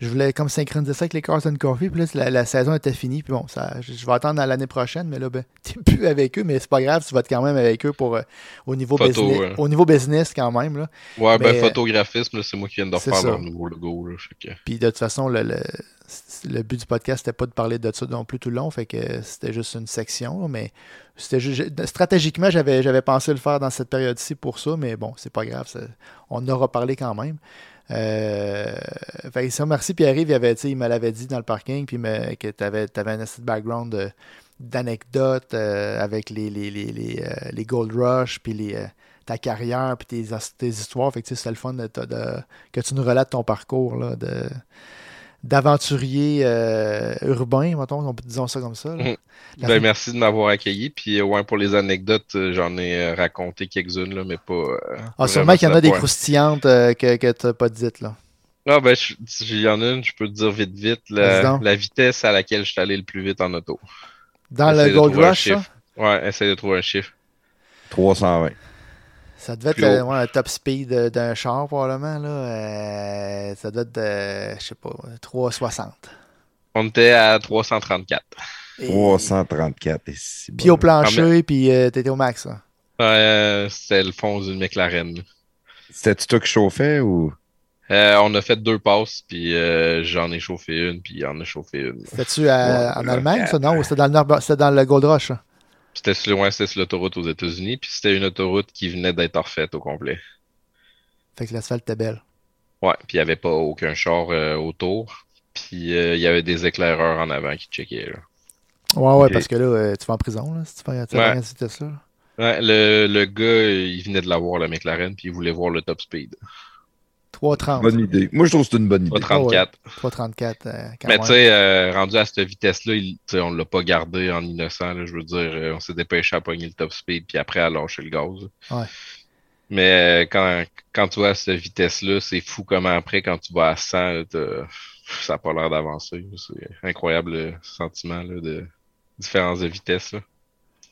Speaker 3: je voulais comme synchroniser ça avec les Carson Coffee. Puis là, la, la saison était finie. Puis bon, ça, je, je vais attendre à l'année prochaine, mais là, ben, t'es plus avec eux, mais c'est pas grave, tu vas être quand même avec eux pour euh, au niveau
Speaker 1: Photo,
Speaker 3: business.
Speaker 1: ouais.
Speaker 3: Au niveau business quand même. Là.
Speaker 1: Ouais, ben,
Speaker 3: Mais-
Speaker 1: photographisme, c'est moi qui viens de refaire leur nouveau logo, là. Fait que-
Speaker 3: Puis de toute façon, le, le, le but du podcast, c'était pas de parler de ça non plus tout le long, fait que c'était juste une section, mais c'était juste, stratégiquement, j'avais, j'avais pensé le faire dans cette période-ci pour ça, mais bon, c'est pas grave, ça- on aura parlé quand même. Euh, fait ça, merci Pierre-Yves, il, avait, il me l'avait dit dans le parking, puis que tu avais, un assez de background de, d'anecdotes euh, avec les, les, les, les, euh, les Gold Rush, puis les, euh, ta carrière, puis tes, tes histoires. Fait que c'est le fun de- que tu nous relates ton parcours là, de d'aventurier euh, urbain, mettons, disons ça comme ça.
Speaker 1: Mhm. Ben,
Speaker 3: fin-
Speaker 1: merci de m'avoir accueilli. Puis, euh, ouais, pour les anecdotes, euh, j'en ai euh, raconté quelques-unes, là, mais pas. euh,
Speaker 3: Ah, sûrement qu'il y en a des
Speaker 1: point.
Speaker 3: croustillantes euh, que, que tu n'as pas dites. Là.
Speaker 1: Ah, ben, je- il y en a une, je peux te dire vite, vite. La, la vitesse à laquelle je suis allé le plus vite en auto.
Speaker 3: Dans le Gold Rush, ça?
Speaker 1: Ouais, essaye de trouver un chiffre.
Speaker 2: 320.
Speaker 3: Ça devait être
Speaker 1: haut.
Speaker 3: euh, ouais, un top speed euh, d'un char, probablement. Là. Euh, ça doit être, euh, je sais pas, 360.
Speaker 1: On était à 334.
Speaker 3: Et-
Speaker 2: 334 et si
Speaker 3: Puis au plancher, puis euh, t'étais au max.
Speaker 1: Euh, C'était le fond d'une McLaren.
Speaker 2: C'était-tu toi qui chauffais ou?
Speaker 1: Euh, on a fait deux passes, puis euh, j'en ai chauffé une, puis il en a chauffé une.
Speaker 3: C'était-tu
Speaker 2: Ouais,
Speaker 3: en Allemagne, ça? Non, ou c'était dans, le Nord- c'était dans le Gold Rush. ça?
Speaker 1: C'était sur, ouais, sur l'autoroute aux États-Unis, puis c'était une autoroute qui venait d'être refaite au complet.
Speaker 3: Fait que l'asphalte était belle.
Speaker 1: Ouais, puis il n'y avait pas aucun char euh, autour, puis euh, il y avait des éclaireurs en avant qui checkaient. là.
Speaker 3: Ouais, ouais, parce que là, euh, tu vas en prison, là, si tu fais
Speaker 1: Ouais.
Speaker 3: vitesse-là, là.
Speaker 1: Ouais, le, le gars, il venait de l'avoir, la McLaren, puis il voulait voir le top speed.
Speaker 3: 330.
Speaker 2: Bonne idée. Moi, je trouve que c'est une bonne idée.
Speaker 1: Pas 34.
Speaker 3: 334. euh, quand
Speaker 1: Mais tu sais, euh, rendu à cette vitesse-là, il- tu sais, on l'a pas gardé en innocent. là, je veux dire, euh, on s'est dépêché à pogner le top speed, puis après à lâcher le gaz.
Speaker 3: Ouais.
Speaker 1: Mais euh, quand, quand tu vas à cette vitesse-là, c'est fou comment après, quand tu vas à 100, là, t'as- ça n'a pas l'air d'avancer. C'est incroyable le sentiment là, de différence de vitesse. Là.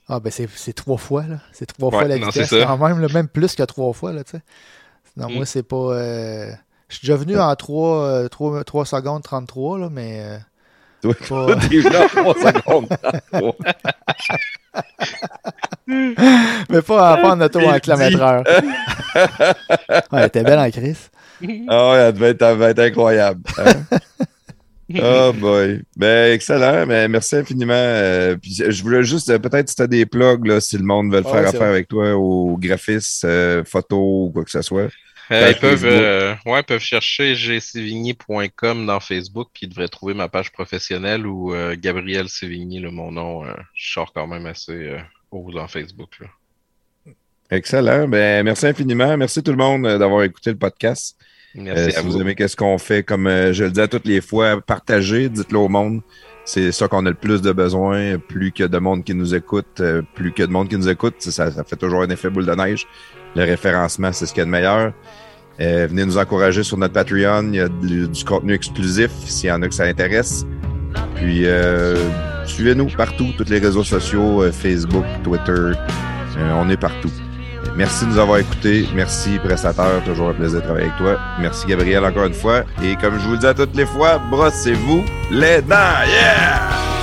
Speaker 3: Ah, ben c'est c'est trois fois, là. C'est trois
Speaker 1: Ouais,
Speaker 3: fois la
Speaker 1: non,
Speaker 3: vitesse. Quand même, là, même plus que trois fois, là, tu sais. Non,
Speaker 1: Mm.
Speaker 3: moi, c'est pas. euh, Je suis déjà venu en 3, euh, 3, 3 secondes 33, là, mais. euh,
Speaker 2: Toi,
Speaker 3: pas-
Speaker 2: venu en 3 secondes.
Speaker 3: mais pas, pas en auto en
Speaker 2: Il
Speaker 3: kilomètre heure. ouais, elle était belle en crise.
Speaker 2: Ah ouais, elle devait être, elle devait être incroyable. hein? Oh boy. Ben, excellent. Ben, merci infiniment. Euh, puis je voulais juste, euh, peut-être si tu as des plugs, là, si le monde veut
Speaker 3: Ouais,
Speaker 2: faire
Speaker 3: c'est
Speaker 2: affaire
Speaker 3: vrai.
Speaker 2: avec toi, au graphiste, euh, photo ou quoi que ce soit.
Speaker 1: Euh, ils peuvent, euh, ouais, peuvent chercher gcvigny.com dans Facebook, puis ils devraient trouver ma page professionnelle ou euh, Gabriel Sévigny, là, mon nom. euh, je sors quand même assez haut dans Facebook. Là.
Speaker 2: Excellent. Ben, merci infiniment. Merci tout le monde d'avoir écouté le podcast.
Speaker 1: Merci
Speaker 2: Euh,
Speaker 1: à
Speaker 2: si vous
Speaker 1: vous.
Speaker 2: aimez qu'est-ce qu'on fait, comme je le dis à toutes les fois, partagez, dites-le au monde. C'est ça qu'on a le plus de besoin. Plus qu'il y a de monde qui nous écoute, plus qu'il y a de monde qui nous écoute, ça, ça fait toujours un effet boule de neige. Le référencement, c'est ce qu'il y a de meilleur. Euh, venez nous encourager sur notre Patreon. Il y a du, contenu exclusif s'il y en a que ça intéresse. Puis euh, suivez-nous partout, tous les réseaux sociaux, euh, Facebook, Twitter. Euh, on est partout. Merci de nous avoir écoutés. Merci, prestataire. Toujours un plaisir de travailler avec toi. Merci, Gabriel, encore une fois. Et comme je vous le dis à toutes les fois, brossez-vous les dents. Yeah!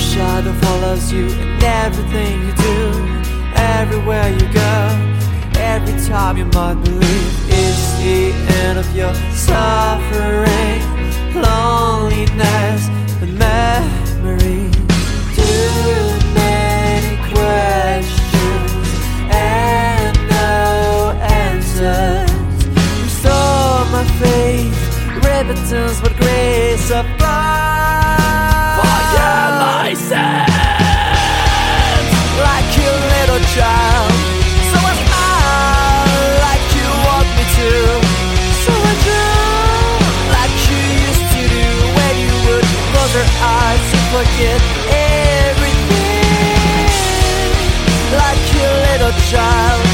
Speaker 5: Shadow follows you in everything you do, everywhere you go. Every time you might believe it's the end of your suffering, loneliness, and memory. Too many questions and no answers. Restore my faith, repentance, but grace of God. Forgive forget everything, like your little child.